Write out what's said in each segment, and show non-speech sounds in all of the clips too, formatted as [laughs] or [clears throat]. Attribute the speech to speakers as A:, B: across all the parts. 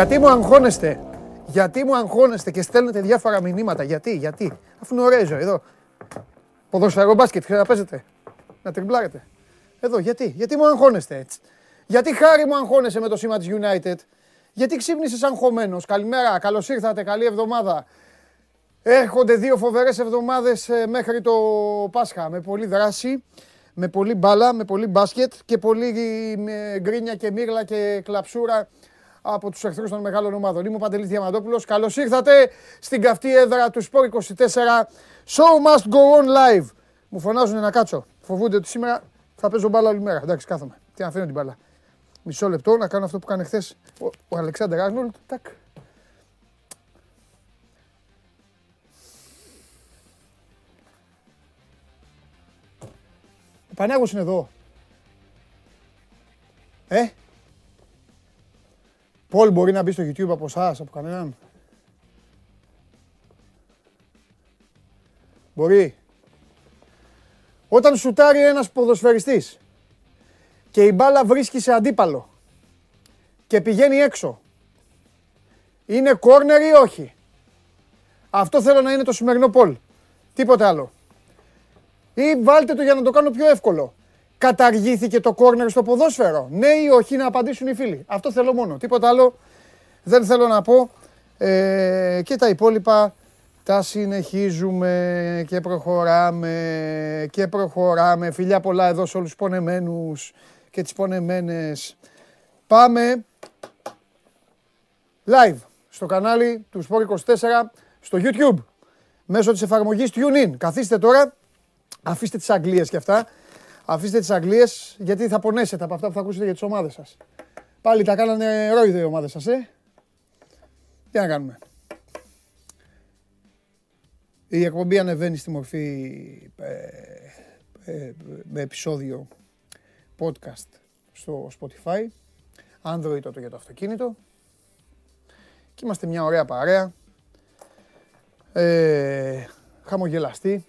A: Γιατί μου αγχώνεστε; Γιατί μου αγχώνεστε και στέλνετε διάφορα μηνύματα; Γιατί, γιατί; Αφού είναι ωραίο εδώ. Ποδοσφαιρό μπάσκετ, ξέρετε να παίζετε. Να τριμπλάρετε. Εδώ, γιατί; Γιατί μου αγχώνεστε έτσι. Γιατί χάρη μου αγχώνεσαι με το σήμα της United; Γιατί ξύπνησες αγχωμένος; Καλημέρα, καλώς ήρθατε, καλή εβδομάδα. Έρχονται δύο φοβερές εβδομάδες ε, μέχρι το Πάσχα με πολλή δράση, με πολύ μπάλα, με πολύ μπάσκετ και πολύ ε, γκρίνια και μύρλα και κλαψούρα από τους εχθρούς των μεγάλων ομάδων. Είμαι ο Παντελής Διαμαντόπουλος. Καλώς ήρθατε στην καυτή έδρα του Sport 24. Show must go on live. Μου φωνάζουν να κάτσω. Φοβούνται ότι σήμερα θα παίζω μπάλα όλη μέρα. Εντάξει, κάθομαι. Τι αφήνω την μπάλα. Μισό λεπτό να κάνω αυτό που έκανε χθες ο, ο Αλεξάνδρ Άρνολτ. Τάκ. Ο Πανάγος είναι εδώ. Ε; Πολ μπορεί να μπει στο YouTube από εσάς, από κανέναν; Μπορεί. Όταν σουτάρει ένας ποδοσφαιριστής και η μπάλα βρίσκει σε αντίπαλο και πηγαίνει έξω, είναι κόρνερ ή όχι; Αυτό θέλω να είναι το σημερινό Πολ. Τίποτε άλλο. Ή βάλτε το για να το κάνω πιο εύκολο. Καταργήθηκε το κόρνερ στο ποδόσφαιρο. Ναι ή όχι να απαντήσουν οι φίλοι. Αυτό θέλω μόνο. Τίποτα άλλο δεν θέλω να πω. Ε, και τα υπόλοιπα τα συνεχίζουμε και προχωράμε και προχωράμε. Φιλιά πολλά εδώ σε όλους τους πονεμένους και τις πονεμένες. Πάμε live στο κανάλι του Sport24 στο YouTube μέσω της εφαρμογής TuneIn. Καθίστε τώρα, αφήστε τις Αγγλίες και αυτά. Αφήστε τις Αγγλίες γιατί θα πονέσετε από αυτά που θα ακούσετε για τις ομάδες σας. Πάλι τα κάνανε ρόιδο οι ομάδες σας, ε. Τι να κάνουμε. Η εκπομπή ανεβαίνει στη μορφή ε, ε, με επεισόδιο podcast στο Spotify, Android το για το αυτοκίνητο και είμαστε μια ωραία παρέα, ε, χαμογελαστή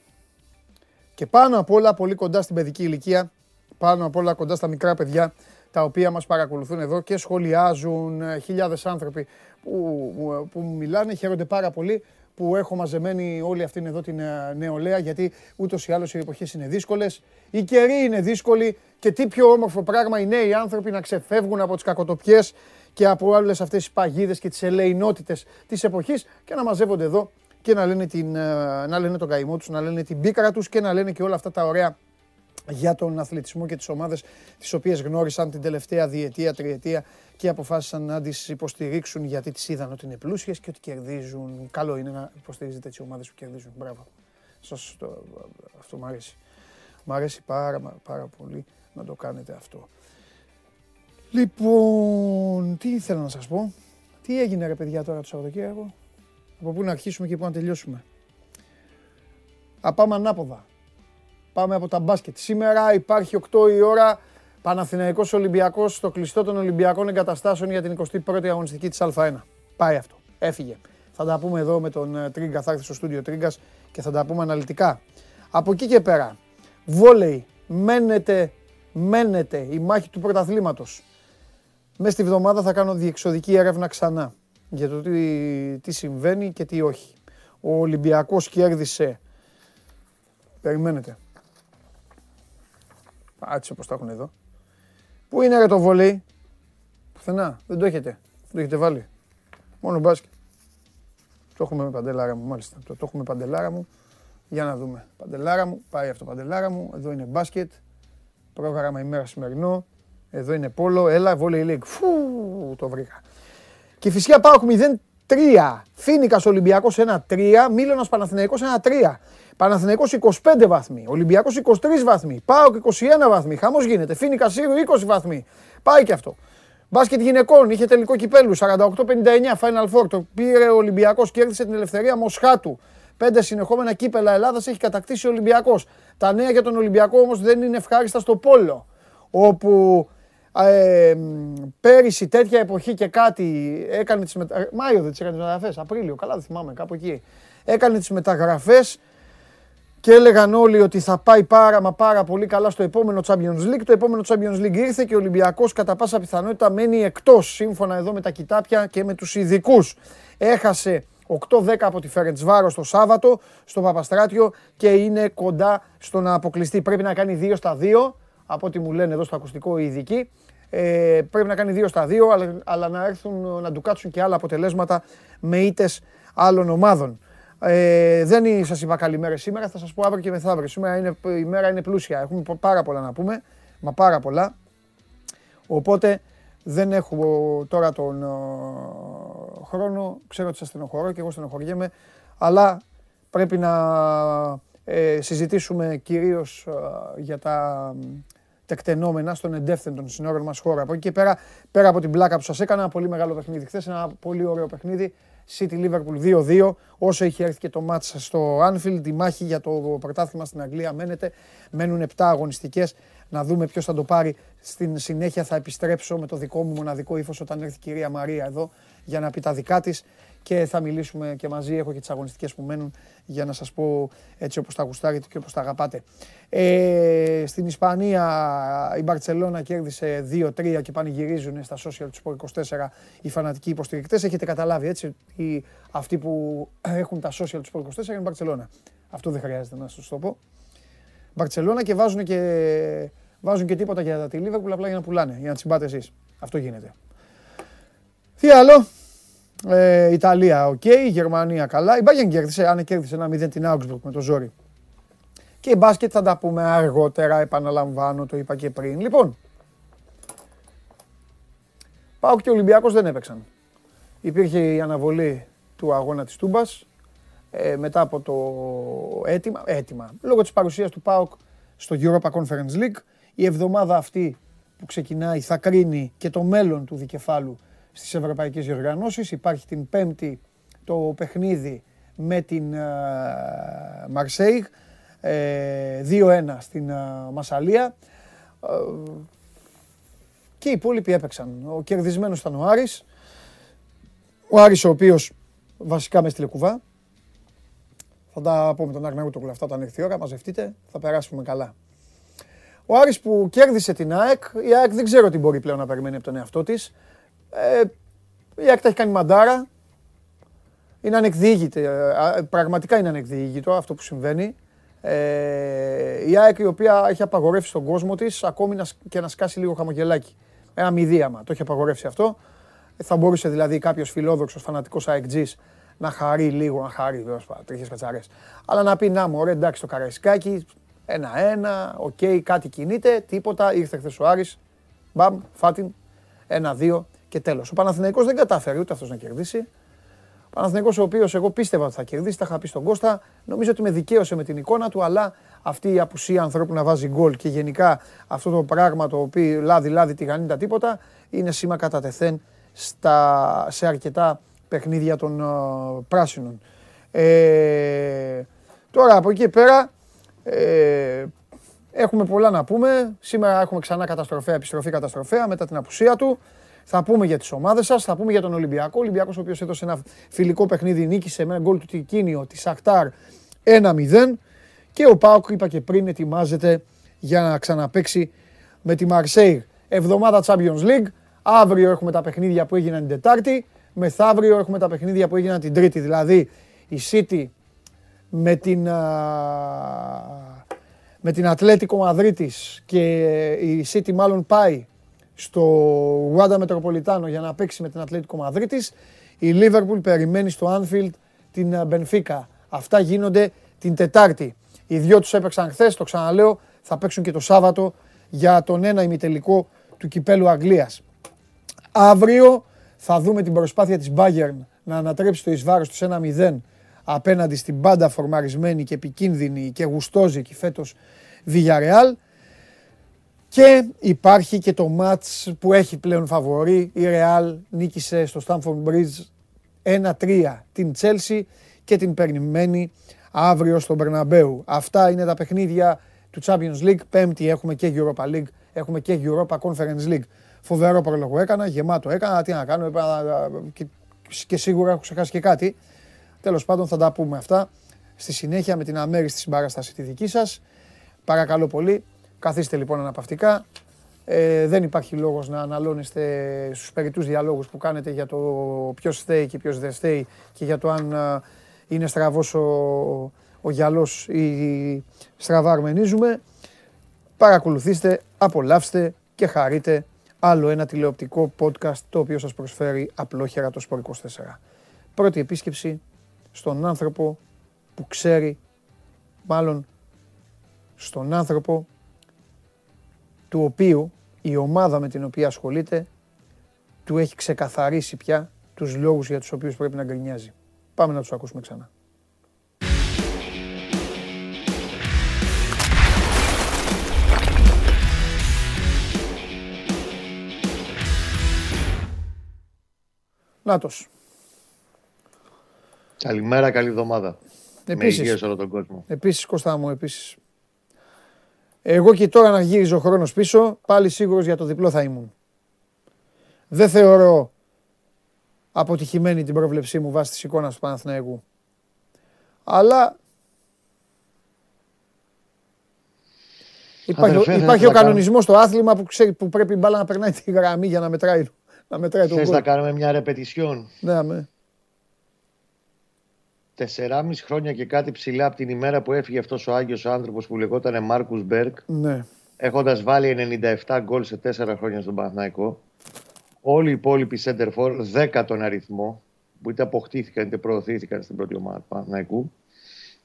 A: και πάνω απ' όλα πολύ κοντά στην παιδική ηλικία, πάνω απ' όλα κοντά στα μικρά παιδιά τα οποία μας παρακολουθούν εδώ και σχολιάζουν ε, χιλιάδες άνθρωποι που, που μιλάνε, χαίρονται πάρα πολύ που έχω μαζεμένη όλη αυτήν εδώ την ε, νεολαία, γιατί ούτως ή άλλως οι εποχές είναι δύσκολες. Οι καιροί είναι δύσκολοι και τι πιο όμορφο πράγμα οι νέοι άνθρωποι να ξεφεύγουν από τις κακοτοπιές και από όλες αυτές τις παγίδες και τις ελεηνότητες της εποχής και να μαζεύονται εδώ και να λένε, την, ε, να λένε τον καημό τους, να λένε την πίκρα τους και να λένε και όλα αυτά τα ωραία για τον αθλητισμό και τις ομάδες τις οποίες γνώρισαν την τελευταία διετία, τριετία και αποφάσισαν να τις υποστηρίξουν γιατί τις είδαν ότι είναι πλούσιες και ότι κερδίζουν. Καλό είναι να υποστηρίζετε τις ομάδες που κερδίζουν. Μπράβο. Σας το, αυτό μου αρέσει. Μ' αρέσει πάρα, πάρα πολύ να το κάνετε αυτό. Λοιπόν, τι ήθελα να σας πω. Τι έγινε ρε παιδιά τώρα το Σαββατοκύριακο; Από πού να αρχίσουμε και πού να τελειώσουμε. Α, πάμε ανάποδα. Πάμε από τα μπάσκετ. Σήμερα υπάρχει 8 η ώρα Παναθηναϊκός Ολυμπιακός στο κλειστό των Ολυμπιακών Εγκαταστάσεων για την 21η αγωνιστική της Α1. Πάει αυτό. Έφυγε. Θα τα πούμε εδώ με τον ε, Τρίγκα, θα έρθει στο στούντιο Τρίγκας και θα τα πούμε αναλυτικά. Από εκεί και πέρα, βόλεϊ, μένεται, μένεται η μάχη του πρωταθλήματος. Μέσα στη βδομάδα θα κάνω διεξοδική έρευνα ξανά για το τι, τι συμβαίνει και τι όχι. Ο Ολυμπιακός κέρδισε, περιμένετε, έτσι όπως τα έχουν εδώ. Πού είναι ρε το βολέι. Πουθενά. Δεν το έχετε. Δεν το έχετε βάλει. Μόνο μπάσκετ. Το έχουμε με παντελάρα μου, μάλιστα. Το, το έχουμε παντελάρα μου. Για να δούμε. Παντελάρα μου, πάει αυτό παντελάρα μου. Εδώ είναι μπάσκετ. Πρόγραμμα ημέρα σημερινό. Εδώ είναι πόλο. Έλα, βόλεϊ league. Φου, το βρήκα. Και φυσικά πάω 0-3. Φίνικας Ολυμπιακός 1-3. Μίλωνας Παναθηναϊκός 1-3. Παναθηναϊκός 25 βαθμοί, Ολυμπιακός 23 βαθμοί, ΠΑΟΚ 21 βαθμοί, χαμός γίνεται, Φίνικας Σύρου 20 βαθμοί. Πάει και αυτό. Μπάσκετ γυναικών, είχε τελικό κυπέλου, 48-59 Final Four, το πήρε ο Ολυμπιακός, κέρδισε την ελευθερία Μοσχάτου. Πέντε συνεχόμενα κύπελα Ελλάδας έχει κατακτήσει ο Ολυμπιακός. Τα νέα για τον Ολυμπιακό όμως δεν είναι ευχάριστα στο Πόλο, όπου ε, πέρυσι τέτοια εποχή και κάτι έκανε τις μεταγραφές, Μάιο δεν τις έκανε τις μεταγραφές, Απρίλιο, καλά δεν θυμάμαι, κάπου εκεί. Έκανε τις μεταγραφές και έλεγαν όλοι ότι θα πάει πάρα μα πάρα πολύ καλά στο επόμενο Champions League. Το επόμενο Champions League ήρθε και ο Ολυμπιακός κατά πάσα πιθανότητα μένει εκτός σύμφωνα εδώ με τα κοιτάπια και με τους ειδικούς. Έχασε 8-10 από τη Φερεντσβάρο το Σάββατο στο Παπαστράτιο και είναι κοντά στο να αποκλειστεί. Πρέπει να κάνει 2 στα 2 από ό,τι μου λένε εδώ στο ακουστικό οι ειδικοί. Ε, πρέπει να κάνει 2 στα 2 αλλά, αλλά να έρθουν να του κάτσουν και άλλα αποτελέσματα με ήτες άλλων ομάδων. Ε, δεν σας είπα καλημέρα σήμερα, θα σας πω αύριο και μεθαύριο. Σήμερα είναι, η μέρα είναι πλούσια. Έχουμε πάρα πολλά να πούμε. Μα πάρα πολλά. Οπότε δεν έχω τώρα τον χρόνο. Ξέρω ότι σας στενοχωρώ και εγώ στενοχωριέμαι. Αλλά πρέπει να ε, συζητήσουμε κυρίως για τα τεκτενόμενα στον εντεύθυν των συνόρων μας χώρα. Από εκεί και πέρα, πέρα από την πλάκα που σας έκανα, ένα πολύ μεγάλο παιχνίδι χθες, ένα πολύ ωραίο παιχνίδι. City Liverpool 2-2. Όσο έχει έρθει και το μάτς στο Anfield, η μάχη για το πρωτάθλημα στην Αγγλία μένεται. Μένουν 7 αγωνιστικές. Να δούμε ποιος θα το πάρει. Στην συνέχεια θα επιστρέψω με το δικό μου μοναδικό ύφος όταν έρθει η κυρία Μαρία εδώ για να πει τα δικά της και θα μιλήσουμε και μαζί. Έχω και τις αγωνιστικές που μένουν για να σας πω έτσι όπως τα γουστάρετε και όπως τα αγαπάτε. Ε, στην Ισπανία η Μπαρτσελώνα κέρδισε 2-3 και πανηγυρίζουν στα social του 24 οι φανατικοί υποστηρικτές. Έχετε καταλάβει έτσι, οι, αυτοί που έχουν τα social του 24 είναι η Μπαρτσελώνα. Αυτό δεν χρειάζεται να σας το πω. Μπαρτσελώνα και βάζουν και, βάζουν και τίποτα για τη Λίβερπουλ απλά για να πουλάνε, για να τσιμπάτε εσείς. Αυτό γίνεται. Τι άλλο, ε, Ιταλία, okay. Okay. Γερμανία, καλά. Η Bayern κέρδισε, αν κέρδισε ένα 0 την Augsburg με το ζόρι. Και η μπάσκετ θα τα πούμε αργότερα, επαναλαμβάνω, το είπα και πριν. Λοιπόν, ΠΑΟΚ και Ολυμπιακός δεν έπαιξαν. Υπήρχε η αναβολή του αγώνα της Τούμπας ε, μετά από το έτοιμα, έτοιμα, λόγω της παρουσίας του ΠΑΟΚ στο Europa Conference League. Η εβδομάδα αυτή που ξεκινάει θα κρίνει και το μέλλον του δικεφάλου στις ευρωπαϊκές διοργανώσεις. Υπάρχει την πέμπτη το παιχνίδι με την Μαρσέιγ, 2-1 στην Μασαλία. Ε, και οι υπόλοιποι έπαιξαν. Ο κερδισμένος ήταν ο Άρης. Ο Άρης ο οποίος βασικά μες στείλε κουβά. Θα τα πούμε τον Αγναούτοκλου αυτά όταν έρθει η ώρα, μαζευτείτε, θα περάσουμε καλά. Ο Άρης που κέρδισε την ΑΕΚ, η ΑΕΚ δεν ξέρω τι μπορεί πλέον να περιμένει από τον εαυτό της. Ε, η ΑΕΚ τα έχει κάνει μαντάρα. Είναι ανεκδίγητο, ε, πραγματικά είναι ανεκδίγητο αυτό που συμβαίνει. Ε, η ΑΕΚ η οποία έχει απαγορεύσει στον κόσμο της ακόμη και να σκάσει λίγο χαμογελάκι. Ένα μειδίαμα, το έχει απαγορεύσει αυτό. Θα μπορούσε δηλαδή κάποιος φιλόδοξος φανατικός αεκτζής να χαρεί λίγο, να χαρεί βέβαια τρίχες κατσαρές. Αλλά να πει να μου, ωραία, εντάξει το Καραϊσκάκη, ένα-ένα, okay, okay, κάτι κινείται, τίποτα. Ήρθε χθες ο Άρης, μπαμ, φά' την, ένα-δύο και τέλος. Ο Παναθηναϊκός δεν κατάφερε ούτε αυτός να κερδίσει. Ο Παναθηναϊκός ο οποίος εγώ πίστευα ότι θα κερδίσει, τα είχα πει στον Κώστα. Νομίζω ότι με δικαίωσε με την εικόνα του, αλλά αυτή η απουσία ανθρώπου να βάζει γκολ και γενικά αυτό το πράγμα το οποίο λάδι-λάδι τηγανεί τα τίποτα είναι σήμα κατά τεθέν στα, σε αρκετά παιχνίδια των uh, πράσινων. Ε, τώρα από εκεί πέρα ε, έχουμε πολλά να πούμε. Σήμερα έχουμε ξανά καταστροφέα, επιστροφή καταστροφέα μετά την απουσία του. Θα πούμε για τις ομάδες σας, θα πούμε για τον Ολυμπιακό. Ο Ολυμπιακός, ο οποίος έδωσε ένα φιλικό παιχνίδι, νίκησε με ένα γκολ του Τικίνιο της Ακτάρ 1-0. Και ο Πάοκ, είπα και πριν, ετοιμάζεται για να ξαναπέξει με τη Μαρσέη. Εβδομάδα Champions League. Αύριο έχουμε τα παιχνίδια που έγιναν την Τετάρτη. Μεθαύριο έχουμε τα παιχνίδια που έγιναν την Τρίτη. Δηλαδή η City με την, με την Ατλέτικο Μαδρίτης και η City μάλλον πάει στο Γουάντα Μετροπολιτάνο για να παίξει με την Ατλέτικο Μαδρίτης. Η Λίβερπουλ περιμένει στο Άνφιλντ την Μπενφίκα. Αυτά γίνονται την Τετάρτη. Οι δυο τους έπαιξαν χθες, το ξαναλέω, θα παίξουν και το Σάββατο για τον ένα ημιτελικό του Κυπέλου Αγγλίας. Αύριο θα δούμε την προσπάθεια της Bayern να ανατρέψει το εις βάρος τους 1-0 απέναντι στην πάντα φορμαρισμένη και επικίνδυνη και γουστόζικη φέτος Villarreal. Και υπάρχει και το μάτς που έχει πλέον φαβορή. Η Real νίκησε στο Stamford Bridge 1-3 την Chelsea και την περιμένει αύριο στον Μπερναμπέου. Αυτά είναι τα παιχνίδια του Champions League. Πέμπτη έχουμε και Europa League, έχουμε και Europa Conference League. Φοβερό πρόλογο έκανα, γεμάτο έκανα, τι να κάνω, και, και σίγουρα έχω ξεχάσει και κάτι. Τέλος πάντων θα τα πούμε αυτά στη συνέχεια με την αμέριστη συμπαράσταση τη δική σας. Παρακαλώ πολύ, καθίστε λοιπόν αναπαυτικά. Ε, δεν υπάρχει λόγος να αναλώνεστε στους περιττούς διαλόγους που κάνετε για το ποιος στέει και ποιος δεν στέει και για το αν είναι στραβός ο, ο γυαλός ή στραβά αρμενίζουμε. Παρακολουθήστε, απολαύστε και χαρείτε άλλο ένα τηλεοπτικό podcast το οποίο σας προσφέρει απλόχερα το Sport 24. Πρώτη επίσκεψη στον άνθρωπο που ξέρει, μάλλον στον άνθρωπο του οποίου η ομάδα με την οποία ασχολείται του έχει ξεκαθαρίσει πια τους λόγους για τους οποίους πρέπει να γκρινιάζει. Πάμε να τους ακούσουμε ξανά. Νάτος.
B: Καλημέρα, καλή εβδομάδα.
A: Επίσης,
B: σε όλο τον κόσμο.
A: Επίσης, Κώστα μου, επίσης. Εγώ και τώρα να γύριζε ο χρόνος πίσω, πάλι σίγουρος για το διπλό θα ήμουν. Δεν θεωρώ αποτυχημένη την πρόβλεψή μου βάσει της εικόνας του Παναθηναϊκού. Αλλά υπάρχει, υπάρχει ο κανονισμός στο άθλημα που, ξέρει, που πρέπει η μπάλα να περνάει τη γραμμή για να μετράει, να μετράει
B: το Θες να κάνουμε μια ρεπετησιόν.
A: Ναι, με.
B: Τεσσεράμιση χρόνια και κάτι ψηλά από την ημέρα που έφυγε αυτός ο Άγιος άνθρωπος που λεγόταν Μάρκους Μπέρκ.
A: Ναι.
B: Έχοντας βάλει 97 γκολ σε τέσσερα χρόνια στον Παναθηναϊκό. Όλοι οι υπόλοιποι center δέκα τον αριθμό, που είτε αποκτήθηκαν είτε προωθήθηκαν στην πρώτη ομάδα του Παναθηναϊκού,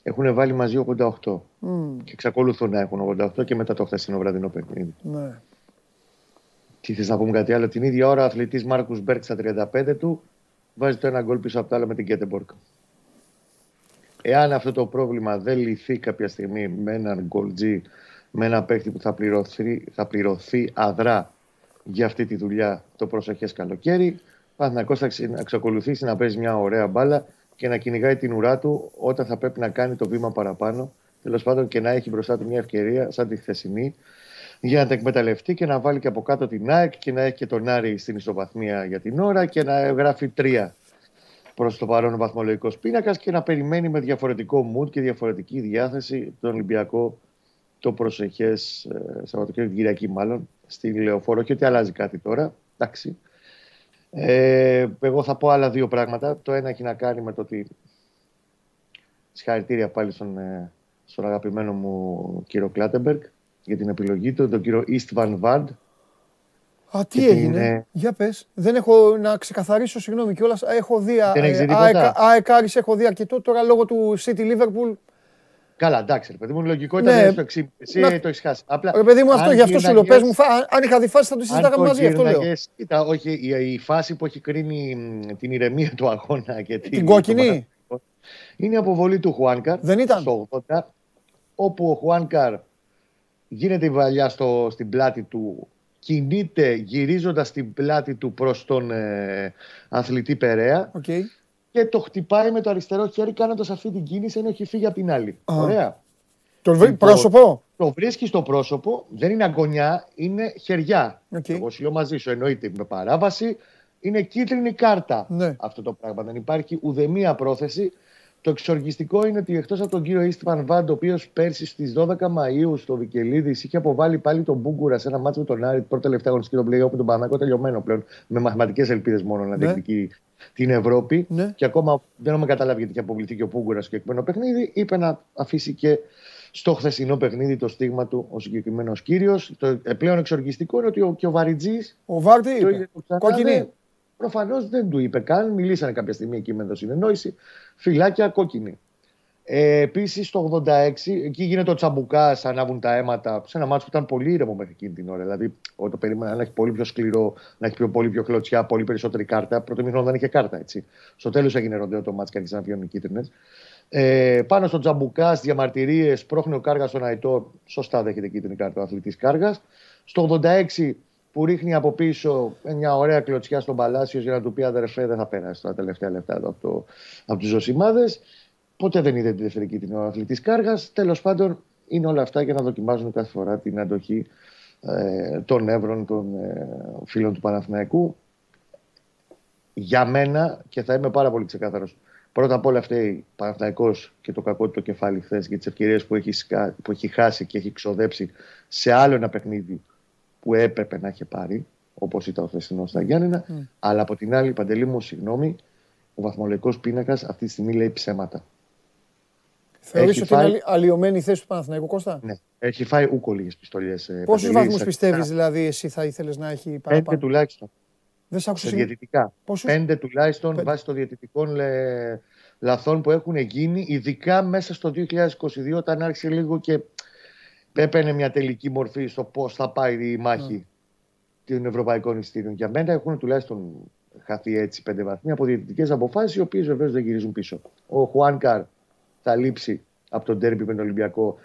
B: έχουν βάλει μαζί 88. Mm. Και εξακολουθούν να έχουν 88 και μετά το χθεσινό βραδινό παιχνίδι.
A: Ναι.
B: Τι θες να πούμε κάτι άλλο; Την ίδια ώρα ο αθλητής Μάρκους Μπέρκ στα 35 του βάζει το ένα γκολ πίσω από το άλλο με την Γκέτεμπορκ. Εάν αυτό το πρόβλημα δεν λυθεί κάποια στιγμή με έναν γκολ με ένα παίχτη που θα πληρωθεί, θα πληρωθεί αδρά για αυτή τη δουλειά το προσεχές καλοκαίρι. Παναθηναϊκός θα εξακολουθήσει να παίζει μια ωραία μπάλα και να κυνηγάει την ουρά του όταν θα πρέπει να κάνει το βήμα παραπάνω. Τέλος πάντων και να έχει μπροστά του μια ευκαιρία σαν τη χθεσινή για να τα εκμεταλλευτεί και να βάλει και από κάτω την ΑΕΚ και να έχει και τον Άρη στην ισοβαθμία για την ώρα και να γράφει τρία προς το παρόν ο βαθμολογικός πίνακας και να περιμένει με διαφορετικό mood και διαφορετική διάθεση τον Ολυμπιακό το προσεχές ε, Σαββατοκύριακο, Κυριακή μάλλον, στην Λεωφόρο και ότι αλλάζει κάτι τώρα. Εντάξει. Ε, εγώ θα πω άλλα δύο πράγματα. Το ένα έχει να κάνει με το ότι. Συγχαρητήρια πάλι στον, ε, στον αγαπημένο μου κύριο Κλάτεμπεργκ για την επιλογή του, τον κύριο Ιστβαν Βαντ.
A: Α, τι έγινε; Για πες. Δεν έχω να ξεκαθαρίσω, συγγνώμη κιόλας. Έχω δει ΑΕΚ έχω δει αρκετό τώρα λόγω του City Liverpool
B: Καλά, εντάξει, ρε παιδί μου, λογικό ήταν ναι, το Εσύ να... το έχεις χάσει.
A: Απλά, ρε παιδί μου, αυτό, γι' αυτό σου λέω. Πες μου, αν είχα δει φάση θα το συζητάγαμε μαζί, αυτό λέω.
B: Κοίτα, όχι, η, η, φάση που έχει κρίνει την ηρεμία του αγώνα και την,
A: την κόκκινη;
B: είναι η αποβολή του Χουάνκαρ.
A: Δεν ήταν;
B: Στο 80, όπου ο Χουάνκαρ γίνεται η βαλιά στο, στην πλάτη του, κινείται γυρίζοντας την πλάτη του προς τον ε, αθλητή Περέα.
A: Okay
B: και το χτυπάει με το αριστερό χέρι κάνοντας αυτή την κίνηση ενώ έχει φύγει από την άλλη. Ωραία.
A: Το βρει λοιπόν, πρόσωπο;
B: Το βρίσκει στο πρόσωπο, δεν είναι αγωνιά, είναι χεριά.
A: Okay.
B: Εγώ σου λέω μαζί σου, εννοείται με παράβαση. Είναι κίτρινη κάρτα
A: ναι.
B: αυτό το πράγμα. Δεν υπάρχει ουδέμια πρόθεση. Το εξοργιστικό είναι ότι εκτός από τον κύριο Ιστβαν Βάντ, ο οποίος πέρσι στις 12 Μαου στο Βικελίδης είχε αποβάλει πάλι τον Μπούγκουρα σε ένα μάτσο με τον Άρη, πρώτο τελευταίο αγωνιστικό τον πλέον, τον Πανάκο τελειωμένο πλέον, με μαθηματικές ελπίδες μόνο να ναι. διεκδικεί την Ευρώπη.
A: Ναι.
B: Και ακόμα δεν έχουμε καταλάβει γιατί είχε αποβληθεί και ο Πούγκουρα στο συγκεκριμένο παιχνίδι. Είπε να αφήσει και στο χθεσινό παιχνίδι το στίγμα του ο συγκεκριμένος κύριος. Το πλέον εξοργιστικό είναι ότι ο, και ο Βαριτζής.
A: Ο Βάρτι είπε. Κόκκινη.
B: Προφανώς δεν του είπε καν. Μιλήσανε κάποια στιγμή εκεί με το συνεννόηση. Φυλάκια κόκκινη. Ε, Επίσης το 86, εκεί γίνεται ο Τσαμπουκά, ανάβουν τα αίματα σε ένα μάτσο που ήταν πολύ ήρεμο μέχρι εκείνη την ώρα. Δηλαδή, εγώ το περίμενα να έχει πολύ πιο σκληρό, να έχει πιο, πολύ πιο κλωτσιά, πολύ περισσότερη κάρτα. Πρώτο μήχρονο δεν είχε κάρτα, έτσι. Στο τέλος έγινε ροντέο το μάτσο και άρχισαν να βγαίνουν οι κίτρινες. Ε, πάνω στο Τσαμπουκά, στις διαμαρτυρίες, πρόχνει ο Κάργας στον Αϊτό. Σωστά δέχεται κίτρινη κάρτα ο αθλητής Κάργας. Στο 86 που ρίχνει από πίσω μια ωραία κλωτσιά στον Παλάσιος για να του πει αδερφέ δεν θα πέρασε τα τελευταία λεπτά από, το, από τους Ζωσιμάδες. Ποτέ δεν είδε τη δεύτερη κίτρινη ο αθλητής Κάργας. Τέλος πάντων, είναι όλα αυτά για να δοκιμάζουν κάθε φορά την αντοχή ε, των νεύρων των ε, φίλων του Παναθηναϊκού. Για μένα, και θα είμαι πάρα πολύ ξεκάθαρος, Πρώτα απ' όλα φταίει Παναθυναϊκό και το κακό του το κεφάλι χθες για τις ευκαιρίες που, έχει, που έχει χάσει και έχει ξοδέψει σε άλλο ένα παιχνίδι που έπρεπε να έχει πάρει, όπως ήταν ο χθεσινός στα Γιάννενα. Mm. Αλλά από την άλλη, παντελή μου, συγγνώμη, ο βαθμολογικός πίνακας αυτή τη στιγμή λέει ψέματα.
A: Θεωρείς ότι φάει... είναι αλλοιωμένη η θέση του Παναθηναϊκού Κώστα;
B: Ναι, έχει φάει ούκο λίγες πιστολιές. Ε,
A: Πόσους βαθμούς πιστεύεις δηλαδή εσύ θα ήθελες να έχει παραπάνω;
B: Πέντε τουλάχιστον.
A: Δεν σε άκουσα.
B: Σε διαιτητικά. Πόσους; Πέντε τουλάχιστον Πέντε. βάσει των διαιτητικών λε... λαθών που έχουν γίνει, ειδικά μέσα στο 2022 όταν άρχισε λίγο και έπαιρνε μια τελική μορφή στο πώς θα πάει η μάχη mm. των ευρωπαϊκών ειστήριων. Για μένα έχουν τουλάχιστον χαθεί έτσι πέντε βαθμοί από διαιτητικές αποφάσεις, οι οποίες βεβαίως δεν γυρίζουν πίσω. Ο Χουάνκαρ θα λείψει από τον τέρμπι με τον Ολυμπιακό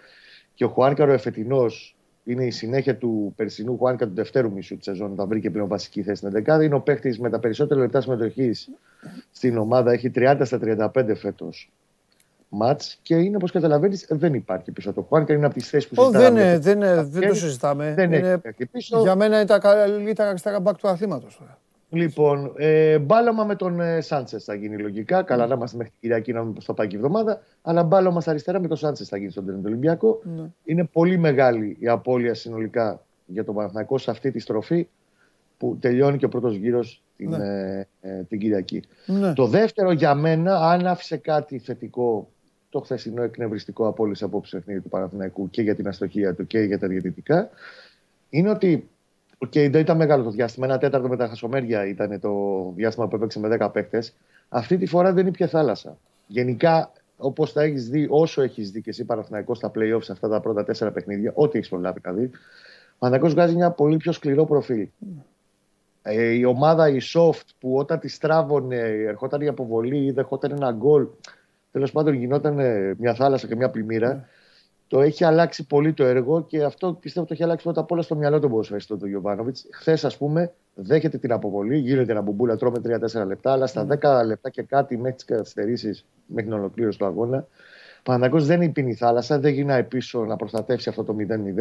B: και ο Χουάνκαρ ο εφετινός είναι η συνέχεια του περσινού Χουάνκα του δευτέρου μισού της σεζόν, όταν βρήκε πλέον βασική θέση στην 11. Είναι ο παίχτη με τα περισσότερα λεπτά συμμετοχής στην ομάδα. Έχει 30 στα 35 φέτος μάτς και είναι όπως καταλαβαίνεις, δεν υπάρχει πίσω. Το Χουάνκα είναι από τις θέσεις που
A: συζητάμε. Δεν, δεν, δεν το συζητάμε. Δεν είναι, πίσω. Για μένα είναι τα καλύτερα αριστερά μπακ του αθλήματος.
B: Λοιπόν, ε, μπάλωμα με τον ε, Σάντσες θα γίνει λογικά. Καλά, να είμαστε μέχρι την Κυριακή να δούμε πώ θα πάει και η εβδομάδα. Αλλά μπάλωμα αριστερά με τον Σάντσες θα γίνει στον Ολυμπιακό. Ναι. Είναι πολύ μεγάλη η απώλεια συνολικά για τον Παναθηναϊκό σε αυτή τη στροφή που τελειώνει και ο πρώτος γύρος την, ναι. ε, ε, την Κυριακή. Ναι. Το δεύτερο για μένα, αν άφησε κάτι θετικό το χθεσινό εκνευριστικό απόλυση απόψη παιχνίδι του Παναθηναϊκού και για την αστοχία του και για τα διαιτητικά, είναι ότι και δεν ήταν μεγάλο το διάστημα. Ένα τέταρτο με τα χασομέρια ήταν το διάστημα που έπαιξε με 10 παίκτες. Αυτή τη φορά δεν πια θάλασσα. Γενικά, όπως θα έχεις δει, όσο έχεις δει και εσύ Παναθηναϊκός στα playoffs αυτά τα πρώτα τέσσερα παιχνίδια, ό,τι έχεις προλάβει να δεις, ο Παναθηναϊκός βγάζει ένα πολύ πιο σκληρό προφίλ. Ε, η ομάδα, η soft, που όταν της στράβωνε, ερχόταν η αποβολή ή δεχόταν ένα γκολ, τέλος πάντων γινόταν μια θάλασσα και μια πλημμύρα το έχει αλλάξει πολύ το έργο και αυτό πιστεύω το έχει αλλάξει πρώτα απ' όλα στο μυαλό του ποδοσφαιριστών του Γιωβάνοβιτς. Χθες, ας πούμε, δέχεται την αποβολή, γίνεται ένα μπουμπούλα, τρώμε 3-4 λεπτά, αλλά στα 10 λεπτά και κάτι μέχρι τις καθυστερήσεις, μέχρι την ολοκλήρωση του αγώνα, Παναγό δεν πίνει η θάλασσα, δεν γυρνάει πίσω να προστατεύσει αυτό το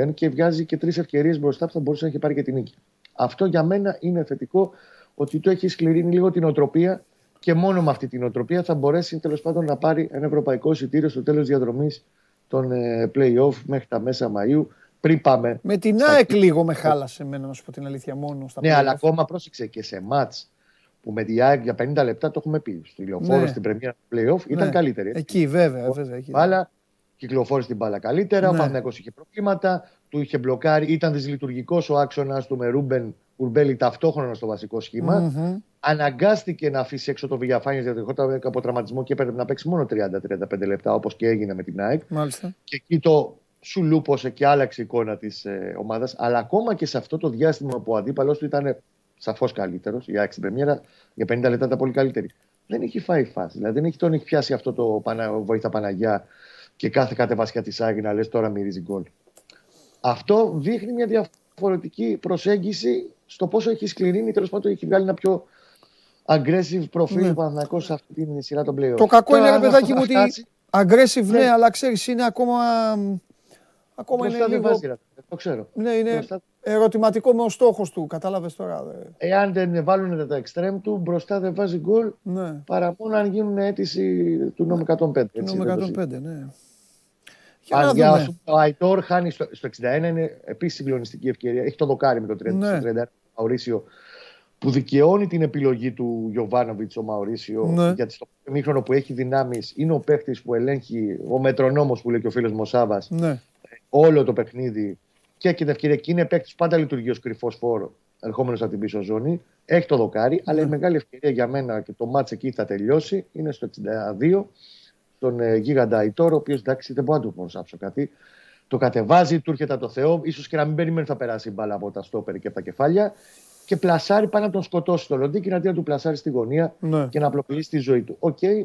B: 0-0 και βγάζει και τρεις ευκαιρίες μπροστά που θα μπορούσε να έχει πάρει και την νίκη. Αυτό για μένα είναι θετικό ότι το έχει σκληρύνει λίγο την οτροπία και μόνο με αυτή την οτροπία θα μπορέσει τέλος πάντων να πάρει ένα ευρωπαϊκό εισιτήριο στο τέλος διαδρομής των ε, play-off μέχρι τα μέσα Μαΐου. Πριν πάμε.
A: Με την ΑΕΚ λίγο με χάλασε εμένα, να σου πω την αλήθεια, μόνο στα
B: Ναι, αλλά ακόμα πρόσεξε και σε μάτς που με την ΑΕΚ για 50 λεπτά το έχουμε πει. Στη λεωφόρο, ναι. στην πρεμιέρα play-off ήταν ναι. καλύτερη.
A: Εκεί βέβαια. βέβαια εκεί.
B: Μπάλα, κυκλοφόρησε την μπάλα καλύτερα. Ναι. Ο Παναγιώτο είχε προβλήματα, του είχε μπλοκάρει. Ήταν δυσλειτουργικός ο άξονας του με Ρούμπεν Ουρμπέλη ταυτόχρονα στο βασικό σχήμα. Mm-hmm. Αναγκάστηκε να αφήσει έξω το Βηγιαφάνια γιατί ερχόταν από τραυματισμό και έπρεπε να παίξει μόνο 30-35 λεπτά όπως και έγινε με την ΑΕΚ.
A: Μάλιστα.
B: Και εκεί το σου λούπωσε και άλλαξε η εικόνα της ε, ομάδας. Αλλά ακόμα και σε αυτό το διάστημα που ο αντίπαλος του ήταν σαφώς καλύτερος, η ΑΕΚ στην Πρεμιέρα, για 50 λεπτά ήταν πολύ καλύτερη. Δεν έχει φάει φάση. Δηλαδή δεν έχει τον έχει πιάσει αυτό το πανα, βοήθα Παναγιά και κάθε κατεβάσια της ΑΕΚ να λες τώρα μυρίζει γκολ. Αυτό δείχνει μια διαφορετική προσέγγιση στο πόσο έχει σκληρύνει, τέλος πάντων έχει βγάλει ένα πιο aggressive προφίλ ναι. Παναθυνακό σε αυτή τη σειρά των πλέον.
A: Το κακό είναι, ρε παιδάκι μου, ότι aggressive ναι, ναι αλλά ξέρεις, είναι ακόμα.
B: Ακόμα είναι λίγο... Βάζει, το ξέρω.
A: Ναι, είναι μπροστά... ερωτηματικό με ο στόχος του. Κατάλαβες τώρα. Δε.
B: Εάν δεν βάλουν τα εξτρέμ του, μπροστά δεν βάζει γκολ. Ναι. Παρά μόνο αν γίνουν αίτηση του νόμου 105.
A: Του νόμου 105, ναι.
B: Αν για ο Αϊτόρ χάνει στο, στο 61 είναι επίσης συγκλονιστική ευκαιρία. Έχει το δοκάρι με το 30, ναι. 31 Μαουρίσιο που δικαιώνει την επιλογή του Γιωβάνοβιτς ο Μαουρίσιο. Ναι. Γιατί στο μήχρονο που έχει δυνάμεις είναι ο παίχτη που ελέγχει, ο μετρονόμος που λέει και ο φίλος Μωσάβα, ναι. όλο το παιχνίδι και έχει την ευκαιρία. Και είναι παίχτης που πάντα λειτουργεί ως κρυφός φορ, ερχόμενος από την πίσω ζώνη. Έχει το δοκάρι, ναι. αλλά η μεγάλη ευκαιρία για μένα και το ματς εκεί θα τελειώσει είναι στο 62 τον ε, γίγαντα Αϊτόρ, ο οποίος εντάξει δεν μπορώ να του προσάψω κάτι. Το κατεβάζει, του έρχεται του Θεού, ίσως και να μην περιμένει θα περάσει η μπάλα από τα στόπερ και από τα κεφάλια. Και πλασάρει πάνω να τον σκοτώσει το Λοντίκι, αντί να του πλασάρει στη γωνία ναι. και να απλοποιήσει τη ζωή του. Okay, okay.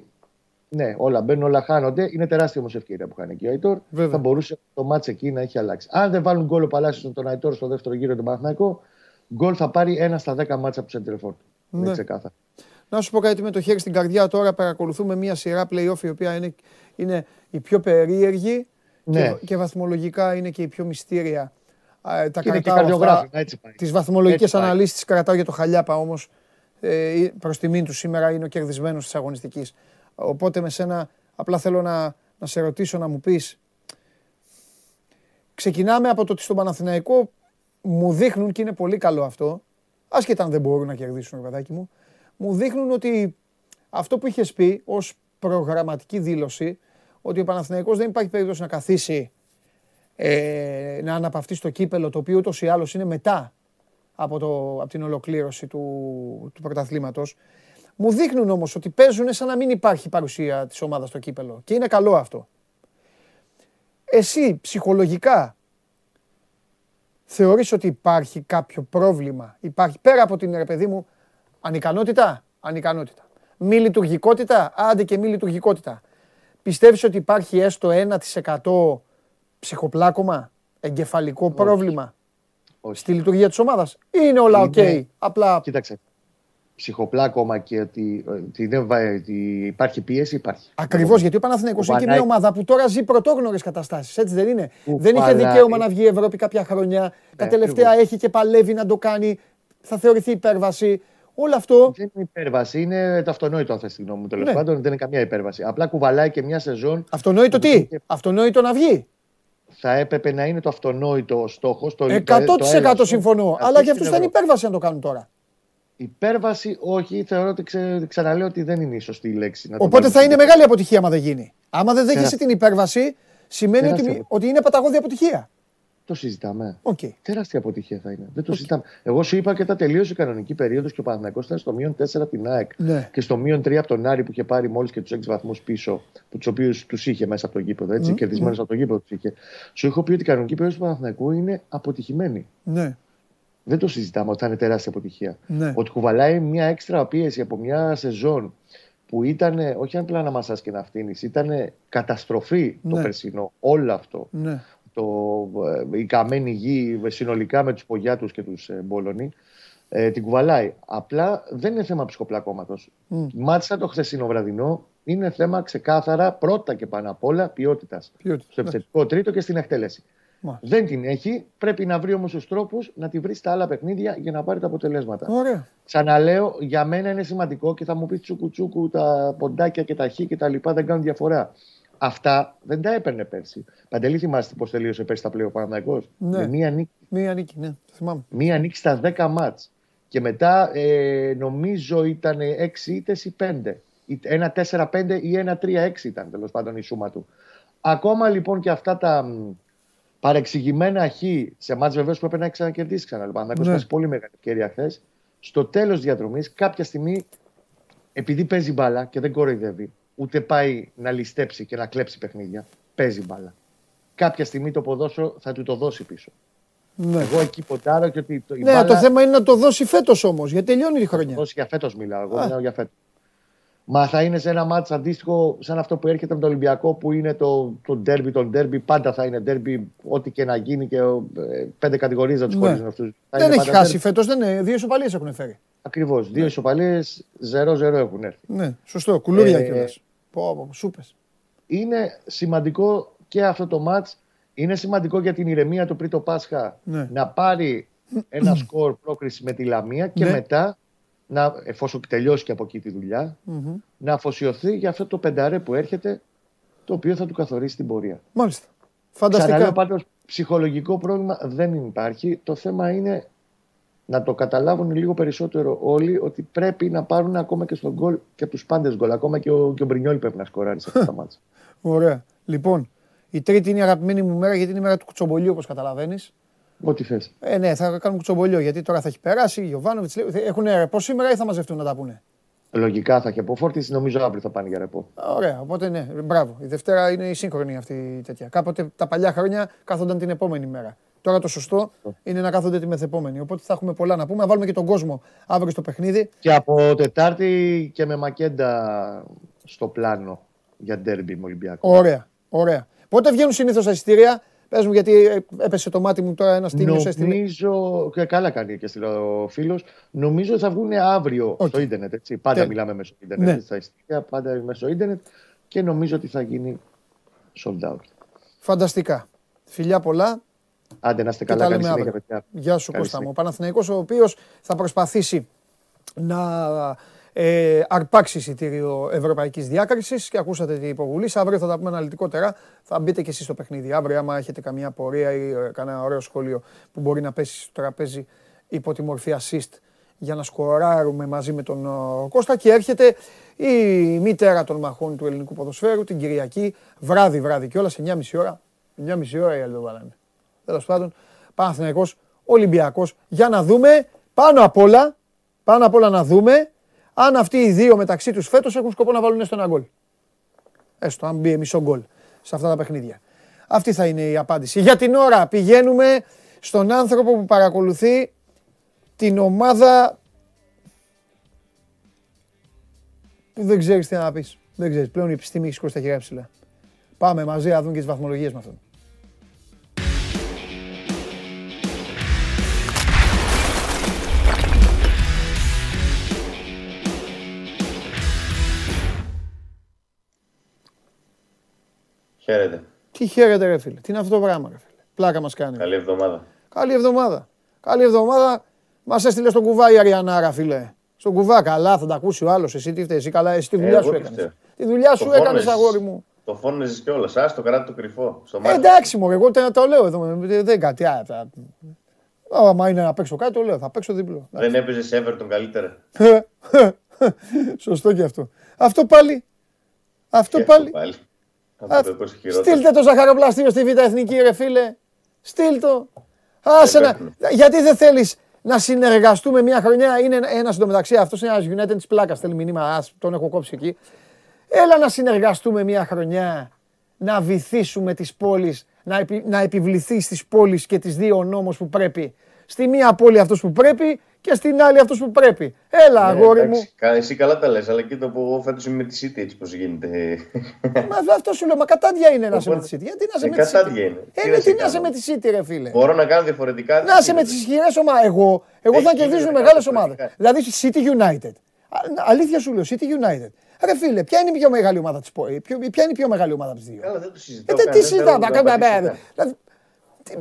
B: ναι, όλα μπαίνουν, όλα χάνονται. Είναι τεράστια όμως ευκαιρία που κάνει και ο Αϊτόρ. Θα μπορούσε το μάτσε εκεί να έχει αλλάξει. Αν δεν βάλουν γκολ ο Παλάσιο τον Αϊτόρ στο δεύτερο γύρο του Παναθναϊκό, γκολ θα πάρει ένα στα δέκα μάτσα από τους Σεντρεφόρ. Ναι. Είναι ξεκάθαρο.
A: Να σου πω κάτι με το χέρι στην καρδιά τώρα. Παρακολουθούμε μια σειρά playoff η οποία είναι, είναι η πιο περίεργη ναι. και, και βαθμολογικά είναι και η πιο μυστήρια.
B: τα είναι κρατάω και αυτά, έτσι πάει.
A: Τις βαθμολογικές αναλύσεις τις κρατάω για το Χαλιάπα όμως. Ε, προς τιμήν τους σήμερα είναι ο κερδισμένος της αγωνιστικής. Οπότε με σένα απλά θέλω να, να σε ρωτήσω να μου πεις. Ξεκινάμε από το ότι στον Παναθηναϊκό μου δείχνουν και είναι πολύ καλό αυτό, άσχετα αν δεν μπορούν να κερδίσουν, παιδάκι μου, μου δείχνουν ότι αυτό που είχες πει ως προγραμματική δήλωση, ότι ο Παναθηναϊκός δεν υπάρχει περίπτωση να καθίσει ε, να αναπαυτεί στο κύπελο, το οποίο ούτως ή άλλως είναι μετά από, το, από την ολοκλήρωση του, του πρωταθλήματος. Μου δείχνουν όμως ότι παίζουν σαν να μην υπάρχει παρουσία της ομάδας στο κύπελο. Και είναι καλό αυτό. Εσύ ψυχολογικά θεωρείς ότι υπάρχει κάποιο πρόβλημα; Υπάρχει πέρα από την ρε παιδί μου ανικανότητα. Ανικανότητα. Μη λειτουργικότητα. Άντε και μη λειτουργικότητα. Πιστεύεις ότι υπάρχει έστω 1% ψυχοπλάκωμα, εγκεφαλικό πρόβλημα στη λειτουργία της ομάδας; Ή είναι όλα οκ. Απλά...
B: Κοίταξε. Ψυχοπλάκωμα και ότι, ότι, δεν, ότι υπάρχει πίεση, υπάρχει.
A: Ακριβώς γιατί ο Παναθηναϊκός είναι και μια ομάδα που τώρα ζει πρωτόγνωρες καταστάσεις. Έτσι δεν είναι; δεν είχε δικαίωμα να βγει Ευρώπη κάποια χρόνια. Ναι, Τα τελευταία έχει και παλεύει να το κάνει. Θα θεωρηθεί υπέρβαση. Όλο αυτό.
B: Δεν είναι υπέρβαση, είναι το αυτονόητο, αν θες τη γνώμη μου. Τέλος ναι. πάντων, δεν είναι καμία υπέρβαση. Απλά κουβαλάει και μια σεζόν.
A: Αυτονόητο τι, αυτονόητο να βγει
B: θα έπρεπε να είναι το αυτονόητο ο στόχος.
A: 100% το, συμφωνώ. Αλλά για αυτούς θα είναι υπέρβαση να το κάνουν τώρα.
B: Υπέρβαση, όχι. Θεωρώ ότι ξε, ξαναλέω ότι δεν είναι η σωστή λέξη.
A: Να Οπότε θα είναι μεγάλη αποτυχία άμα δεν γίνει. Άμα δεν δέχεσαι την υπέρβαση, σημαίνει ότι, ότι είναι παταγώδη αποτυχία.
B: Το συζητάμε.
A: Okay.
B: Τεράστια αποτυχία θα είναι. Δεν το okay. συζητάμε. Εγώ σου είπα και τα τελείωσε η κανονική περίοδος και ο Παναθυνακό ήταν στο μείον 4 την ΑΕΚ
A: ναι.
B: και στο μείον 3 από τον Άρη που είχε πάρει μόλις και τους 6 βαθμούς πίσω, τους οποίους τους είχε μέσα από το γήπεδο. Έτσι, mm. κερδισμένου mm. από το γήπεδο τους είχε. Σου έχω πει ότι η κανονική περίοδος του Παναθυνακού είναι αποτυχημένη.
A: Ναι.
B: Δεν το συζητάμε ότι θα είναι τεράστια αποτυχία.
A: Ναι.
B: Ότι κουβαλάει μια έξτρα πίεση από μια σεζόν που ήταν όχι απλά να μασά και να φτύνει, ήταν καταστροφή ναι. το περσινό. Όλο αυτό.
A: Ναι
B: το, ε, η καμένη γη συνολικά με τους Πογιάτους και τους ε, Μπόλωνοι ε, την κουβαλάει. Απλά δεν είναι θέμα ψυχοπλακώματος. Mm. Μάτσα το χθεσινό βραδινό είναι θέμα ξεκάθαρα πρώτα και πάνω απ' όλα ποιότητας. Στο επιθετικό τρίτο και στην εκτέλεση. Δεν την έχει. Πρέπει να βρει όμως τους τρόπους να τη βρει στα άλλα παιχνίδια για να πάρει τα αποτελέσματα.
A: Ωραία.
B: Ξαναλέω, για μένα είναι σημαντικό και θα μου πεις τσούκου τα ποντάκια και τα χ και τα λοιπά δεν κάνουν διαφορά. Αυτά δεν τα έπαιρνε πέρσι. Παντελή, θυμάστε πώς τελείωσε πέρσι τα πλέον Παναγιακό.
A: Ναι. Με μία νίκη. Μία νίκη, ναι, θυμάμαι.
B: Μία νίκη στα 10 μάτς. Και μετά ε, νομίζω ήταν 6 ήττες ή 5. Ένα 4-5 ή ένα 3-6 ήταν τέλος πάντων η σούμα του. Ακόμα λοιπόν και αυτά τα παρεξηγημένα χ σε μάτς βεβαίως που έπρεπε να ξανακερδίσει ξανά. Λοιπόν, ναι. πολύ μεγάλη ευκαιρία χθες. Στο τέλος διαδρομής, κάποια στιγμή, επειδή παίζει μπάλα και δεν κοροϊδεύει, ούτε πάει να ληστέψει και να κλέψει παιχνίδια. Παίζει μπάλα. Κάποια στιγμή το ποδόσφαιρο θα του το δώσει πίσω. Ναι. Εγώ εκεί ποντάρω και ότι.
A: Το, ναι, μπάλα... το θέμα είναι να το δώσει φέτος όμως, γιατί τελειώνει η χρονιά.
B: Δώσει για φέτος μιλάω. Εγώ μιλάω για φέτος. Μα θα είναι σε ένα μάτσο αντίστοιχο σαν αυτό που έρχεται με τον Ολυμπιακό που είναι το, το ντέρμπι, τον ντέρμπι. Πάντα θα είναι ντέρμπι, ό,τι και να γίνει και ε, πέντε κατηγορίες να τους ναι. χωρίζουν αυτούς.
A: Δεν έχει χάσει φέτος, δεν είναι. Δύο ισοπαλίες έχουν φέρει.
B: Ακριβώς. Δύο ναι. ισοπαλίες, 0-0 έχουν έρθει.
A: Ναι, σωστό. Κουλούρια ε, κιόλας. Πω, σούπες.
B: Είναι σημαντικό και αυτό το μάτς. Είναι σημαντικό για την ηρεμία του πριν το Πάσχα
A: ναι.
B: να πάρει ένα σκορ πρόκριση με τη Λαμία και ναι. μετά, να, εφόσον τελειώσει και από εκεί τη δουλειά, να αφοσιωθεί για αυτό το πενταρέ που έρχεται, το οποίο θα του καθορίσει την πορεία.
A: Μάλιστα. Φανταστικά.
B: Ξαναλέω πάντως, ψυχολογικό πρόβλημα δεν υπάρχει. Το θέμα είναι να το καταλάβουν λίγο περισσότερο όλοι ότι πρέπει να πάρουν ακόμα και στον γκολ και από τους πάντες γκολ. Ακόμα και ο, και ο Μπρινιόλ πρέπει να σκοράρει σε αυτά τα μάτια. [laughs]
A: Ωραία. Λοιπόν, η τρίτη είναι η αγαπημένη μου μέρα γιατί είναι η μέρα του κουτσομπολιού όπως καταλαβαίνεις.
B: Ό,τι θες.
A: Ε, ναι, θα κάνουμε κουτσομπολιό γιατί τώρα θα έχει περάσει. Η Γιωβάνοβιτς έχουν ρεπό σήμερα ή θα μαζευτούν να τα πούνε;
B: Λογικά θα έχει από φόρτιση, νομίζω αύριο θα πάνε για ρεπό.
A: Ωραία, οπότε ναι, μπράβο. Η Δευτέρα είναι η σύγχρονη αυτή η τέτοια. Κάποτε τα παλιά χρόνια κάθονταν την επόμενη μέρα. Τώρα το σωστό είναι να κάθονται τη μεθεπόμενη. Οπότε θα έχουμε πολλά να πούμε. Να βάλουμε και τον κόσμο αύριο στο παιχνίδι.
B: Και από Τετάρτη και με Μακέντα στο πλάνο για ντέρμπι με Ολυμπιακό.
A: Ωραία, ωραία. Πότε βγαίνουν συνήθως τα εισιτήρια; Πες μου, γιατί έπεσε το μάτι μου τώρα ένα τίμιο
B: Νομίζω. Και καλά κάνει και ο φίλος. Νομίζω ότι θα βγουν αύριο okay. στο ίντερνετ. Έτσι. Πάντα μιλάμε μέσω ίντερνετ. Ναι. Στα εισιτήρια, πάντα μέσω ίντερνετ. Και νομίζω ότι θα γίνει sold out.
A: Φανταστικά. Φιλιά πολλά.
B: Άντε να είστε καλά, καλή συνέχεια, παιδιά.
A: Γεια σου Κώστα μου. Ο Παναθηναϊκός ο οποίος θα προσπαθήσει να ε, αρπάξει εισιτήριο ευρωπαϊκής διάκρισης και ακούσατε την υποβουλής. Αύριο θα τα πούμε αναλυτικότερα. Θα μπείτε και εσείς στο παιχνίδι. Αύριο, άμα έχετε καμία πορεία ή ε, κανένα ωραίο σχόλιο που μπορεί να πέσει στο τραπέζι υπό τη μορφή assist για να σκοράρουμε μαζί με τον Κώστα και έρχεται η μητέρα των μαχών του ελληνικού ποδοσφαίρου την Κυριακή, βράδυ βράδυ και όλα σε 9.30 ώρα. 9.30 ώρα η άλλη το βάλανε. Τέλος πάντων, Παναθηναϊκός, Ολυμπιακός, για να δούμε πάνω απ' όλα, πάνω απ' όλα να δούμε αν αυτοί οι δύο μεταξύ τους φέτος έχουν σκοπό να βάλουν έστω ένα γκολ. Έστω, αν μπει μισό γκολ σε αυτά τα παιχνίδια. Αυτή θα είναι η απάντηση. Για την ώρα πηγαίνουμε στον άνθρωπο που παρακολουθεί την ομάδα που δεν ξέρεις τι να πεις. Δεν ξέρεις. Πλέον η επιστήμη έχει σηκώσει τα χέρια ψηλά. Πάμε μαζί να δούμε και τις βαθμολογίες με αυτόν.
C: Χαίρετε.
A: Τι χαίρετε ρε φίλε. Τι είναι αυτό το πράγμα ρε φίλε. Πλάκα μας κάνει.
C: Καλή εβδομάδα.
A: Καλή εβδομάδα. Καλή εβδομάδα. Μας έστειλε στον κουβά η Αριανάρα φίλε. Στον κουβά καλά θα τα ακούσει ο άλλος. Εσύ τι φταίεις. Εσύ καλά. Εσύ τη δουλειά
C: Ε,
A: σου
C: εγώ τι
A: έκανες.
C: φταίω.
A: Τη δουλειά σου
C: Το
A: έκανες
C: φώναζες.
A: αγόρι μου.
C: Το φώνεζε κιόλας. Α το κράτη το κρυφό. Στο
A: Ε,
C: μάτι.
A: εντάξει μου, εγώ το, το λέω εδώ. ε, Δεν κάτι. α, τα- Άμα είναι να παίξω κάτι, το λέω. Θα παίξω διπλό.
C: Δεν έπαιζες σε Everton καλύτερα. [laughs]
A: Σωστό και αυτό. Αυτό πάλι. Αυτό
C: Και
A: πάλι.
C: Πάλι.
A: Α,
C: Αυτό το έπαιζε χειρότερος.
A: Στείλτε το ζαχαροπλαστείο στη Β' Εθνική, ρε φίλε. Στείλ το. Άσε να...
C: παίρνω.
A: Γιατί δεν θέλεις να συνεργαστούμε μια χρονιά; Είναι ένα εντωμεταξύ, αυτός είναι ένας United της πλάκας. Θέλει μηνύμα, ας, τον έχω κόψει εκεί. Έλα να συνεργαστούμε μια χρονιά. Να βυθίσουμε τις πόλεις, να, επι, να επιβληθεί στις πόλεις και τις δύο νόμους που πρέπει. Στη μία πόλη αυτός που πρέπει και στην άλλη αυτός που πρέπει. Έλα,
C: Ναι,
A: αγόρι
C: εντάξει,
A: μου.
C: κα- Εσύ καλά τα λες, αλλά και το που εγώ φέτος είμαι με τη City έτσι πώς γίνεται. [laughs]
A: Μα αυτό σου λέω, μα κατάντια είναι να είσαι με
C: Οπότε-
A: τη City. Γιατί να είσαι
C: Ε,
A: με τη City;
C: κατάντια είναι.
A: Ε,
C: Τι
A: ναι,
C: να
A: τι
C: σε
A: να είσαι
C: κάνω;
A: με τη City, ρε φίλε.
C: Μπορώ να κάνω διαφορετικά.
A: Να είσαι με τις ισχυρές ομάδες. Εγώ, εγώ θα
C: Έχει
A: κερδίζουν
C: γίνει
A: μεγάλες
C: κάτι
A: ομάδες.
C: διαφορετικά.
A: Δηλαδή City United. Α, Αλήθεια σου λέω, City United. Ρε φίλε, ποια είναι η πιο μεγάλη ομάδα της πόλη, ποια είναι η πιο μεγάλη ομάδα από τις δύο;
C: Καλά, δεν το
A: Ε,
C: συζητάω.
A: τε-
C: καν,
A: τι
C: δεν
A: συζητάμε,
C: θέλω
A: τα
C: να
A: κάνουμε.
C: απαντήσω
A: μπε,
C: καν.
A: Δηλαδή, τι-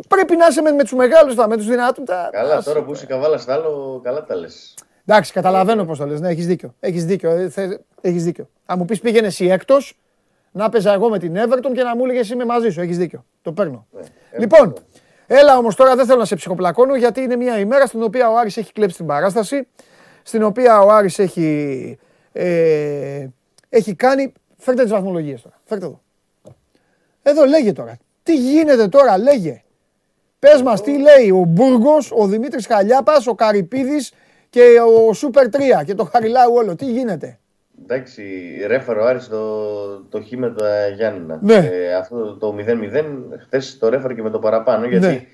A: πρέπει να είσαι με, με τους μεγάλους, με τους δυνατούς. Τα...
C: Καλά,
A: Άσε,
C: τώρα που είσαι καβάλα στα άλλο, καλά τα λες.
A: Εντάξει, καταλαβαίνω πώς το λες. Ναι, έχεις δίκιο. Έχεις δίκιο. Ε, θε- έχεις δίκιο. Αν μου πεις πήγαινε εσύ έκτος, να παίζα εγώ με την Everton και να μου έλεγες είμαι μαζί σου. Έχεις δίκιο. Το παίρνω. λοιπόν, έλα όμως τώρα δεν θέλω να σε ψυχοπλακώνω γιατί είναι μια ημέρα στην οποία ο Άρης έχει κλέψει την παράσταση. Στην οποία ο Άρης έχει, ε, έχει κάνει. Φέρτε τις βαθμολογίες τώρα. Φέρτε εδώ. Εδώ λέγε τώρα. Τι γίνεται τώρα, λέγε. Πες μας, τι λέει ο Μπούργος, ο Δημήτρης Χαλιάπας, ο Καρυπίδης και ο Σούπερ 3 και το Χαριλάου όλο. Τι γίνεται;
C: Εντάξει, ρέφερε ο Άρης το, το χ με τα Γιάννηνα.
A: Ναι.
C: Ε, αυτό το 0-0 χθες το ρέφερε και με το παραπάνω. Γιατί
A: Ναι.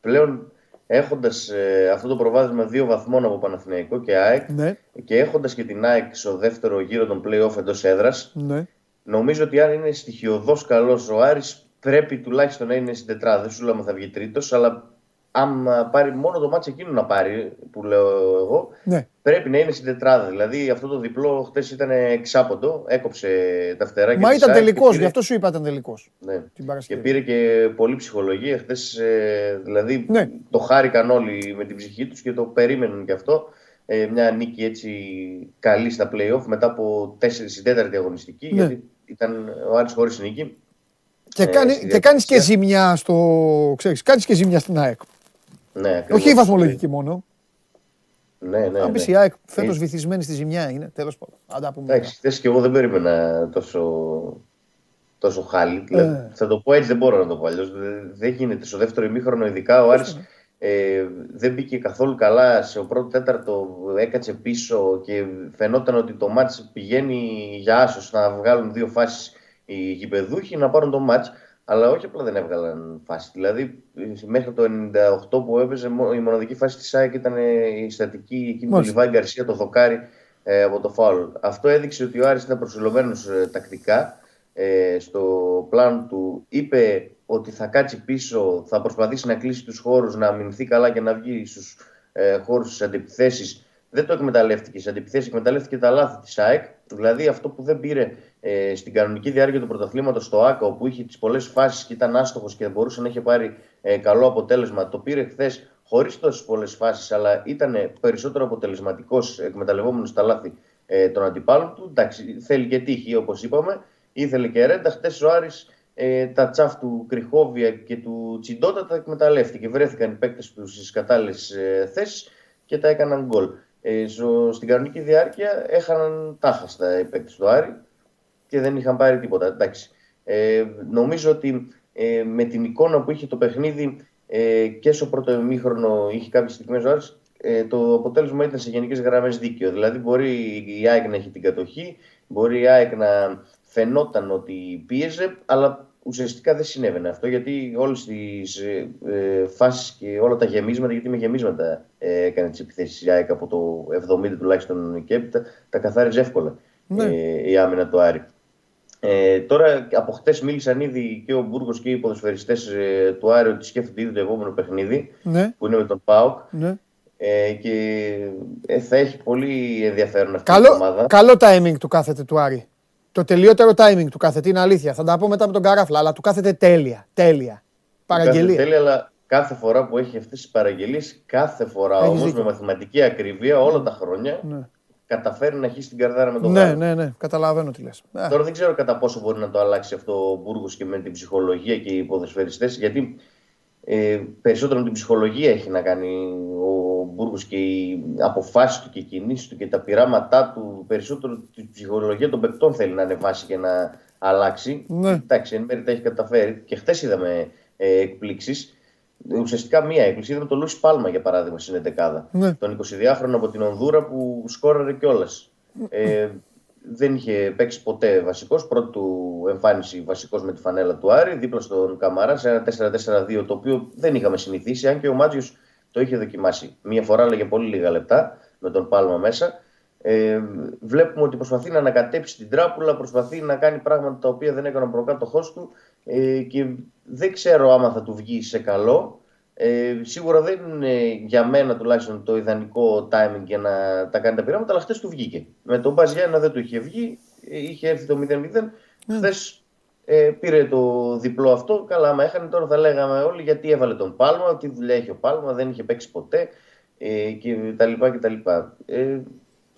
C: πλέον έχοντας αυτό το προβάδισμα δύο βαθμών από Παναθηναϊκό και ΑΕΚ
A: Ναι,
C: και έχοντας και την ΑΕΚ στο δεύτερο γύρο των playoff εντός έδρας,
A: ναι.
C: νομίζω ότι αν είναι στοιχειοδός καλός ο Άρης πρέπει τουλάχιστον να είναι στην τετράδα. Δεν σου λέω αν θα βγει τρίτος, αλλά αν α, πάρει μόνο το μάτσο εκείνο να πάρει, που λέω εγώ,
A: ναι.
C: Πρέπει να είναι στην τετράδα. Δηλαδή αυτό το διπλό χθε ήταν εξάποντο, έκοψε τα φτεράκια.
A: Μα
C: της
A: ήταν
C: ΑΕΚ και
A: τελικός,
C: πήρε-
A: γι' αυτό σου είπα ήταν τελικός.
C: Ναι.
A: Την
C: Και
A: Παρασκευή.
C: πήρε και πολύ ψυχολογία. Χθε δηλαδή
A: Ναι.
C: το χάρηκαν όλοι με την ψυχή τους και το περίμεναν και αυτό. Ε, μια νίκη έτσι καλή στα playoff μετά από τέσσερις στην τέταρτη αγωνιστική.
A: Ναι.
C: Γιατί ήταν ο Άρης χωρίς νίκη.
A: Και,
C: ε,
A: κάνει,
C: στη
A: και κάνεις και
C: διαδικασία.
A: ζημιά στο. Ξέρεις, κάνεις και ζημιά στην ΑΕΚ.
C: Ναι, ακριβώς.
A: Όχι η βαθμολογική μόνο.
C: Ναι, ναι,
A: Αν
C: ναι.
A: πει η ΑΕΚ φέτος
C: Ε,
A: βυθισμένη στη ζημιά είναι, τέλος πάντων. Αν τα πούμε. μετά.
C: Εντάξει, χθε και εγώ δεν περίμενα τόσο, τόσο χάλι. Δηλαδή,
A: Ε.
C: Θα το πω έτσι, δεν μπορώ να το πω αλλιώς. Δεν, δεν γίνεται. Στο δεύτερο ημίχρονο, ειδικά ο Άρης ε, δεν μπήκε καθόλου καλά. Σε ο πρώτο τέταρτο έκατσε πίσω και φαινόταν ότι το μάτς πηγαίνει για άσος να βγάλουν δύο φάσεις οι γηπεδούχοι να πάρουν το μάτς. Αλλά όχι απλά δεν έβγαλαν φάση. Δηλαδή, μέχρι το 98 που έπαιζε, μο- η μοναδική φάση της ΑΕΚ ήταν ε, η στατική εκείνη του
A: Μάλιστα.
C: Λιβάη Γκαρσία, το δοκάρι ε, από το φάουλ. Αυτό έδειξε ότι ο Άρης ήταν προσιλωμένος ε, τακτικά ε, στο πλάνο του. Είπε ότι θα κάτσει πίσω, θα προσπαθήσει να κλείσει τους χώρους, να αμυνθεί καλά και να βγει στους ε, χώρους της αντιπιθέσεις. Δεν το εκμεταλλεύτηκε. Σε αντιπιθέσεις εκμεταλλεύτηκε τα λάθη της ΑΕΚ. Δηλαδή αυτό που δεν πήρε ε, στην κανονική διάρκεια του πρωταθλήματος στο ΑΚΑ, όπου είχε τις πολλές φάσεις και ήταν άστοχος και μπορούσε να είχε πάρει ε, καλό αποτέλεσμα. Το πήρε χθες χωρίς τόσες πολλές φάσεις, αλλά ήταν περισσότερο αποτελεσματικός εκμεταλλευόμενος τα λάθη ε, των αντιπάλων του. Εντάξει, θέλει και τύχη όπως είπαμε. Ήθελε και ρέντα. Χθε ο Άρης ε, τα τσάφ του Κρυχόβια και του Τσιντότα τα εκμεταλλεύτηκε. Βρέθηκαν οι παίκτες τους στις κατάλληλες ε, θέσεις και τα έκαναν γκολ. Ε, στην κανονική διάρκεια έχαναν τάχαστα οι παίκτες του Άρη και δεν είχαν πάρει τίποτα. Εντάξει. Ε, νομίζω ότι ε, με την εικόνα που είχε το παιχνίδι ε, και στο πρώτο ημίχρονο είχε κάποιες στιγμές ο Άρης, ε, το αποτέλεσμα ήταν σε γενικές γραμμές δίκαιο. Δηλαδή, μπορεί η ΑΕΚ να έχει την κατοχή, μπορεί η ΑΕΚ να φαινόταν ότι πίεζε, αλλά ουσιαστικά δεν συνέβαινε αυτό γιατί όλες τις ε, ε φάσεις και όλα τα γεμίσματα, γιατί με γεμίσματα ε, έκανε τις επιθέσεις η ΑΕΚ από το 70 τουλάχιστον και έπειτα, τα καθάριζε εύκολα ναι. ε, η άμυνα του Άρη. Ε, τώρα από χτες μίλησαν ήδη και ο Μπούργος και οι ποδοσφαιριστές ε, του Άρη ότι σκέφτονται ήδη το επόμενο παιχνίδι ναι. που είναι με τον Πάοκ. Ναι. Ε, και ε, θα έχει πολύ ενδιαφέρον αυτή
A: καλό,
C: η ομάδα.
A: Καλό timing του κάθεται του Άρη. Το τελειότερο timing του κάθεται είναι αλήθεια. Θα τα πω μετά με τον Καράφλα, αλλά του κάθεται τέλεια. Τέλεια. Παραγγελία.
C: Τέλεια, αλλά κάθε φορά που έχει αυτές τις παραγγελίες, κάθε φορά όμως με μαθηματική ακρίβεια όλα τα χρόνια. Ναι καταφέρει να έχει την καρδάρα με τον
A: Ναι, ναι, ναι, καταλαβαίνω τι λες.
C: Τώρα δεν ξέρω κατά πόσο μπορεί να το αλλάξει αυτό ο Μπούργος και με την ψυχολογία και οι ποδοσφαιριστές, γιατί ε, περισσότερο με την ψυχολογία έχει να κάνει ο Μπούργος και οι αποφάσεις του και οι κινήσεις του και τα πειράματά του. Περισσότερο την ψυχολογία των παικτών θέλει να ανεβάσει και να αλλάξει. Ναι. Εντάξει, εν μέρει τα έχει καταφέρει. Και χθες είδαμε ε, εκπλήξεις ουσιαστικά μία έκπληξη. Είδαμε τον Λούις Πάλμα για παράδειγμα στην 11 ναι. Τον 22χρονο από την Ονδούρα που σκόραρε κιόλας. Ε, δεν είχε παίξει ποτέ βασικός. Πρώτη του εμφάνιση βασικός με τη φανέλα του Άρη, δίπλα στον Καμαρά σε ένα 4-4-2 το οποίο δεν είχαμε συνηθίσει. Αν και ο Μάτζιος το είχε δοκιμάσει. Μία φορά έλεγε πολύ λίγα λεπτά με τον Πάλμα μέσα. Ε, βλέπουμε ότι προσπαθεί να ανακατέψει την τράπουλα, προσπαθεί να κάνει πράγματα τα οποία δεν έκανε ο προκάτοχός του ε, και δεν ξέρω άμα θα του βγει σε καλό. Ε, σίγουρα δεν είναι για μένα τουλάχιστον το ιδανικό timing για να τα κάνει τα πειράματα, αλλά χθες του βγήκε. Με τον Μπαζιάννα δεν του είχε βγει, ε, είχε έρθει το 0-0. Mm. Χθες ε, πήρε το διπλό αυτό. Καλά, άμα έχανε τώρα θα λέγαμε όλοι γιατί έβαλε τον Πάλμα, τι δουλειά έχει ο Πάλμα, δεν είχε παίξει ποτέ ε, και τα λοιπά και τα λοιπά. Ε,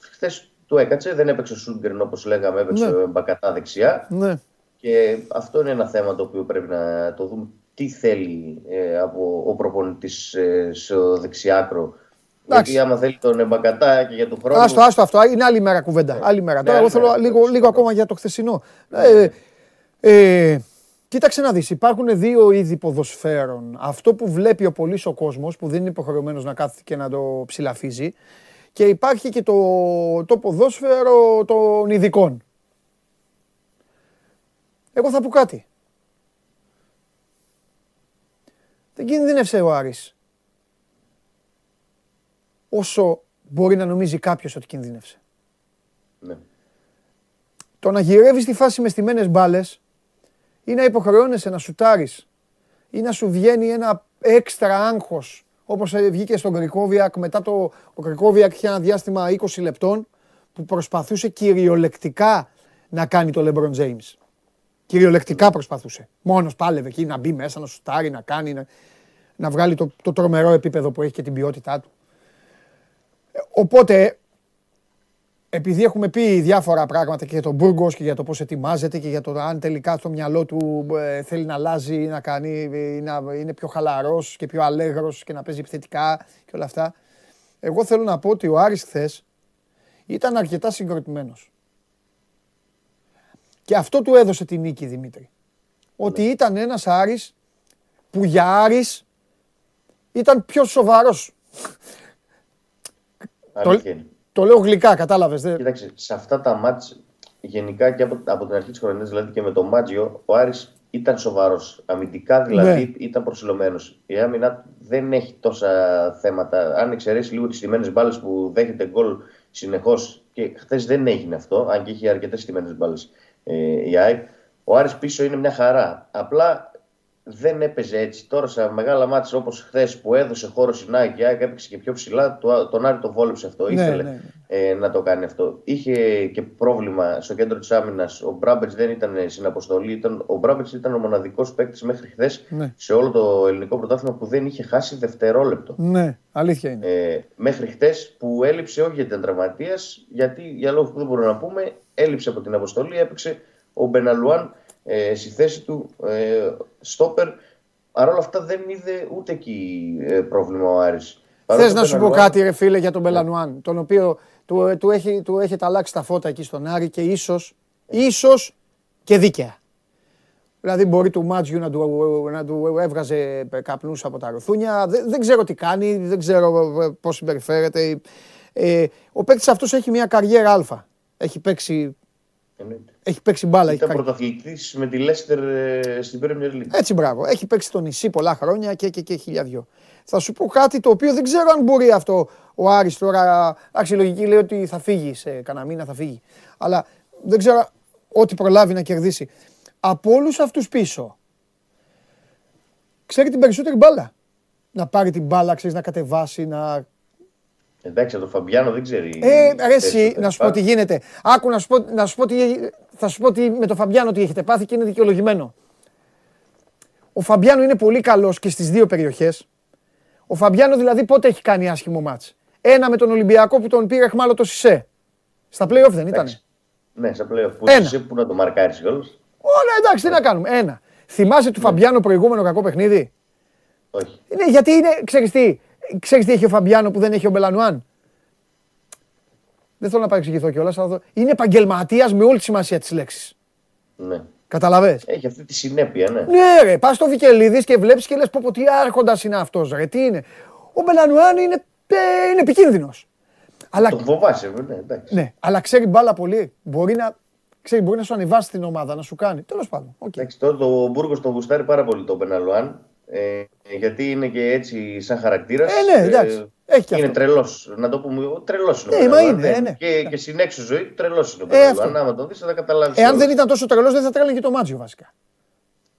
C: χθες του έκατσε, δεν έπαιξε ο Σούγκερν όπως λέγαμε, έπαιξε ναι. Μπακατά δεξιά. Ναι. Και αυτό είναι ένα θέμα το οποίο πρέπει να το δούμε. Τι θέλει ε, από ο προπονητής ε, στο δεξιάκρο. Γιατί άμα θέλει τον Εμπακατά και για τον χρόνο.
A: Άστο, άστο αυτό. Είναι άλλη μέρα κουβέντα. Ναι. Άλλη μέρα. Ναι, Τώρα, εγώ θέλω λίγο, λίγο ακόμα για το χθεσινό. Ε, ε, κοίταξε να δεις, υπάρχουν δύο είδη ποδοσφαίρων. Αυτό που βλέπει ο πολύς ο κόσμος, που δεν είναι υποχρεωμένος να κάθεται και να το ψηλαφίζει. Και υπάρχει και το, το ποδόσφαιρο των ειδικών. Εγώ θα πω κάτι. Δεν κινδύνευσε ο Άρης. Όσο μπορεί να νομίζει κάποιος ότι κινδύνευσε. Ναι. Το να γυρεύεις τη φάση με στιμένες μπάλες ή να υποχρεώνεσαι να σουτάρεις ή να σου βγαίνει ένα έξτρα άγχος όπως βγήκε στον Κρικόβιακ μετά το ο Κρικόβιακ είχε ένα διάστημα 20 λεπτών που προσπαθούσε κυριολεκτικά να κάνει το LeBron James. Κυριολεκτικά προσπαθούσε. Μόνος πάλευε εκεί να μπει μέσα, να σουτάρει, να κάνει, να, να βγάλει το, το τρομερό επίπεδο που έχει και την ποιότητά του. Ε, οπότε, επειδή έχουμε πει διάφορα πράγματα και για τον Μπουργκο και για το πώς ετοιμάζεται και για το αν τελικά στο μυαλό του ε, θέλει να αλλάζει, να κάνει, ε, να είναι πιο χαλαρός και πιο αλέγρος και να παίζει επιθετικά και όλα αυτά. Εγώ θέλω να πω ότι ο Άρης χθες ήταν αρκετά συγκροτημένος. Και αυτό του έδωσε την νίκη, Δημήτρη. Ότι ναι. ήταν ένας Άρης που για Άρης ήταν πιο σοβαρός. Το, το λέω γλυκά, κατάλαβες. Δε...
C: Κοίταξε, σε αυτά τα μάτς, γενικά και από, από την αρχή της χρονιάς, δηλαδή και με τον Μάτζιο, ο Άρης ήταν σοβαρός. Αμυντικά δηλαδή ναι. ήταν προσιλωμένος. Η άμυνα δεν έχει τόσα θέματα. Αν εξαιρέσεις λίγο τις στιμένες μπάλες που δέχεται γκολ συνεχώς και χθες δεν έγινε αυτό, αν και είχε αρκετές στιμένες μπάλες ε, η ΑΕΚ. Ο Άρης πίσω είναι μια χαρά. Απλά δεν έπαιζε έτσι. Τώρα σε μεγάλα μάτια όπως χθες που έδωσε χώρο στην ΑΕΚ και η ΑΕΚ έπαιξε και πιο ψηλά, τον Άρη το βόλεψε αυτό. Ναι, Ήθελε ναι, ναι. Ε, να το κάνει αυτό. Είχε και πρόβλημα στο κέντρο της άμυνας. Ο Μπράμπετ δεν ήταν στην αποστολή. Ήταν, ο Μπράμπετ ήταν ο μοναδικός παίκτης μέχρι χθες
A: Ναι.
C: σε όλο το ελληνικό πρωτάθλημα που δεν είχε χάσει δευτερόλεπτο.
A: Ναι, αλήθεια είναι.
C: Ε, μέχρι χτε που έλειψε όχι γιατί ήταν τραυματίας, γιατί για λόγους που δεν μπορούμε να πούμε, έλειψε από την αποστολή. Έπαιξε ο Μπεναλουάν ε, στη θέση του ε, στόπερ. Παρ' όλα αυτά δεν είδε ούτε εκεί ε, πρόβλημα ο Άρης. Παρότι
A: Θες
C: ο
A: να σου πω
C: Μπεναλουάν-
A: κάτι, ρε φίλε, για τον Μπελανουάν, τον οποίο του, του, έχει, του έχετε αλλάξει τα φώτα εκεί στον Άρη και ίσως ίσως και δίκαια. Δηλαδή μπορεί του Μάτζιου να του, να του έβγαζε καπνούς από τα ρουθούνια. Δεν, δεν ξέρω τι κάνει, δεν ξέρω ε, πώς συμπεριφέρεται. Ε, ο παίκτης αυτός έχει μια καριέρα αλφα. Έχει παίξει,
C: Εννοείται.
A: έχει παίξει μπάλα. Έχει
C: Ήταν
A: καρι-
C: πρωταθλητής με τη Λέστερ ε, στην Premier League.
A: Έτσι, μπράβο. Έχει παίξει στο νησί πολλά χρόνια και, και, και χιλιαδιό. Θα σου πω κάτι το οποίο δεν ξέρω αν μπορεί αυτό ο Άρης τώρα. Εντάξει, η λογική λέει ότι θα φύγει σε κανένα μήνα, θα φύγει. Αλλά δεν ξέρω ό,τι προλάβει να κερδίσει. Από όλους αυτούς πίσω, ξέρει την περισσότερη μπάλα; Να πάρει την μπάλα, ξέρεις να κατεβάσει, να.
C: Εντάξει, από τον Φαμπιάνο δεν ξέρει.
A: Ε, ρε, εσύ,
C: περισσότερα.
A: να σου πω τι γίνεται. Άκου να σου πω, να σου πω τι, θα σου πω τι με τον Φαμπιάνο τι έχετε πάθει και είναι δικαιολογημένο. Ο Φαμπιάνο είναι πολύ καλός και στις δύο περιοχές. Ο Φαμπιάνο δηλαδή πότε έχει κάνει άσχημο μάτς; Ένα με τον Ολυμπιακό που τον πήρε εχμάλωτο Σισε. Στα play-off δεν ήταν.
C: Εντάξει. Ναι, σε πλέον. Πού
A: Ένα.
C: είσαι, πού να το μαρκάρεις κιόλας.
A: Όλα εντάξει, τι να κάνουμε. Ένα. Θυμάσαι του Φαμπιάνο προηγούμενο κακό παιχνίδι;
C: Όχι.
A: Ναι, γιατί είναι, ξέρεις τι, ξέρεις τι έχει ο Φαμπιάνο που δεν έχει ο Μπελανουάν; Δεν θέλω να παρεξηγηθώ κιόλας, αλλά θα δω- είναι επαγγελματίας με όλη τη σημασία της λέξης.
C: Ναι.
A: Κατάλαβες;
C: Έχει αυτή τη συνέπεια, ναι.
A: Ναι, ρε, πας στο Βικελίδης και βλέπεις και λες: Πω, πω τι άρχοντας είναι αυτός, ρε, τι είναι. Ο Μπελανουάν είναι, ε, είναι επικίνδυνος. Αλλά,
C: Τον φοβάσαι, ναι, εντάξει.
A: ναι, αλλά ξέρει μπάλα πολύ. Μπορεί να, ξέρει, μπορεί να σου ανεβάσει την ομάδα, να σου κάνει. Τέλος πάντων. οκ.
C: Εντάξει, τώρα το Μπούργος τον γουστάρει πάρα πολύ τον Μπεναλουάν. Ε, γιατί είναι και έτσι σαν χαρακτήρας.
A: Ε, ναι, εντάξει. Έχει και
C: είναι
A: αυτό.
C: τρελός. Να το πούμε, τρελός είναι. ο
A: Ε, μα
C: Μπεναλουάν,
A: είναι,
C: ναι.
A: ε, ναι.
C: Και, και στην έξω ζωή τρελός είναι ο
A: Ε,
C: Μπεναλουάν.
A: αυτό.
C: Άμα τον δεις, θα καταλάβεις.
A: Εάν δεν ήταν τόσο τρελός, δεν θα τρέλανε και το Μάτζιο βασικά.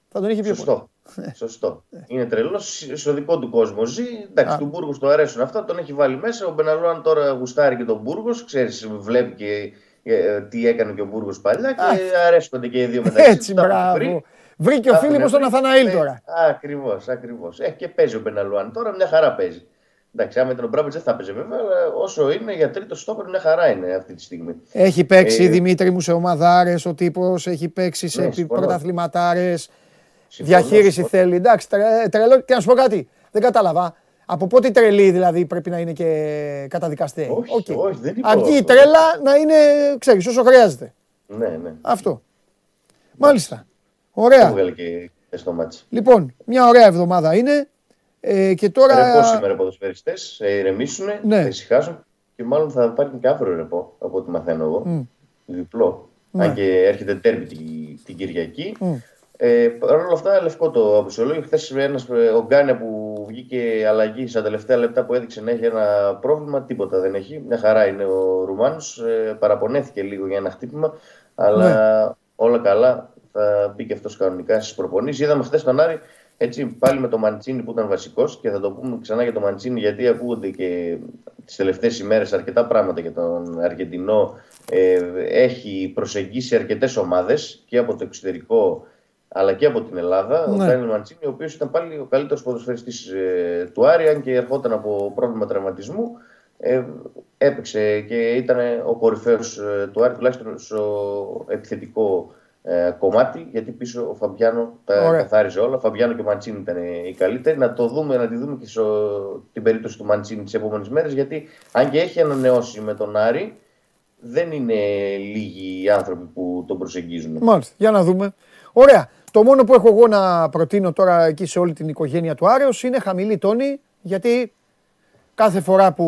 A: Θα τον είχε πιο πολύ.
C: Σωστό. Σωστό. Είναι τρελός. Στο δικό του κόσμο ζει. Εντάξει,
A: Α.
C: του Μπούργος του αρέσουν αυτά. Τον έχει βάλει μέσα. Ο Μπεναλουάν τώρα γουστάρει και τον Μπούργος. Ξέρεις, βλέπει και ε, τι έκανε και ο Μπούργος παλιά και αρέσκονται και οι δύο μεταξύ
A: Έτσι,
C: τους. Τα έχουν
A: μπράβο.
C: βρει.
A: Βρήκε ο Φίλιππος τον Αθαναήλ τώρα.
C: Ακριβώς, ακριβώς. Ε, και παίζει ο Μπεναλουάν τώρα, μια χαρά παίζει. Εντάξει, άμα ήταν ο Μπράμπετς δεν θα παίζει βέβαια, αλλά όσο είναι για τρίτο στόπερ, μια χαρά είναι αυτή τη στιγμή.
A: Έχει παίξει
C: Ε,
A: Δημήτρη μου σε ομαδάρες ο τύπος, έχει παίξει σε
C: Ναι,
A: επι-
C: συμφωνώ.
A: πρωταθληματάρες.
C: Συμφωνώ,
A: Διαχείριση
C: συμφωνώ.
A: θέλει. Εντάξει, τρε, τρελό. Και να σου πω κάτι. Δεν κατάλαβα. Από πότε η τρελή δηλαδή πρέπει να είναι και καταδικαστή;
C: Όχι,
A: Οκ.
C: όχι, δεν είπα
A: Αρκεί η
C: αυτό.
A: τρέλα να είναι, ξέρεις, όσο χρειάζεται.
C: Ναι, ναι.
A: Αυτό. Μάλιστα. Ωραία.
C: Το βγάλε και στο ματς.
A: Λοιπόν, μια ωραία εβδομάδα είναι. Ε, και τώρα.
C: Ρεπό σήμερα οι ποδοσφαιριστές, ε, ηρεμήσουν,
A: Ναι.
C: θα ησυχάσουν και μάλλον θα υπάρχει και αύριο ρεπό από ό,τι μαθαίνω εγώ. Διπλό.
A: Ναι.
C: Αν και έρχεται ντέρμπι την, την Κυριακή.
A: Μμ.
C: Ε, Παρ' όλα αυτά, λευκό το απουσιολόγιο. Χθες ένας ο Γκάνεα που βγήκε αλλαγή στα τελευταία λεπτά που έδειξε να έχει ένα πρόβλημα, τίποτα δεν έχει. Μια χαρά είναι ο Ρουμάνος. Ε, παραπονέθηκε λίγο για ένα χτύπημα, αλλά
A: Ναι.
C: όλα καλά. Θα μπει και αυτός κανονικά στις προπονήσεις. Είδαμε χθες τον Άρη έτσι πάλι με το Μαντσίνη που ήταν βασικός και θα το πούμε ξανά για το Μαντσίνη γιατί ακούγονται και τις τελευταίες ημέρες αρκετά πράγματα για τον Αργεντινό. Ε, έχει προσεγγίσει αρκετές ομάδες και από το εξωτερικό αλλά και από την Ελλάδα. Ο
A: Ναι.
C: Ντάνιλ Μαντσίνη, ο οποίος ήταν πάλι ο καλύτερος ποδοσφαιριστής ε, του Άρη, αν και ερχόταν από πρόβλημα τραυματισμού. Ε, έπαιξε και ήταν ο κορυφαίος ε, του Άρη, τουλάχιστον στο επιθετικό ε, κομμάτι, γιατί πίσω ο Φαμπιάνο τα
A: Ωραία.
C: καθάριζε όλα. Ο Φαμπιάνο και ο Μαντσίνη ήταν ε, οι καλύτεροι. Να το δούμε, να τη δούμε και στο, την περίπτωση του Μαντσίνη τις επόμενες μέρες, γιατί αν και έχει ανανεώσει με τον Άρη, δεν είναι λίγοι οι άνθρωποι που τον προσεγγίζουν.
A: Μάλιστα. Για να δούμε. Ωραία. Το μόνο που έχω εγώ να προτείνω τώρα εκεί σε όλη την οικογένεια του Άρεος είναι χαμηλή τόνη, γιατί κάθε φορά που,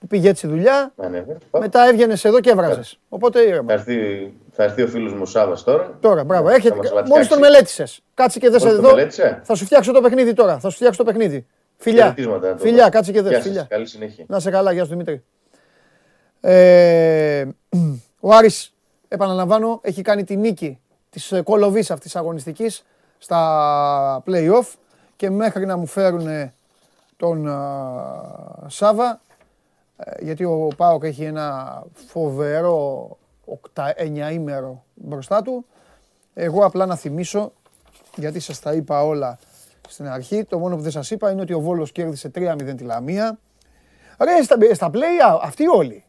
A: που πήγε έτσι δουλειά,
C: Να ανέβει.
A: μετά έβγαινες εδώ και έβραζες. Οπότε
C: Θα
A: ήρεμα.
C: έρθει, θα έρθει ο φίλος μου Σάβα τώρα.
A: Τώρα, μπράβο.
C: Θα
A: Έρχεται.
C: μας
A: Μόλις
C: λατιάξει.
A: τον μελέτησες. Κάτσε και δες
C: Μόλις τον
A: εδώ.
C: μελέτησε;
A: Θα σου φτιάξω το παιχνίδι τώρα. Θα σου φτιάξω το παιχνίδι. Φιλιά.
C: Χαιρετίσματα, να το
A: Φιλιά,
C: πω.
A: κάτσε και δες.
C: Γεια σας,
A: Φιλιά.
C: Καλή συνέχεια.
A: Να σε καλά, γεια σου Δημήτρη. Ε, [clears throat] ο Άρης, επαναλαμβάνω, έχει κάνει τη νίκη της ε, κολοβής αυτής της αγωνιστικής στα play-off και μέχρι να μου φέρουν τον α, Σάβα Ε, γιατί ο Πάοκ έχει ένα φοβερό 9 ημέρο μπροστά του. Εγώ απλά να θυμίσω, γιατί σας τα είπα όλα στην αρχή, το μόνο που δεν σας είπα είναι ότι ο Βόλος κέρδισε 3-0 τη Λαμία. Ρε, στα, στα play αυτοί όλοι.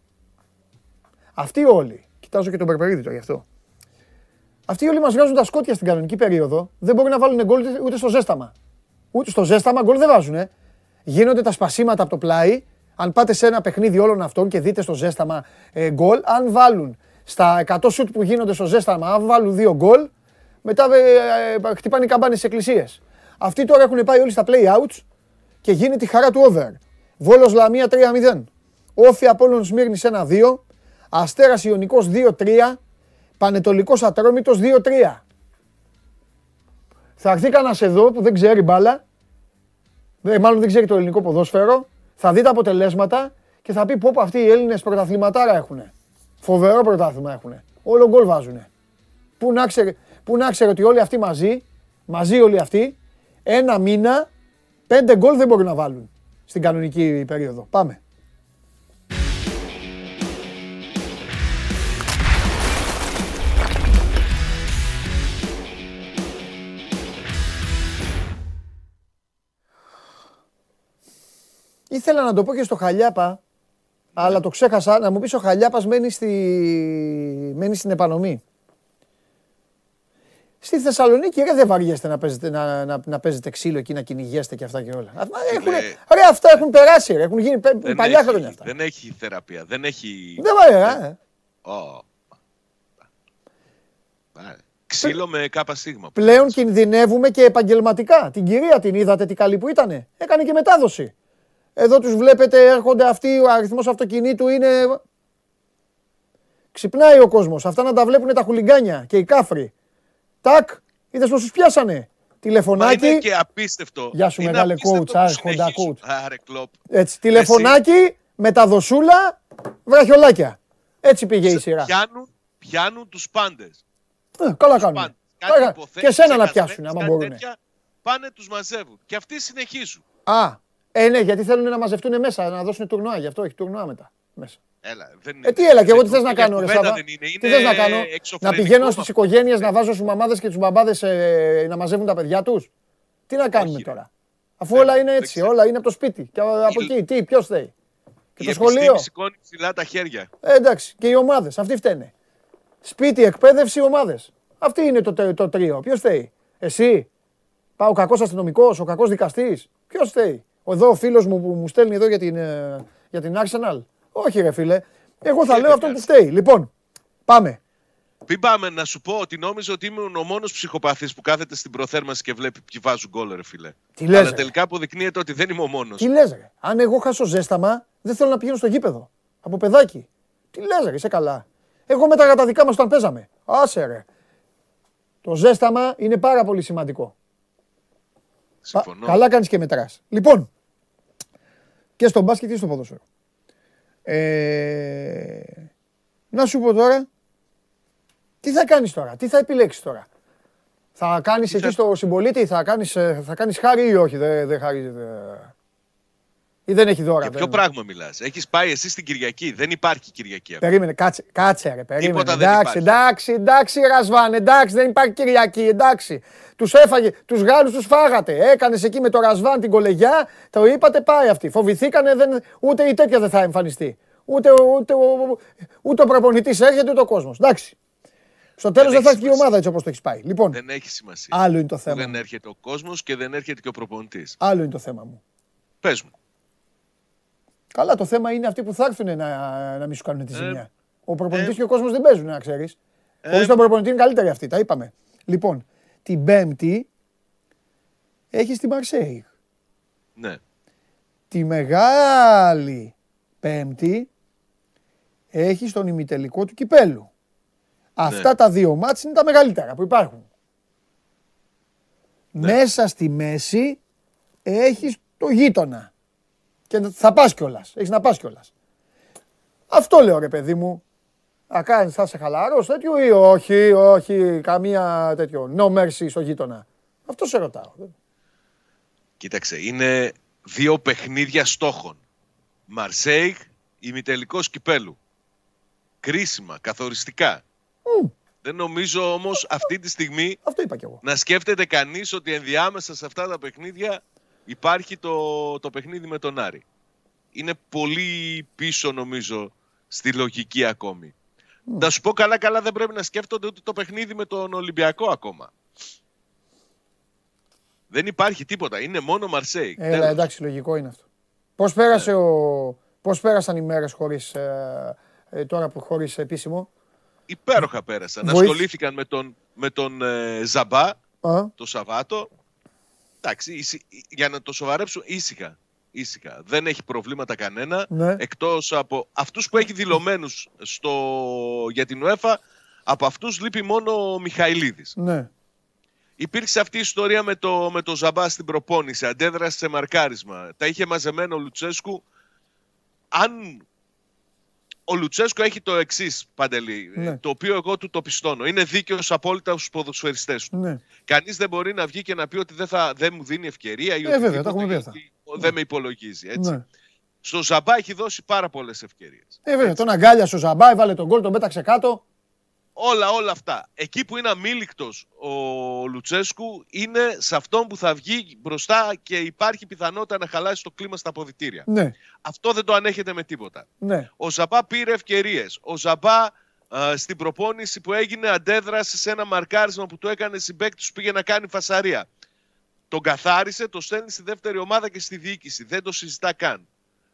A: Αυτοί όλοι. Κοιτάζω και τον Περπερίδη το γι' αυτό. Αυτοί όλοι μας βγάζουν τα σκότια στην κανονική περίοδο. Δεν μπορεί να βάλουν γκολ ούτε στο ζέσταμα. Ούτε στο ζέσταμα γκολ δεν βάζουν. Γίνονται τα σπασίματα από το πλάι. Αν πάτε σε ένα παιχνίδι όλων αυτών και δείτε στο ζέσταμα ε, γκολ, αν βάλουν στα 100 σουτ που γίνονται στο ζέσταμα, αν βάλουν δύο γκολ, μετά ε, ε, χτυπάνε οι καμπάνες στις εκκλησίες. Αυτοί τώρα έχουν πάει όλοι στα play-outs και γίνεται τη χαρά του over. Βόλος Λαμία 3-0. Όφη Απόλλων Σμύρνης 1-2. Αστέρας Ιωνικός 2-3. Πανετολικός Ατρόμητος 2-3. Θα έρθει κανένας εδώ που δεν ξέρει μπάλα, μάλλον δεν ξέρει το ελληνικό ποδόσφαιρο, θα δει τα αποτελέσματα και θα πει πω αυτοί οι Έλληνες πρωταθληματάρα έχουν. Φοβερό πρωτάθλημα έχουν. Όλο γκολ βάζουν. Πού να, ξέρει, πού να ξέρει ότι όλοι αυτοί μαζί, μαζί όλοι αυτοί, ένα μήνα, πέντε γκολ δεν μπορούν να βάλουν στην κανονική περίοδο. Πάμε. Ήθελα να το πω και στο Χαλιάπα, αλλά το ξέχασα. Να μου πεις ο Χαλιάπας μένει, στη... μένει στην επανομή. Στη Θεσσαλονίκη ρε, δεν βαριέστε να παίζετε, να, να, να παίζετε ξύλο εκεί, να κυνηγέστε και αυτά και όλα. Αυτά, έχουν, ρε, αυτά έχουν περάσει, ρε, έχουν γίνει δεν παλιά
D: έχει,
A: χρόνια αυτά.
D: Δεν έχει θεραπεία, δεν έχει...
A: Δεν βαριά, ε.
D: Oh. Ξύλο με κάπα σίγμα.
A: Πλέον κινδυνεύουμε και επαγγελματικά. Την κυρία την είδατε τι καλή που ήτανε. Έκανε και μετάδοση. Εδώ τους βλέπετε έρχονται αυτοί, ο αριθμός αυτοκινήτου είναι... Ξυπνάει ο κόσμος. Αυτά να τα βλέπουν τα χουλιγκάνια και οι κάφροι. Τάκ, είδες πως τους πιάσανε. Τηλεφωνάκι.
D: Μα είναι και απίστευτο.
A: Γεια σου
D: είναι
A: μεγάλε coach, άρε χοντά coach.
D: Άρε κλόπ.
A: Έτσι, τηλεφωνάκι, μεταδοσούλα, βραχιολάκια. Έτσι πήγε η σειρά.
D: Πιάνουν, πιάνουν τους πάντες.
A: Ε, καλά κάνουν. Και σένα να πιάσουν, άμα μπορούν.
D: Πάνε τους μαζεύουν. Και αυτοί συνεχίζουν.
A: Α, ε, ναι, γιατί θέλουν να μαζευτούν μέσα, να δώσουν τουρνουά. Γι' αυτό έχει τουρνουά μετά. Μέσα.
D: Έλα, δεν
A: ε, τι έλα, και εγώ τι θες να κάνω, ρε Σάβα. Τι θες να κάνω, να πηγαίνω στις οικογένειες, να βάζω στους μαμάδες και τους μπαμπάδες ε, να μαζεύουν τα παιδιά τους; Τι να κάνουμε Όχι, τώρα; Αφού όλα είναι έτσι, όλα είναι από το σπίτι. Και από εκεί, τι, ποιος θέλει;
D: Και το σχολείο; σηκώνει ψηλά τα χέρια.
A: Ε, εντάξει, και οι ομάδες, αυτοί φταίνε. Σπίτι, εκπαίδευση, ομάδες. Αυτή είναι το, το τρίο. Ποιος θέλει; Εσύ; Πάω ο κακός αστυνομικός, ο κακός δικαστής. Ποιος θέλει; Εδώ ο φίλος μου που μου στέλνει εδώ για την, ε, για την Arsenal. Όχι, ρε φίλε. Εγώ θα λέω αυτό που φταίει. Λοιπόν, πάμε.
D: Μην πάμε να σου πω ότι νόμιζα ότι ήμουν ο μόνος ψυχοπαθής που κάθεται στην προθέρμανση και βλέπει ποιοι βάζουν γκολ, ρε φίλε.
A: Τι λες,
D: Αλλά
A: ρε;
D: τελικά αποδεικνύεται ότι δεν είμαι ο μόνος.
A: Τι λες, ρε; Αν εγώ χάσω ζέσταμα, δεν θέλω να πηγαίνω στο γήπεδο. Από παιδάκι. Τι λες, ρε, είσαι καλά. Εγώ μετά τα δικά μας όταν παίζαμε. Άσε, ρε. Το ζέσταμα είναι πάρα πολύ σημαντικό.
D: Συμφωνώ.
A: Καλά κάνεις και μετράς. Λοιπόν, και στο μπάσκετ και στο ποδόσφαιρο. Ε, να σου πω τώρα, τι θα κάνεις τώρα, τι θα επιλέξεις τώρα. Θα κάνεις εκεί στο συμπολίτη, θα κάνεις, ε, θα κάνεις χάρη ή όχι, δεν δε χάρη. Ή δεν έχει δώρα.
D: Για ποιο πράγμα μιλάς; Έχεις πάει εσύ στην Κυριακή; Δεν υπάρχει Κυριακή.
A: Περίμενε, κάτσε, κάτσε ρε, περίμενε.
D: Τίποτα
A: εντάξει,
D: δεν
A: εντάξει, εντάξει, Ρασβάν, εντάξει, δεν υπάρχει Κυριακή, εντάξει. Τους έφαγε, τους Γάλλους τους φάγατε. Έκανες εκεί με το Ρασβάν την κολεγιά, το είπατε, πάει αυτή. Φοβηθήκανε, δεν, ούτε η τέτοια δεν θα εμφανιστεί. Ούτε, ούτε, ούτε, ούτε ο προπονητής έρχεται, ούτε ο κόσμος. Εντάξει. Στο τέλος δεν θα έρθει η ομάδα έτσι όπως το έχεις πάει. Λοιπόν,
D: δεν έχει σημασία.
A: Άλλο είναι το θέμα.
D: Δεν έρχεται ο κόσμος και δεν έρχεται και ο προπονητής.
A: Άλλο είναι το θέμα μου.
D: Πες μου.
A: Καλά, το θέμα είναι αυτοί που θα έρθουν να, να μην σου κάνουν τη ζημιά. Ε, ο προπονητής ε, και ο κόσμος δεν παίζουν, να ξέρεις. Ε, Χωρίς τον προπονητή είναι καλύτεροι αυτοί, τα είπαμε. Λοιπόν, την Πέμπτη έχεις τη Μαρσέη.
D: Ναι.
A: Τη Μεγάλη Πέμπτη έχεις στον ημιτελικό του κυπέλου. Αυτά ναι. τα δύο μάτς είναι τα μεγαλύτερα που υπάρχουν. Ναι. Μέσα στη μέση έχεις το γείτονα. Και θα πας κιόλας. Έχεις να πας κιόλας. Αυτό λέω ρε παιδί μου. Θα κάνεις, θα είσαι χαλαρός τέτοιο ή όχι, όχι, καμία τέτοιο. No mercy στο γείτονα. Αυτό σε ρωτάω.
D: Κοίταξε, είναι δύο παιχνίδια στόχων. Μαρσέιγ ημιτελικός κυπέλου. Κρίσιμα, καθοριστικά. Δεν νομίζω όμως αυτή τη στιγμή
A: Αυτό είπα κι εγώ.
D: να σκέφτεται κανείς ότι ενδιάμεσα σε αυτά τα παιχνίδια υπάρχει το, το παιχνίδι με τον Άρη. Είναι πολύ πίσω νομίζω στη λογική ακόμη. Να σου πω καλά καλά δεν πρέπει να σκέφτονται ούτε το παιχνίδι με τον Ολυμπιακό ακόμα. Δεν υπάρχει τίποτα. Είναι μόνο Μαρσέη.
A: Έλα,
D: Τέλος.
A: εντάξει, λογικό είναι αυτό. Πώς πέρασε ο... Πώς πέρασαν οι μέρες χωρίς, ε, ε, τώρα που χωρίς επίσημο;
D: Υπέροχα πέρασαν.
A: Βοήθη-
D: Ασχολήθηκαν με τον, με τον ε, Ζαμπά
A: Α,
D: το Σαββάτο. Εντάξει, ήσυ- για να το σοβαρέψουν ήσυχα. ήσυχα. Δεν έχει προβλήματα κανένα.
A: ναι.
D: Εκτός από αυτούς που έχει δηλωμένους στο... για την UEFA, από αυτούς λείπει μόνο ο Μιχαηλίδης.
A: ναι.
D: Υπήρξε αυτή η ιστορία με το, με το Ζαμπά στην προπόνηση. Αντέδρασε σε μαρκάρισμα. Τα είχε μαζεμένο ο Λουτσέσκου. Αν ο Λουτσέσκου έχει το εξής, Παντελή,
A: Ναι.
D: το οποίο εγώ του το πιστώνω. Είναι δίκαιος απόλυτα στους ποδοσφαιριστές του.
A: ναι.
D: Κανείς δεν μπορεί να βγει και να πει ότι δεν, θα, δεν μου δίνει ευκαιρία ή
A: Ε, βέβαια,
D: οτιδήποτε,
A: τα έχουμε πει αυτά.
D: γιατί Δεν με υπολογίζει. Έτσι.
A: ναι.
D: Στο Ζαμπά έχει δώσει πάρα πολλές ευκαιρίες.
A: Ε, βέβαια, τον αγκάλιασε ο Ζαμπά, έβαλε τον γκολ, τον πέταξε κάτω.
D: Όλα, όλα αυτά. Εκεί που είναι αμήλικτος ο Λουτσέσκου είναι σε αυτόν που θα βγει μπροστά και υπάρχει πιθανότητα να χαλάσει το κλίμα στα αποδητήρια.
A: Ναι,
D: Αυτό δεν το ανέχεται με τίποτα.
A: ναι.
D: Ο Ζαμπά πήρε ευκαιρίες. Ο Ζαμπά α, στην προπόνηση που έγινε αντέδρασε σε ένα μαρκάρισμα που του έκανε συμπέκτη του πήγε να κάνει φασαρία. Τον καθάρισε, το στέλνει στη δεύτερη ομάδα και στη διοίκηση. Δεν το συζητά καν.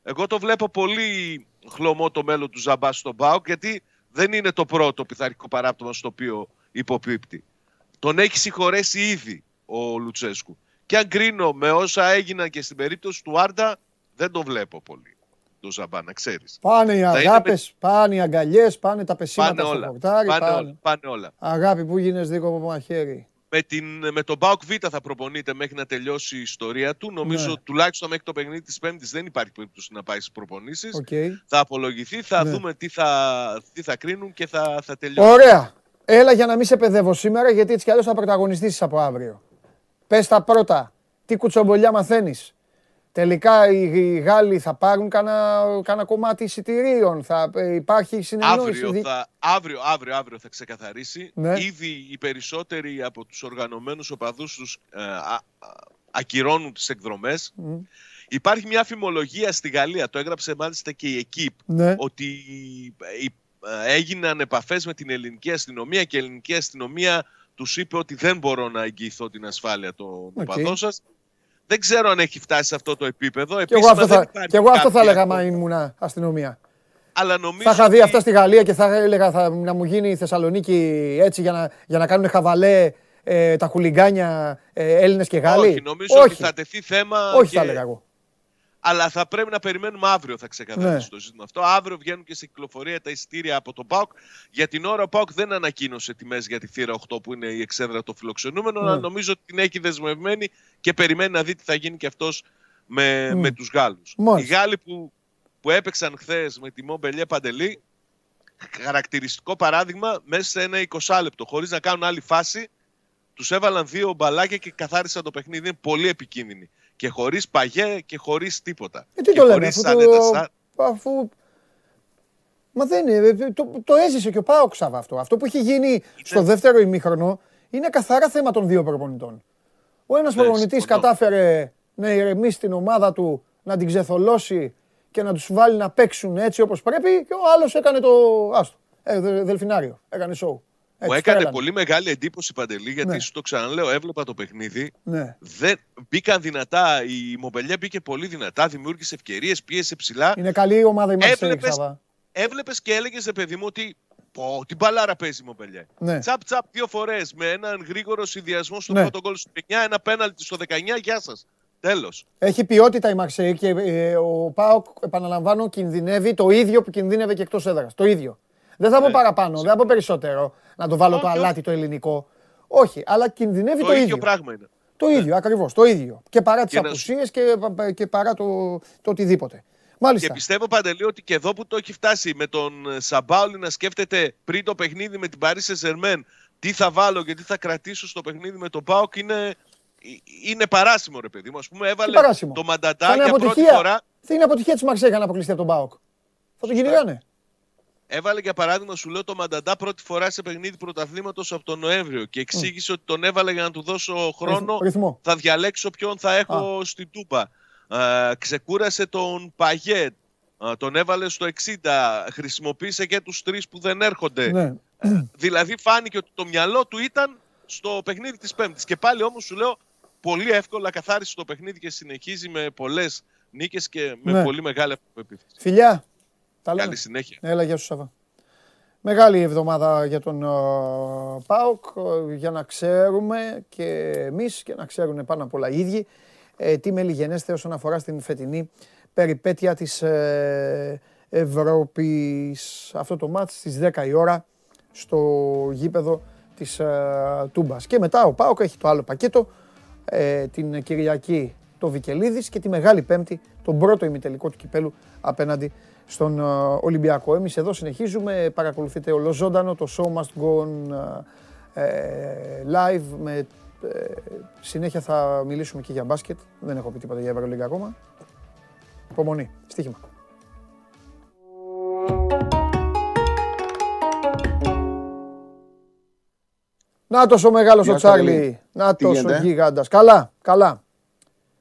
D: Εγώ το βλέπω πολύ χλωμό το μέλλον του Ζαμπά στον Μπάουκ γιατί δεν είναι το πρώτο πειθαρχικό παράπτωμα στο οποίο υποπίπτει. Τον έχει συγχωρέσει ήδη ο Λουτσέσκου. Και αν κρίνω με όσα έγιναν και στην περίπτωση του Άρντα, δεν το βλέπω πολύ. Το Ζαμπά, να ξέρεις.
A: Πάνε οι
D: είναι
A: αγάπες, πάνε οι αγκαλιές, πάνε τα πεσίματα
D: Πάνε
A: στο
D: όλα.
A: χορτάρι.
D: Πάνε,
A: πάνε.
D: όλα. Πάνε όλα.
A: Αγάπη που 'γινες δίκοπο μαχαίρι.
D: Με, την, με τον ΠΑΟΚ Β θα προπονείται μέχρι να τελειώσει η ιστορία του. Νομίζω
A: Ναι.
D: τουλάχιστον μέχρι το παιχνίδι της Πέμπτης δεν υπάρχει περίπτωση να πάει στις προπονήσεις.
A: Οκ.
D: Θα απολογηθεί, θα
A: Ναι.
D: δούμε τι θα, τι θα κρίνουν και θα, θα τελειώσει.
A: Ωραία. Έλα για να μην σε παιδεύω σήμερα, γιατί έτσι κι αλλιώς θα πρωταγωνιστήσεις από αύριο. Πες τα πρώτα. Τι κουτσομπολιά μαθαίνεις. Τελικά οι, οι Γάλλοι θα πάρουν κάνα, κάνα κομμάτι εισιτηρίων. Θα ε, υπάρχει συνεννόηση.
D: Αύριο
A: δι-
D: θα, αύριο, αύριο, αύριο θα ξεκαθαρίσει.
A: Ναι.
D: Ήδη οι περισσότεροι από τους οργανωμένους οπαδούς τους ε, α- α- ακυρώνουν τις εκδρομές.
A: Μμ.
D: Υπάρχει μια φημολογία στη Γαλλία, το έγραψε μάλιστα και η ΕΚΙΠ,
A: Ναι.
D: ότι ε, ε, έγιναν επαφές με την ελληνική αστυνομία και η ελληνική αστυνομία τους είπε ότι δεν μπορώ να εγγυηθώ την ασφάλεια των
A: Οκ.
D: οπαδών σας. Δεν ξέρω αν έχει φτάσει σε αυτό το επίπεδο.
A: Κι εγώ
D: Επίσημα
A: αυτό
D: δεν
A: θα,
D: υπάρχει
A: κι εγώ αυτό θα
D: κάποια
A: έλεγα
D: ακόμα.
A: μα ήμουν αστυνομία.
D: Αλλά νομίζω
A: Θα είχα δει
D: ότι-
A: αυτά στη Γαλλία και θα έλεγα θα, να μου γίνει η Θεσσαλονίκη έτσι για να, για να κάνουν χαβαλέ ε, τα χουλιγκάνια ε, Έλληνες και Γάλλοι.
D: Όχι, νομίζω ότι θα τεθεί θέμα.
A: Όχι,
D: και-
A: θα έλεγα εγώ.
D: Αλλά θα πρέπει να περιμένουμε αύριο θα ξεκαθαρίσει
A: Ναι.
D: το ζήτημα αυτό. Αύριο βγαίνουν και σε κυκλοφορία τα εισιτήρια από τον ΠΑΟΚ. Για την ώρα ο ΠΑΟΚ δεν ανακοίνωσε τιμές για τη θύρα 8 που είναι η εξέδρα των φιλοξενούμενων,
A: Ναι.
D: αλλά νομίζω ότι την έχει δεσμευμένη και περιμένει να δει τι θα γίνει και αυτός με,
A: Μμ.
D: με τους Γάλλους. Οι
A: Μάλιστα.
D: Γάλλοι που, που έπαιξαν χθες με τη Μομπελιέ Παντελή, χαρακτηριστικό παράδειγμα, μέσα σε ένα 20 λεπτό, χωρίς να κάνουν άλλη φάση, τους έβαλαν δύο μπαλάκια και καθάρισαν το παιχνίδι. Είναι πολύ επικίνδυνοι. Και χωρίς παγιέ και χωρίς τίποτα.
A: Ε, τι
D: και
A: το λέμε,
D: χωρίς
A: αφού
D: άνετα
A: το,
D: σαν-
A: αφού... Μα δεν είναι, ε, το, το έζησε και ο Πάοκ Σάβα αυτό. Αυτό που έχει γίνει στο δεύτερο ημίχρονο είναι καθαρά θέμα των δύο προπονητών. Ο ένας
D: Ναι,
A: προπονητής
D: συμφωνώ.
A: κατάφερε να ηρεμήσει την ομάδα του, να την ξεθολώσει και να τους βάλει να παίξουν έτσι όπως πρέπει και ο άλλος έκανε το άστο. Ε, δε- δελφινάριο, έκανε σοου.
D: Μου
A: Έτσι,
D: έκανε
A: τρέλανε.
D: πολύ μεγάλη εντύπωση Παντελή, γιατί
A: Ναι.
D: σου το ξαναλέω, έβλεπα το παιχνίδι.
A: Ναι.
D: Δεν, μπήκαν δυνατά, η Μομπελιέ μπήκε πολύ δυνατά, δημιούργησε ευκαιρίες, πίεσε ψηλά.
A: Είναι καλή η ομάδα η Μαρσέη,
D: Έβλεπες-
A: Σάβα.
D: Έβλεπες και έλεγες ρε παιδί μου ότι. Πω, την μπαλάρα παίζει η Μομπελιέ.
A: Ναι.
D: Τσαπ τσαπ δύο φορές με έναν γρήγορο συνδυασμό στο
A: Ναι.
D: πρώτο γκολ στο 9, ένα πέναλτι στο 19. Γεια σας. Τέλος.
A: Έχει ποιότητα η Μαρσέη και ε, ο Πάοκ, επαναλαμβάνω, κινδυνεύει το ίδιο που κινδύνευε και εκτός έδρας. Το ίδιο. Δεν θα πω
D: Ναι.
A: παραπάνω, δεν θα πω περισσότερο. Να το βάλω το
D: Όχι,
A: αλάτι το ελληνικό. Όχι, αλλά κινδυνεύει
D: Το,
A: το,
D: ίδιο
A: ίδιο.
D: πράγμα είναι.
A: Το ίδιο, ακριβώς. Το ίδιο. Και παρά τις
D: Και να σου-
A: απουσίες και, και παρά το, το οτιδήποτε. Μάλιστα.
D: Και πιστεύω παντελή ότι και εδώ που το έχει φτάσει με τον ε, Σαμπάουλη να σκέφτεται πριν το παιχνίδι με την Paris Saint-Germain τι θα βάλω και τι θα κρατήσω στο παιχνίδι με τον Πάοκ είναι, ε, είναι παράσιμο ρε παιδί μου. Ας πούμε έβαλε
A: παράσιμο.
D: το
A: Θα
D: Μανταντά
A: είναι
D: για πρώτη
A: αποτυχία,
D: φορά.
A: θα είναι αποτυχία της Μαρσέη να αποκλειστεί από τον Πάοκ. Θα τον κυνηγάνε.
D: Έβαλε για παράδειγμα, σου λέω το Μανταντά πρώτη φορά σε παιχνίδι πρωταθλήματος από τον Νοέμβριο και εξήγησε ότι τον έβαλε για να του δώσω χρόνο.
A: Ρυθμό.
D: Θα διαλέξω ποιον θα έχω στην Τούπα. Ε, ξεκούρασε τον Παγέτ. Ε, τον έβαλε στο 60. Χρησιμοποίησε και τους τρεις που δεν έρχονται.
A: Ναι.
D: Δηλαδή φάνηκε ότι το μυαλό του ήταν στο παιχνίδι της Πέμπτης. Και πάλι όμως σου λέω πολύ εύκολα καθάρισε το παιχνίδι και συνεχίζει με πολλές νίκες και με
A: Ναι.
D: πολύ μεγάλη αυτοπεποίθηση.
A: Φιλιά. Τα λέμε.
D: Καλή συνέχεια.
A: Έλα, γεια σου Σαββά. Μεγάλη εβδομάδα για τον ε, ΠΑΟΚ, ε, για να ξέρουμε και εμείς και να ξέρουν πάνω απ' όλα οι ίδιοι ε, τι μελιγενέστε όσον αφορά στην φετινή περιπέτεια της ε, Ευρώπης. Αυτό το μάτς στις 10 η ώρα στο γήπεδο της ε, Τούμπας. Και μετά ο ΠΑΟΚ έχει το άλλο πακέτο, ε, την Κυριακή το Βικελίδης και τη Μεγάλη Πέμπτη τον πρώτο ημιτελικό του κυπέλου απέναντι στον ε, Ολυμπιακό. Εμείς εδώ συνεχίζουμε, παρακολουθείτε ολοζώντανο το Show Must Go On ε, ε, live με ε, συνέχεια θα μιλήσουμε και για μπάσκετ. Δεν έχω πει τίποτα για Ευρωλίγκα ακόμα. Υπομονή, στοίχημα. Νάτος ο μεγάλος ο
E: Γεια σου,
A: Τσάρλι.
E: Αγγελή.
A: Νάτος ο
E: γίνεται;
A: γίγαντας. Καλά, καλά.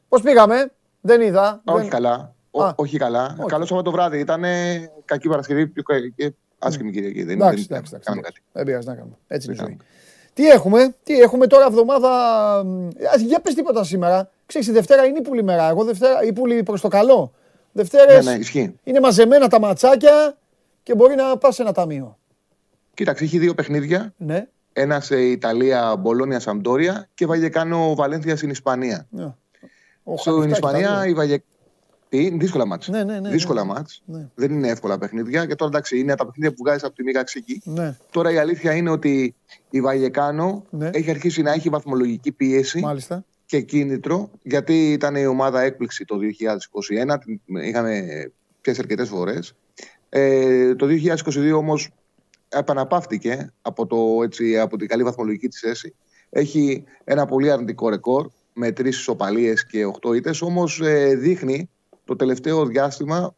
A: Πώς πήγαμε, δεν είδα.
E: Όχι
A: δεν-
E: καλά. Ο-
A: Α.
E: όχι καλά.
A: Όχι.
E: Καλό Σάββατο βράδυ. Ήταν κακή Παρασκευή πιο κα- και άσχημη Κυριακή. Δεν,
A: Εντάξει,
E: δεν
A: εντάξει, εντάξει.
E: κάναμε κάτι.
A: Δεν πειράζει να κάνουμε. Έτσι είναι η
E: Δεν
A: ζωή. Τι έχουμε, τι έχουμε τώρα εβδομάδα. μ, ας, Για πες τίποτα σήμερα. Ξέρεις, η Δευτέρα είναι ύπουλη μέρα. Εγώ Δευτέρα, ύπουλη προς το καλό. Δευτέρες
E: Ναι, ναι, ισχύει.
A: είναι μαζεμένα τα ματσάκια και μπορεί να πας σε ένα ταμείο.
E: Κοίταξε, έχει δύο παιχνίδια.
A: Ναι.
E: Ένα σε Ιταλία, Μπολόνια, Σαμπτόρια και Βαγεκάνο Βαλένθια στην Ισπανία.
A: ναι. Ο
E: Στην
A: Χαλιφτάκη
E: Ισπανία
A: τα
E: η Βαγε... Τι, δύσκολα μάτς.
A: Ναι, ναι, ναι,
E: δύσκολα
A: ναι.
E: μάτς.
A: Ναι.
E: Δεν είναι εύκολα παιχνίδια. Και τώρα εντάξει, είναι τα παιχνίδια που βγάζεις από τη Μίγα Ξική.
A: Ναι,
E: Τώρα η αλήθεια είναι ότι η Βαγεκάνο
A: Ναι.
E: έχει αρχίσει να έχει βαθμολογική πίεση.
A: μάλιστα.
E: και κίνητρο, γιατί ήταν η ομάδα έκπληξη το 2021, την είχαμε πιάσει αρκετές φορές. Ε, το 2022 όμως επαναπαύτηκε από, το, έτσι, από την καλή βαθμολογική της θέση. Έχει ένα πολύ αρνητικό ρεκόρ με τρεις ισοπαλίες και οχτώ ήττες. Όμως ε, δείχνει το τελευταίο διάστημα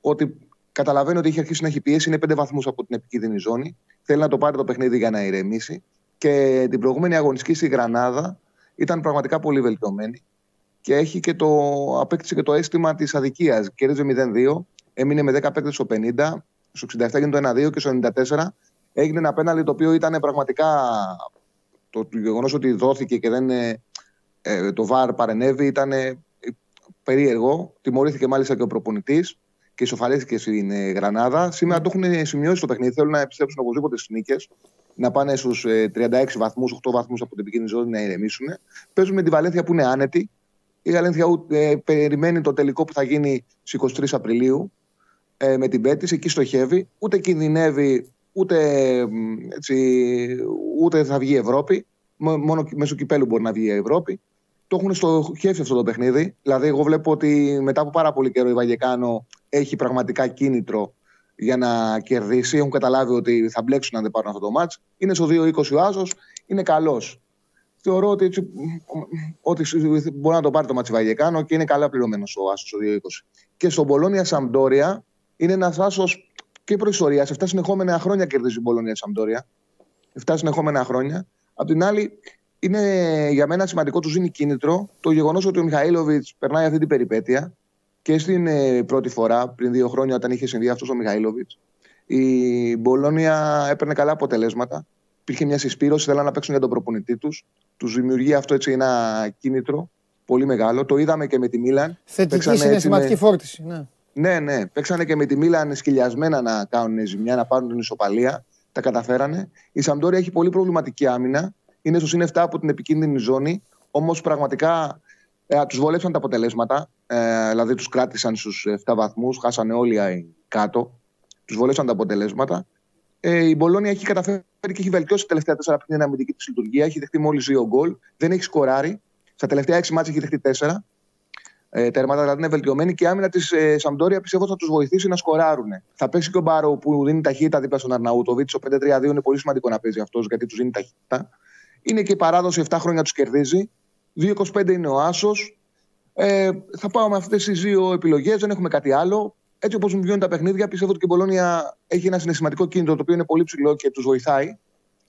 E: ότι καταλαβαίνει ότι έχει αρχίσει να έχει πιέσει. Είναι πέντε βαθμούς από την επικίνδυνη ζώνη. Θέλει να το πάρει το παιχνίδι για να ηρεμήσει. Και την προηγούμενη αγωνιστική στη Γρανάδα ήταν πραγματικά πολύ βελτιωμένη και έχει και το, απέκτησε και το αίσθημα της αδικίας. Κέρδιζε 0-2, έμεινε με 10 παίκτες στο 50, στο 67 έγινε το 1-2 και στο 94 έγινε ένα πέναλι το οποίο ήταν πραγματικά το, το γεγονός ότι δόθηκε και δεν ε, ε, το ΒΑΡ παρενέβη ήταν ε, περίεργο. Τιμωρήθηκε μάλιστα και ο προπονητής και ισοφαρίστηκε στην ε, Γρανάδα. Σήμερα το έχουν σημειώσει το παιχνίδι. Θέλουν να επιστρέψουν οπωσδήποτε στις νίκες να πάνε στους 36 βαθμούς, 8 βαθμούς από την επικίνδυνη ζώνη να ηρεμήσουν. Παίζουν με τη Βαλένθια που είναι άνετη. Η Βαλένθια ε, περιμένει το τελικό που θα γίνει στις 23 Απριλίου ε, με την Πέτη. Εκεί στοχεύει. Ούτε κινδυνεύει, ούτε, μ, έτσι, ούτε θα βγει η Ευρώπη. Μ- Μόνο μέσω κυπέλου μπορεί να βγει η Ευρώπη. Το έχουν στο χέρι αυτό το παιχνίδι. Δηλαδή, εγώ βλέπω ότι μετά από πάρα πολύ καιρό η Βαγεκάνο έχει πραγματικά κίνητρο για να κερδίσει. Έχουν καταλάβει ότι θα μπλέξουν αν δεν πάρουν αυτό το ματς. Είναι στο 2-20 ο Άσος, είναι καλός. Θεωρώ ότι, έτσι, ότι μπορεί να το πάρει το ματς η Βαγεκάνο και είναι καλά πληρωμένος ο Άσος στο 2-20. Και στον Μπολόνια Σαμπντόρια είναι ένας Άσος και προϊστορία. Σε 7 συνεχόμενα χρόνια κερδίζει η Μπολόνια Σαμπντόρια. 7 συνεχόμενα χρόνια. Απ' την άλλη, είναι για μένα σημαντικό, τους δίνει κίνητρο το γεγονός ότι ο Μιχαΐλοβιτς περνάει αυτή την περιπέτεια και στην ε, πρώτη φορά, πριν δύο χρόνια, όταν είχε συμβεί αυτός ο Μιχαήλοβιτ, η Μπολόνια έπαιρνε καλά αποτελέσματα. Υπήρχε μια συσπήρωση, θέλανε να παίξουν για τον προπονητή τους. Τους δημιουργεί αυτό έτσι ένα κίνητρο πολύ μεγάλο. Το είδαμε και με τη Μίλαν.
A: Θετική
E: Παίξανε έτσι
A: συναισθηματική
E: με-
A: φόρτιση. Ναι.
E: ναι, ναι. Παίξανε και με τη Μίλαν σκυλιασμένα να κάνουν ζημιά, να πάρουν την ισοπαλία. Τα καταφέρανε. Η Σαμπτόρια έχει πολύ προβληματική άμυνα. Είναι στο συν 7 από την επικίνδυνη ζώνη. Όμως πραγματικά ε, τους βολέψαν τα αποτελέσματα. Ε, δηλαδή τους κράτησαν στους 7 βαθμούς. Χάσανε όλοι οι κάτω. Τους βολέψαν τα αποτελέσματα. Ε, η Μπολόνια έχει καταφέρει και έχει βελτιώσει τα τελευταία 4 παιχνίδια αμυντική της λειτουργία. Έχει δεχτεί μόλις 2 γκολ. Δεν έχει σκοράρει. Στα τελευταία 6 μάτια έχει δεχτεί 4 ε, τέρματα, δηλαδή είναι βελτιωμένη και η άμυνα της ε, Σαμπτόρια πιστεύω θα τους βοηθήσει να σκοράρουν. Θα παίξει και ο Μπάρο που δίνει ταχύτητα δίπλα στον Αρναούτοβιτς. Ο 5-3-2 είναι πολύ σημαντικό να παίζει αυτός γιατί τους δίνει ταχύτητα. Είναι και η παράδοση 7 χρόνια τους κερδίζει. 2-25 είναι ο Άσος. Ε, θα πάω με αυτές τις δύο επιλογές, δεν έχουμε κάτι άλλο.
F: έτσι όπως μου βγαίνουν τα παιχνίδια, πιστεύω ότι και η Μπολόνια έχει ένα συναισθηματικό κίνητρο το οποίο είναι πολύ ψηλό και τους βοηθάει.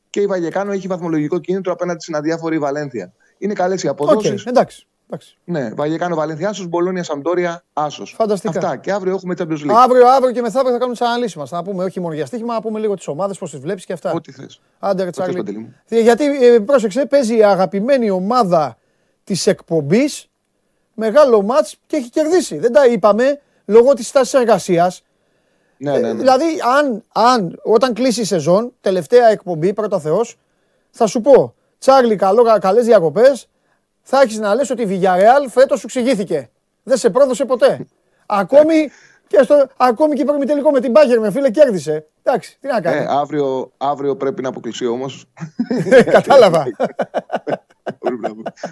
F: Και η Βαγεκάνο έχει βαθμολογικό κίνητρο απέναντι στην αδιάφορη Βαλένθια. Είναι καλές οι αποδόσει.
A: Okay, εντάξει. Εντάξει.
F: Ναι, Βαγεκάνο Βαλένθια, άσος, Μπολόνια, Σαμπτόρια, άσος.
A: Φανταστικά.
F: Αυτά. Και αύριο έχουμε Champions League.
A: Αύριο, αύριο και μεθαύριο θα κάνουμε τις αναλύσεις μας. Θα πούμε όχι μόνο για στοίχημα, να πούμε λίγο τις ομάδες, πώς τις βλέπεις και αυτά.
F: Ό,τι θες.
A: Άντε, ρε Τσάρλι. Γιατί ε, πρόσεξε, παίζει η αγαπημένη ομάδα της εκπομπής μεγάλο μάτς και έχει κερδίσει. Δεν τα είπαμε λόγω της τάση εργασίας.
F: Ναι, ναι, ναι.
A: Δηλαδή, αν, αν όταν κλείσει η σεζόν, τελευταία εκπομπή, πρώτα Θεός, θα σου πω, Τσάρλι, καλές διακοπές, θα έχεις να λες ότι η Villarreal φέτος σου εξηγήθηκε. Δεν σε πρόδωσε ποτέ. ακόμη, και στο, ακόμη και η τελικό με την Μπάγκερ, με φίλε, κέρδισε. Εντάξει, τι να κάνεις.
F: Ε, αύριο, αύριο πρέπει να αποκλειστεί όμως. [laughs]
A: Κατάλαβα.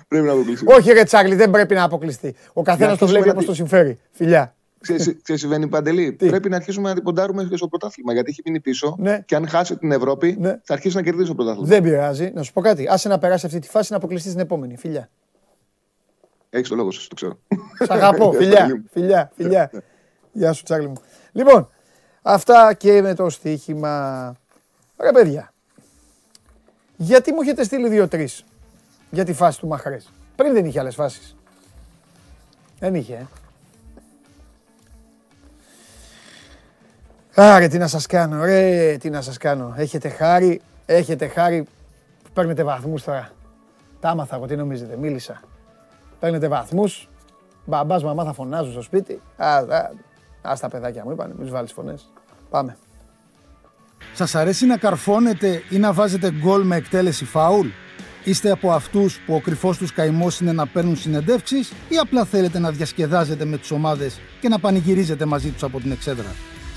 F: πρέπει να αποκλειστεί.
A: Όχι, ρε Τσάρλι, δεν πρέπει να αποκλειστεί. Ο καθένας το βλέπει όπως το συμφέρει. Φιλιά. [laughs]
F: Ξέρεις συμβαίνει παντελή; Πρέπει να αρχίσουμε να τυποντάρουμε και στο πρωτάθλημα. Γιατί έχει μείνει πίσω.
A: Ναι.
F: Και αν χάσει την Ευρώπη,
A: ναι.
F: θα αρχίσει να κερδίσει το πρωτάθλημα.
A: Δεν πειράζει. Να σου πω κάτι. Άσε να περάσει αυτή τη φάση να αποκλειστείς την επόμενη. Φιλιά.
F: Έχεις το λόγο σου, το ξέρω.
A: Σ' αγαπώ. [laughs] φιλιά. φιλιά. Φιλιά. Γεια σου, Τσάρλι μου. Λοιπόν, αυτά και με το στοίχημα. Ρε παιδιά. Γιατί μου έχετε στείλει δύο-τρεις για τη φάση του Μαχρές; Πριν δεν είχε άλλες φάσεις. Δεν είχε, ε. Άρε, τι να σας κάνω, ρε, τι να σας κάνω. Έχετε χάρη, έχετε χάρη που παίρνετε βαθμούς τώρα. Τα άμαθα εγώ, τι νομίζετε, μίλησα. Παίρνετε βαθμούς, μπαμπάς, μαμά θα φωνάζουν στο σπίτι. Α, α, ας τα παιδάκια μου είπαν, μην τους βάλεις φωνές. Πάμε.
G: Σας αρέσει να καρφώνετε ή να βάζετε γκολ με εκτέλεση φάουλ; Είστε από αυτούς που ο κρυφός τους καημός είναι να παίρνουν συνεντεύξεις ή απλά θέλετε να διασκεδάζετε με τις ομάδες και να πανηγυρίζετε μαζί τους από την εξέδρα;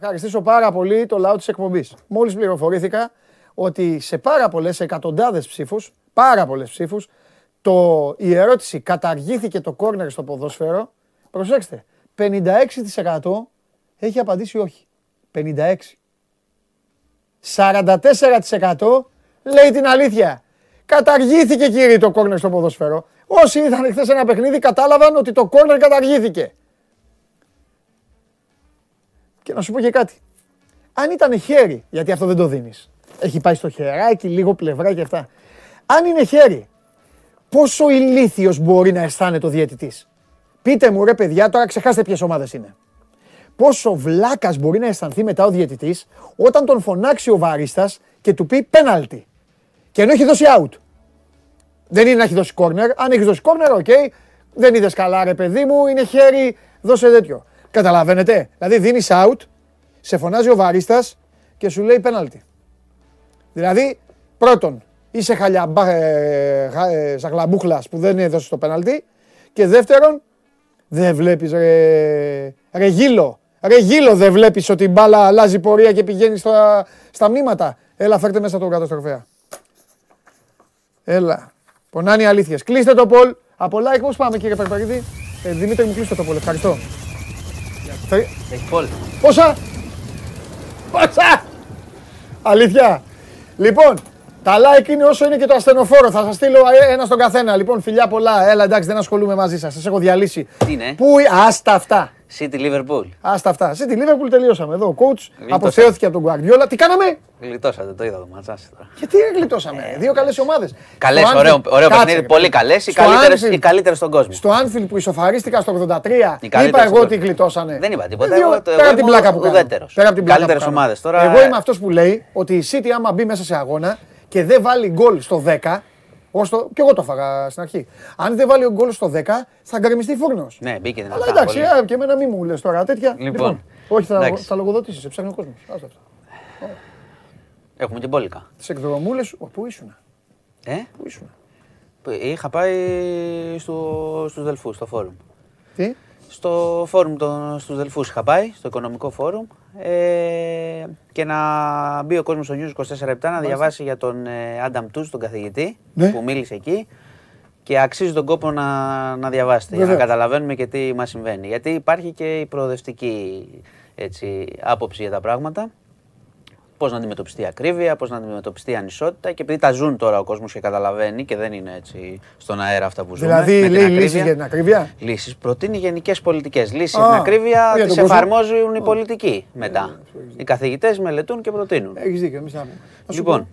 A: Ευχαριστήσω πάρα πολύ το λαό της εκπομπής. Μόλις πληροφορήθηκα ότι σε πάρα πολλές εκατοντάδες ψήφους, πάρα πολλές ψήφους, το, η ερώτηση καταργήθηκε το κόρνερ στο ποδόσφαιρο, προσέξτε, 56% έχει απαντήσει όχι. 56%. 44% λέει την αλήθεια. Καταργήθηκε κύριε το κόρνερ στο ποδόσφαιρο. Όσοι είδαν χθες ένα παιχνίδι κατάλαβαν ότι το κόρνερ καταργήθηκε. Και να σου πω και κάτι. Αν ήταν χέρι, γιατί αυτό δεν το δίνεις. Έχει πάει στο χεράκι, λίγο πλευρά και αυτά. Αν είναι χέρι, πόσο ηλίθιος μπορεί να αισθάνεται ο διαιτητής; Πείτε μου ρε παιδιά, τώρα ξεχάστε ποιες ομάδες είναι. Πόσο βλάκας μπορεί να αισθανθεί μετά ο διαιτητής όταν τον φωνάξει ο βαρίστας και του πει πέναλτι. Και ενώ έχει δώσει out. Δεν είναι να έχει δώσει corner. Αν έχεις δώσει corner, OK. Okay. Δεν είδες καλά, ρε παιδί μου, είναι χέρι, δώσε τέτοιο. Καταλαβαίνετε; Δηλαδή δίνεις out, σε φωνάζει ο βαρίστας και σου λέει πέναλτι. Δηλαδή, πρώτον, είσαι χαλιαμπά, ε, ε, που δεν έδωσε το πέναλτι. Και δεύτερον, δεν βλέπεις ρε, ρε γύλο. Ρε γύλο δεν βλέπεις ότι η μπάλα αλλάζει πορεία και πηγαίνει στα, στα μνήματα. Έλα, φέρτε μέσα τον καταστροφέα. Έλα. Πονάνε οι αλήθειες. Κλείστε το πολ. Από like πώς πάμε κύριε Περπαρίδη. Ε, Δημήτρη μου κλείστε το πολ. Ευχαριστώ.
H: Έχει πόλ.
A: Πόσα! Πόσα! Αλήθεια. Λοιπόν, τα like είναι όσο είναι και το ασθενοφόρο. Θα σας στείλω ένα στον καθένα. Λοιπόν, φιλιά πολλά. Έλα, εντάξει, δεν ασχολούμαι μαζί σας. Σας έχω διαλύσει.
H: Τι είναι;
A: Πού, άστα αυτά.
H: City Liverpool.
A: Άστα αυτά. City Liverpool τελείωσαμε εδώ. Ο coach αποθεώθηκε από τον Guardiola. Τι κάναμε;
H: Γλιτώσατε, το είδα το ματσάσι τώρα.
A: Γιατί γλιτώσαμε; Ε, Δύο καλές ομάδες.
H: Καλές, ωραίο, ωραίο παιχνίδι. Πολύ καλές. Οι καλύτερε στον κόσμο.
A: Στο Anfield που ισοφαρίστηκα στο 83. Είπα εγώ ότι γλιτώσανε.
H: Δεν είπα τίποτα.
A: Εγώ, πέρα από την πλάκα που κάνω.
H: Πέρα από την Καλύτερες ομάδες τώρα.
A: Εγώ είμαι αυτός που λέει ότι η City άμα μπει μέσα σε αγώνα και δεν βάλει γκολ στο 10, Ωστο... Και εγώ το έφαγα στην αρχή. Αν δεν βάλει ο γκολ στο 10, θα γκρεμιστεί φούρνος.
H: Ναι, μπήκε δυνατά.
A: Αλλά εντάξει, πολύ. και εμένα μη μου λες τώρα τέτοια.
H: Λοιπόν, λοιπόν
A: όχι, θα, θα λογοδοτήσεις, σε ψάχνει ο κόσμος.
H: Έχουμε και μπόλικα.
A: Τι εκδρομούλες, πού ήσουν.
H: Ε;
A: Πού ήσουν.
H: Είχα πάει στο, στους Δελφούς, στο φόρουμ.
A: Τι;
H: Στο φόρουμ των, στους Δελφούς είχα πάει, στο οικονομικό φόρουμ. ε, και να μπει ο κόσμος στο News 24 λεπτά να διαβάσει για τον ε, Άνταμ Τούς, τον καθηγητή
A: Ναι.
H: που μίλησε εκεί. Και αξίζει τον κόπο να, να διαβάσετε για να
A: Βεβαίως.
H: καταλαβαίνουμε και τι μας συμβαίνει. Γιατί υπάρχει και η προοδευτική έτσι, άποψη για τα πράγματα. Πώ να αντιμετωπιστεί η ακρίβεια, πώ να αντιμετωπιστεί η ανισότητα. Και επειδή τα ζουν τώρα ο κόσμο και καταλαβαίνει και δεν είναι έτσι στον αέρα αυτά που ζούμε.
A: Δηλαδή
H: με την
A: λέει
H: ακρίβεια.
A: λύσει για την ακρίβεια.
H: Λύσεις. Προτείνει γενικέ πολιτικέ. Λύσει
A: Α,
H: για την ακρίβεια
A: για
H: τι
A: τον κόσμο.
H: εφαρμόζουν οι πολιτικοί μετά. Οι καθηγητέ μελετούν και προτείνουν.
A: Έχει δίκιο, εμεί θα πούμε. Να σου
H: Λοιπόν.
A: πω,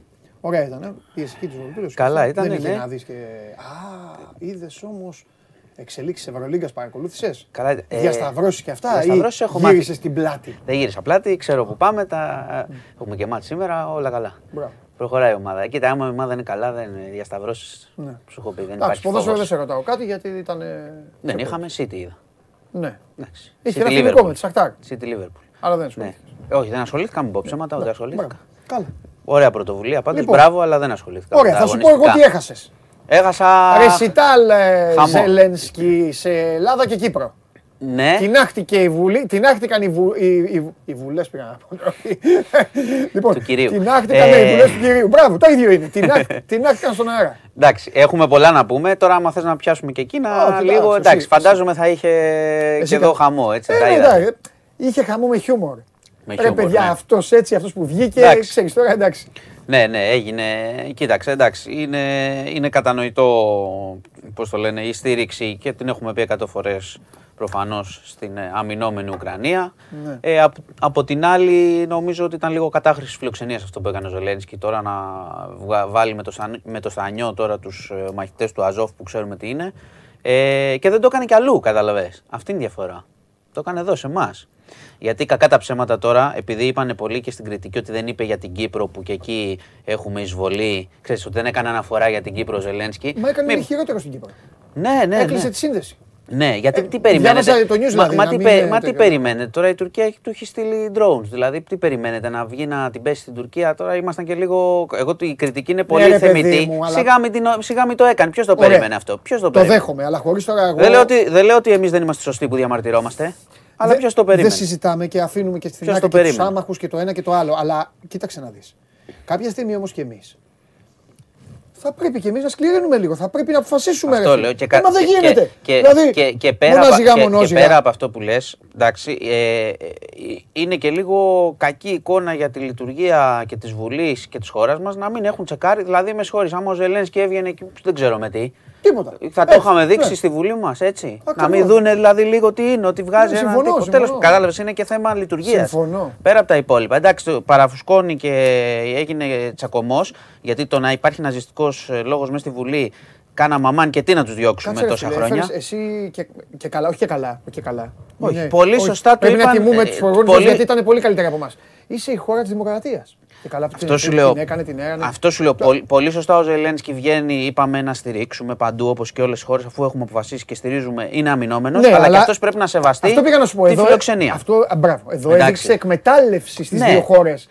A: Ωραία ήταν. ε. Πήγες εκεί του Βολοπούλου.
H: Καλά ήταν,
A: Δεν είχε
H: ναι.
A: να δει και. Α, είδε όμω εξελίξεις Ευρωλίγκας παρακολούθησες;
H: Καλά, ε,
A: Διασταυρώσεις και αυτά.
H: διασταυρώσεις
A: ή
H: έχω μάθει.
A: γύρισες την πλάτη;
H: Δεν γύρισα πλάτη, ξέρω που πάμε. Τα... Έχουμε και μάτς σήμερα, όλα καλά.
A: Μπράβο.
H: Προχωράει η ομάδα. Κοίτα, άμα η ομάδα είναι καλά, δεν διασταυρώσεις.
A: Ναι.
H: Σου έχω πει, δεν
A: Εντάξει,
H: υπάρχει
A: ποδόσφαιρο δεν
H: φόβος.
A: σε ρωτάω κάτι γιατί ήταν.
H: Δεν είχαμε City είδα.
A: Ναι.
H: Εντάξει.
A: Είχε
H: City
A: ένα φιλικό
H: Liverpool.
A: με τη Σακτάρ.
H: City Liverpool.
A: Αλλά δεν
H: Ναι.
A: ασχολήθηκα.
H: Όχι, δεν ασχολήθηκα με ψέματα, ούτε ασχολήθηκα.
A: Μπράβο. Καλά.
H: Ωραία πρωτοβουλία, πάντως
A: Λοιπόν.
H: μπράβο, αλλά δεν ασχολήθηκα.
A: Ωραία,
H: με
A: θα
H: τα
A: σου πω εγώ τι
H: αγωνιστικά.
A: έχασες.
H: Έχασα.
A: Ρεσιτάλ ε,
H: Χαμό.
A: Ζελένσκι σε Ελλάδα και Κύπρο.
H: Ναι.
A: Τινάχτηκε η Βουλή, τινάχτηκαν οι, βου, οι, οι, οι βουλές πήγα να πω. [laughs] λοιπόν,
H: Του κυρίου.
A: τινάχτηκαν
H: Ε.
A: ναι, οι βουλές του κυρίου. Μπράβο, το ίδιο είναι. Τινάχ, [laughs] τινάχτηκαν στον αέρα.
H: Εντάξει, έχουμε πολλά να πούμε. Τώρα, άμα θες να πιάσουμε και εκείνα,
A: Όχι,
H: λίγο
A: εντάξει,
H: εντάξει.
A: εσύ-
H: φαντάζομαι θα είχε
A: Εσύ
H: και εδώ
A: κα-
H: χαμό. Έτσι,
A: Ε,
H: τα
A: ναι,
H: είδατε.
A: εντάξει, είχε χαμό με χιούμορ.
H: Με
A: Ρε
H: χιούμορ,
A: παιδιά,
H: ναι.
A: αυτός έτσι, αυτός που βγήκε,
H: Εντάξει.
A: ξέρεις τώρα, εντάξει.
H: Ναι, ναι, έγινε. Κοίταξε, εντάξει, είναι, είναι κατανοητό, πώς το λένε, η στήριξη και την έχουμε πει εκατό φορές προφανώς στην ε, αμυνόμενη Ουκρανία.
A: Ναι.
H: Ε, απ- από την άλλη, νομίζω ότι ήταν λίγο κατάχρηση φιλοξενίας αυτό που έκανε ο Ζελένσκι τώρα να βγα- βάλει με το, σαν- με το στανιό τώρα τους ε, μαχητές του Αζόφ που ξέρουμε τι είναι. Ε, και δεν το έκανε κι αλλού, καταλαβες. Αυτή είναι η διαφορά. Το έκανε εδώ, σε εμάς. Γιατί κακά τα ψέματα τώρα, επειδή είπαν πολλοί και στην κριτική ότι δεν είπε για την Κύπρο που και εκεί έχουμε εισβολή, ξέρεις ότι δεν έκανε αναφορά για την Κύπρο ο Ζελένσκι.
A: Μα έκανε
H: Μη-
A: χειρότερο στην Κύπρο.
H: Ναι, ναι,
A: Έκλεισε
H: ναι.
A: τη σύνδεση.
H: Ναι, γιατί
A: Ε,
H: τι περιμένετε;
A: διάβασα το news,
H: μα,
A: δηλαδή,
H: μα
A: να
H: τι,
A: μην
H: πε-
A: είναι
H: μα τι
A: τέτοιο.
H: περιμένετε; Τώρα η Τουρκία έχει- του έχει στείλει drones. Δηλαδή, τι περιμένετε να βγει να την πέσει στην Τουρκία; Τώρα ήμασταν και λίγο. Εγώ η κριτική είναι πολύ
A: Ναι, ρε, παιδί
H: θεμητή.
A: μου, αλλά-
H: Σιγά, μην την, σιγά μην το έκανε. Ποιος το
A: Ωραία.
H: περίμενε αυτό; Ποιος το
A: Το
H: περίμενε;
A: δέχομαι, αλλά χωρίς τώρα εγώ...
H: Δεν λέω ότι, δεν λέω ότι εμείς δεν είμαστε σωστοί που διαμαρτυρόμαστε. Αλλά
A: Δεν-
H: ποιος το περίμενε;
A: Δεν συζητάμε και αφήνουμε και στην
H: Ποιος
A: άκρη
H: το
A: και τους
H: περίμενε;
A: άμαχους και το ένα και το άλλο. Αλλά κοίταξε να δεις. Κάποια στιγμή όμως και εμείς θα πρέπει και εμείς να σκληραίνουμε λίγο. Θα πρέπει να αποφασίσουμε.
H: Αυτό
A: ρε φίλε.
H: λέω και,
A: Ε, μα δεν
H: και-
A: γίνεται.
H: Και,
A: δηλαδή,
H: και, και, πέρα,
A: μονάζιγα,
H: απα- και, και
A: μονόζιγα.
H: πέρα από αυτό που λες, εντάξει, ε, ε, είναι και λίγο κακή εικόνα για τη λειτουργία και της Βουλής και της χώρας μας να μην έχουν τσεκάρει. Δηλαδή, με συγχωρείς, άμα ο Ζελένσκι έβγαινε και δεν ξέρω με τι,
A: Τίποτα.
H: θα το
A: Έτσι,
H: είχαμε δείξει
A: ναι.
H: στη Βουλή μας, έτσι.
A: Ακριβώς.
H: Να μην δούνε δηλαδή λίγο τι είναι, ότι βγάζει
A: Ναι,
H: ένα
A: συμφωνώ,
H: τύπο.
A: συμφωνώ.
H: Τέλος, κατάλαβες, είναι και θέμα λειτουργίας.
A: Συμφωνώ.
H: Πέρα από τα υπόλοιπα. Εντάξει, το παραφουσκώνει και έγινε τσακωμός, γιατί το να υπάρχει ναζιστικός ε, λόγος μέσα στη Βουλή, κάνα μαμάν και τι να τους διώξουμε
A: Κάτσε, ρε
H: τόσα
A: φίλε,
H: χρόνια.
A: έφερες εσύ και, και καλά, όχι και καλά. Όχι και καλά.
H: Όχι,
A: Ναι,
H: πολύ σωστά το
A: πρέπει
H: είπαν,
A: να τιμούμε
H: ε,
A: τους προγόνους
H: πολύ-
A: γιατί ήταν πολύ καλύτεροι από εμάς. Είσαι η χώρα της δημοκρατίας. Και καλά που
H: Αυτό
A: την,
H: σου
A: την
H: λέω.
A: έκανε, την έκανε.
H: Αυτό σου λέω. Πολύ, πολύ σωστά ο Ζελένσκι βγαίνει, είπαμε να στηρίξουμε παντού όπως και όλες τι χώρες, αφού έχουμε αποφασίσει και στηρίζουμε. Είναι αμυνόμενος.
A: Ναι,
H: αλλά,
A: αλλά
H: και αυτός πρέπει να σεβαστεί
A: Αυτό πήγα να σου πω
H: τη
A: εδώ.
H: φιλοξενία.
A: Αυτό, α, μπράβο, εδώ
H: Εντάξει.
A: έδειξε εκμετάλλευση στις
H: Ναι.
A: δύο χώρες.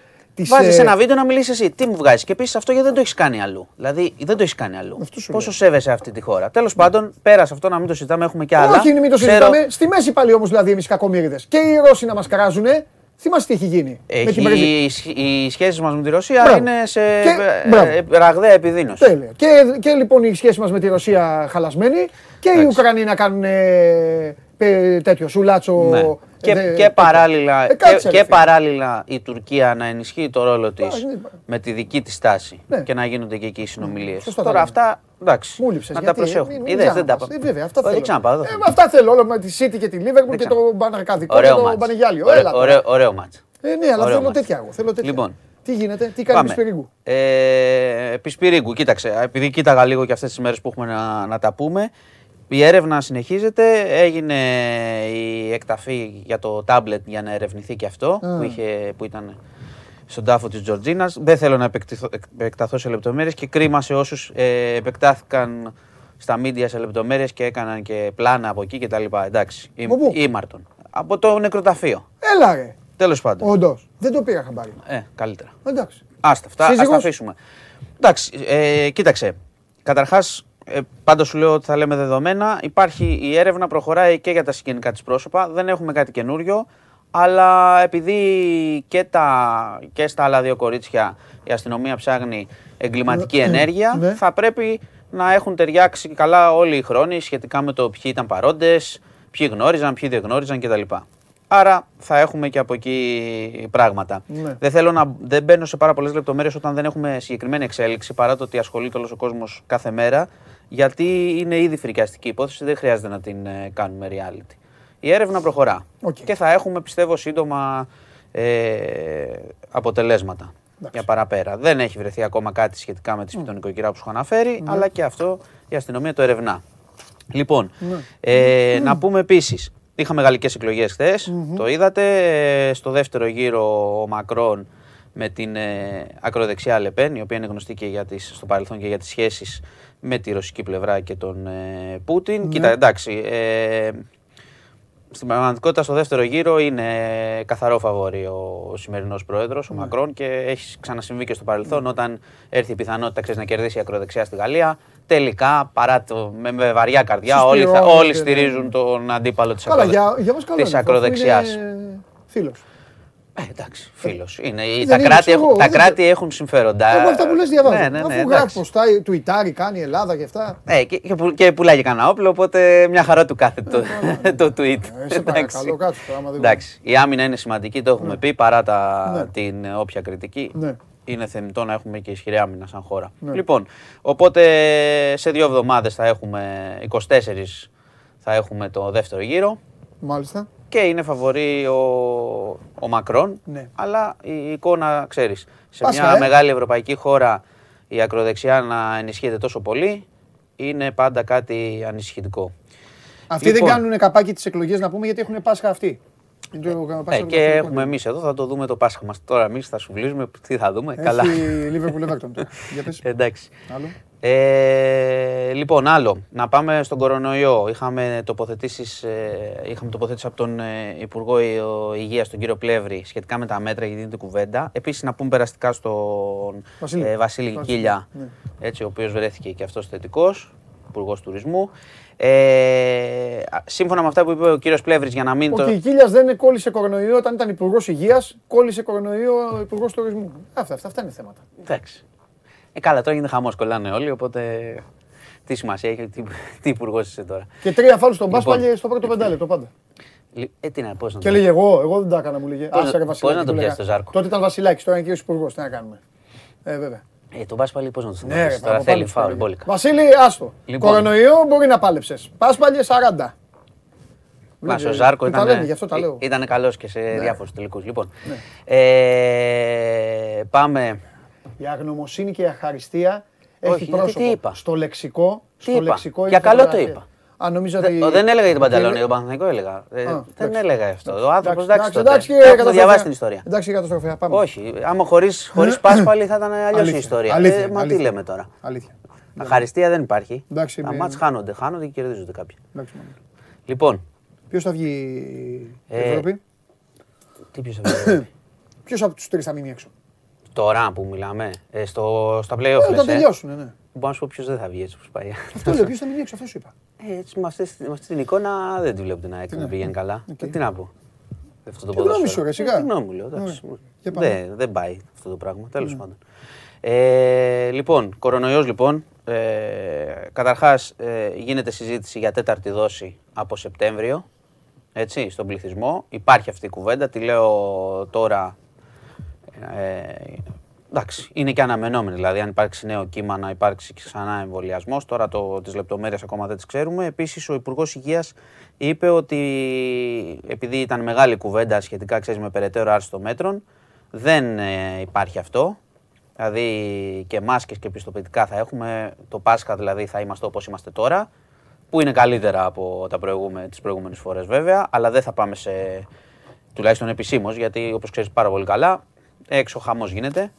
H: Βάζεις ένα βίντεο να μιλήσεις εσύ. Τι μου βγάζεις; Και επίσης αυτό γιατί δεν το έχεις κάνει αλλού. Δηλαδή δεν το έχεις κάνει αλλού.
A: Αυτό σου
H: Πόσο
A: λέω.
H: σέβεσαι αυτή τη χώρα. Τέλος πάντων, πέρασε αυτό να μην το συζητάμε. Έχουμε και άλλα.
A: Όχι, μην το
H: Ξέρω-
A: συζητάμε. Στη μέση πάλι όμως δηλαδή εμείς κακομίριδε. Και οι Ρώσοι να μας κράζουνε. Θυμάστε τι έχει γίνει. με την πρεσβεία.
H: Έχει, οι σχέσει μας με τη Ρωσία
A: Μπράβο.
H: είναι σε
A: Και-
H: ε,
A: μπράβο.
H: ε, ραγδαία επιδείνωση.
A: Τέλεια. Και, και λοιπόν η σχέση μας με τη Ρωσία χαλασμένη και οι
H: Εντάξει.
A: Ουκρανοί να κάνουν ε, ε, τέτοιο σουλάτσο.
H: Ναι.
A: ε,
H: Και,
A: δε-
H: και, παράλληλα,
A: Ε,
H: και,
A: κάτσε, ρε
H: και
A: φίλε.
H: παράλληλα η Τουρκία να ενισχύει το ρόλο της
A: είναι-
H: με τη δική της στάση
A: Ναι.
H: και να γίνονται και εκεί οι συνομιλίες.
A: Σωστά
H: Τώρα
A: τα
H: αυτά εντάξει.
A: Μου λείψες,
H: να τα
A: γιατί, ε,
H: προσέχουμε.
A: μην- μην
H: Είδες, δεν τα
A: ξαναπάς.
H: είπα.
A: Ε, βέβαια, αυτά
H: Όχι, Δεν
A: θέλω.
H: ξαναπάω. δεν
A: Ε,
H: θέλω.
A: με αυτά θέλω όλο με τη City και τη Liverpool και
H: ξανα-
A: το Μπαναρκαδικό και
H: Ωραίο
A: το
H: μάτς.
A: Πανεγιάλιο.
H: Ωραίο-
A: Έλα τώρα.
H: ωραίο- Ωραίο μάτς.
A: Ε, ναι, αλλά
H: Ωραίο
A: θέλω
H: μάτς.
A: τέτοια εγώ. Θέλω τέτοια.
H: Λοιπόν.
A: Τι γίνεται, τι κάνει Πισπυρίγκου.
H: Ε, Πισπυρίγκου, κοίταξε. Επειδή κοίταγα λίγο και αυτές τις μέρες που έχουμε να, να τα πούμε. Η έρευνα συνεχίζεται. Έγινε η εκταφή για το τάμπλετ για να ερευνηθεί και αυτό που, είχε, που ήταν στον τάφο της Τζορτζίνας. Δεν θέλω να επεκτηθώ- επεκταθώ σε λεπτομέρειες και κρίμα σε όσους ε, επεκτάθηκαν στα μίντια σε λεπτομέρειες και έκαναν και πλάνα από εκεί κτλ. Εντάξει, ή-
A: Από πού;
H: ήμαρτον. Από το νεκροταφείο.
A: Έλα ρε.
H: Τέλος πάντων.
A: Όντως. Δεν το πήγα χαμπάρι.
H: Ε, καλύτερα.
A: Εντάξει.
H: Άστα, αυτά ας τα
A: Σύζυγος;
H: αφήσουμε. Εντάξει, ε, κοίταξε. Καταρχάς, ε, πάντα σου λέω ότι θα λέμε δεδομένα. Υπάρχει η έρευνα, προχωράει και για τα συγγενικά της πρόσωπα. Δεν έχουμε κάτι καινούριο. Αλλά επειδή και, τα, και στα άλλα δύο κορίτσια η αστυνομία ψάχνει εγκληματική
A: Ναι,
H: ενέργεια,
A: ναι.
H: θα πρέπει να έχουν ταιριάξει καλά όλοι οι χρόνοι σχετικά με το ποιοι ήταν παρόντες, ποιοι γνώριζαν, ποιοι δεν γνώριζαν κτλ. Άρα θα έχουμε και από εκεί πράγματα.
A: Ναι.
H: Δεν θέλω να δεν μπαίνω σε πάρα πολλές λεπτομέρειες όταν δεν έχουμε συγκεκριμένη εξέλιξη παρά το ότι ασχολείται όλος ο κόσμος κάθε μέρα. Γιατί είναι ήδη φρικιαστική υπόθεση, δεν χρειάζεται να την ε, κάνουμε reality. Η έρευνα προχωρά.
A: Οκ.
H: Και θα έχουμε πιστεύω σύντομα ε, αποτελέσματα για παραπέρα. Δεν έχει βρεθεί ακόμα κάτι σχετικά με τη σπιτονικοκυρά που σου είχα αναφέρει, αλλά και αυτό η αστυνομία το ερευνά. Λοιπόν, ε, να πούμε επίσης, είχαμε γαλλικές εκλογές το είδατε. Ε, στο δεύτερο γύρο ο Μακρόν με την ε, ακροδεξιά Λεπέν, η οποία είναι γνωστή και για τις, στο παρελθόν και για τις σχέσεις με τη ρωσική πλευρά και τον ε, Πούτιν. Κοίτα, εντάξει, ε, στην πραγματικότητα στο δεύτερο γύρο είναι καθαρό φαβόρη ο, ο σημερινός πρόεδρος, ο Μακρόν, και έχει ξανασυμβεί και στο παρελθόν όταν έρθει η πιθανότητα ξέρεις, να κερδίσει η ακροδεξιά στη Γαλλία. Τελικά, παρά το, με, με βαριά καρδιά, όλοι, θα,
A: Συσπηρώνεται,
H: όλοι
A: ναι.
H: στηρίζουν τον αντίπαλο της
A: Καλά, για,
H: Ε, εντάξει, φίλος. Είναι,
A: δεν
H: τα
A: είναι,
H: κράτη,
A: ξέρω
H: έχουν,
A: εγώ,
H: τα
A: δεν-
H: κράτη έχουν συμφέροντα.
A: Εγώ αυτά που λες διαβάζω.
H: Ναι, ναι, ναι,
A: Αφού
H: εντάξει.
A: γράφει ποστάει, τουιτάρει, κάνει η Ελλάδα και αυτά.
H: Ε, και, και, που- και πουλάει και κανένα όπλο, οπότε μια χαρά του κάθε το, [laughs] το tweet.
A: Ε, σε παρακαλώ, κάτσε τώρα, άμα δεν
H: Εντάξει, η άμυνα είναι σημαντική, το έχουμε πει, παρά τα,
A: Ναι.
H: την ε, όποια κριτική.
A: Ναι.
H: Είναι θεμητό να έχουμε και ισχυρή άμυνα σαν χώρα.
A: Ναι.
H: Λοιπόν, οπότε σε δύο εβδομάδες θα έχουμε, 24 θα έχουμε το δεύτερο γύρο
A: Μάλιστα.
H: Και είναι φαβορή ο, ο Μακρόν,
A: Ναι.
H: αλλά η εικόνα, ξέρεις, σε
A: Πάσχα,
H: μια
A: ε.
H: μεγάλη ευρωπαϊκή χώρα η ακροδεξιά να ενισχύεται τόσο πολύ είναι πάντα κάτι ανησυχητικό.
A: Αυτοί
H: Λοιπόν.
A: δεν κάνουν καπάκι τις εκλογές να πούμε γιατί έχουν Πάσχα αυτοί. Είναι το Πάσχα
H: Ε,
A: του
H: και
A: Καθολικού.
H: έχουμε εμείς εδώ, θα το δούμε το Πάσχα μας. Τώρα εμείς θα σουβλίζουμε, τι θα δούμε. Καλά.
A: Έχει Liverpool Everton τώρα. [laughs] Για πες.
H: Εντάξει.
A: Άλλο.
H: Ε, λοιπόν, άλλο. Να πάμε στον κορονοϊό. Είχαμε τοποθετήσεις, ε, είχαμε τοποθέτηση από τον ε, Υπουργό Υγείας, τον κύριο Πλεύρη, σχετικά με τα μέτρα γιατί γίνεται κουβέντα. Επίσης, να πούμε περαστικά στον
A: Βασίλη.
H: ε, Βασίλη
A: Βασίλη,
H: Κίλια,
A: ναι.
H: έτσι, ο οποίος βρέθηκε και αυτός θετικός, Υπουργός Τουρισμού. Ε, σύμφωνα με αυτά που είπε ο κύριος Πλεύρης, για να μην
A: Ο
H: το...
A: Κικίλιας δεν κόλλησε κορονοϊό όταν ήταν υπουργός Υγείας, κόλλησε κορονοϊό ο υπουργός Τουρισμού. Αυτά, αυτά, αυτά είναι θέματα.
H: Εντάξει. Ε, καλά, τώρα γίνεται χαμός, κολλάνε όλοι, οπότε τι σημασία έχει, τι, τι υπουργός είσαι τώρα.
A: Και τρία φάλους στον
H: Λοιπόν.
A: Πάσπαλι στο πρώτο πεντάλεπτο πάντα.
H: Λι- Ε, τι να, πώς να
A: Και
H: το-
A: λέγε εγώ, εγώ δεν τα έκανα, μου λέγε.
H: Πώς να-
A: Άσε ρε
H: πώς
A: Βασιλάκη.
H: να το
A: του
H: πιάσεις
A: λέγα.
H: το Ζάρκο;
A: Τότε ήταν Βασιλάκης, τώρα είναι κύριο υπουργός. Τι να κάνουμε. Ε, βέβαια.
H: Ε, τον Πάσπαλι πώς να το
A: Ναι,
H: σταματήσεις,
A: ρε,
H: τώρα
A: από
H: θέλει
A: πάνω
H: φάουλ,
A: σου,
H: μπόλικα.
A: Βασίλη, άστο.
H: Λοιπόν.
A: Κορονοϊό μπορεί να πάλεψες. Πάσπαλι 40.
H: Μα
A: Βλέπει,
H: ο Ζάρκο
A: τα
H: ήταν,
A: λένε, γι' αυτό τα λέω.
H: ήταν καλός και σε διάφορους τελικούς. Λοιπόν, ε, πάμε.
A: Η αγνωμοσύνη και η αχαριστία
H: Όχι,
A: έχει
H: γιατί
A: πρόσωπο.
H: τι είπα;
A: Στο λεξικό,
H: Τι
A: στο
H: είπα;
A: λεξικό
H: Για
A: είναι
H: καλό το
A: φωτογραφία.
H: είπα.
A: Α, νομίζω
H: Δε-
A: ότι...
H: ο, δεν έλεγα για την Πανταλόνια,
A: ότι-
H: τον Παναθηναϊκό έλεγα. Ε,
A: Α,
H: δεν
A: εντάξει.
H: έλεγα αυτό. Ο άνθρωπος
A: Εντάξει,
H: εντάξει,
A: εντάξει,
H: τότε.
A: εντάξει, κύριε
H: Έχουμε
A: καταστροφέα.
H: διαβάσει την ιστορία.
A: Εντάξει, καταστροφέα. Πάμε.
H: Όχι, άμα χωρίς, χωρίς Πάσπαλι θα ήταν αλλιώς η
A: Αλήθεια,
H: ιστορία.
A: αλήθεια,
H: ε, μα τι
A: αλήθεια.
H: λέμε τώρα.
A: Αλήθεια.
H: Αχαριστία δεν υπάρχει.
A: Εντάξει,
H: Τα
A: με-
H: μάτς χάνονται, χάνονται και κερδίζονται κάποιοι.
A: Εντάξει, μόνο.
H: Λοιπόν,
A: Ποιος θα βγει η
H: Ε,
A: Ευρώπη,
H: τι ποιος θα βγει. [coughs]
A: ποιος από τους τρεις θα μείνει έξω;
H: Τώρα που μιλάμε, ε, στο, στα play-off
A: Ε,
H: λες,
A: Όταν
H: ε.
A: τελειώσουν, ναι.
H: Μπορώ να σου πω ποιος δεν θα βγει έτσι όπως πάει.
A: Αυτό λέω, ποιος θα μείνει έξω, αυτό σου είπα.
H: Ε, έτσι με, αυτές, με αυτή την εικόνα δεν τη βλέπω την ΑΕΚ να πηγαίνει καλά. Ε, Τι να πω. Αυτό το
A: Τη γνώμη
H: ποδόσφαιρο.
A: σου, ρε,
H: Ε,
A: σιγά.
H: Τη γνώμη μου λέω. εντάξει.
A: Ωραία. Για πάμε.
H: Δεν, δεν πάει αυτό το πράγμα. Τέλος πάντων. Ε, λοιπόν, κορονοϊός λοιπόν. Ε, καταρχάς ε, γίνεται συζήτηση για τέταρτη δόση από Σεπτέμβριο. Έτσι, στον πληθυσμό. Υπάρχει αυτή η κουβέντα. Τη λέω τώρα ε, εντάξει, είναι και αναμενόμενη. Δηλαδή, αν υπάρξει νέο κύμα, να υπάρξει ξανά εμβολιασμός. Τώρα το, τις λεπτομέρειες ακόμα δεν τις ξέρουμε. Επίσης, ο Υπουργός Υγείας είπε ότι επειδή ήταν μεγάλη κουβέντα σχετικά ξέρεις, με περαιτέρω άρση των μέτρων, δεν ε, υπάρχει αυτό. Δηλαδή και μάσκες και πιστοποιητικά θα έχουμε. Το Πάσχα δηλαδή θα είμαστε όπως είμαστε τώρα. Που είναι καλύτερα από τα προηγούμε, τις προηγούμενες φορές βέβαια. Αλλά δεν θα πάμε σε τουλάχιστον επισήμως, γιατί όπως ξέρεις πάρα πολύ καλά, έξω χαμός γίνεται.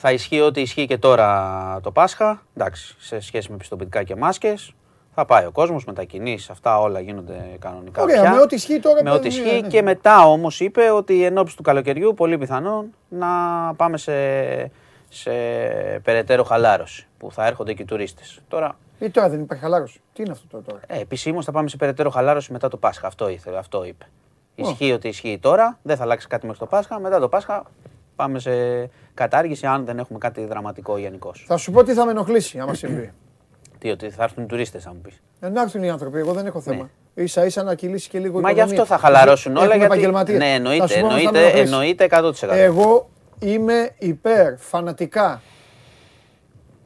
H: Θα ισχύει ό,τι ισχύει και τώρα το Πάσχα, εντάξει, σε σχέση με πιστοποιητικά και μάσκες. Θα πάει ο κόσμος, μετακινήσεις, αυτά όλα γίνονται κανονικά
A: Ωραία,
H: πια.
A: με ό,τι ισχύει τώρα,
H: Με ό,τι
A: ναι,
H: ισχύει
A: ναι.
H: και μετά όμως είπε ότι εν ώψη του καλοκαιριού, πολύ πιθανόν, να πάμε σε, σε περαιτέρω χαλάρωση, που θα έρχονται και οι τουρίστες. Τώρα,
A: Ή τώρα δεν υπάρχει χαλάρωση. Τι είναι αυτό τώρα. τώρα;
H: ε, επισήμως θα πάμε σε περαιτέρω χαλάρωση μετά το Πάσχα, αυτό ήθελε, αυτό είπε. Ισχύει ότι ισχύει τώρα, δεν θα αλλάξει κάτι μέχρι το Πάσχα. Μετά το Πάσχα πάμε σε κατάργηση αν δεν έχουμε κάτι δραματικό γενικώς.
A: Θα σου πω τι θα με ενοχλήσει άμα συμβεί. [clears throat]
H: Τι, ότι θα έρθουν οι τουρίστες, θα μου πεις.
A: Ε, να έρθουν οι άνθρωποι, εγώ δεν έχω θέμα. σα ίσα να κυλήσει και λίγο η
H: Μα γι'
A: οικονομία.
H: αυτό θα χαλαρώσουν όλα.
A: Έχουμε
H: Γιατί...
A: επαγγελματίες.
H: Ναι,
A: Θα
H: εννοείται,
A: σου πω όμως θα με
H: εννοείται,
A: ενοχλήσει.
H: εννοείται 100%.
A: Εγώ είμαι υπέρ φανατικά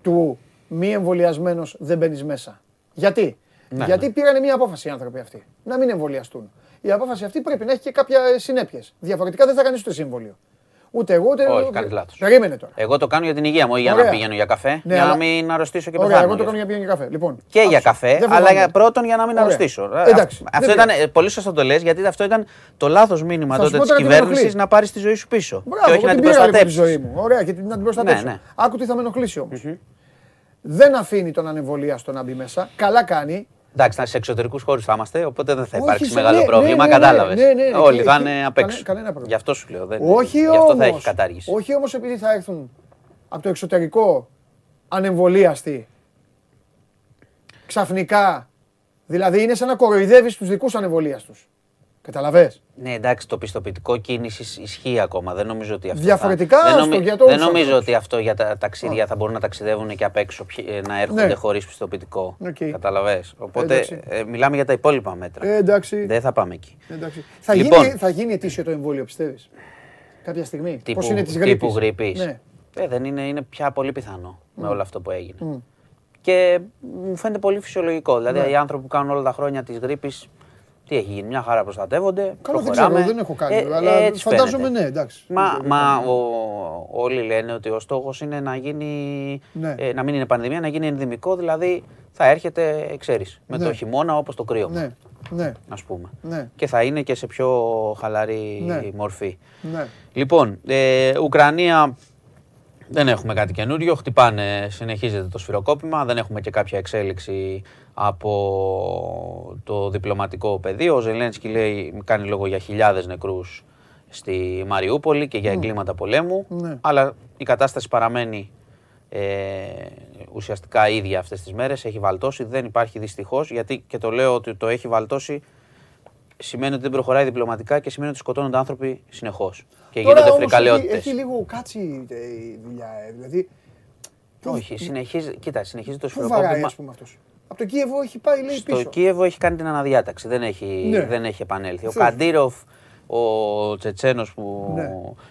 A: του μη εμβολιασμένος δεν μπαίνεις μέσα. Γιατί;
H: Ναι,
A: Γιατί
H: ναι.
A: πήραν μια απόφαση οι άνθρωποι αυτοί. Να μην εμβολιαστούν. Η απόφαση αυτή πρέπει να έχει και κάποια συνέπειες. Διαφορετικά δεν θα κάνεις ούτε σύμβολιο. Ούτε εγώ ούτε.
H: Όχι, κάνεις λάθος.
A: Περίμενε τώρα.
H: Εγώ το κάνω για την υγεία μου, όχι για
A: Ωραία.
H: να πηγαίνω για καφέ.
A: Ναι,
H: για
A: αλλά-
H: να μην αρρωστήσω και
A: Ωραία,
H: πεθάνω.
A: εγώ το
H: γι'
A: κάνω για πηγαίνει καφέ. Λοιπόν,
H: Και για
A: άκουσα.
H: καφέ,
A: Δεν
H: αλλά
A: φοβάμαι.
H: για πρώτον για να μην
A: Ωραία.
H: αρρωστήσω. Ε,
A: Εντάξει,
H: Αυτό
A: δεν
H: ήταν
A: πειράζει.
H: ε, πολύ σωστό το λες, γιατί αυτό ήταν το λάθος μήνυμα
A: Θα σου
H: τότε
A: πω
H: της
A: τώρα τι με
H: κυβέρνησης
A: ενοχλεί.
H: να πάρεις τη ζωή σου πίσω.
A: Μπράβο,
H: και όχι
A: εγώ
H: να
A: την
H: την
A: πήρα λίγο τη
H: προστατεύσει.
A: ζωή μου. Ωραία, και την- να την προστατεύσω.
H: Ναι, ναι.
A: Άκου τι θα με ενοχλήσει όμως. Δεν αφήνει τον ανεμβολίαστο να μπει μέσα. Καλά κάνει.
H: Εντάξει, σε εξωτερικούς χώρους θα είμαστε, οπότε δεν θα
A: Όχι,
H: υπάρξει
A: σε-
H: μεγάλο
A: ναι,
H: πρόβλημα.
A: ναι, ναι,
H: Κατάλαβες.
A: ναι, ναι, ναι,
H: Όλοι
A: εκεί-
H: θα
A: εκεί-
H: είναι απ'
A: κανέ-
H: έξω.
A: κανένα πρόβλημα.
H: Γι' αυτό σου λέω. Δεν,
A: Όχι
H: γι' αυτό θα
A: όμως,
H: έχεις κατάργηση.
A: Όχι όμως επειδή θα έρθουν από το εξωτερικό ανεμβολίαστοι ξαφνικά. Δηλαδή είναι σαν να κοροϊδεύεις τους δικούς ανεμβολίαστους. Κατάλαβες.
H: Ναι, εντάξει, το πιστοποιητικό κίνησης ισχύει ακόμα. Δεν νομίζω ότι αυτό.
A: Διαφορετικά,
H: θα... δεν,
A: άστο, για
H: δεν
A: όλους τους
H: νομίζω
A: ανθρώπους.
H: ότι αυτό για τα ταξίδια θα μπορούν να ταξιδεύουν και απ' έξω, ποιοι- ε, να έρχονται
A: Ναι.
H: χωρίς πιστοποιητικό.
A: Οκ.
H: Κατάλαβες. Οπότε
A: Εντάξει.
H: ε, μιλάμε για τα υπόλοιπα μέτρα.
A: Ε, εντάξει.
H: Δεν θα πάμε εκεί.
A: εντάξει. Θα,
H: Λοιπόν.
A: γίνει, θα γίνει ετήσιο το εμβόλιο, πιστεύεις; Κάποια στιγμή.
H: Τύπου,
A: Πώς είναι της
H: τύπου
A: γρήπης;
H: γρήπης.
A: Ναι.
H: Ε, δεν είναι, είναι πια πολύ πιθανό με όλο αυτό που έγινε. Και μου φαίνεται πολύ φυσιολογικό. Δηλαδή
A: Ναι.
H: οι άνθρωποι που κάνουν όλα τα χρόνια της γρήπης, τι έχει γίνει, μια χαρά προστατεύονται.
A: Καλά, δεν
H: προχωράμε.
A: ξέρω, δεν έχω κάνει.
H: Ε,
A: αλλά
H: έτσι
A: φαντάζομαι
H: φαίνεται.
A: ναι, εντάξει.
H: Μα,
A: Δεν-
H: μα ο- όλοι λένε ότι ο στόχος είναι να γίνει.
A: Ναι.
H: ε, να μην είναι πανδημία, να γίνει ενδημικό. Δηλαδή θα έρχεται, ξέρεις, με
A: Ναι.
H: το χειμώνα όπως το κρύο.
A: Ναι, ναι,
H: Ας πούμε.
A: ναι,
H: Και θα είναι και σε πιο χαλαρή
A: Ναι.
H: μορφή.
A: ναι.
H: Λοιπόν, ε, Ουκρανία δεν έχουμε κάτι καινούριο. Χτυπάνε, συνεχίζεται το σφυροκόπημα. Δεν έχουμε και κάποια εξέλιξη από το διπλωματικό πεδίο. Ο Ζελένσκι λέει, κάνει λόγο για χιλιάδες νεκρούς στη Μαριούπολη και για εγκλήματα πολέμου.
A: Ναι.
H: Αλλά η κατάσταση παραμένει ε, ουσιαστικά ίδια αυτές τις μέρες. Έχει βαλτώσει. Δεν υπάρχει δυστυχώς, γιατί και το λέω ότι το έχει βαλτώσει σημαίνει ότι δεν προχωράει διπλωματικά και σημαίνει ότι σκοτώνονται άνθρωποι συνεχώς. Και
A: Τώρα
H: γίνονται
A: όμως
H: φρικαλαιότητες.
A: έχει, έχει λίγο κάτσι ε, η δουλειά. ε, Δηλαδή,
H: Όχι, συνεχίζει, κοίτα, συνεχίζει το
A: πού βαράει
H: σφυροκόπημα.
A: ας πούμε αυτός; Από το Κίεβο έχει πάει λέει
H: Στο
A: πίσω.
H: Κίεβο έχει κάνει την αναδιάταξη, δεν έχει,
A: Ναι.
H: δεν έχει επανέλθει. Ο
A: Σωστά.
H: Καντήροφ, ο Τσετσένος που
A: Ναι.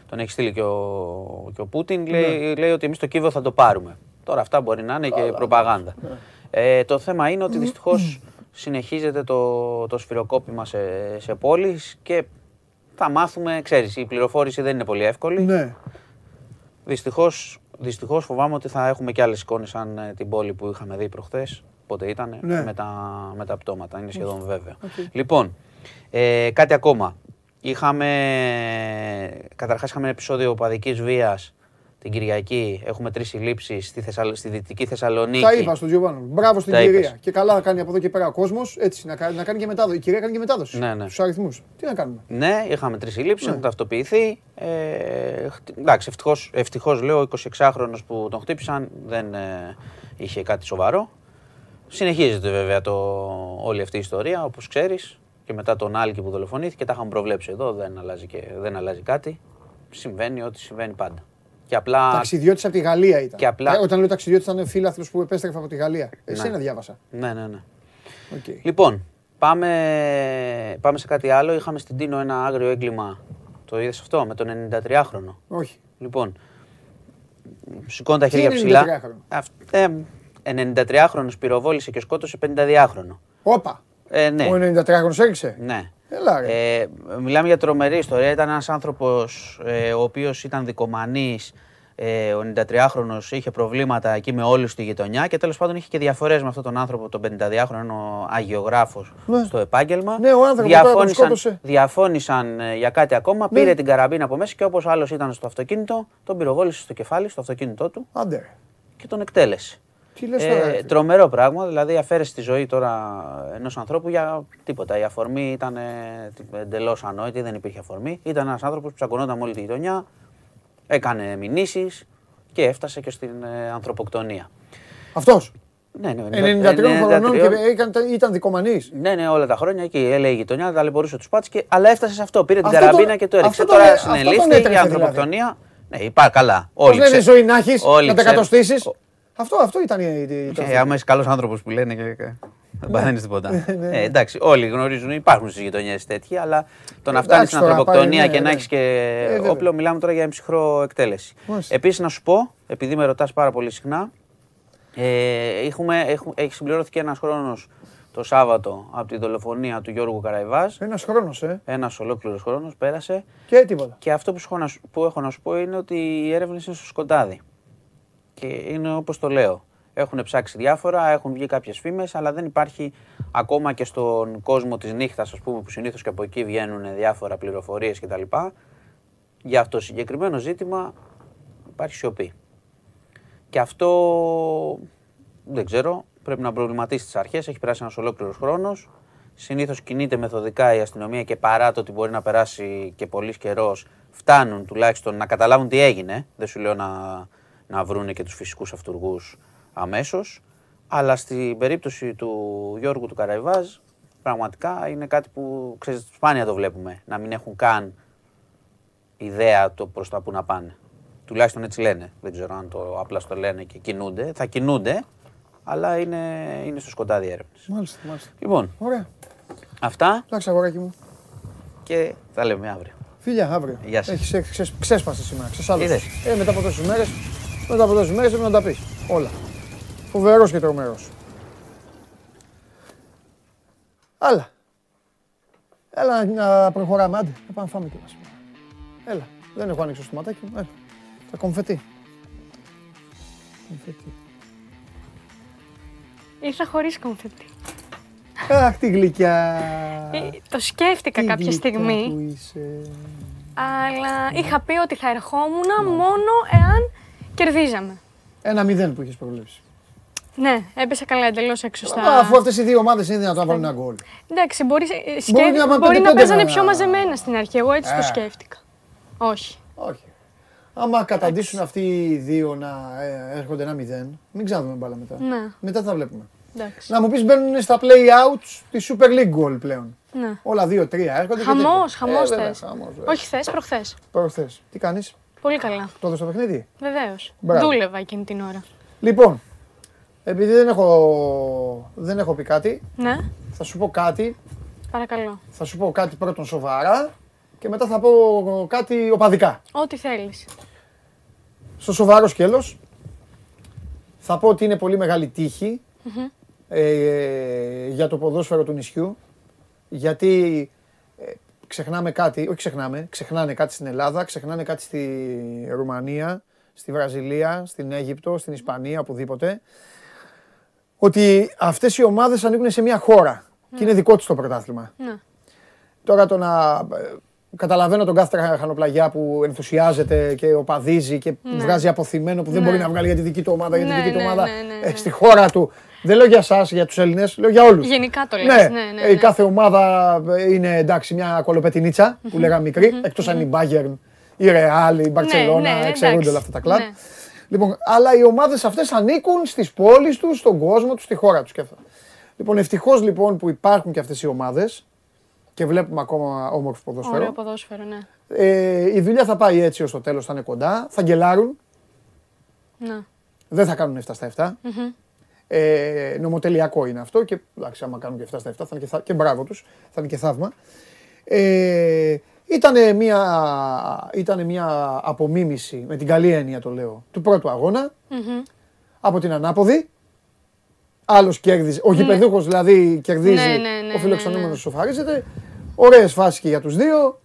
H: τον έχει στείλει και ο, και ο Πούτιν, λέει, λέει ότι εμείς το Κίεβο θα το πάρουμε. Τώρα αυτά μπορεί να είναι και προπαγάνδα.
A: Ναι.
H: Ε, το θέμα είναι ότι δυστυχώς συνεχίζεται το, το σφυροκόπημα σε, σε πόλεις και θα μάθουμε, ξέρεις, η πληροφόρηση δεν είναι πολύ εύκολη.
A: Ναι.
H: Δυστυχώς, δυστυχώς φοβάμαι ότι θα έχουμε και άλλες εικόνες σαν ε, την πόλη που είχαμε δει προχθές, πότε ήταν,
A: Ναι.
H: με, τα, με τα πτώματα. Είναι σχεδόν βέβαιο. Λοιπόν, ε, κάτι ακόμα. Είχαμε, καταρχάς είχαμε ένα επεισόδιο οπαδικής βίας την Κυριακή. Έχουμε τρεις συλλήψεις στη, Θεσσαλ... στη Δυτική Θεσσαλονίκη.
A: Τα είπα στον Γιωβάνο. Μπράβο στην
H: Τα
A: κυρία.
H: είπες.
A: Και καλά θα κάνει από εδώ και πέρα ο κόσμος. Έτσι να κάνει, να κάνει και μετάδοση. Η κυρία κάνει και μετάδοση.
H: Ναι, ναι.
A: Στους αριθμούς. Τι να κάνουμε.
H: Ναι, είχαμε τρεις συλλήψεις,
A: Ναι.
H: έχουν ταυτοποιηθεί. Ε, χτι- εντάξει, ευτυχώς, ευτυχώς λέω, ο 26χρονος που τον χτύπησαν δεν ε, είχε κάτι σοβαρό. Συνεχίζεται βέβαια το, όλη αυτή η ιστορία, όπως ξέρεις, και μετά τον Άλκη που δολοφονήθηκε, τα είχαμε προβλέψει εδώ, δεν αλλάζει, και, δεν αλλάζει κάτι. Συμβαίνει ό,τι συμβαίνει πάντα. Και απλά...
A: Ταξιδιώτης από τη Γαλλία ήταν.
H: Και απλά-
A: Ε, όταν λέω ταξιδιώτης ήταν φίλαθλος που επέστρεφε από τη Γαλλία. Εσένα διάβασα.
H: Ναι, ναι, ναι.
A: Οκ.
H: Λοιπόν, πάμε, πάμε σε κάτι άλλο. Είχαμε στην Τίνο ένα άγριο έγκλημα. Το είδες αυτό, με τον 93χρονο.
A: Όχι.
H: Λοιπόν, σηκώνει τα
A: Τι
H: χέρια
A: είναι
H: ψηλά.
A: 93χρονο;
H: Αυτ- ε, 93χρονος πυροβόλησε και σκότωσε 52χρονο.
A: Όπα.
H: Ε, ναι.
A: Ο 93χρονο έριξε.
H: ναι.
A: Έλα ρε.
H: Ε, μιλάμε για τρομερή ιστορία. Ήταν ένας άνθρωπος ε, ο οποίος ήταν δικομανής. Ε, ο 93χρονος είχε προβλήματα εκεί με όλους στη γειτονιά και τέλος πάντων είχε και διαφορές με αυτόν τον άνθρωπο, τον 52χρονο αγιογράφος
A: Ναι.
H: στο επάγγελμα.
A: Ναι, ο άνθρωπος τώρα τον
H: διαφώνησαν,
A: σκότωσε.
H: διαφώνησαν ε, για κάτι ακόμα,
A: Ναι.
H: πήρε την καραμπίνα από μέσα και όπως άλλος ήταν στο αυτοκίνητο, τον πυροβόλησε στο κεφάλι, στο αυτοκίνητό του
A: Άντε. ρε.
H: και τον εκτέλεσε.
A: Τι λες τώρα. ρε,
H: Ε,
A: φίλε;
H: τρομερό πράγμα, δηλαδή αφαίρεσε τη ζωή τώρα ενός ανθρώπου για τίποτα. Η αφορμή ήταν εντελώς ανόητη, δεν υπήρχε αφορμή. Ήταν ένας άνθρωπος που ψακωνόταν με όλη τη γειτονιά, έκανε μηνύσεις και έφτασε και στην ε, ανθρωποκτονία.
A: Αυτός;
H: Ναι, ναι,
A: 93 χρονών
H: 93.
A: και ήταν, ήταν δικομανής;
H: Ναι, ναι, όλα τα χρόνια εκεί έλεγε η γειτονιά, ταλαιπωρούσε τους πάτες. Και... Αλλά έφτασε σε αυτό. Πήρε την
A: Αυτό
H: καραμπίνα
A: τον-
H: και το έριξε.
A: αυτό τον-
H: Τώρα
A: αυτό τον
H: συνελήφθη
A: έτρεχε
H: για
A: δηλαδή.
H: ανθρωποκτονία. Ναι, υπάρχει καλά.
A: Πώς
H: Όλοι
A: λένε
H: ξέ-
A: ζωή να έχεις,
H: όλοι
A: να τα
H: ξέρουν.
A: Κατοστήσεις.
H: Ο-
A: Αυτό, αυτό ήταν η... η- το
H: Ε, άμα είσαι καλός άνθρωπος που λένε και. και Δεν
A: Ναι.
H: παθαίνεις τίποτα. Ε, εντάξει, όλοι γνωρίζουν, υπάρχουν στις γειτονιές τέτοιοι, αλλά το να φτάνεις
A: Εντάξει,
H: στην
A: τώρα
H: ανθρωποκτονία
A: πάει, ναι,
H: και να
A: ναι.
H: έχεις και
A: Ε, βέβαια.
H: όπλο, μιλάμε τώρα για εμψυχρό εκτέλεση.
A: Μάλιστα.
H: Επίσης, να σου πω, επειδή με ρωτάς πάρα πολύ συχνά, ε, έχουμε, έχουμε, έχει συμπληρώθηκε ένας χρόνος το Σάββατο από τη δολοφονία του Γιώργου Καραϊβάζ.
A: Ένας χρόνος, ε.
H: Ένας ολόκληρος χρόνος πέρασε.
A: Και τίποτα.
H: Και αυτό που, σου έχω να σου- που έχω να σου πω είναι ότι οι έρευνε είναι στο σκοτάδι. Και είναι όπως το λέω. Έχουν ψάξει διάφορα, έχουν βγει κάποιες φήμες, αλλά δεν υπάρχει ακόμα και στον κόσμο της νύχτας, ας πούμε, που συνήθως και από εκεί βγαίνουν διάφορα πληροφορίες κτλ. Για αυτό το συγκεκριμένο ζήτημα υπάρχει σιωπή. Και αυτό δεν ξέρω, πρέπει να προβληματίσει τις αρχές. Έχει περάσει ένας ολόκληρος χρόνος. Συνήθως κινείται μεθοδικά η αστυνομία και παρά το ότι μπορεί να περάσει και πολύς καιρός, φτάνουν τουλάχιστον να καταλάβουν τι έγινε. Δεν σου λέω να, να βρούνε και τους φυσικούς αυτούργους αμέσως. Αλλά στην περίπτωση του Γιώργου του Καραϊβάζ, πραγματικά είναι κάτι που ξέρεις, σπάνια το βλέπουμε. Να μην έχουν καν ιδέα το προς τα που να πάνε. Τουλάχιστον έτσι λένε. Δεν ξέρω αν το απλά στο λένε και κινούνται. Θα κινούνται, αλλά είναι, είναι στο σκοτάδι έρευνες.
A: Μάλιστα, μάλιστα.
H: Λοιπόν,
A: Ωραία.
H: αυτά
A: Εντάξει, αγοράκι μου.
H: και θα λέμε αύριο.
A: Φίλια, αύριο.
H: Γεια σας.
A: Έχεις, έχεις, ξεσ- ξέσπασε σήμερα, ξεσάλωσες.
H: Είδες.
A: Ε, μετά από τόσες μέρες, μετά από τόσες μέρες πρέπει να τα πεις. Όλα. Φοβερός και τρομερός. Άλλα. Έλα να προχωράμε, άντε. Να πάμε να φάμε κιόλας. Έλα. Δεν έχω ανοίξει το στοματάκι μου. Έλα. Τα κομφετή. Κομφετή.
I: Ήρθα χωρίς κομφετή.
A: Αχ, τη γλυκιά.
I: Ε, το σκέφτηκα
A: Τι
I: κάποια
A: γλυκιά
I: στιγμή,
A: που είσαι.
I: αλλά είχα πει ότι θα ερχόμουν μόνο εάν κερδίζαμε.
A: Ένα μηδέν που είχες προβλέψει.
I: Ναι, έπεσα καλά εντελώς έξω στα.
A: Α, Αφού αυτές οι δύο ομάδες είναι δυνατόν να βάλουν ένα γκολ.
I: Εντάξει, μπορεί, ε, σκέφ...
A: Μπορεί να πάνε
I: μπορεί να
A: πέντε-πέντε
I: παίζανε
A: να-
I: πιο μαζεμένα στην αρχή. Εγώ έτσι
A: Ε.
I: το σκέφτηκα. Όχι.
A: Όχι. Άμα καταντήσουν αυτοί οι δύο να ε, έρχονται ένα μηδέν, μην ξαναδούμε μπάλα μετά.
I: Ναι.
A: Μετά θα βλέπουμε.
I: Εντάξει.
A: Να μου πεις μπαίνουν στα play-outs τη Super League goal πλέον.
I: Ναι.
A: Όλα δύο-τρία έρχονται.
I: Χαμό,
A: και
I: χαμός
A: τέτοια. Ε, βέβαια,
I: θες.
A: χαμός, βέβαια.
I: Όχι θε, προχθές.
A: Προχθές. Τι κάνεις,
I: Πολύ καλά.
A: το έδωσε το παιχνίδι;
I: Βεβαίως.
A: Μπράβο.
I: Δούλευα εκείνη την ώρα.
A: Λοιπόν, επειδή δεν έχω, δεν έχω πει κάτι,
I: Ναι,
A: θα σου πω κάτι.
I: παρακαλώ.
A: Θα σου πω κάτι πρώτον σοβαρά και μετά θα πω κάτι οπαδικά.
I: Ό,τι θέλεις.
A: στο σοβαρό σκέλος θα πω ότι είναι πολύ μεγάλη τύχη, ε, για το ποδόσφαιρο του νησιού γιατί ε, ξεχνάμε κάτι, όχι ξεχνάμε, ξεχνάνε κάτι στην Ελλάδα, ξεχνάνε κάτι στη Ρουμανία, στη Βραζιλία, στην Αίγυπτο, στην Ισπανία, οπουδήποτε ότι αυτές οι ομάδες ανήκουν σε μια χώρα και είναι δικό τους το πρωτάθλημα.
I: Ναι.
A: Τώρα το να. ε, Καταλαβαίνω τον κάθε τραχανοπλαγιά που ενθουσιάζεται και οπαδίζει και βγάζει αποθυμένο που δεν
I: Ναι.
A: μπορεί να βγάλει για τη δική του ομάδα, για τη
I: Ναι,
A: δική του
I: ναι,
A: ομάδα
I: ναι, ναι,
A: ε,
I: ναι.
A: στη χώρα του. Δεν λέω για εσά, για τους Έλληνες, λέω για όλους.
I: Γενικά το λες.
A: Ναι,
I: Ναι, ναι,
A: ε, η
I: ναι.
A: κάθε ομάδα ε, είναι εντάξει μια κολοπετινίτσα που λέγαμε μικρή, εκτός αν η Bayern, η Real, η Barcelona,
I: ναι,
A: εξαιρούνται
I: εντάξει.
A: όλα αυτά τα κλαμπ.
I: Ναι.
A: Λοιπόν, αλλά οι ομάδες αυτές ανήκουν στις πόλεις τους, στον κόσμο τους, στη χώρα τους και αυτά. Λοιπόν, ευτυχώς λοιπόν που υπάρχουν και αυτές οι ομάδες και βλέπουμε ακόμα όμορφο ποδόσφαιρο.
I: Ωραίο ποδόσφαιρο, ναι.
A: Ε, η δουλειά θα πάει έτσι ως το τέλος, θα είναι κοντά. Θα γκελάρουν,
I: ναι.
A: δεν θα κάνουν 7 στα 7. Ε, νομοτελειακό είναι αυτό και εντάξει, άμα κάνουν και 7 στα 7 θα είναι και, θα, και μπράβο τους, θα είναι και θαύμα. Ε, ήταν μια, ήτανε μια απομίμηση, με την καλή έννοια το λέω, του πρώτου αγώνα από την ανάποδη. Άλλος κέρδιζε, ο γηπεδούχος δηλαδή κερδίζει,
I: Ναι, ναι, ναι,
A: ο φιλοξενούμενος
I: ναι, ναι.
A: σοφαρίζεται. Ωραίες φάσεις και για τους δύο.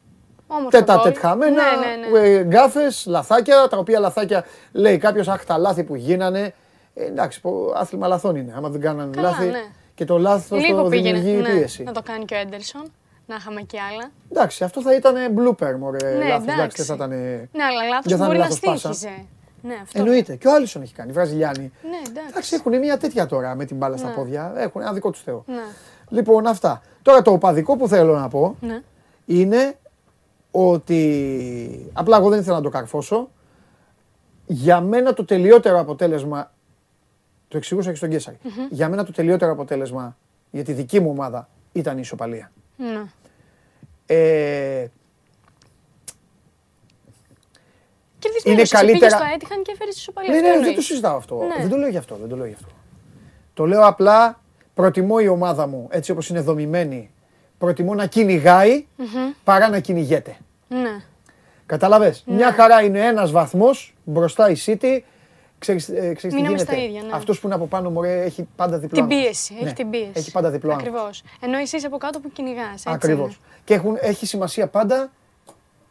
I: Όμορφο
A: Τέτα
I: γκολ.
A: τέτ χαμένα,
I: Ναι, ναι, ναι.
A: ε, γκάφες, λαθάκια, τα οποία λαθάκια λέει κάποιος, αχ τα λάθη που γίνανε. Ε, εντάξει, πο- άθλημα λαθών είναι, άμα δεν κάνανε
I: Καλά,
A: λάθη.
I: ναι.
A: Και το λάθος
I: Λίγο
A: το
I: πήγαινε
A: δημιουργεί
I: ναι,
A: πίεση.
I: να το κάνει και ο Έντερσον. Να είχαμε και άλλα.
A: Εντάξει, αυτό θα ήταν blooper, μωρέ,
I: Ναι,
A: λάθος, εντάξει,
I: εντάξει.
A: δεν θα ήταν...
I: Ναι, αλλά λάθος
A: Δεν θα
I: μπορεί
A: είναι
I: να
A: λάθος πάσα.
I: στήχιζε. Ναι, αυτό.
A: Εννοείται. Και ο Άλισον έχει κάνει, οι Βραζιλιάνοι.
I: Ναι, εντάξει.
A: Εντάξει, έχουν μια τέτοια τώρα με την μπάλα στα
I: Ναι.
A: πόδια. Έχουν ένα δικό τους Θεό.
I: Ναι,
A: Λοιπόν, αυτά. Τώρα το οπαδικό που θέλω να πω
I: ναι.
A: είναι ότι. Απλά εγώ δεν ήθελα να το καρφώσω. Για μένα το τελειότερο αποτέλεσμα Το εξηγούσα και στον κεσαρη Για μένα το τελειότερο αποτέλεσμα για τη δική μου ομάδα ήταν η ισοπαλία.
I: Ναι.
A: Ε,
I: Κερδισμένος
A: Είναι
I: είσαι,
A: καλύτερα-
I: Πήγες στο Έτυχαν και έφερες ισοπαλία.
A: ναι,
I: Αυτό
A: ναι, δεν το
I: εννοείς.
A: συζητάω αυτό.
I: Ναι.
A: Δεν το λέω γι' αυτό. Δεν το λέω γι' αυτό. Το λέω απλά, προτιμώ η ομάδα μου έτσι όπως είναι δομημένη, προτιμώ να κυνηγάει παρά να κυνηγέται.
I: Ναι.
A: Κατάλαβες. Μια χαρά είναι ένας βαθμός μπροστά η City. Ξέρεις, ε, ξέρεις τι
I: Μείναμε
A: γίνεται;
I: στα ίδια, ναι.
A: Αυτός που είναι από πάνω μωρέ, έχει πάντα διπλό
I: Την
A: άγχος.
I: πίεση.
A: Ναι,
I: Έχει την πίεση.
A: Έχει πάντα διπλό άγχος.
I: Ακριβώς. Ενώ εσύ είσαι από κάτω που κυνηγάς.
A: Ακριβώς. Και έχουν, έχει σημασία πάντα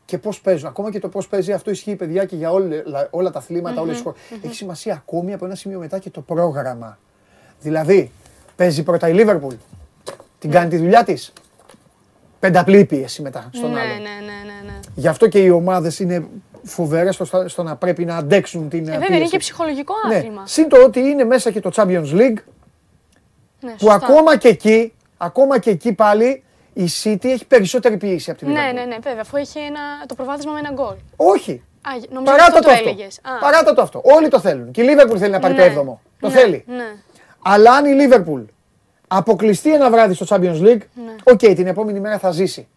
A: και πώς παίζουν. Ακόμα και το πώς παίζει αυτό ισχύει παιδιά και για όλα, όλα τα αθλήματα, όλες τις χώρες. Έχει σημασία ακόμη από ένα σημείο μετά και το πρόγραμμα. Δηλαδή, παίζει πρώτα η Λίβερπουλ. Την κάνει τη δουλειά της. Πενταπλή πίεση μετά στον
I: ναι,
A: άλλο.
I: ναι, ναι, ναι, ναι.
A: Γι' αυτό και οι ομάδες είναι φοβερές στο, στο να πρέπει να αντέξουν την
I: Ε,
A: ε,
I: βέβαια, είναι
A: πίεση.
I: και ψυχολογικό
A: Ναι.
I: άθλημα.
A: Συν το ότι είναι μέσα και το Champions League,
I: Ναι,
A: που
I: σωστά.
A: ακόμα και εκεί, ακόμα και εκεί πάλι, η City έχει περισσότερη πίεση από την
I: Ναι,
A: Liverpool.
I: ναι, ναι, βέβαια, αφού έχει ένα, το προβάδισμα με ένα γκολ.
A: Όχι.
I: Α, νομίζω
A: Παράτα
I: αυτό
A: το
I: το
A: αυτό.
I: έλεγες. Α,
A: Παράτα το αυτό. Όλοι το θέλουν. Και η Liverpool θέλει να πάρει
I: ναι,
A: το 7ο. Το
I: ναι,
A: θέλει.
I: Ναι.
A: Αλλά αν η Liverpool αποκλειστεί ένα βράδυ στο Champions League,
I: Ναι.
A: οκ, την επόμενη μέρα θα ζήσει.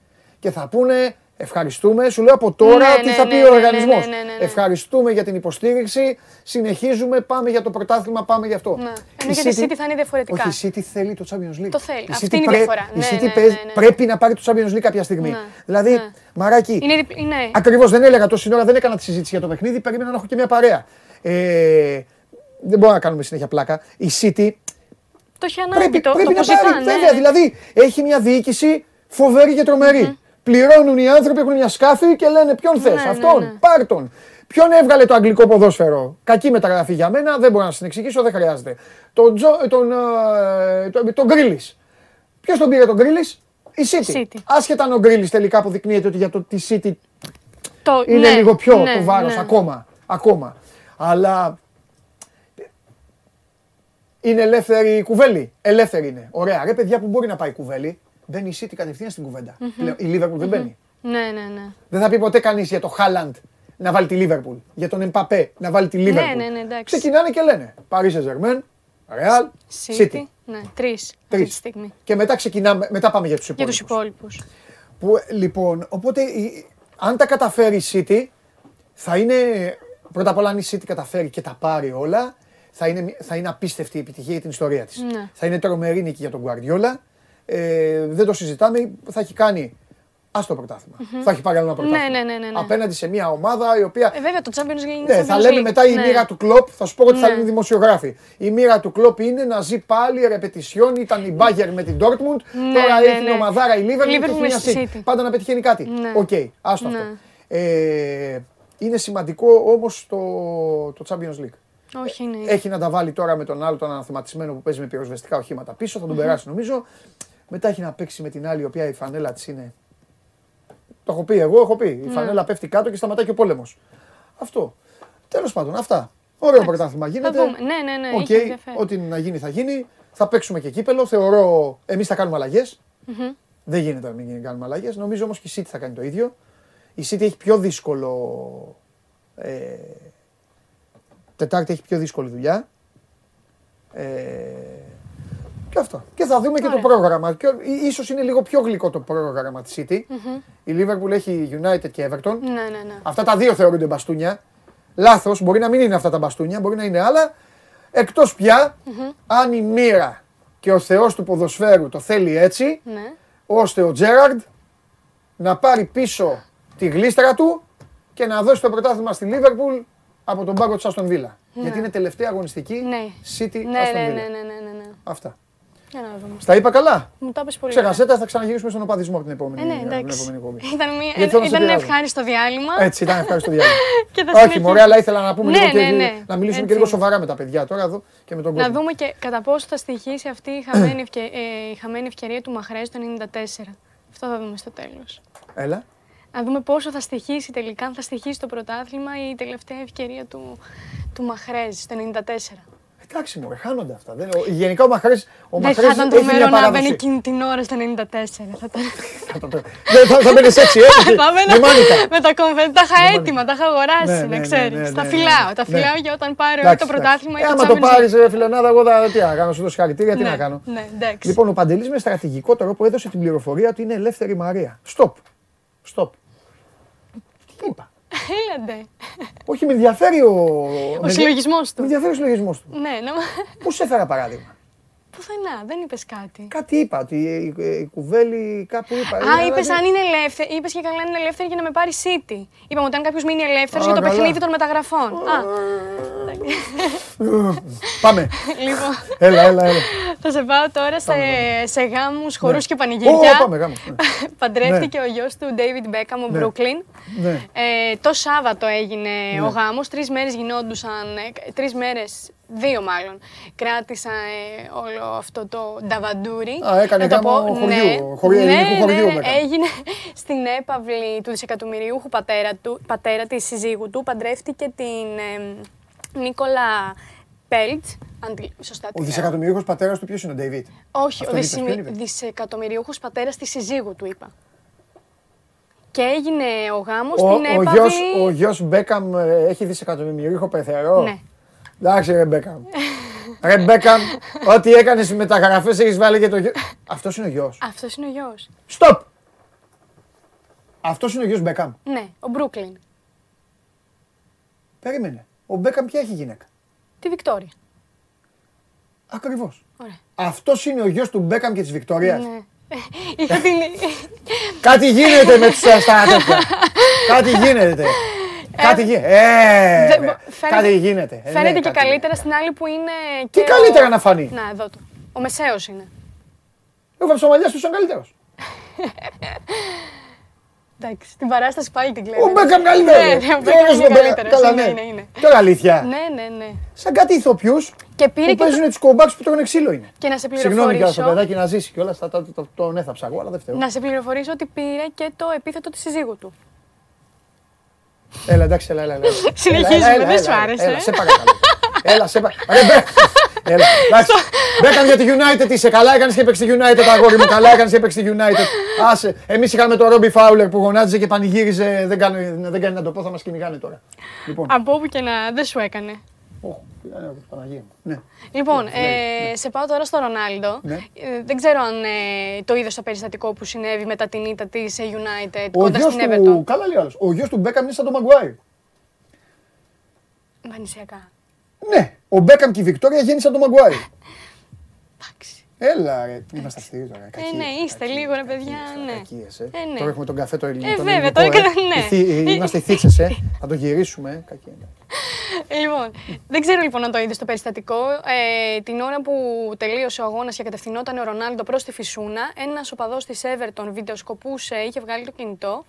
A: Και θα πούνε ευχαριστούμε, σου λέω από τώρα
I: Ναι,
A: τι
I: ναι,
A: θα
I: ναι,
A: πει
I: ναι,
A: ο
I: ναι,
A: οργανισμός.
I: ναι, ναι, ναι, ναι.
A: Ευχαριστούμε για την υποστήριξη, συνεχίζουμε, πάμε για το πρωτάθλημα, πάμε για αυτό.
I: Ναι. Ενώ για τη City θα είναι διαφορετικά.
A: Όχι, η City θέλει το Champions League.
I: Το θέλει.
A: Η
I: Αυτή
A: City
I: είναι η
A: πρέ-
I: διαφορά.
A: Η
I: Ναι,
A: City
I: ναι,
A: παίζει-
I: ναι, ναι.
A: πρέπει να πάρει το Champions League κάποια στιγμή.
I: Ναι.
A: Δηλαδή,
I: Ναι.
A: μαράκι,
I: Είναι, διπ- ναι.
A: Ακριβώς δεν έλεγα τόση ώρα, δεν έκανα τη συζήτηση για το παιχνίδι. Περίμενα να έχω και μια παρέα. Ε, δεν μπορούμε να κάνουμε συνέχεια πλάκα. Η City
I: Το έχει ανάγκη,
A: πρέπει,
I: το,
A: πρέπει
I: το
A: να πάρει.
I: αποζητά, ναι.
A: Βέβαια, δηλαδή έχει μια διοίκηση φοβερή και τρομερη Πληρώνουν οι άνθρωποι, έχουν μια σκάφη και λένε ποιον θες.
I: Ναι, ναι,
A: αυτόν,
I: ναι.
A: πάρ τον. Ποιον έβγαλε το αγγλικό ποδόσφαιρο; Κακή μεταγραφή για μένα, δεν μπορώ να σας την εξηγήσω, δεν χρειάζεται. Τον, Τζο, τον, ε, τον, τον Γκρίλης. Ποιος τον πήρε τον Γκρίλης; Η City.
I: City.
A: Άσχετα αν ο Γκρίλης τελικά αποδεικνύεται ότι για το τη City
I: Το-
A: είναι
I: ναι,
A: λίγο πιο
I: ναι,
A: το βάρος
I: ναι.
A: ακόμα. Ακόμα. Αλλά είναι ελεύθερη η κουβέλη. Ελεύθερη είναι. Ωραία. Ρε παιδιά που μπορεί να πάει η κουβέλη, μπαίνει η City κατευθείαν στην κουβέντα. Πλέον, Η Liverpool δεν μπαίνει.
I: Ναι, ναι, ναι.
A: Δεν θα πει ποτέ κανείς για το Χάλαντ να βάλει τη Liverpool. Για τον Εμπαπέ να βάλει τη Liverpool.
I: Ναι, ναι, ναι, εντάξει.
A: Ξεκινάνε και λένε Paris Saint-Germain, Real,
I: City.
A: City.
I: Ναι, τρεις αυτή
A: Τρεις.
I: τη στιγμή.
A: Και μετά ξεκινάμε, μετά πάμε για τους
I: Για
A: υπόλοιπους.
I: του υπόλοιπους.
A: Που, λοιπόν, οπότε η- αν τα καταφέρει η City, θα είναι. Πρώτα απ' όλα, αν η City καταφέρει και τα πάρει όλα, θα είναι, θα είναι απίστευτη η επιτυχία για την ιστορία της.
I: Ναι.
A: Θα είναι τρομερή νίκη για τον Guardiola. Ε, δεν το συζητάμε. Θα έχει κάνει. Α το πρωταθλημα Θα έχει πάρει άλλο ένα πρωτάθλημα.
I: Ναι, ναι, ναι, ναι, ναι.
A: Απέναντι σε μια ομάδα η οποία.
I: Ε, βέβαια, το Champions League είναι
A: Ναι,
I: Champions
A: θα λέμε
I: League.
A: μετά η
I: Ναι.
A: μοίρα του κλοπ. Θα σου πω ότι θα
I: Ναι.
A: λένε οι δημοσιογράφοι. Η μοίρα του κλοπ είναι να ζει πάλι ρεπετησιόν. Ήταν η Bayern με την Dortmund.
I: Ναι,
A: τώρα
I: ναι,
A: έχει την
I: ναι.
A: ομαδάρα η Liverpool και
I: Liverpool
A: έχει
I: με
A: μια
I: στη
A: City.
I: City.
A: Πάντα να πετυχαίνει κάτι.
I: Ναι.
A: Οκ, άστο
I: Ναι.
A: αυτό. Ε, είναι σημαντικό όμως το, το Champions League.
I: Όχι, είναι.
A: Έχει να τα βάλει τώρα με τον άλλο τον αναθεματισμένο που παίζει με πυροσβεστικά οχήματα πίσω. Θα τον περάσει νομίζω. Μετά έχει να παίξει με την άλλη η οποία η φανέλα της είναι. Το έχω πει εγώ, έχω πει.
I: Ναι.
A: Η φανέλα πέφτει κάτω και σταματάει και ο πόλεμος. Αυτό. Τέλος πάντων, αυτά. Ωραίο πρωτάθλημα γίνεται.
I: δούμε. Ναι, ναι, ναι,
A: Οκ,
I: είχε ενδιαφέρον.
A: ό,τι να γίνει θα γίνει. Θα παίξουμε και κύπελλο. Θεωρώ, εμείς θα κάνουμε αλλαγές. Δεν γίνεται να μην κάνουμε αλλαγές. Νομίζω όμως και η City θα κάνει το ίδιο. Η City έχει πιο δύσκολο. Ε, Τετάρτη έχει πιο δύσκολη δουλειά. Ε, και αυτό. Και θα δούμε και το
I: Ωραία.
A: πρόγραμμα. Και, ί- ίσως είναι λίγο πιο γλυκό το πρόγραμμα της City. Η Liverpool έχει United και Everton.
I: Ναι, ναι, ναι.
A: Αυτά τα δύο θεωρούνται μπαστούνια. Λάθος, μπορεί να μην είναι αυτά τα μπαστούνια, μπορεί να είναι άλλα. Εκτός πια, αν η μοίρα και ο Θεός του ποδοσφαίρου το θέλει έτσι,
I: ναι.
A: ώστε ο Τζέραρντ να πάρει πίσω τη γλίστρα του και να δώσει το πρωτάθλημα στη Λίβερπουλ από τον πάγκο της Αστον Βίλα. Γιατί είναι τελευταία αγωνιστική
I: Ναι.
A: City
I: Ναι,
A: Aston
I: ναι,
A: Villa.
I: ναι, ναι, ναι, ναι, ναι.
A: Αυτά.
I: Για να δούμε.
A: Στα είπα καλά;
I: Μου τα είπες πολύ
A: Ξέχασέ τα, θα ξαναγυρίσουμε στον οπαδισμό από την επόμενη,
I: Ε, ναι,
A: την
I: εντάξει.
A: επόμενη εκπομπή. [laughs]
I: Ήταν, μια,
A: Γιατί θέλω να σε
I: ήταν ένα
A: πειράζω.
I: ευχάριστο διάλειμμα.
A: Έτσι ήταν, ευχαριστώ διάλειμμα. [laughs]
I: Και θα
A: Όχι,
I: συνεχίσουμε.
A: μωρέ, αλλά ήθελα να πούμε
I: Ναι,
A: λίγο και,
I: ναι, ναι.
A: να μιλήσουμε και
I: Έτσι
A: λίγο
I: είναι.
A: σοβαρά με τα παιδιά τώρα εδώ και με τον
I: Να
A: κόσμο.
I: δούμε και κατά πόσο θα στοιχήσει αυτή η χαμένη, ευκαι... ε, η χαμένη ευκαιρία του Μαχρέ το 94. Αυτό θα δούμε στο τέλος.
A: Έλα.
I: Να δούμε πόσο θα στοιχήσει τελικά, αν θα στοιχήσει το πρωτάθλημα ή η τελευταία ευκαιρία του, του Μαχρέζ το 94.
A: Ε, Εντάξει, μου χάνονται αυτά. Δεν, ο- γενικά ο Μαχρές, ο
I: Δεν θα
A: Μαχρές
I: ήταν
A: έχει μια
I: τρομερό να
A: παράδοση.
I: μπαίνει εκείνη την ώρα στο 94. Θα ήταν-
A: Δεν θα, θα μπαίνεις έτσι, έτσι. [laughs]
I: Θα
A: με
I: έμενα
A: μάνικα.
I: με τα κομβέντα. Τα είχα έτοιμα, τα είχα
A: Ναι,
I: αγοράσει,
A: ναι,
I: να
A: ναι,
I: ξέρεις.
A: ναι,
I: Τα
A: ναι,
I: φυλάω.
A: ναι.
I: Τα
A: Ναι.
I: φυλάω για όταν πάρω
A: Εντάξει,
I: το πρωτάθλημα
A: εντάξει.
I: ή
A: Ε,
I: το
A: άμα το
I: Champions
A: πάρεις
I: League.
A: ρε φιλενάδα, εγώ θα, τι να κάνω, σου δώσω συγχαρητήρια, τι
I: Ναι,
A: να κάνω.
I: Ναι, εντάξει.
A: Λοιπόν, ο Παντελής με στρατηγικότερο που έδωσε την πληροφορία ότι είναι ελεύθερη η Μαρία. Στοπ. Στοπ. Τι είπα;
I: Έλαντε.
A: Όχι, με ενδιαφέρει ο...
I: Ο
A: με-
I: συλλογισμός
A: Με
I: του.
A: ενδιαφέρει ο συλλογισμός του.
I: Ναι, να...
A: Πού σε έφερα παράδειγμα;
I: Πουθενά, δεν είπες κάτι.
A: Κάτι είπα, ότι η, η κουβέλη κάπου είπα.
I: Α,
A: Ε,
I: είπες
A: αλλά
I: αν είναι ελεύθερη. Είπες και καλά είναι ελεύθερη για να με πάρει City. Είπαμε ότι αν κάποιος μείνει ελεύθερος
A: Α,
I: για το
A: καλά.
I: παιχνίδι των μεταγραφών. Α, [laughs]
A: Πάμε.
I: λοιπόν.
A: έλα, έλα, έλα.
I: Θα σε πάω τώρα σε, σε γάμους, χορούς και
A: Ω,
I: πανηγύρια.
A: πάμε, γάμος, ναι. [laughs]
I: Παντρεύτηκε ο γιος του David Beckham, ο
A: Ναι.
I: Brooklyn.
A: Ναι.
I: Ε, το Σάββατο έγινε ο γάμος, τρεις μέρες γινόντουσαν, ε, τρεις μέρες, δύο μάλλον, κράτησα ε, όλο αυτό το νταβαντούρι.
A: Α, έκανε
I: Να το
A: γάμο
I: πω,
A: χωριού,
I: ναι,
A: χωρι-
I: ναι,
A: ελληνικού χωριού
I: ναι, ναι,
A: έκανε.
I: έγινε [laughs] στην έπαυλη του δισεκατομμυριούχου πατέρα, του, πατέρα της συζύγου του, παντρεύτηκε την ε, Νίκολα Πέλτ, αν τη- σωστά τη
A: Ο
I: λέω.
A: δισεκατομμυρίουχος πατέρας του ποιος είναι ο Ντέιβιτ;
I: Όχι, ο
A: Αυτόν είπες,
I: δισημι-
A: ποιον είπες;
I: δισεκατομμυριούχος πατέρας της συζύγου του είπα. Και έγινε ο γάμος
A: Ο,
I: στην
A: ο,
I: έπαυλη...
A: γιος, ο γιος Μπέκαμ ε, έχει δισεκατομμυρίουχο πεθερό;
I: Ναι.
A: Εντάξει ρε Μπέκαμ. ρε Μπέκαμ, ό,τι έκανες στις μεταγραφές έχεις βάλει και το γιο... Αυτός είναι ο γιος.
I: Αυτός είναι ο γιος.
A: Στοπ! Αυτός είναι ο γιος Μπέκαμ.
I: Ναι, ο Μπρούκλιν.
A: Περίμενε. Ο Μπέκαμ ποια έχει γυναίκα;
I: Τη Βικτόρια.
A: Ακριβώς.
I: Ωραία.
A: Αυτός είναι ο γιος του Μπέκαμ και της Βικτόριας;
I: Ναι. [laughs] Είχα την...
A: Κάτι γίνεται με τους ε, στα τέτοια. Κάτι γίνεται. Κάτι γίνεται. Ε,
I: δεν
A: ρε.
I: μπο- φαίνεται-
A: Κάτι γίνεται. Ε, ναι,
I: Φαίνεται και
A: κάτι
I: καλύτερα στην άλλη που είναι
A: Τι
I: και
A: καλύτερα
I: ο-
A: να φανεί;
I: Να, εδώ το. Ο Μεσαίος είναι.
A: Ο Βαψομαλιάς του ήταν καλύτερος.
I: Εντάξει, την παράσταση πάλι την κλαίω.
A: Ο Μπέκαμ καλύτερος.
I: Ναι, ναι, ο
A: Τι
I: Μπέκαμ
A: ωραίος
I: είναι
A: ο Μπέκαμ.
I: καλύτερος.
A: Καλά,
I: Είναι,
A: ναι.
I: είναι, είναι.
A: Τώρα αλήθεια.
I: Ναι, ναι, ναι.
A: Σαν κάτι ηθοποιούς
I: Και πήρε
A: που
I: και,
A: παίζουν τους κομπάκους που τρώνε ξύλο είναι.
I: και να σε
A: Συγγνώμη κιόλας το
I: πληροφορήσω.
A: παιδάκι να ζήσει κιόλας, θα- θα- το- τον έθαψα εγώ, αλλά δεν φταίω.
I: Να σε πληροφορήσω ότι πήρε και το επίθετο της συζύγου του.
A: Έλα, εντάξει, έλα, έλα. έλα. [laughs]
I: Συνεχίζουμε,
A: Έλα, έλα,
I: δεν
A: έλα,
I: σου
A: έλα,
I: άρεσε,
A: Έλα,
I: ε;
A: σε παρακαλώ. Έλα, σε παρακαλώ. Έλα, εντάξει. Μπέκαμ για τη United είσαι. Καλά έκανες και έπαιξε τη United, αγόρι μου. Καλά έκανες και έπαιξε τη United. Άσε. Εμείς είχαμε τον Ρόμπι Φάουλερ που γονάτιζε και πανηγύριζε. Δεν κάνει, δεν κάνει να το πω, θα μας κυνηγάνε τώρα. Λοιπόν.
I: Από όπου και να δεν σου έκανε.
A: Ω, τι έκανε, Παναγία μου. Ναι.
I: Λοιπόν, ε, σε πάω τώρα στο Ρονάλντο.
A: Ναι.
I: Ε, δεν ξέρω αν ε, το είδες στο περιστατικό που συνέβη μετά την ήττα της United
A: Ο
I: κοντά
A: γιος
I: στην
A: του,
I: Everton.
A: καλά λέει ο άλλος, ο γιος του Μπέκαμ είναι σαν τον Μαγκουάιρ.
I: Εμφανισιακά.
A: Ναι, ο Μπέκαμ και η Βικτόρια γέννησαν τον Μαγκουάιρ.
I: Εντάξει.
A: Έλα ρε, είμαστε αυτοί τώρα.
I: Ε,
A: κακίες,
I: ναι, είστε
A: κακίες,
I: λίγο ρε
A: κακίες
I: παιδιά,
A: τώρα,
I: ναι.
A: κακίες, ε.
I: Ε, ναι.
A: Τώρα έχουμε τον καφέ το ελληνικό.
I: Ε,
A: τον
I: βέβαια,
A: ελληνικό,
I: τώρα
A: ε.
I: και- ναι.
A: Οι θη- ε, Είμαστε οι θίτσες, ε. Θα το γυρίσουμε, ε. Κακή είναι.
I: Λοιπόν, δεν ξέρω λοιπόν αν το είδες στο περιστατικό. Ε, την ώρα που τελείωσε ο αγώνας και κατευθυνόταν ο Ρονάλντο προς τη Φυσούνα, ένας οπαδός της Everton βιντεοσκοπούσε, είχε βγάλει το κινητό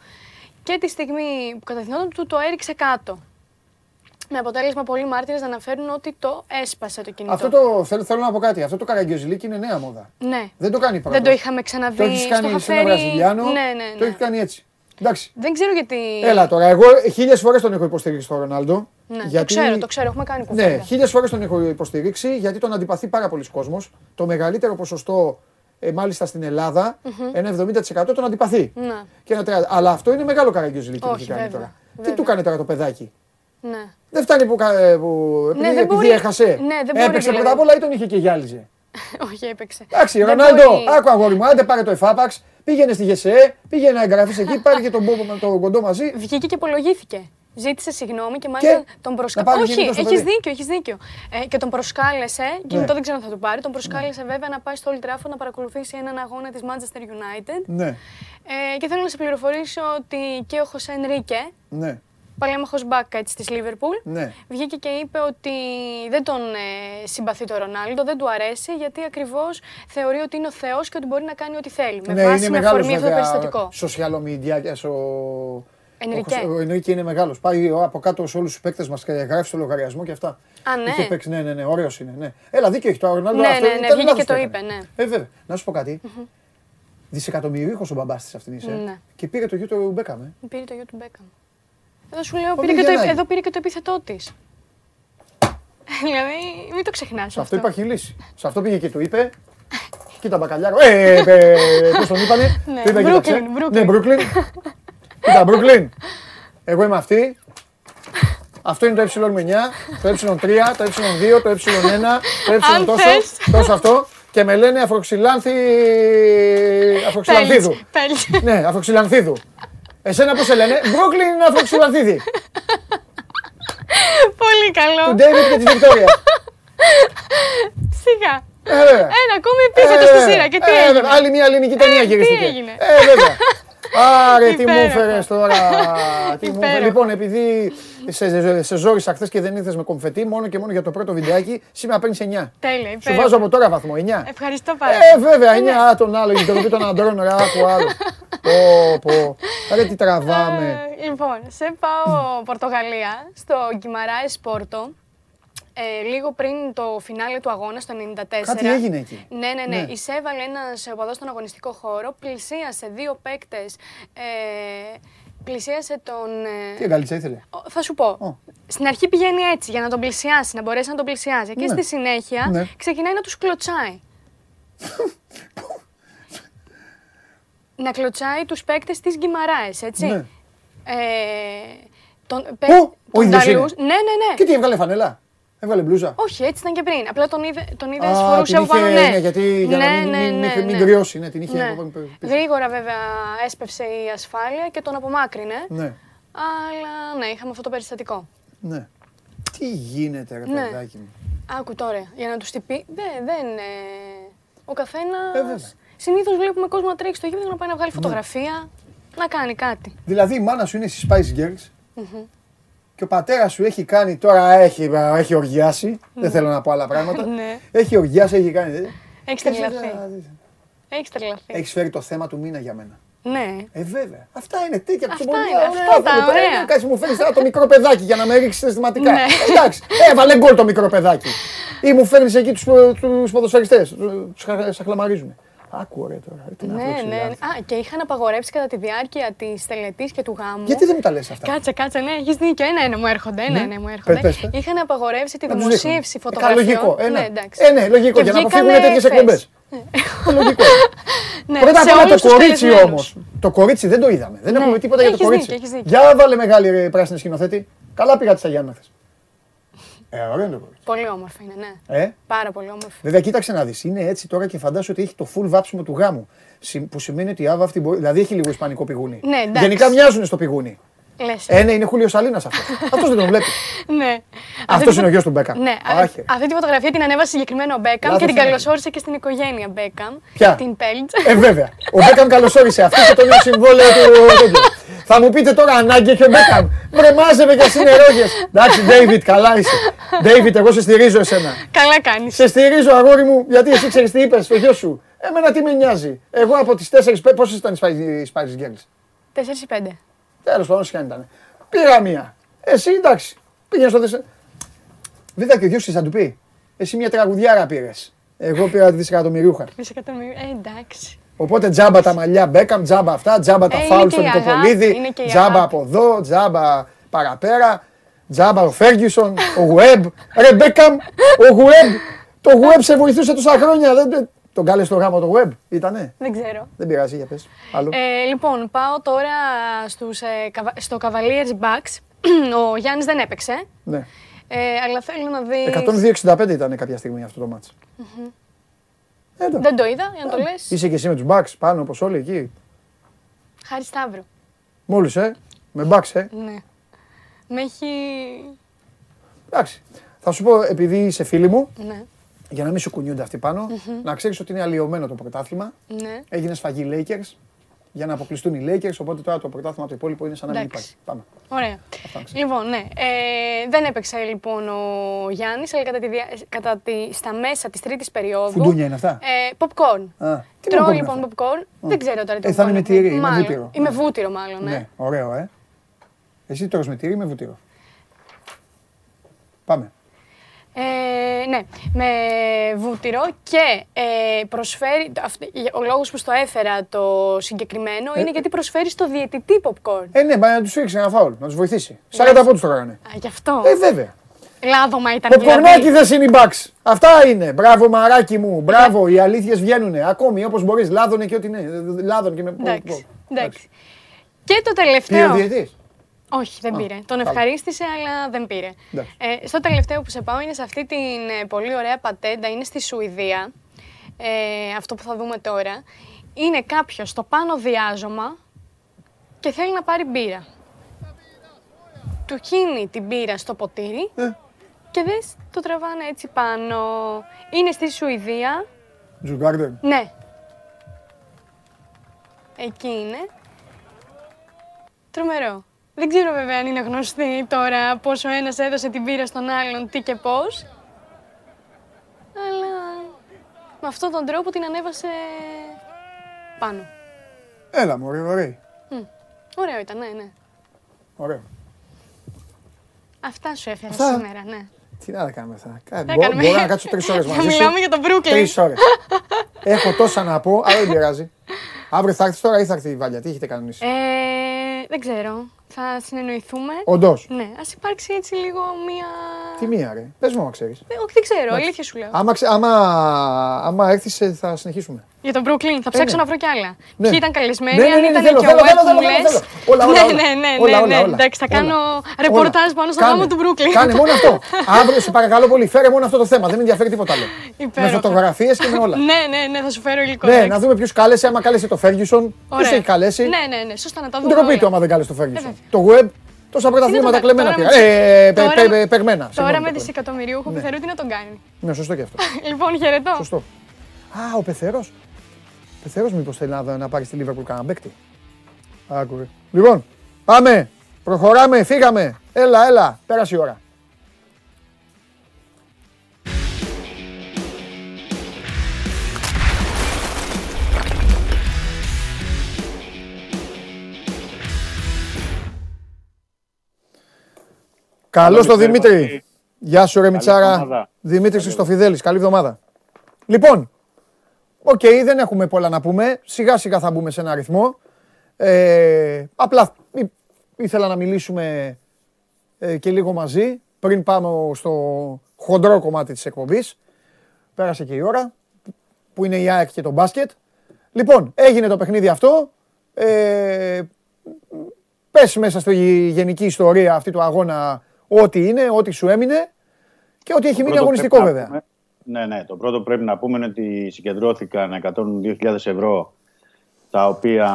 I: και τη στιγμή που κατευθυνόταν του το έριξε κάτω. Με αποτέλεσμα πολλοί μάρτυρες να αναφέρουν ότι το έσπασε το κινητό.
A: Αυτό το θέλω, θέλω να πω κάτι. Αυτό το καραγκιόζιλίκι είναι νέα μόδα.
I: Ναι.
A: Δεν το κάνει πρώτο.
I: Δεν το είχαμε ξαναδεί.
A: Το έχεις
I: στο
A: κάνει
I: είχα
A: σε ένα
I: φέρει-
A: Βραζιλιάνο.
I: Ναι, ναι, ναι.
A: Το έχεις κάνει έτσι. Εντάξει.
I: Δεν ξέρω γιατί.
A: Έλα τώρα. Εγώ χίλιες φορές τον έχω υποστηρίξει τον Ρονάλντο.
I: Ναι,
A: γιατί...
I: Το ξέρω, το ξέρω, έχουμε κάνει κουβέντα.
A: Ναι, χίλιες φορές τον έχω υποστηρίξει γιατί τον αντιπαθεί πάρα πολλοί κόσμος. Το μεγαλύτερο ποσοστό, ε, μάλιστα στην ελλαδα ένα 70% τον αντιπαθεί.
I: Ναι.
A: Και ένα 30%. Αλλά αυτό είναι μεγάλο καραγκιόζιλικι που
I: Όχι,
A: έχει κάνει
I: βέβαια,
A: τώρα. Τι
I: βέβαια.
A: του κάνει τώρα το παιδάκι;
I: Ναι.
A: Δεν φτάνει που, κα- ε, που επειδή,
I: δεν
A: επειδή
I: μπορεί-
A: έχασε.
I: ναι, δεν μπορεί
A: Έπαιξε
I: δηλαδή.
A: πρώτα απ' όλα ή τον είχε και γυάλιζε. [laughs]
I: Όχι, έπαιξε.
A: Εντάξει,
I: Δεν
A: Ρονάλντο,
I: μπορεί-
A: άκου αγόρι μου, άντε πάρε το εφάπαξ, πήγαινε στη ΓΕΣΕ, πήγαινε να εγγραφείς εκεί, πάρε και τον, Μπόμπο με τον κοντό μαζί.
I: Βγήκε και απολογήθηκε. Ζήτησε συγγνώμη και μάλιστα
A: Και;
I: τον
A: Να
I: προσκάλεσε.
A: πάρει
I: Όχι,
A: κινητό στο
I: έχεις
A: παιδί.
I: δίκιο, έχεις δίκιο. Ε, και τον προσκάλεσε,
A: Ναι.
I: κινητό δεν ξέρω αν θα του πάρει, τον προσκάλεσε βέβαια να πάει στο Old Trafford να παρακολουθήσει έναν αγώνα της Manchester United.
A: Ναι,
I: Ε, και θέλω να σε πληροφορήσω ότι και ο Χωσέ Ενρίκε,
A: ναι,
I: παλέμαχος μπάκα έτσι της Liverpool,
A: ναι.
I: βγήκε και είπε ότι δεν τον ε, συμπαθεί το Ρονάλντο, δεν του αρέσει γιατί ακριβώς θεωρεί ότι είναι ο Θεός και ότι μπορεί να κάνει ό,τι θέλει. Με
A: ναι,
I: βάση
A: είναι
I: με
A: μεγάλος
I: αφορμή αυτό το
A: βέβαια.
I: περιστατικό.
A: Social media, ο.
I: Ενρικέ.
A: Ο Ενρίκε είναι μεγάλος. Πάει ο- από κάτω σε όλους τους παίκτες μας και γράφει στο λογαριασμό και αυτά.
I: Α, ναι.
A: Είχε παίξει, ναι, ναι, ναι, ωραίος είναι. Ναι. Έλα, δίκιο έχει το Ρονάλντο.
I: Ναι,
A: αυτό
I: ναι, ναι,
A: ήταν
I: βγήκε
A: λάθος
I: και το
A: που
I: είπε,
A: έκανε.
I: ναι.
A: Ε, βέβαια. Να σου πω κάτι. Δισεκατομμυρίουχος ο μπαμπάς της αυτήν είσαι.
I: Ναι.
A: Και πήρε το γιο του Μπέκαμ. ε.
I: Πήρε το γιο του Μπέκαμ. Εδώ σου λέω,
A: Ο
I: πήρε και το,
A: Μιγελάκη.
I: εδώ πήρε και το επίθετό της. [laughs] δηλαδή, μην το ξεχνάς
A: Σε αυτό υπάρχει λύση. Σε αυτό πήγε και του είπε. Κοίτα μπακαλιάρο. Ε, ε, πώς τον είπανε. [laughs]
I: Ναι,
A: Του είπε,
I: Brooklyn,
A: κοίταξε.
I: Brooklyn.
A: Ναι, Brooklyn. Κοίτα, Brooklyn. Εγώ είμαι αυτή. Αυτό είναι το ε9, το ε3, το ε2, το ε1, το ε
I: Αν
A: τόσο,
I: θες.
A: τόσο αυτό. Και με λένε αφροξυλάνθη... Αφροξυλανθίδου.
I: Πέλτς.
A: Ναι, αφροξυλανθίδου. Εσένα πώς σε λένε, Brooklyn αφροξυλανθίδη.
I: Πολύ
A: Του
I: καλό.
A: David και της Βικτόρια.
I: Σιγά.
A: Ε, βέβαια.
I: Ένα ακόμη επίθετο στη σειρά. Και τι
A: Ε,
I: έγινε;
A: βέβαια. Άλλη μια ελληνική ταινία
I: Ε, τι
A: γυρίστηκε.
I: έγινε;
A: Ε, βέβαια. Άρε, τι μου
I: Υπέροχα.
A: έφερε τώρα. τι μου έφερες.
I: Υπέροχα.
A: Λοιπόν, επειδή σε, σε ζόρισα χθες και δεν ήρθε με κομφετή, μόνο και μόνο για το πρώτο βιντεάκι, σήμερα παίρνεις 9.
I: Τέλεια,
A: Σου
I: υπέροχα.
A: βάζω από τώρα βαθμό, 9.
I: Ευχαριστώ πάρα
A: Ε,
I: πολύ.
A: βέβαια, 9 τον άλλο, γιατί το πει τον αντρών, ρε, άκου άλλο. Πω, πω. Ρε, τι τραβάμε.
I: Ε, λοιπόν, σε πάω Πορτογαλία, στο Γκυμαράες Πόρτο. Ε, λίγο πριν το φινάλε του αγώνα, στο 94.
A: Κάτι έγινε εκεί.
I: Ναι, ναι, ναι.
A: Ναι.
I: Εισέβαλε ένας οπαδός στον αγωνιστικό χώρο, πλησίασε δύο παίκτες. Ε, πλησίασε τον. ε,
A: Τι αγκαλίτσα ήθελε;
I: ο- Θα σου πω.
A: Ω.
I: Στην αρχή πηγαίνει έτσι για να τον πλησιάσει, να μπορέσει να τον πλησιάσει. Και
A: Ναι.
I: στη συνέχεια
A: Ναι.
I: ξεκινάει να τους κλωτσάει. [laughs] να κλωτσάει τους παίκτες της Γκυμαράες, έτσι.
A: Ναι.
I: Ε, τον,
A: Ω,
I: τον
A: ο ίδιος είναι.
I: Νταλούς- Ναι, ναι, ναι.
A: Και τι έβγαλε φανέλα; Έβγαλε μπλούζα.
I: Όχι, έτσι ήταν και πριν. Απλά τον είδε, τον είδε
A: Α,
I: φορούσε
A: την
I: από πάνω.
A: είχε-
I: Ναι,
A: ναι, γιατί για να
I: ναι,
A: μην-
I: ναι,
A: μην-
I: ναι,
A: μην- μην
I: ναι.
A: κρυώσει, ναι, την είχε
I: Ναι.
A: από πάνω πίσω.
I: Γρήγορα βέβαια έσπευσε η ασφάλεια και τον απομάκρυνε.
A: Ναι,
I: Αλλά ναι, είχαμε αυτό το περιστατικό.
A: ναι. Τι γίνεται, ρε
I: Ναι.
A: παιδάκι μου;
I: Άκου τώρα, για να τους τυπεί. Δεν, δεν. Ε, ο καθένα.
A: Ε, βέβαια.
I: Συνήθως βλέπουμε κόσμο να τρέχει στο γήπεδο να πάει να βγάλει φωτογραφία, να κάνει κάτι.
A: Δηλαδή η μάνα σου είναι στις Spice Girls και ο πατέρα σου έχει κάνει τώρα, έχει, έχει οργιάσει. Δεν θέλω να πω άλλα πράγματα.
I: Ναι.
A: Έχει οργιάσει, έχει κάνει.
I: Έχει τρελαθεί. Έχει τρελαθεί.
A: Έχει φέρει το θέμα του μήνα για μένα.
I: Ναι.
A: Ε, βέβαια. Αυτά είναι τέτοια
I: Αυτά
A: πολύ
I: είναι,
A: ωραία
I: αυτά τα
A: άνθρωποι.
I: ωραία.
A: Ε, Κάτσε μου φέρνει τώρα το μικρό παιδάκι για να με ρίξει συστηματικά.
I: Ναι.
A: Εντάξει, έβαλε γκολ το μικρό παιδάκι. Ή μου φέρνει εκεί του ποδοσφαιριστέ. Του σαχλαμαρίζουν. Άκου ρε τώρα. Τι να πω,
I: Ναι,
A: ξέρεις,
I: ναι.
A: άνθρωποι.
I: Α, και είχαν απαγορεύσει κατά τη διάρκεια της τελετής και του γάμου.
A: Γιατί δεν μου τα λες αυτά;
I: Κάτσε, κάτσε, ναι, έχεις δίκιο. Ένα-ένα μου έρχονται. Ένα-ένα μου
A: Πες,
I: έρχονται.
A: πες, πες.
I: Είχαν απαγορεύσει τη
A: Να τους
I: δημοσίευση
A: δείχνω. Ε,
I: φωτογραφιών.
A: λογικό. Ε, ναι.
I: Ναι, εντάξει.
A: Ε, ναι, λογικό.
I: Και
A: Για να
I: βγήκανε
A: αποφύγουν τέτοιες
I: χθες.
A: εκπομπέ. λογικό.
I: Ναι,
A: Πρώτα
I: σε
A: απ' όλα
I: όλους
A: το
I: τους
A: κορίτσι
I: καλεσμένους.
A: όμως. Το κορίτσι δεν το είδαμε. Δεν
I: Ναι,
A: έχουμε τίποτα για το
I: έχεις
A: κορίτσι.
I: δίκιο, έχεις δίκιο.
A: Για βάλε μεγάλη ρε, πράσινη σκηνοθέτη. Καλά πήγατε στα Γιάννα χθες. Ε, ωραίο είναι το κορίτσι.
I: Πολύ όμορφο είναι, ναι.
A: Ε,
I: Πάρα πολύ όμορφο.
A: Βέβαια, κοίταξε να δεις. Είναι έτσι τώρα και φαντάσου ότι έχει το full βάψιμο του γάμου. Συ- Που σημαίνει ότι η Άβα αυτή μπορεί. Δηλαδή έχει λίγο ισπανικό πηγούνι.
I: Ναι, εντάξει.
A: Γενικά μοιάζουν στο πηγούνι.
I: Λες.
A: Ε, ναι, είναι Χούλιος Σαλίνα αυτός. [laughs] αυτός δεν τον βλέπει.
I: Ναι.
A: Αυτός
I: Αυτή
A: είναι ο
I: τη-
A: γιος του Μπέκαμ.
I: Ναι, α-
A: Άχε.
I: αυτή τη φωτογραφία την ανέβασε συγκεκριμένο ο Μπέκαμ
A: Λάθος
I: και την
A: είναι.
I: καλωσόρισε και στην οικογένεια Μπέκαμ.
A: Ποια;
I: Την Πέλτ.
A: Ε, βέβαια. Ο Μπέκαμ [laughs] καλωσόρισε αυτό και το νέο συμβόλαιο του. [laughs] τέτοιου. Θα μου πείτε τώρα ανάγκη έχει ο Μπέκαμ. Βρε μάζευε κι ας είν' και ρώγες. Εντάξει, Ντέιβιντ, καλά είσαι. Ντέιβιντ, εγώ σε στηρίζω εσένα.
I: Καλά κάνεις.
A: Σε στηρίζω, αγόρι μου, γιατί εσύ ξέρεις τι είπες στο γιο σου. Εμένα τι με νοιάζει. Εγώ από τις 4 πόσες ήταν οι Spice- οι Spice Girls;
I: 4 ή 5.
A: Τέλος πάντων, όσες ήταν. Πήρα μία. Εσύ εντάξει. Πήγαινε στο δεσε. Βέβαια και ο γιος θα του πει. Εσύ μια τραγουδιάρα πήρες. Εγώ πήρα τη δισεκατομμυριούχα.
I: Δισεκατομμύρια. Ε, εντάξει.
A: Οπότε τζάμπα τα μαλλιά Μπέκαμ, τζάμπα αυτά, τζάμπα τα
I: Ε, είναι
A: φάουλ
I: και
A: στον
I: η αγάπη,
A: Νικοπολίδη,
I: είναι και η
A: τζάμπα
I: αγάπη.
A: από εδώ, τζάμπα παραπέρα, τζάμπα ο Φέργιουσον, ο Γουέμπ. Ρε Μπέκαμ, ο Γουέμπ, το Γουέμπ σε βοηθούσε τόσα χρόνια. Δεν, δεν- τον κάλεσε στο γάμο το Γουέμπ, ήτανε;
I: Δεν ξέρω.
A: Δεν πειράζει, για πες. Άλλο.
I: Ε, λοιπόν, πάω τώρα στους, ε, καβα- στο Cavaliers Bucks. [clears throat] Ο Γιάννης δεν έπαιξε.
A: Ναι.
I: Ε, αλλά θέλω να δεις...
A: 102-65 ήταν κάποια στιγμή αυτό το μάτς. Ε, εντάξει.
I: Δεν το είδα, για να το λες.
A: Είσαι και εσύ με τους Bucks πάνω όπως όλοι εκεί.
I: Χάρη Σταύρου.
A: Μόλις, ε. Με Bucks, ε.
I: Ναι. Με έχει...
A: Εντάξει. Θα σου πω, επειδή είσαι φίλη μου,
I: Ναι,
A: για να μην σου κουνιούνται αυτοί πάνω, να ξέρεις ότι είναι αλλοιωμένο το πρωτάθλημα.
I: ναι.
A: Έγινε σφαγή Lakers για να αποκλειστούν οι Lakers, οπότε τώρα το πρωτάθλημα το υπόλοιπο είναι σαν να μην
I: Εντάξει.
A: υπάρχει. Πάμε.
I: Ωραία.
A: Αυτά να ξέρεις.
I: Λοιπόν, ναι. Ε, δεν έπαιξε λοιπόν ο Γιάννης, αλλά κατά τη, δια- κατά τη, στα μέσα της τρίτης περίοδου...
A: Φουντούνια είναι αυτά;
I: Ε, popcorn.
A: Α, τι
I: Τρώω
A: popcorn είναι
I: λοιπόν
A: αυτά;
I: popcorn. Δεν ξέρω τώρα τι
A: Ε, θα είναι
I: popcorn
A: με τυρί ή με
I: Μάλλον.
A: βούτυρο.
I: Ή με
A: Ναι.
I: βούτυρο μάλλον, ναι.
A: Ναι, ωραίο, ε. Εσύ τρως με τυρί ή με βούτυρο; Πάμε.
I: Ε, ναι, με βούτυρο και ε, προσφέρει, αυτή- ο λόγος που στο έφερα το συγκεκριμένο είναι γιατί προσφέρει στο διαιτητή popcorn.
A: Ε, ναι, πάει να τους ρίξει ένα φάουλ, να τους βοηθήσει.
I: Ναι.
A: 40 πόντους το κάνανε.
I: Α, γι' αυτό.
A: Ε, βέβαια.
I: Λάδωμα ήταν
A: Ποπκορνάκι
I: δηλαδή.
A: δεν είναι οι Bucks. Αυτά είναι. Μπράβο, μαράκι μου. Μπράβο, οι αλήθειες βγαίνουν. Ακόμη όπως μπορείς. Λάδωνε και ό,τι είναι. Λάδωνε και με.
I: Εντάξει. εντάξει. Και το
A: Πήρε
I: τελευταίο.
A: Διαιτής.
I: Όχι, δεν
A: Α,
I: πήρε. Τον
A: καλά.
I: ευχαρίστησε, αλλά δεν πήρε.
A: Εντάξει.
I: Ε, στο τελευταίο που σε πάω είναι σε αυτή την ε, πολύ ωραία πατέντα. Είναι στη Σουηδία. Ε, αυτό που θα δούμε τώρα. Είναι κάποιος στο πάνω διάζωμα και θέλει να πάρει μπύρα. Του χύνει την μπύρα στο ποτήρι
A: Ε.
I: και δες το τραβάνε έτσι πάνω. Είναι στη Σουηδία.
A: Τζουγκάρντερ.
I: Ναι. Εκεί είναι. Τρομερό. Δεν ξέρω βέβαια αν είναι γνωστή τώρα πόσο ένας έδωσε την πύρα στον άλλον, τι και πώς. Αλλά με αυτόν τον τρόπο την ανέβασε πάνω.
A: Έλα, μωρέ, ωραία.
I: Ωραίο ήταν, ναι, ναι.
A: Ωραίο.
I: Αυτά σου έφερα
A: Αυτά.
I: σήμερα, ναι.
A: Τι να τα κάνουμε αυτά. Κα-
I: Τα
A: μπο-
I: κάνουμε;
A: Μπορώ να κάτσω τρεις ώρες
I: Θα
A: μαζί σου;
I: μιλάμε για τον Brooklyn.
A: Τρεις ώρες. Έχω τόσα να πω, αλλά δεν πειράζει. Αύριο θα έρθεις τώρα ή θα έρθει η Βάλια; Τι έχετε κανονίσει;
I: Ε, δεν ξέρω. Θα συνεννοηθούμε.
A: Όντως.
I: Ναι, ας υπάρξει έτσι λίγο μία...
A: Τι μία, ρε; Πες μου, ξέρεις.
I: Ε, όχι, δεν ξέρω, αλήθεια σου λέω.
A: Άμα, ξε- άμα, άμα έρθεις, θα συνεχίσουμε.
I: Για τον Brooklyn, θα ψάξω
A: ναι.
I: να βρω κι άλλα.
A: Ναι.
I: Ποιοι ήταν καλεσμένοι,
A: Ναι, ναι,
I: αν
A: ναι,
I: ήταν
A: θέλω,
I: και ο
A: θέλω,
I: Web
A: θέλω,
I: που
A: θέλω,
I: μου
A: θέλω,
I: λες.
A: θέλω. Όλα, όλα,
I: Ναι,
A: όλα.
I: ναι, ναι,
A: Όλα,
I: ναι,
A: όλα,
I: ναι.
A: όλα.
I: Εντάξει, θα
A: Όλα.
I: κάνω
A: Όλα.
I: ρεπορτάζ πάνω στο
A: Κάνε.
I: γάμο του Brooklyn.
A: Κάνε μόνο αυτό. [laughs] Αύριο σε παρακαλώ πολύ, φέρε μόνο αυτό το θέμα. Δεν με ενδιαφέρει τίποτα άλλο. Με
I: Υπέροχα.
A: φωτογραφίες και με όλα. [laughs]
I: Ναι, ναι, ναι, θα σου φέρω υλικό.
A: Ναι,
I: εντάξει.
A: να δούμε ποιους κάλεσε. Άμα κάλεσε το Ferguson, ποιο
I: Ωραία.
A: έχει καλέσει.
I: Ναι, ναι, ναι, σωστά να τα δούμε.
A: Ντροπή
I: όλα.
A: του άμα δεν κάλεσε το
I: Ε,
A: Ferguson.
I: Βέβαια.
A: Το web, τόσα πρωταθλήματα
I: Είναι το-
A: κλεμμένα
I: τώρα
A: πήρα.
I: με-
A: Ε, πε-
I: τώρα
A: πε-
I: με-
A: πε- Πεγμένα.
I: Τώρα
A: Συγγνώμη,
I: με
A: το λέω.
I: δισεκατομμυριούχο που θεωρεί τι να τον κάνει;
A: Ναι, σωστό και αυτό. [laughs]
I: Λοιπόν, χαιρετώ.
A: Σωστό. Α, ο Πεθερό. Πεθερό μήπως θέλει να, να πάρει στη Λίβερπουλ κανένα παίκτη. Άκουρε. Λοιπόν, πάμε. Προχωράμε, φύγαμε. Έλα, έλα. Πέρασε η ώρα. Καλώς το Δημήτρη. Γεια σου ρε Μιτσάρα.
J: εβδομάδα.
A: Δημήτρης Χριστοφιδέλης. Καλή εβδομάδα. Λοιπόν, οκ, δεν έχουμε πολλά να πούμε. Σιγά σιγά θα μπούμε σε ένα αριθμό. Ε, απλά ή- ήθελα να μιλήσουμε ε, και λίγο μαζί πριν πάμε στο χοντρό κομμάτι της εκπομπής. Πέρασε και η ώρα που είναι η ΑΕΚ και το μπάσκετ. Λοιπόν, έγινε το παιχνίδι αυτό. Ε, πες μέσα στη γενική ιστορία αυτή του αγώνα ό,τι είναι, ό,τι σου έμεινε και ό,τι έχει μείνει
J: Πρώτο
A: αγωνιστικό
J: πρέπει να
A: βέβαια.
J: πούμε- Ναι, ναι. Το πρώτο που πρέπει να πούμε είναι ότι συγκεντρώθηκαν 102.000 ευρώ τα οποία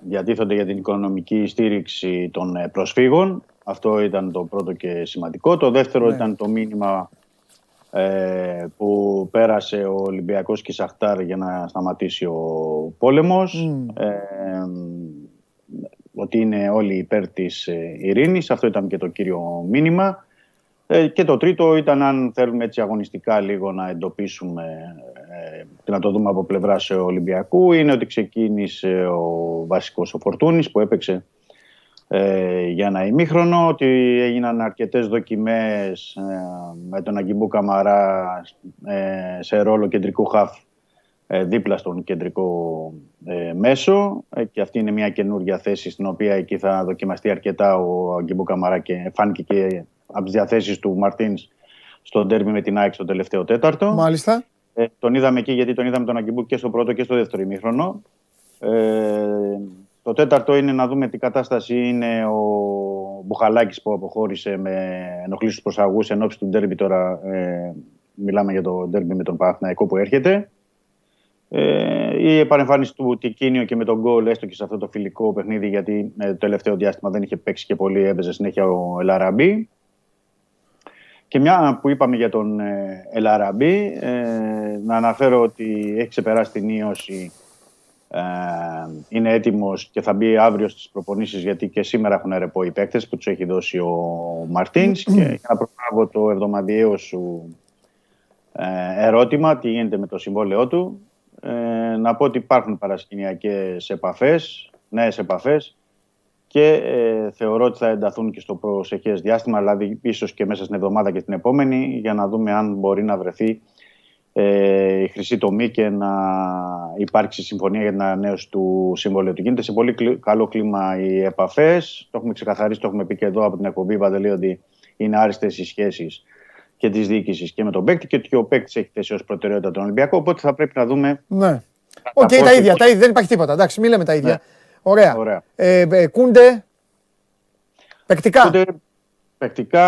J: διατίθονται για την οικονομική στήριξη των ε, προσφύγων. Αυτό ήταν το πρώτο και σημαντικό. Το δεύτερο
A: Ναι.
J: ήταν το μήνυμα ε, που πέρασε ο Ολυμπιακός και η Σαχτάρ για να σταματήσει ο πόλεμος.
A: Μμ.
J: Ε, ότι είναι όλοι υπέρ της ε, ειρήνης. Αυτό ήταν και το κύριο μήνυμα. Ε, και το τρίτο ήταν αν θέλουμε έτσι αγωνιστικά λίγο να εντοπίσουμε ε, και να το δούμε από πλευρά Ολυμπιακού είναι ότι ξεκίνησε ο βασικός ο Φορτούνης που έπαιξε ε, για ένα ημίχρονο ότι έγιναν αρκετές δοκιμές ε, με τον Αγκιμπού Καμαρά ε, σε ρόλο κεντρικού χαφ ε, δίπλα στον κεντρικό ε, μέσο ε, και αυτή είναι μια καινούργια θέση στην οποία εκεί θα δοκιμαστεί αρκετά ο Αγκιμπού Καμαρά και φάνηκε και από τις διαθέσεις του Μαρτίνς στο ντέρμπι με την ΑΕΚ στο τελευταίο τέταρτο.
A: Μάλιστα.
J: Ε, τον είδαμε εκεί γιατί τον είδαμε τον Αγκιμπού και στο πρώτο και στο δεύτερο ημίχρονο. Ε, το τέταρτο είναι να δούμε τι κατάσταση είναι ο Μπουχαλάκης που αποχώρησε με ενοχλήσεις προσαγούς εν ώψη του ντέρμπι τώρα. Ε, μιλάμε για το ντέρμπι με τον Παναθηναϊκό που έρχεται. Ε, η επανεμφάνιση του Τικίνιο και με τον γκολ, έστω και σε αυτό το φιλικό παιχνίδι, γιατί ε, το τελευταίο διάστημα δεν είχε παίξει και πολύ, έπαιζε συνέχεια ο Ελαραμπή. Και μια που είπαμε για τον ε, Ελαραμπή, ε, να αναφέρω ότι έχει ξεπεράσει την ίωση, ε, είναι έτοιμος και θα μπει αύριο στις προπονήσεις γιατί και σήμερα έχουν ρεπό οι παίκτες που τους έχει δώσει ο Μαρτίνς και για να προλάβω το εβδομαδιαίο σου ε, ερώτημα, τι γίνεται με το συμβόλαιό του, ε, να πω ότι υπάρχουν παρασκηνιακές επαφές, νέες επαφές και ε, θεωρώ ότι θα ενταθούν και στο προσεχές διάστημα, δηλαδή ίσως και μέσα στην εβδομάδα και την επόμενη, για να δούμε αν μπορεί να βρεθεί ε, η χρυσή τομή και να υπάρξει συμφωνία για την ανανέωση του συμβολίου του. Γίνεται σε πολύ κλι- καλό κλίμα οι επαφές, το έχουμε ξεκαθαρίσει, το έχουμε πει και εδώ από την εκπομπή Παντελή ότι είναι άριστες οι σχέσεις και της διοίκησης και με τον παίκτη και ότι ο παίκτης έχει θέσει ως προτεραιότητα τον Ολυμπιακό. Οπότε θα πρέπει να δούμε.
A: Ναι. Οκ, τα ίδια, τα ίδια. Δεν υπάρχει τίποτα. Εντάξει, μην λέμε τα ίδια.
J: Ναι.
A: Ωραία.
J: Ωραία.
A: Ε, ε, κούντε. Παικτικά.
J: Οπότε, παικτικά,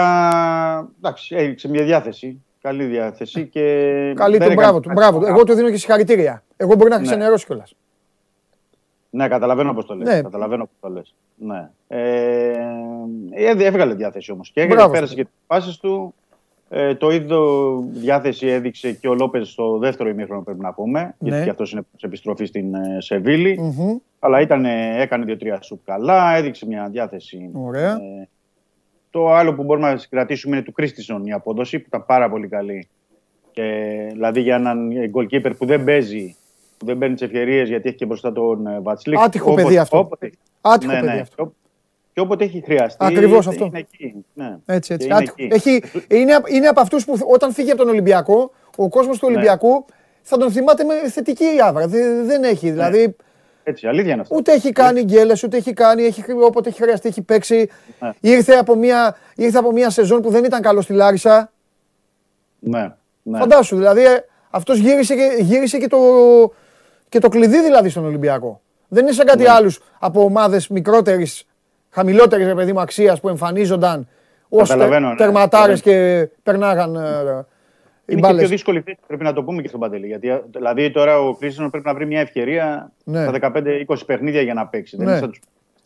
J: εντάξει, έδειξε μια διάθεση. Καλή διάθεση και.
A: Καλή
J: δεν
A: του,
J: έκανε
A: μπράβο του.
J: κάτι
A: Μπράβο του.
J: παρά-
A: Εγώ του δίνω και συγχαρητήρια. Εγώ μπορεί να
J: Ναι.
A: ξενερώσει κιόλας.
J: Ναι, καταλαβαίνω πώς το λες.
A: Ναι.
J: Καταλαβαίνω πώς το λες. Ναι. Ε, ε, έβγαλε διάθεση όμως. Και
A: Μπράβο
J: πέρασε
A: στο.
J: και τις πάσει του. Ε, το ίδιο διάθεση έδειξε και ο Λόπες στο δεύτερο ημίχρονο, πρέπει να πούμε.
A: Ναι.
J: Γιατί και αυτός είναι σε επιστροφή στην ε, Σεβίλη.
A: Μμμ.
J: Αλλά ήταν, έκανε δύο-τρία σουπ καλά, έδειξε μια διάθεση.
A: Ωραία.
J: Ε, το άλλο που μπορούμε να κρατήσουμε είναι του Κρίστισον η απόδοση που ήταν πάρα πολύ καλή. Και, δηλαδή για έναν goalkeeper που δεν παίζει, που δεν παίρνει τις ευκαιρίες γιατί έχει και μπροστά τον ε, Βατσλίκ.
A: Άτυχο παιδί αυτό.
J: Όποτε,
A: Άτυχο
J: ναι,
A: παιδί
J: ναι.
A: αυτό.
J: Και, ό- και όποτε έχει χρειαστεί.
A: Ακριβώς
J: είναι-
A: αυτό.
J: Είναι εκεί. Ναι.
A: Έτσι, έτσι.
J: Και είναι
A: Άτυχο.
J: εκεί.
A: Έχει, είναι, απ- είναι από αυτούς που όταν φύγει από τον Ολυμπιακό, ο κόσμος του
J: Ναι.
A: Ολυμπιακού θα τον θυμάται με θετική άβρα. Δεν, δεν έχει. Δηλαδή,
J: Έτσι, αλήθεια είναι αυτό.
A: ούτε έχει κάνει γκέλες, ούτε έχει κάνει. Έχει, χρη- όποτε έχει χρειαστεί, έχει παίξει.
J: Ναι.
A: Ήρθε, από μια, ήρθε από μια σεζόν που δεν ήταν καλό στη Λάρισα.
J: Ναι. ναι.
A: Φαντάσου, δηλαδή αυτός γύρισε, και, γύρισε και, το, και το κλειδί δηλαδή στον Ολυμπιακό. Δεν είναι σαν κάτι
J: Ναι.
A: άλλους από ομάδες μικρότερης, χαμηλότερη ρε παιδί μου αξίας που εμφανίζονταν ως
J: Καταλαβαίνω, ναι.
A: τερματάρες και περνάγαν ε, οι
J: Είναι και πιο
A: μπάλες.
J: δύσκολη θέση, πρέπει να το πούμε και στον Παντελή. Γιατί δηλαδή τώρα ο Κρίστον πρέπει να βρει μια ευκαιρία
A: Ναι.
J: στα 15-20 παιχνίδια για να παίξει. Δεν
A: Ναι.
J: είναι σαν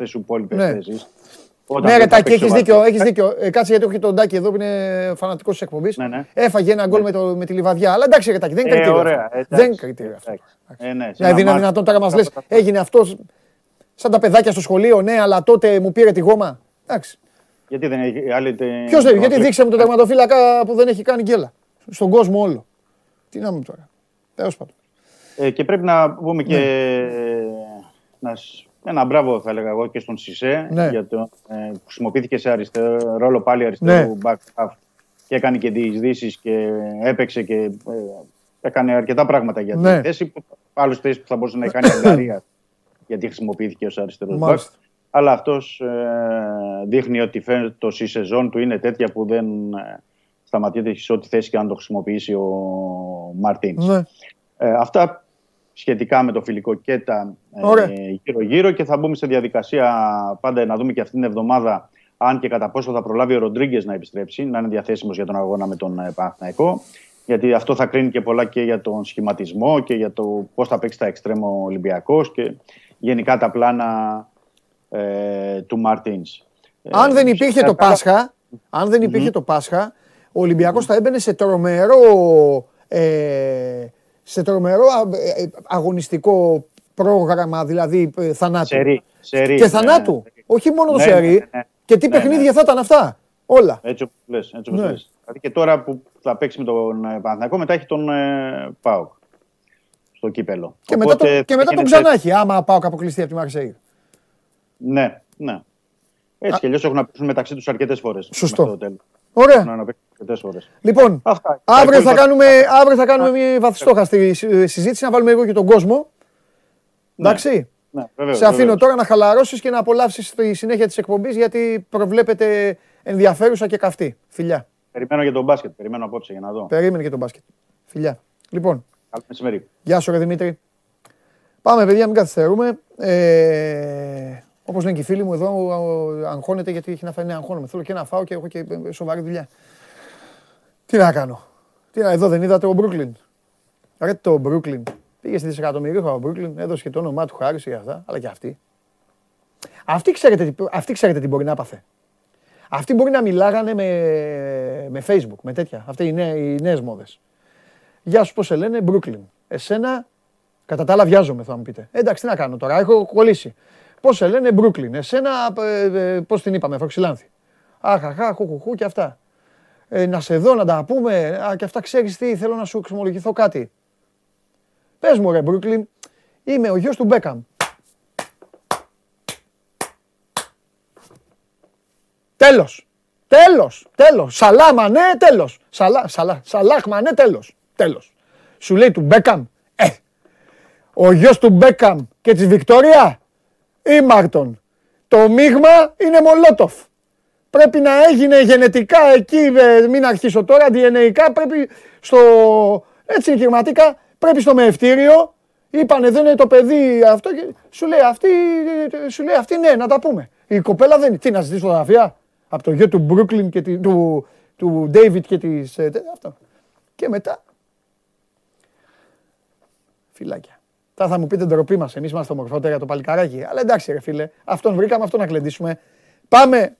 J: τι υπόλοιπες
A: Ναι.
J: θέσεις.
A: Ναι, ρε Τάκη, έχεις δίκιο. Έχεις δίκιο. Ε, κάτσε γιατί έχω και τον Τάκη εδώ που είναι φανατικός της εκπομπής.
J: Ναι, ναι.
A: Έφαγε ένα γκολ με, το, με τη λιβαδιά. Αλλά εντάξει, ρε Τάκη, δεν είναι
J: Ε,
A: κριτήριο.
J: ωραία,
A: αυτό.
J: εντάξει,
A: δεν είναι κριτήριο αυτό.
J: εντάξει. Ε, ναι, σε
A: Δηλαδή
J: ένα
A: είναι
J: μάτς-
A: δυνατόν τώρα μας λες, έγινε αυτός σαν τα παιδάκια στο σχολείο, ναι, αλλά τότε μου πήρε τη γόμα. Εντάξει.
J: Γιατί δεν έχει άλλη.
A: Ποιος δεν, γιατί δείξαμε τον τερματοφύλακα που δεν έχει κάνει γκέλα. Στον κόσμο όλο. Τι να μου τώρα. Τέλος πάντων.
J: Ε, και πρέπει να πούμε και να, σ- ένα μπράβο θα έλεγα εγώ και στον Σισε
A: Ναι.
J: για το ε, που χρησιμοποιήθηκε σε αριστερό, ρόλο πάλι αριστερού
A: Ναι.
J: back half και έκανε και διεισδύσεις και έπαιξε και ε, έκανε αρκετά πράγματα για
A: Ναι.
J: τη θέση που άλλες θέσεις που θα μπορούσε να έχει κάνει η Ουγγαρία [clears throat] γιατί χρησιμοποιήθηκε ως αριστερός back.
A: Μάλιστα.
J: Αλλά αυτός ε, δείχνει ότι φαίνεται η σεζόν του είναι τέτοια που δεν ε, σταματείται σε ό,τι θέση και αν το χρησιμοποιήσει ο Μαρτίνς.
A: Ναι.
J: Ε, αυτά σχετικά με το φιλικό και τα
A: Ωραία.
J: ε, γύρω-γύρω και θα μπούμε σε διαδικασία πάντα να δούμε και αυτήν την εβδομάδα αν και κατά πόσο θα προλάβει ο Ροντρίγκες να επιστρέψει, να είναι διαθέσιμος για τον αγώνα με τον ε, Παναθηναϊκό. Γιατί αυτό θα κρίνει και πολλά και για τον σχηματισμό και για το πώς θα παίξει τα εξτρέμο Ολυμπιακός και γενικά τα πλάνα ε, του Μαρτίνς.
A: Αν δεν υπήρχε το Πάσχα, αν δεν υπήρχε το Πάσχα, ο Ολυμπιακός θα έμπαινε σε τρομερό, ε, σε τρομερό α- ε, ε, αγωνιστικό πρόγραμμα, δηλαδή ε, θανάτου.
J: Σερί, σερί,
A: Και
J: ναι,
A: θανάτου.
J: ναι.
A: Όχι μόνο το
J: Ναι,
A: σερί.
J: ναι, ναι.
A: Και τι
J: Ναι,
A: παιχνίδια
J: ναι.
A: θα ήταν αυτά; Όλα.
J: Έτσι όπως λες, έτσι όπως
A: Ναι.
J: λες. Δηλαδή και τώρα που θα παίξει με τον ε, Παναθηναϊκό, μετά έχει τον ε, ΠΑΟΚ στο κύπελο.
A: Και μετά,
J: Οπότε
A: το, και μετά
J: θα
A: τον
J: γίνεται-
A: ξανά έχει, άμα πάω αποκλειστεί από τη Μαρσέη.
J: Ναι, ναι. Έτσι κι αλλιώς έχουν να παίξουν μεταξύ τους αρκετές φορές.
A: Σωστό. Ωραία.
J: Έχουν να παίξουν αρκετές φορές.
A: Λοιπόν,
J: Αυτά.
A: αύριο
J: Τα
A: θα,
J: υπόλοιπα-
A: κάνουμε, αύριο θα κάνουμε μια βαθιστόχαστη συ- συζήτηση, να βάλουμε λίγο και τον κόσμο. Εντάξει.
J: Ναι, βεβαίως,
A: Σε αφήνω
J: βεβαίως.
A: τώρα να χαλαρώσεις και να απολαύσεις τη συνέχεια της εκπομπής γιατί προβλέπεται ενδιαφέρουσα και καυτή. Φιλιά.
J: Περιμένω για τον μπάσκετ. Περιμένω απόψε για να δω.
A: Περίμενε και τον μπάσκετ. Φιλιά. Λοιπόν,
J: Καλό μεσημέρι.
A: γεια σου ρε Δημήτρη. Πάμε παιδιά, μην καθυστερούμε. Ε, όπως λένε και οι φίλοι μου εδώ, ο- ο- αγχώνεται γιατί έχει να φάει. Ναι, αγχώνομαι. Θέλω και να φάω και έχω και ε, σοβαρή δουλειά. Τι να κάνω; Τι να, εδώ δεν είδατε ο Brooklyn. Ρε το Brooklyn. Πήγε στη δισεκατομμυρίχα ο Brooklyn, έδωσε και το όνομά του, χάρισε για αυτά, αλλά και αυτή. Αυτή ξέρετε, τι- αυτή ξέρετε τι μπορεί να πάθε. Αυτοί μπορεί να μιλάγανε με, με Facebook, με τέτοια. Αυτοί οι, νέοι, οι νέες μόδες. Γεια σου, πώς σε λένε, Brooklyn. Εσένα, κατά τα άλλα βιάζομαι, θα μου πείτε. Ε, εντάξει, τι να κάνω τώρα, έχω κολλήσει. Πώς σε λένε, Brooklyn. Εσένα, ε, ε, πώς την είπαμε, Φροξιλάνθη. Αχαχά, χουχουχού και αυτά. Ε, να σε δω, να τα πούμε. Α, και αυτά ξέρεις τι, θέλω να σου εξομολογηθώ κάτι. Πες μου ρε Brooklyn, είμαι ο γιος του Μπέκαμ. Τέλος. Τέλος. Τέλος. Σαλάμα, ναι, τέλος. Σαλά, σαλά, σαλάχμα, ναι, τέλος. Τέλος. Σου λέει του Μπέκαμ, ε, ο γιος του Μπέκαμ και της Βικτόρια ή Μάρτον. Το μείγμα είναι Μολότοφ. Πρέπει να έγινε γενετικά εκεί, ε, μην αρχίσω τώρα, DNA πρέπει στο, έτσι εγχειρηματικά, πρέπει στο μεευτήριο, είπανε δεν είναι το παιδί αυτό και σου λέει αυτή, σου λέει αυτή ναι, να τα πούμε. Η κοπέλα δεν είναι, τι να ζητήσει φωτογραφία, από το γιο του Μπρούκλιν και τη, του, του David και της, ε, αυτό. Και μετά, φυλάκια. Θα, θα μου πείτε ντροπή μας. Εμείς είμαστε ομορφότερα για το παλικαράκι. Αλλά εντάξει, ρε φίλε, αυτόν βρήκαμε, αυτόν να κλεντήσουμε. Πάμε.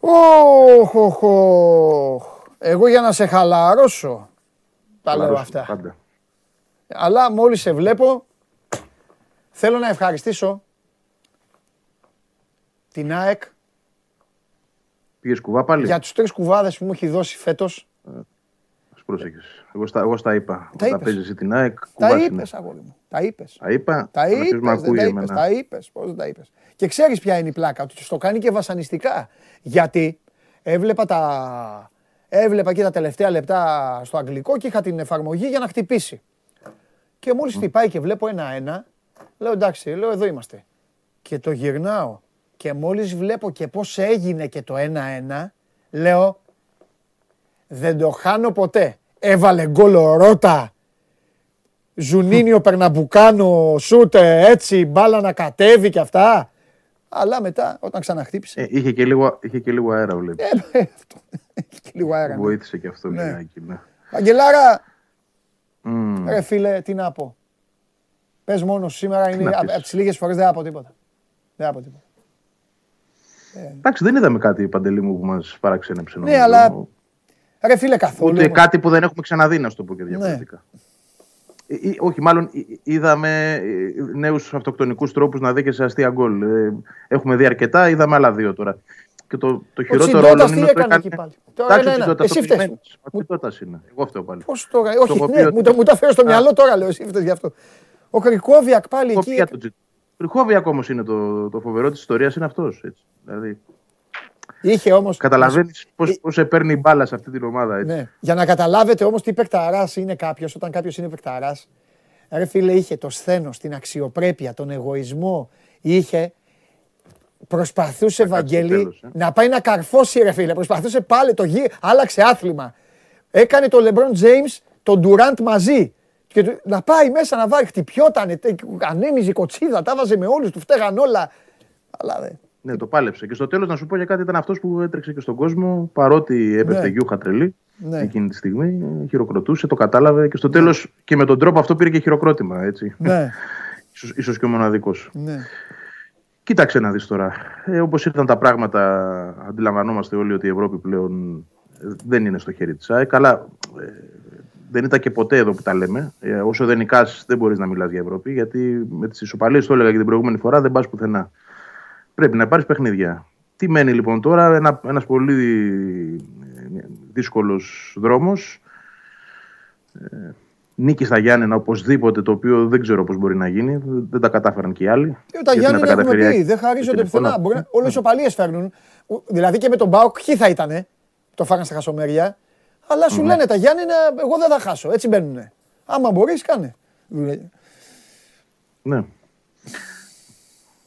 A: Οχ, οχ, οχ. Εγώ για να σε χαλαρώσω τα λέω αυτά.
F: Πάντα.
A: Αλλά μόλις σε βλέπω, θέλω να ευχαριστήσω την ΑΕΚ
F: Πήγες κουβά πάλι;
A: για τους τρεις κουβάδες που μου έχει δώσει φέτος.
F: Ας πρόσεχες. Εγώ στα, εγώ στα είπα.
A: Τα
F: Όταν
A: είπες.
F: παίζεις εσύ την ΑΕΚ,
A: Τα
F: κουβάς είναι.
A: είπες, αγόρι μου. Τα είπες.
F: Τα είπα.
A: Τα
F: αλλά ποιος
A: είπες,
F: με
A: δεν
F: ακούει
A: τα
F: εμένα.
A: είπες, τα είπες. Πώς δεν τα είπες. Και ξέρεις ποια είναι η πλάκα, ότι το κάνει και βασανιστικά. Γιατί έβλεπα τα... Έβλεπα και τα τελευταία λεπτά στο αγγλικό και είχα την εφαρμογή για να χτυπήσει. Και μόλις χτυπάει και βλέπω ένα-ένα, λέω εντάξει, λέω εδώ είμαστε. Και το γυρνάω. Και μόλις βλέπω και πώς έγινε και το ένα-ένα, λέω δεν το χάνω ποτέ. Έβαλε γκολ ο Ρώτα. Ζουνίνιο Περναμπουκάνο, σούτε έτσι, μπάλα να κατέβει και αυτά. Αλλά μετά, όταν ξαναχτύπησε.
F: Ε, είχε, και λίγο, είχε και λίγο αέρα, βλέπεις.
A: Ε, αυτό. Έχει και λίγο αέρα. ναι.
F: Βοήθησε και αυτό
A: Ναι.
F: λιγάκι. Ναι.
A: Αγγελάρα,
F: Μμμ.
A: ρε φίλε, τι να πω. Πες μόνος σου, σήμερα είναι
F: να
A: από
F: πεις.
A: τις λίγες φορές δεν θα πω τίποτα. Δεν θα πω τίποτα.
F: Εντάξει, δεν είδαμε κάτι παντελή μου που μας παραξένεψε. νομίζω.
A: αλλά Ρε φίλε, καθόλου.
F: Ούτε
A: όμως.
F: κάτι που δεν έχουμε ξαναδεί, να σου το πω και διαφορετικά. Ε, ε, όχι, μάλλον ε, ε, είδαμε νέους αυτοκτονικούς τρόπους να δίκαισε αστεία γκολ. Ε, έχουμε δει αρκετά, είδαμε άλλα δύο τώρα. Και το, το
A: Ο
F: χειρότερο
A: Τσιντότας
F: όλων
A: τι
F: είναι ότι
A: έκανε
F: έκανε-
A: εκεί πάλι; Τώρα
F: Εντάξει, ο
A: ένα-ένα.
F: Τσιντότας
A: Εσύ
F: το
A: φταίς.
F: περιμένεις. Ο Τσιντότας είναι. Εγώ φταίω πάλι.
A: Πώς τώρα,
F: Το
A: όχι,
F: έχω
A: ναι,
F: πει ότι-
A: μου το, μου το έφερε στο μυαλό τώρα, λέω, εσύ φταίς γι' αυτό. Ο Κρικόβιακ πάλι
F: Εγώ
A: εκεί.
F: Πήγα τον Τσιντ- Τριχόβιακ όμω είναι το, το φοβερό της ιστορίας, είναι αυτός. Δηλαδή,
A: Είχε όμως...
F: καταλαβαίνεις πώ
A: Ε-
F: πώς σε παίρνει η μπάλα σε αυτή την ομάδα. Έτσι.
A: Ναι. Για να καταλάβετε όμως τι παικταράς είναι κάποιος, όταν κάποιος είναι παικταράς, ρε φίλε είχε το σθένος, την αξιοπρέπεια, τον εγωισμό, είχε, προσπαθούσε Βαγγέλη
F: τέλος, ε.
A: να πάει να καρφώσει ρε φίλε, προσπαθούσε πάλι το γύρο, άλλαξε άθλημα. Έκανε το LeBron James, τον Durant μαζί. Και του- να πάει μέσα να βάλει, χτυπιότανε, τε- ανέμιζε η κοτσίδα, τα βάζε με όλους, του φταίγαν όλα. Αλλά δεν.
F: Ναι, το πάλεψε. Και στο τέλος, να σου πω για κάτι, ήταν αυτός που έτρεξε και στον κόσμο, παρότι έπεφτε
A: Ναι.
F: γιούχα τρελή
A: Ναι.
F: εκείνη τη στιγμή. Χειροκροτούσε, το κατάλαβε και στο τέλος και με τον τρόπο αυτό πήρε και χειροκρότημα. Έτσι.
A: Ναι, [laughs]
F: ίσως, ίσως και ο μοναδικός.
A: ναι.
F: Κοίταξε να δεις τώρα. Ε, όπως ήρθαν τα πράγματα, αντιλαμβανόμαστε όλοι ότι η Ευρώπη πλέον ε, δεν είναι στο χέρι της ΑΕΚ. Αλλά ε, δεν ήταν και ποτέ εδώ που τα λέμε. Ε, όσο δεν νικάς δεν μπορείς να μιλάς για Ευρώπη, γιατί με τις ισοπαλίες, το έλεγα και την προηγούμενη φορά, δεν πας πουθενά. Πρέπει να πάρεις παιχνίδια. Τι μένει λοιπόν τώρα, ένα, ένας πολύ ε, δύσκολος δρόμος. Ε, νίκη στα Γιάννενα οπωσδήποτε, το οποίο δεν ξέρω πώς μπορεί να γίνει. Δεν τα κατάφεραν και οι άλλοι.
A: Ε, τα
F: Γιατί
A: Γιάννη
F: να
A: έχουμε
F: καταφέρει η
A: πει,
F: ΑΕΚ
A: δεν χαρίζονται
F: στην
A: πουθενά.
F: εικόνα.
A: Μπορεί να- Όλες οι ισοπαλίες φέρνουν. Ο- Δηλαδή και με τον Μπάουκ, ποιοι θα ήταν. Το φάγαν στα χασομέρια. Αλλά σου λένε τα Γιάννη, εγώ δεν θα χάσω. Έτσι μπαίνουνε. Άμα μπορείς, κάνε.
F: Ναι.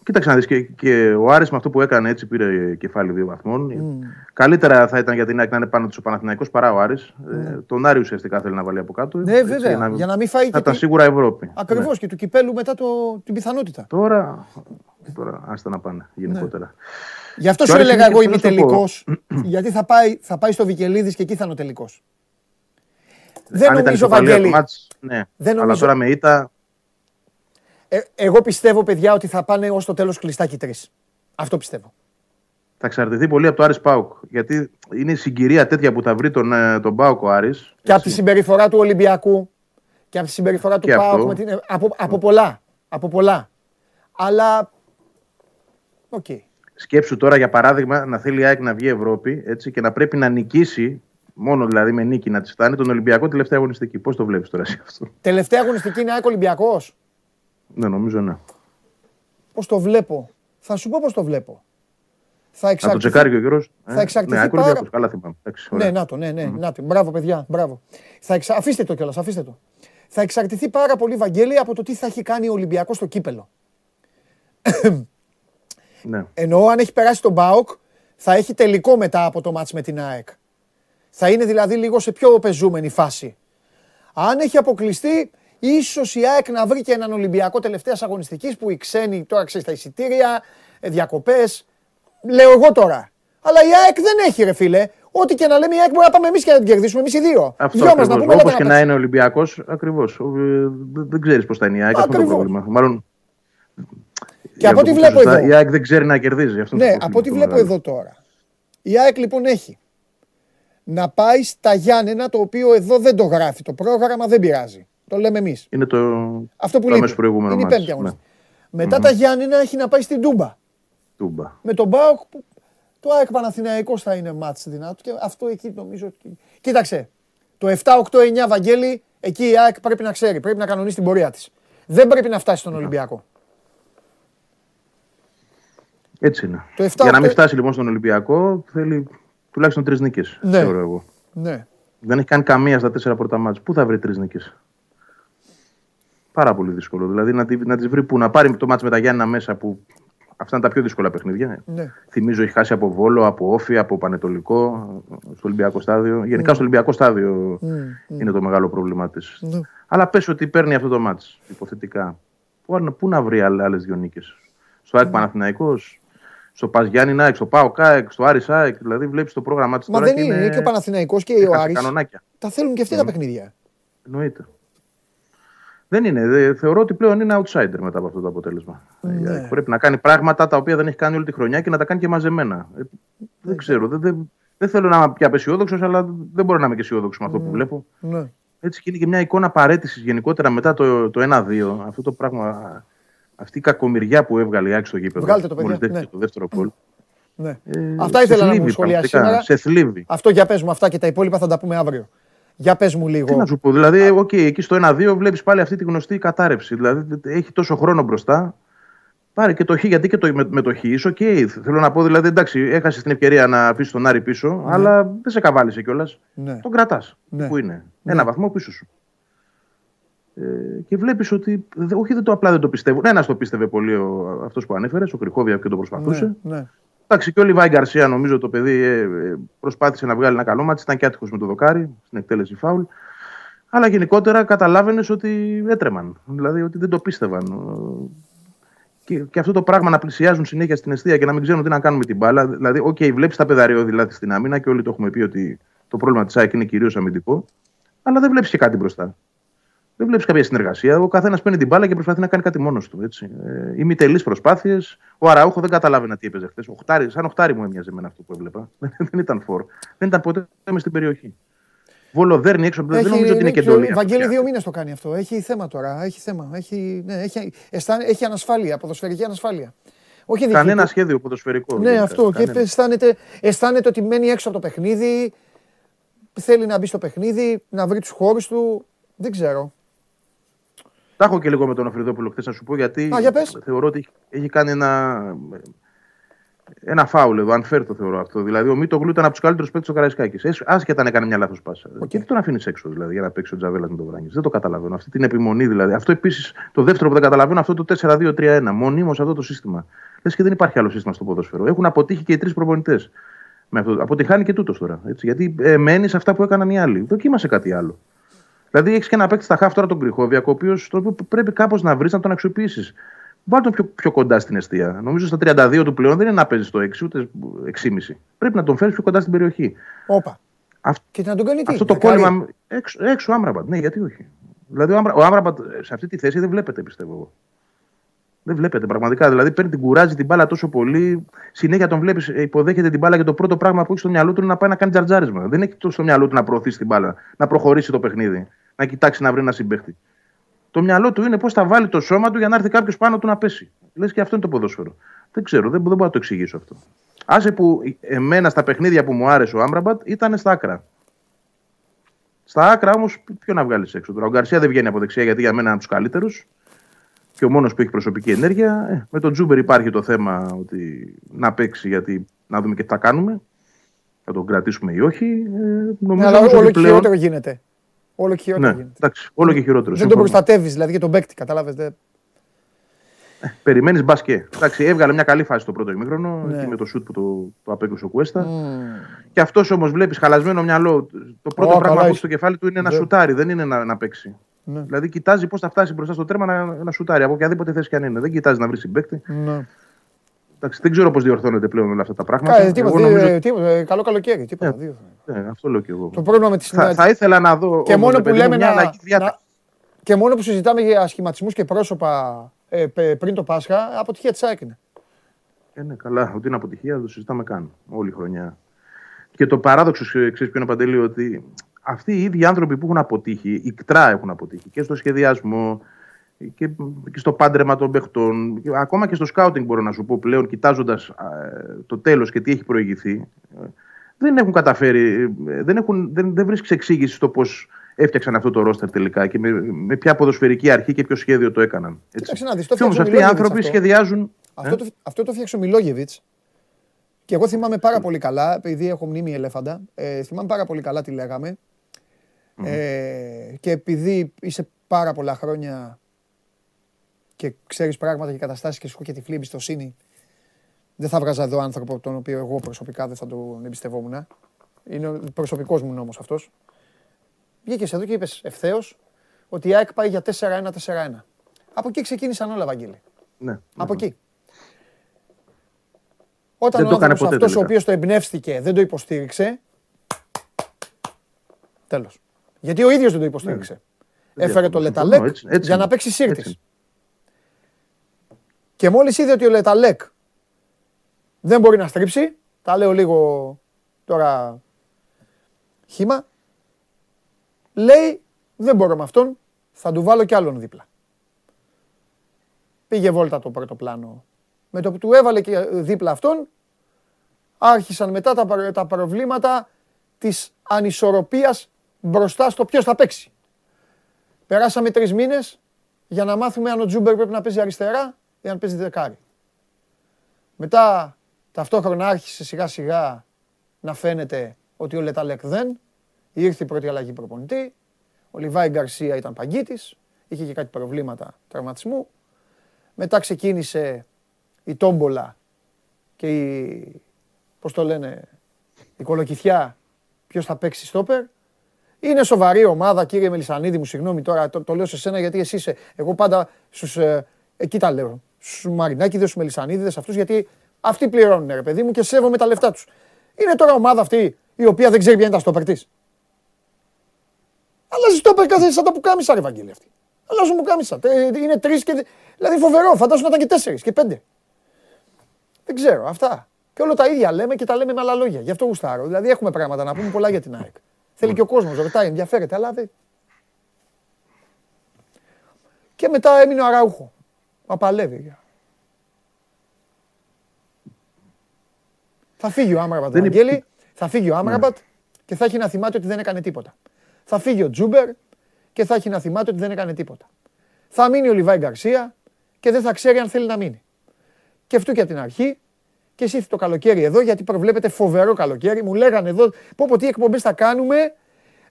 F: Κοίταξε να δεις και, και ο Άρης με αυτό που έκανε έτσι πήρε κεφάλι δύο βαθμών. Καλύτερα θα ήταν για την ΑΕΚ να είναι πάνω τους ο Παναθηναϊκός παρά ο Άρης. Ε, τον Άρη ουσιαστικά θέλει να βάλει από κάτω.
A: Ναι,
F: έτσι,
A: βέβαια. Για να μην φάει
F: θα
A: και
F: ήταν
A: τη-
F: σίγουρα Ευρώπη.
A: Ακριβώς
F: Ναι.
A: και του κυπέλου μετά το, την πιθανότητα.
F: Τώρα, τώρα άστα να πάνε γενικότερα.
A: Γι' αυτό
F: Και
A: σου
F: ο Άρης
A: έλεγα
F: είναι
A: εγώ
F: και
A: είμαι
F: θέλω να
A: τελικός.
F: σου [clears throat]
A: γιατί θα πάει, θα πάει στο Βικελίδης και εκεί θα είναι ο τελικός. Δεν
F: Αν ήταν
A: νομίζω,
F: ισοπαλία
A: Βαγγέλη.
F: το μάτς, ναι.
A: Δεν
F: Αλλά
A: νομίζω-
F: τώρα με ήττα
A: Ε, εγώ πιστεύω, παιδιά, ότι θα πάνε ως το τέλος κλειστάκι τρεις. Αυτό πιστεύω.
F: θα εξαρτηθεί πολύ από το Άρης ΠΑΟΚ. Γιατί είναι η συγκυρία τέτοια που θα βρει τον, ε, τον ΠΑΟΚ ο Άρης.
A: Και από τη συμπεριφορά του Ολυμπιακού και από τη συμπεριφορά του
F: Και
A: ΠΑΟΚ.
F: αυτό.
A: με την- Από, από πολλά. Από πολλά. Αλλά. Οκ.
F: Σκέψου τώρα για παράδειγμα να θέλει η ΑΕΚ να βγει Ευρώπη έτσι, και να πρέπει να νικήσει, μόνο δηλαδή με νίκη να της φτάνει, τον Ολυμπιακό τελευταία αγωνιστική. Πώς το βλέπεις τώρα εσύ αυτό;
A: Τελευταία αγωνιστική είναι ΑΕΚ Ολυμπιακός;
F: Ναι, νομίζω ναι.
A: Πώς το βλέπω; Θα σου πω πώς το βλέπω. Θα
F: Να το
A: εξαρτηθεί.
F: τσεκάρει και ο Γιώργος.
A: θα εξαρτηθεί
F: ναι, ΑΕΚ
A: πάρα-
F: Ολυμπιακός, καλά θυμάμαι. Εντάξει, ωραία.
A: Ναι, να το, ναι, ναι. Να το. Μπράβο, παιδιά, μπράβο. Θα εξα... Αφήστε το κιόλας, αφήστε το. Θα εξαρτηθεί πάρα πολύ, Βαγγέλη, από το τι θα έχει κάνει ο Ολυμπιακός στο κύπελο.
F: Ναι.
A: Εννοώ αν έχει περάσει τον Μπάουκ, θα έχει τελικό μετά από το μάτς με την ΑΕΚ. Θα είναι δηλαδή λίγο σε πιο πεζούμενη φάση. Αν έχει αποκλειστεί, ίσως η ΑΕΚ να βρει και έναν Ολυμπιακό τελευταίας αγωνιστικής που οι ξένοι τώρα ξέρεις τα εισιτήρια, διακοπές. Λέω εγώ τώρα. Αλλά η ΑΕΚ δεν έχει, ρε φίλε. Ό,τι και να λέμε, η ΑΕΚ μπορεί να πάμε εμείς και να την κερδίσουμε εμείς οι δύο.
F: Αυτό
A: Δυο μας
F: ακριβώς.
A: να πούμε,
F: Όπως
A: λέτε
F: και
A: να
F: να
A: παίξουμε.
F: είναι Ολυμπιακός, ακριβώς. Δεν ξέρεις πώς θα είναι η ΑΕΚ. Αυτό είναι το
A: Ακριβώς.
F: πρόβλημα. Μάλλον.
A: Και από ό,τι
F: για να το πω
A: βλέπω
F: σωστά,
A: εδώ.
F: Η ΑΕΚ δεν ξέρει να κερδίζει. Αυτό είναι
A: Ναι,
F: το
A: από ό,τι
F: πρόβλημα το
A: βλέπω
F: μεγάλο.
A: εδώ τώρα. Η ΑΕΚ λοιπόν έχει να πάει στα Γιάννενα, το οποίο εδώ δεν το γράφει. Το πρόγραμμα δεν πειράζει. Το λέμε εμείς.
F: Είναι το,
A: Αυτό που
F: το
A: λείπει.
F: αμέσως προηγούμενο
A: Είναι η
F: μάτς.
A: πέμπτη αγωνιστική.
F: Ναι.
A: Μετά τα Γιάννενα έχει να πάει στην Τούμπα.
F: Τούμπα.
A: Με τον Μπάουκ που το ΑΕΚ Παναθηναϊκός θα είναι μάτς δυνατό και αυτό εκεί νομίζω. ότι- Κοίταξε. Το 7-8-9 Βαγγέλη, εκεί η ΑΕΚ πρέπει να ξέρει, πρέπει να κανονίσει την πορεία της. Δεν πρέπει να φτάσει στον
F: Ναι.
A: Ολυμπιακό.
F: Έτσι είναι.
A: Το 7,
F: Για να μην
A: 8
F: φτάσει λοιπόν στον Ολυμπιακό, θέλει τουλάχιστον τρεις νίκες.
A: Ναι.
F: Θεωρώ εγώ.
A: Ναι.
F: Δεν έχει κάνει καμία στα τέσσερα πρώτα μάτια. Πού θα βρει τρεις νίκες; Πάρα πολύ δύσκολο. Δηλαδή να, τη, να τις βρει που να πάρει το μάτς με τα Γιάννενα μέσα που αυτά είναι τα πιο δύσκολα παιχνίδια.
A: Ναι.
F: Θυμίζω έχει χάσει από Βόλο, από Όφη, από Πανετολικό, στο Ολυμπιακό στάδιο. Γενικά στο Ολυμπιακό στάδιο είναι το μεγάλο πρόβλημά της.
A: Ναι.
F: Αλλά πες ότι παίρνει αυτό το μάτς, υποθετικά. Πού, πού να βρει άλλες δύο νίκες; Στο ΑΕΚ Παναθηναϊκός, στο Πας Γιάννη στο ΠΑΟ ΚΑΕΚ, στο Άρης ΑΕΚ. Δηλαδή βλέπεις το πρόγραμμά της
A: Μα
F: τώρα
A: δεν
F: και
A: είναι, είναι και ο Παναθηναϊκός και ο
F: έχασε
A: Άρης.
F: κανονάκια.
A: Τα θέλουν και αυτοί τα παιχνίδια.
F: Εννοείται. Δεν είναι. Δε- θεωρώ ότι πλέον είναι outsider μετά από αυτό το αποτέλεσμα.
A: Ναι.
F: Ε, Πρέπει να κάνει πράγματα τα οποία δεν έχει κάνει όλη τη χρονιά και να τα κάνει και μαζεμένα. Ε, δεν ξέρω. Δεν, δεν, δεν θέλω να είμαι πια απεσιόδοξος, αλλά δεν μπορώ να είμαι και αισιόδοξος με αυτό που βλέπω.
A: Ναι.
F: Έτσι και είναι και μια εικόνα παραίτησης γενικότερα μετά το, το 1-2. Αυτό το πράγμα, αυτή η κακομοιριά που έβγαλε η ΑΕΚ στο γήπεδο.
A: Βγάλτε το, παιδιά,
F: μόλις δέχτηκε
A: ναι.
F: το δεύτερο γκολ.
A: Ναι.
F: Ε,
A: Αυτά
F: σε
A: ήθελα να μου
F: θλίβει
A: σχολιάσει
F: πραγματικά,
A: σήμερα.
F: Σε θλίβει.
A: Αυτό για πες μου αυτά και τα υπόλοιπα θα τα πούμε αύριο. Για πες μου
F: Τι
A: λίγο.
F: να σου πω, δηλαδή, οκ, εκεί στο 1-2 βλέπεις πάλι αυτή τη γνωστή κατάρρευση. Δηλαδή, έχει τόσο χρόνο μπροστά. Πάρε και το χ, γιατί και το, με, με το χ είσαι οκ. Θέλω να πω, δηλαδή, εντάξει, έχασες την ευκαιρία να πας τον Άρη πίσω, αλλά δεν σε καβάλησε κιόλας.
A: Ναι.
F: Τον κρατάς.
A: Ναι.
F: Που είναι. Ένα βαθμό πίσω σου. Ε, και βλέπεις ότι. δε- Όχι, δεν το απλά δεν το πιστεύω. Ένας το πίστευε πολύ αυτός που ανέφερες, ο Κριχόβιακ και το προσπαθούσε.
A: Ναι, ναι.
F: Εντάξει, και ο Λιβάι Γκαρσία νομίζω το παιδί ε, ε, προσπάθησε να βγάλει ένα καλό ματς. Ήταν και άτυχος με το δοκάρι στην εκτέλεση φάουλ. Αλλά γενικότερα καταλάβαινες ότι έτρεμαν. Δηλαδή ότι δεν το πίστευαν. Ε, Και, και αυτό το πράγμα να πλησιάζουν συνέχεια στην εστία και να μην ξέρουν τι να κάνουν με την μπάλα. Δηλαδή, OK, okay, βλέπεις τα παιδαριώδη δηλαδή, στην άμυνα και όλοι το έχουμε πει ότι το πρόβλημα της ΑΕΚ είναι κυρίως αμυντικό. Αλλά δεν βλέπεις και κάτι μπροστά. Δεν βλέπεις κάποια συνεργασία. Ο καθένας παίρνει την μπάλα και προσπαθεί να κάνει κάτι μόνος του. Έτσι. Ε, ημιτελεί προσπάθειες. Ο Αραούχο δεν καταλάβαινα τι έπαιζε χθες. Σαν οχτάρι μου έμοιαζε με αυτό που έβλεπα. [laughs] δεν ήταν φόρ. Δεν ήταν ποτέ με στην περιοχή. Βολοδέρνη έξω. δεν νομίζω ότι είναι και εντολή.
A: Βαγγέλη, δύο μήνες το κάνει αυτό. Έχει θέμα τώρα. Έχει θέμα. Έχει, ναι, έχει, αισθάνε, έχει ανασφάλεια, ποδοσφαιρική ανασφάλεια. Όχι δική
F: Κανένα
A: του.
F: σχέδιο ποδοσφαιρικό.
A: Ναι,
F: γενικά.
A: αυτό.
F: Κανένα.
A: Και αισθάνεται, αισθάνεται ότι μένει έξω από το παιχνίδι. Θέλει να μπει στο παιχνίδι, να βρει τους χώρους του. Δεν ξέρω.
F: Τα έχω και λίγο με τον Αφριδόπουλο χθες να σου πω γιατί
A: Α, για πες.
F: θεωρώ ότι έχει- έχει κάνει ένα, ένα φάουλ εδώ, unfair το θεωρώ αυτό. Δηλαδή, ο Μίτογλου ήταν από τους καλύτερους παίκτες του Καραϊσκάκης. Άσχετα αν έκανε μια λάθος πάσα. Και τι τον αφήνεις έξω δηλαδή, για να παίξει ο Τζαβέλας με τον Βράνγκη. Δεν το καταλαβαίνω. Αυτή την επιμονή δηλαδή. Αυτό επίσης το δεύτερο που δεν καταλαβαίνω, αυτό το 4-2-3-1. Μονίμως αυτό το σύστημα. Λες και δεν υπάρχει άλλο σύστημα στο ποδόσφαιρο. Έχουν αποτύχει και οι τρεις προπονητές. Με αυτό. Αποτυχάνει και τούτος τώρα. Έτσι, γιατί ε, μένει σε αυτά που έκαναν οι άλλοι. Δοκίμασε κάτι άλλο. Δηλαδή έχεις και ένα παίκτη στα χάφ τώρα τον Κρυχόβιακ, ο οποίος πρέπει κάπως να βρεις να τον αξιοποιήσεις. Βάλει τον πιο, πιο κοντά στην αιστεία. Νομίζω στα 32 του πλέον δεν είναι να παίζεις στο 6 ούτε 6,5. Πρέπει να τον φέρεις πιο κοντά στην περιοχή.
A: Όπα.
F: Αυ-
A: Και να τον κάνει τι.
F: Αυτό το
A: να κάνει-
F: κόλλημα. Έξω, έξω ο Άμραμπατ. Ναι, γιατί όχι. Δηλαδή ο, Άμρα, ο Άμραμπατ σε αυτή τη θέση δεν βλέπετε, πιστεύω εγώ. Δεν βλέπετε πραγματικά. Δηλαδή παίρνει την κουράζει την μπάλα τόσο πολύ. Συνέχεια τον βλέπεις, υποδέχεται την μπάλα και το πρώτο πράγμα που έχει στο μυαλό του είναι να πάει να κάνει τζαρτζάρισμα. Δεν έχει το στο μυαλό του να προωθήσει την μπάλα, να προχωρήσει το παιχνίδι, να κοιτάξει να βρει ένα συμπέχτη. Το μυαλό του είναι πώς θα βάλει το σώμα του για να έρθει κάποιος πάνω του να πέσει. Λες και αυτό είναι το ποδόσφαιρο. Δεν ξέρω, δεν, δεν μπορώ να το εξηγήσω αυτό. Άσε που εμένα στα παιχνίδια που μου άρεσε ο Άμπραμπατ ήταν στα άκρα. Στα άκρα όμως, ποιο να βγάλεις έξω τώρα. Ο Γκαρσία δεν βγαίνει από δεξιά γιατί για μένα είναι από τους καλύτερους και ο μόνος που έχει προσωπική ενέργεια. Ε, με τον Τζούμπερ υπάρχει το θέμα ότι να παίξει γιατί να δούμε και τι θα κάνουμε. Θα τον κρατήσουμε ή όχι. Ε,
A: Ναι,
F: νομίζω
A: αλλά
F: όμως
A: όλο
F: ότι
A: και
F: πλέον-
A: χειρότερο γίνεται. Όλο και χειρότερο
F: Ναι,
A: γίνεται.
F: εντάξει, όλο και χειρότερο.
A: Δεν τον προστατεύεις δηλαδή και τον παίκτη, κατάλαβε.
F: Περιμένεις μπάσκετ. Εντάξει, έβγαλε μια καλή φάση το πρώτο ημίχρονο
A: Ναι.
F: εκεί με το σουτ που το, το απέκλεισε ο Κουέστα. Και αυτός όμως βλέπεις χαλασμένο μυαλό. Το πρώτο
A: Ω,
F: πράγμα
A: καλά
F: που έχει
A: είσαι.
F: στο κεφάλι του είναι να
A: Ναι.
F: σουτάρει, δεν είναι να, να παίξει.
A: Ναι.
F: Δηλαδή κοιτάζει πώς θα φτάσει μπροστά στο τέρμα να, να σουτάρει από οποιαδήποτε θέση και αν είναι. Δεν κοιτάζει να βρει συμπέκτη.
A: Ναι.
F: Εντάξει, δεν ξέρω πώς διορθώνεται πλέον όλα αυτά τα πράγματα.
A: Κα- τίποτα,
F: Εγώ νομίζω-
A: δύο- τίποτα, ε, Καλό καλοκαίρι. Τίποτα. δύο.
F: Ναι, αυτό λέω κι εγώ.
A: Το πρόβλημα με τη
F: Θα, θα ήθελα να δω.
A: Και
F: όμως,
A: μόνο
F: ρε
A: που
F: παιδί μου,
A: λέμε
F: μια
A: να,
F: αλλαγή διάταξη.
A: να- και μόνο που συζητάμε για σχηματισμού και πρόσωπα ε, πε- πριν το Πάσχα, αποτυχία της ΑΕΚ είναι.
F: Ε, ναι, καλά, ότι είναι αποτυχία δεν το συζητάμε καν όλη η χρονιά. Και το παράδοξο, ξέρεις ποιο είναι παντελή, ότι αυτοί οι ίδιοι άνθρωποι που έχουν αποτύχει, οι κτρά έχουν αποτύχει και στο σχεδιασμό και, και στο πάντρεμα των παιχτών, και ακόμα και στο σκάουτινγκ μπορώ να σου πω πλέον, κοιτάζοντας το τέλος και τι έχει προηγηθεί, ε, δεν έχουν καταφέρει, ε, δεν, έχουν, δεν, δεν βρίσκεις εξήγηση στο πώς έφτιαξαν αυτό το ρόστερ τελικά και με, με ποια ποδοσφαιρική αρχή και ποιο σχέδιο το έκαναν. Έτσι.
A: Κοίταξε να δεις, το
F: Και όμως
A: φτιάξε ο
F: αυτοί οι
A: Μιλόγεβιτς
F: άνθρωποι
A: αυτό.
F: σχεδιάζουν.
A: Αυτό,
F: ε,
A: το, αυτό το φτιάξε ο Μιλόγεβιτς. Και εγώ θυμάμαι πάρα πολύ καλά, επειδή έχω μνήμη ελέφαντα, ε, θυμάμαι πάρα πολύ καλά τι λέγαμε. Ε, και επειδή είσαι πάρα πολλά χρόνια και ξέρεις πράγματα και καταστάσεις και σου έχω και τυφλή εμπιστοσύνη, δεν θα βγάζα εδώ άνθρωπο τον οποίο εγώ προσωπικά δεν θα τον εμπιστευόμουν. Είναι ο προσωπικός μου νόμος αυτός. Βγήκες εδώ και είπες ευθέως ότι η ΑΕΚ πάει για 4-1-4-1. Από εκεί ξεκίνησαν όλα, Βαγγέλη.
F: ναι,
A: Από
F: ναι.
A: εκεί. Όταν
F: Δεν
A: ο
F: το έκανε
A: άνθρωπος
F: ποτέ
A: αυτός ο
F: τελικά.
A: οποίος το εμπνεύστηκε δεν το υποστήριξε, τέλος. Γιατί ο ίδιος δεν το υποστήριξε.
F: Δεν
A: Έφερε το
F: διαφωνώ,
A: Λεταλέκ
F: έτσι- έτσι
A: για
F: είναι.
A: να παίξει
F: Έτσι
A: σύρτης.
F: είναι.
A: Και μόλις είδε ότι ο Λεταλέκ δεν μπορεί να στρίψει, τα λέω λίγο τώρα χήμα, λέει δεν μπορώ με αυτόν, θα του βάλω κι άλλον δίπλα. Πήγε βόλτα το πρώτο πλάνο. Με το που του έβαλε και δίπλα αυτόν, άρχισαν μετά τα, προ- τα προβλήματα της ανισορροπίας μπροστά στο ποιος θα παίξει. Περάσαμε τρεις μήνες για να μάθουμε αν ο Τζούμπερ πρέπει να παίζει αριστερά ή αν παίζει δεκάρι. Μετά ταυτόχρονα άρχισε σιγά σιγά να φαίνεται ότι ο Λεταλέκ δεν. Ήρθε η πρώτη αλλαγή προπονητή. Ο Λιβάη Γκαρσία ήταν παγκίτης. Είχε και κάτι προβλήματα τραυματισμού. Μετά ξεκίνησε η τόμπολα και η, πώς το λένε, η κολοκυθιά ποιος θα παίξει στόπερ. Είναι σοβαρή ομάδα, κύριε Μελισανίδη μου, συγγνώμη τώρα, το, το λέω σε σένα γιατί εσύ είσαι. Εγώ πάντα στους, ε, εκεί τα λέω. Στους Μαρινάκηδες, στους Μελισανίδες, αυτούς γιατί αυτοί πληρώνουν ρε παιδί μου και σέβομαι τα λεφτά τους. Είναι τώρα ομάδα αυτή η οποία δεν ξέρει ποια είναι τα στόπερ της. Αλλάζει στόπερ κάθε σαν τα πουκάμισα ρε Βαγγέλη αυτή. Αλλάζουν πουκάμισα. Τε- Είναι τρεις και... Δηλαδή φοβερό, φαντάσου να ήταν και τέσσερις και πέντε. Δεν ξέρω, αυτά. Και όλα τα ίδια λέμε και τα λέμε με άλλα λόγια. Γι' αυτό γουστάρω. Δηλαδή έχουμε πράγματα να πούμε πολλά για την ΑΕΚ. Θέλει και ο κόσμος, ρωτάει, ενδιαφέρεται, αλλά δεν. Και μετά έμεινε ο Αραούχο. Μα παλεύει. Θα φύγει ο Άμραμπατ,
F: Δεν
A: Βαγγέλη,
F: υπή-
A: θα φύγει ο Άμραμπατ και θα έχει να θυμάται ότι δεν έκανε τίποτα. Θα φύγει ο Τζούμπερ και θα έχει να θυμάται ότι δεν έκανε τίποτα. Θα μείνει ο Λιβάη Γκαρσία και δεν θα ξέρει αν θέλει να μείνει. Και αυτού και από την αρχή και εσύ ήρθε το καλοκαίρι εδώ, γιατί προβλέπετε φοβερό καλοκαίρι. Μου λέγανε εδώ, πω πω τι εκπομπές θα κάνουμε,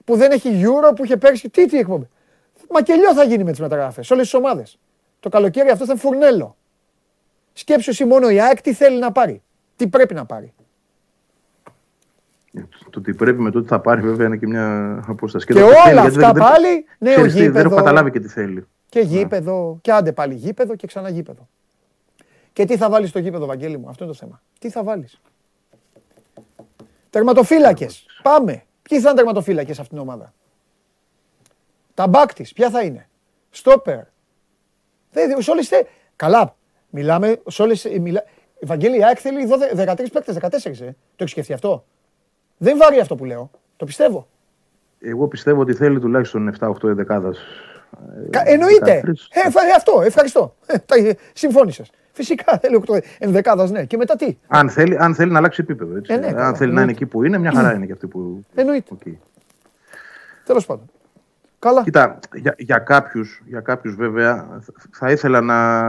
A: που δεν έχει Euro, που είχε πέρσι. Τι, τι εκπομπή. Μακελιό θα γίνει με τις μεταγραφές, όλες τις ομάδες. Το καλοκαίρι αυτό θα είναι φουρνέλο. Σκέψου εσύ μόνο η ΑΕΚ τι θέλει να πάρει. Τι πρέπει να πάρει.
F: Το ότι πρέπει με το ότι θα πάρει βέβαια είναι και μια απόσταση.
A: Και
F: το τι
A: όλα
F: θέλει, γιατί
A: αυτά
F: δεν-
A: πάλι, νέο
F: ξέρεις τι, Δεν
A: γήπεδο.
F: έχω καταλάβει και τι θέλει.
A: Και γήπεδο, και άντε πάλι γήπεδο και ξανά γήπεδο. Και τι θα βάλεις στο γήπεδο, Βαγγέλη μου, αυτό είναι το θέμα. Τι θα βάλεις; Τερματοφύλακες. Πάμε. Ποιοι θα είναι τερματοφύλακες σε αυτήν την ομάδα; Τα μπακ της, ποια θα είναι; Στόπερ. Δεν, σε όλες, τε- καλά, μιλάμε, σε όλες, ε, μιλά... Βαγγέλη, η ΑΕΚ θέλει 12 13 παίκτες, 14, ε. Το έχεις σκεφτεί αυτό; Δεν βάρει αυτό που λέω. Το πιστεύω.
F: Εγώ πιστεύω ότι θέλει τουλάχιστον 7-8 εδεκάδα.
A: Κα- Εννοείται. Ε, εφα- ε, αυτό, ευχαριστώ. Ε, τα- ε, Συμφώνησες. Φυσικά [laughs] θέλει 8 ενδεκάδας, ναι. Και μετά τι;
F: Αν θέλει, αν θέλει να αλλάξει επίπεδο. Έτσι.
A: Ε, ναι, καλά,
F: αν θέλει να είναι εκεί που είναι, μια χαρά είναι και αυτή που.
A: Εννοείται.
F: Οκ.
A: Τέλος πάντων. Καλά.
F: Κοίτα, για, για, κάποιους, για κάποιους βέβαια θα ήθελα να,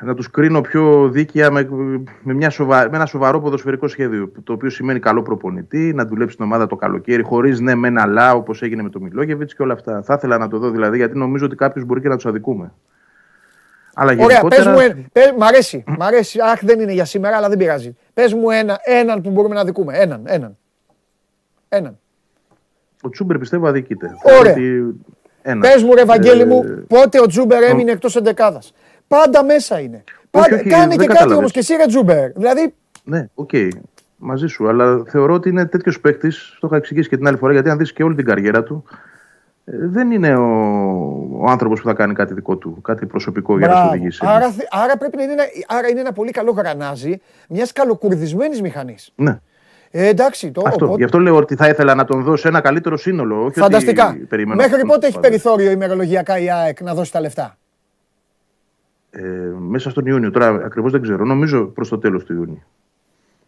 F: να τους κρίνω πιο δίκαια με, με, μια σοβα, με ένα σοβαρό ποδοσφαιρικό σχέδιο. Το οποίο σημαίνει καλό προπονητή, να δουλέψει την ομάδα το καλοκαίρι, χωρίς ναι, με ένα αλλά όπως έγινε με τον Μιλόγεβιτς και όλα αυτά. Θα ήθελα να το δω δηλαδή, γιατί νομίζω ότι κάποιος μπορεί και να τους αδικούμε. Αλλά
A: Ωραία,
F: γενικότερα...
A: πες μου, ένα- πες- μ' αρέσει, μ' αρέσει. Αχ, δεν είναι για σήμερα, αλλά δεν πειράζει. Πες μου ένα, έναν που μπορούμε να αδικούμε. Έναν, έναν. Έναν.
F: Ο Τσούμπερ πιστεύω αδικείται.
A: Ωραία.
F: Ότι... Ένα.
A: Πες μου, ρε Βαγγέλη
F: Ε,
A: μου, πότε ο Τσούμπερ έμεινε εκτός εντεκάδας. Πάντα μέσα είναι. Πάντα,
F: όχι,
A: κάνε
F: δεν
A: και κάτι
F: κατάλαβες.
A: όμως και εσύ ρε Τσούμπερ. Δηλαδή,
F: Ναι, οκ. Μαζί σου. Αλλά θεωρώ ότι είναι τέτοιος παίκτης. Το είχα εξηγήσει και την άλλη φορά γιατί αν δεις και όλη την καριέρα του, ε, δεν είναι ο, ο άνθρωπος που θα κάνει κάτι δικό του, κάτι προσωπικό για να σου
A: μπράβο.
F: οδηγήσει.
A: Άρα, θε- άρα πρέπει να είναι ένα, άρα είναι ένα πολύ καλό γρανάζι μιας καλοκουρδισμένης μηχανής.
F: Ναι.
A: Ε, εντάξει, το,
F: Αυτό.
A: οπότε-
F: Γι' αυτό λέω ότι θα ήθελα να τον δώσω ένα καλύτερο σύνολο. Όχι
A: Φανταστικά.
F: Ότι περιμένω
A: Μέχρι
F: αυτόν
A: πότε
F: που
A: έχει
F: θα
A: περιθώριο ημερολογιακά η ΑΕΚ να δώσει τα λεφτά;
F: Ε, μέσα στον Ιούνιο. Τώρα ακριβώς δεν ξέρω. Νομίζω προς το τέλος του Ιούνιου.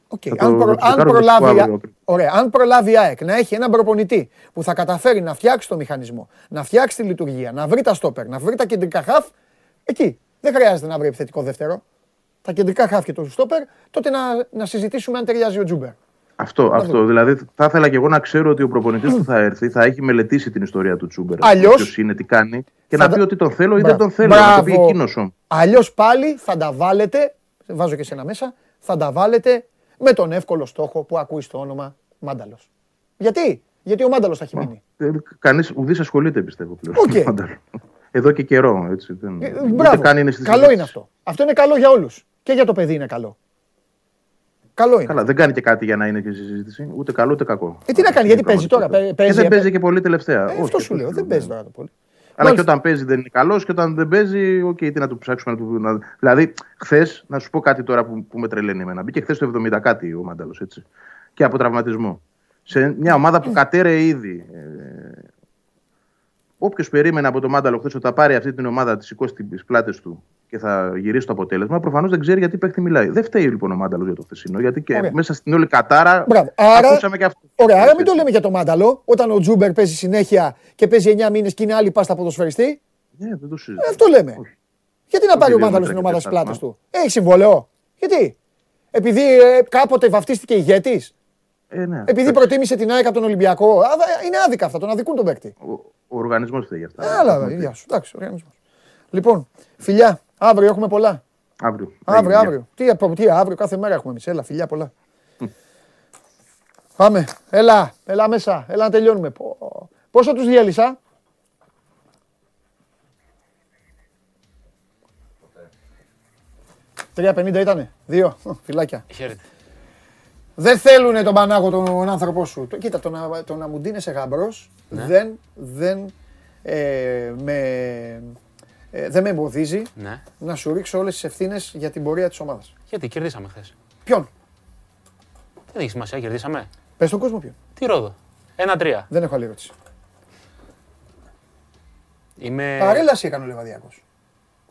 A: Οκ.
F: Θα το-
A: Αν, προ-
F: θα το
A: αν
F: κάνω
A: προλάβει,
F: το
A: η Α-
F: αύριο.
A: ωραία, αν προλάβει η ΑΕΚ να έχει έναν προπονητή που θα καταφέρει να φτιάξει το μηχανισμό, να φτιάξει τη λειτουργία, να βρει τα στόπερ, να βρει τα κεντρικά χαφ, εκεί δεν χρειάζεται να βρει επιθετικό δεύτερο. Τα κεντρικά χαφ και το στόπερ, τότε να, να συζητήσουμε αν ταιριάζει ο Τζούμπερ.
F: Αυτό, αυτό. Δηλαδή θα ήθελα και εγώ να ξέρω ότι ο προπονητής που θα έρθει θα έχει μελετήσει την ιστορία του Τσούμπερ.
A: Αλλιώς-
F: Ποιος είναι, τι κάνει. Και
A: Θα
F: να
A: τα-
F: πει ότι τον θέλω ή
A: Μπράβο.
F: δεν τον θέλω. Να το πει
A: Μπράβο.
F: εκείνος όμω.
A: Αλλιώς πάλι θα τα βάλετε, βάζω και σένα μέσα, θα τα βάλετε με τον εύκολο στόχο που ακούεις το όνομα Μάνταλος. Γιατί; Γιατί ο Μάνταλος θα έχει μείνει.
F: Κανείς ουδείς ασχολείται, πιστεύω πλέον.
A: Οκ.
F: με τον Μάνταλο. Εδώ και καιρό. Έτσι, δεν...
A: Ε,
F: ούτε
A: Μπράβο.
F: καν είναι στη
A: καλό
F: συζήτηση.
A: είναι αυτό. Αυτό είναι καλό για όλους. Και για το παιδί είναι καλό. Καλό είναι.
F: Καλά, δεν κάνει και κάτι για να είναι και στη συζήτηση. Ούτε καλό ούτε κακό.
A: Ε, τι να κάνει, γιατί
F: Είναι
A: παίζει τώρα.
F: πραγματικότητα.
A: παί-
F: Και δεν
A: ε,
F: παίζει και πολύ τελευταία.
A: ε,
F: Όχι,
A: αυτό σου λέω,
F: σου
A: δεν
F: λέω,
A: παίζει
F: ναι.
A: τώρα το πολύ.
F: Αλλά και
A: Μάλιστα.
F: όταν παίζει δεν είναι καλός και όταν δεν παίζει, οκ, τι να του ψάξουμε. Να του... να- Δηλαδή, χθες, να σου πω κάτι τώρα που, που με τρελαίνει εμένα. Μπήκε χθες το 70 κάτι ο Μάνταλος, έτσι. Και από τραυματισμό. Σε μια ομάδα που κατέρεε ήδη. Ε, Όποιος περίμενε από το Μάνταλο χθες ότι θα πάρει αυτή την ομάδα, τη σηκώσει τις πλάτες του και θα γυρίσει το αποτέλεσμα, προφανώς δεν ξέρει γιατί παίχτη μιλάει. Δεν φταίει λοιπόν ο Μάνταλος για το χθεσινό, γιατί και
A: Ωραία.
F: μέσα στην όλη κατάρα
A: Μπράβο. Άρα,
F: ακούσαμε και αυτό.
A: ωραία, άρα μην το λέμε για το Μάνταλο. Όταν ο Τζούμπερ παίζει συνέχεια και παίζει 9 μήνες και είναι άλλη πάστα ποδοσφαιριστή.
F: Ναι, δεν το
A: ε,
F: συζητάω.
A: αυτό λέμε.
F: Όχι.
A: Γιατί να πάρει ο
F: δύο
A: Μάνταλος
F: μέτρα
A: στην
F: και
A: ομάδα στι πλάτες
F: τέσσερα.
A: του. Έχει συμβόλαιο. Γιατί; Επειδή ε, κάποτε βαφτίστηκε ηγέτης.
F: Ε, ναι,
A: Επειδή
F: εντάξει.
A: προτίμησε την ΑΕΚ από τον Ολυμπιακό. Α, δε- Είναι άδικα αυτά. Τον αδικούν τον παίκτη.
F: Ο, ο οργανισμός φταίει για αυτά.
A: Άλλα,
F: Έχουμε πει.
A: γεια σου. Εντάξει, οργανισμός. Λοιπόν, φιλιά, αύριο έχουμε πολλά.
F: Αύριο.
A: Αύριο,
F: Έγινε.
A: αύριο. Τι, απο- τι αύριο, κάθε μέρα έχουμε εμείς. Έλα, φιλιά, πολλά. Πάμε. Έλα, έλα μέσα. Έλα να τελειώνουμε. Πω. Πόσο τους διέλυσα; Τρία πενήντα ήτανε. Δύο. Ω, Φυλάκια.
K: Χαίρετε.
A: Δεν θέλουνε τον Πανάγο τον άνθρωπό σου. Το, κοίτα, το να, το να μου ντύνεσαι γαμπρός δεν, δεν, ε, με, ε, δεν με εμποδίζει
K: Ναι.
A: να σου ρίξω όλες τις ευθύνες για την πορεία της ομάδας.
K: Γιατί κερδίσαμε χθες.
A: Ποιον;
K: Δεν έχει σημασία, κερδίσαμε.
A: Πες στον κόσμο ποιον.
K: Τι ρόδο. Ένα-τρία.
A: Δεν έχω άλλη ερώτηση.
K: Είμαι.
A: Παρέλαση έκανε ο Λεβαδιακός.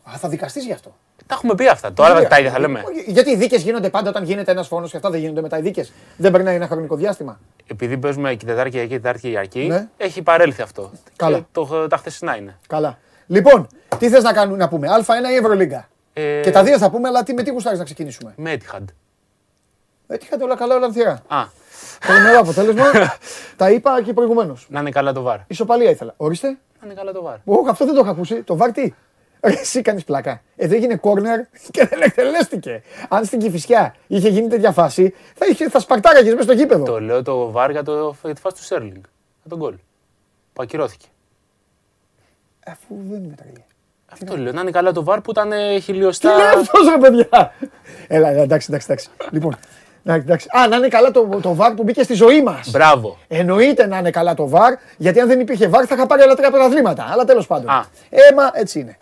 A: Α, θα δικαστείς γι' αυτό.
K: Τα έχουμε πει αυτά. Τώρα τα ίδια θα λέμε.
A: Όχι, Γιατί οι δίκες γίνονται πάντα όταν γίνεται ένας φόνος και αυτά δεν γίνονται μετά οι δίκες. Δεν περνάει ένα χρονικό διάστημα.
K: Επειδή παίζουμε και Τετάρτη και Τετάρτη και Κυριακή,
A: Ναι.
K: έχει παρέλθει αυτό.
A: Καλά.
K: Και το, τα χθεσινά είναι.
A: Καλά. Λοιπόν, τι θες να, κάνουμε, να πούμε, Α1 ή Ευρωλίγκα;
K: Ε,
A: Και τα δύο θα πούμε, αλλά τι, με τι γουστάρεις να ξεκινήσουμε;
K: Με Etihad.
A: Ε, τι είχατε όλα καλά, όλα ανθιερά.
K: Α,
A: Τρομερό αποτέλεσμα. [laughs] τα είπα και προηγουμένως.
K: να είναι καλά το βαρ.
A: Ισοπαλία ήθελα. Ορίστε.
K: Να είναι καλά το βαρ.
A: Ω, αυτό δεν το είχα ακούσει. Το βάρ τι; Ρε, Εσύ κάνεις πλάκα. Εδώ έγινε κόρνερ και δεν εκτελέστηκε. Αν στην Κυφυσιά είχε γίνει τέτοια φάση, θα, είχε, θα σπαρτάραγες μέσα στο γήπεδο.
K: Το λέω το βαρ για, το, για τη φάση του Σέρλινγκ. Για τον γκολ. Που ακυρώθηκε.
A: Αφού δεν μετράει.
K: Αυτό λέω. Να είναι καλά το βαρ που ήταν ε,
A: Τι
K: χιλιοστά.
A: λέει αυτό ρε παιδιά. Έλα, έλα, εντάξει, εντάξει, εντάξει. Λοιπόν, εντάξει, εντάξει. Α, να είναι καλά το, το βάρ που μπήκε στη ζωή μας.
K: Μπράβο.
A: Εννοείται να είναι καλά το βαρ, γιατί αν δεν υπήρχε βαρ θα είχα πάρει άλλα τρία πρωταθλήματα. Αλλά τέλος πάντων.
K: Α.
A: Έμα, έτσι είναι.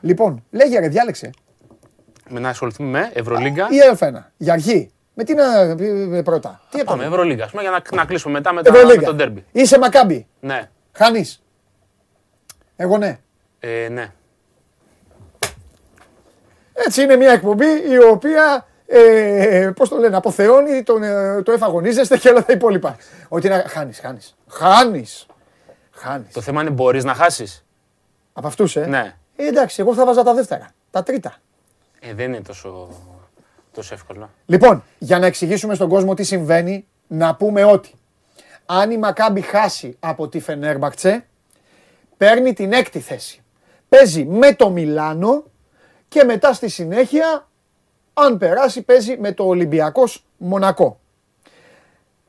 A: Λοιπόν, λέγε ρε, διάλεξε.
K: Με να ασχοληθούμε με Ευρωλίγκα.
A: Ή Α1. Για αρχή. Με τι να πει πρώτα. Τι
K: Πάμε,
A: έπαμε.
K: Ευρωλίγκα. Ας πούμε, για να, να κλείσουμε μετά με, τα, με
A: Ευρωλίγκα.
K: τον Ντέρμπι.
A: Είσαι μακάμπι.
K: Ναι.
A: Χάνεις. Εγώ ναι.
K: Ε, ναι.
A: Έτσι είναι μια εκπομπή η οποία, ε, πώς το λένε, αποθεώνει τον, ε, το εφαγωνίζεστε και όλα τα υπόλοιπα. Ότι να χάνεις, χάνεις. Χάνεις. Χάνεις.
K: Το θέμα είναι μπορείς να χάσεις.
A: Από αυτούς, ε;
K: Ναι.
A: Ε, εντάξει, εγώ θα βάζα τα δεύτερα. Τα τρίτα.
K: Ε, δεν είναι τόσο, τόσο εύκολο.
A: Λοιπόν, για να εξηγήσουμε στον κόσμο τι συμβαίνει, να πούμε ότι αν η Μακάμπι χάσει από τη Φενέρμπαχτσε, παίρνει την έκτη θέση. Παίζει με το Μιλάνο και μετά στη συνέχεια, αν περάσει, παίζει με το Ολυμπιακός Μονακό.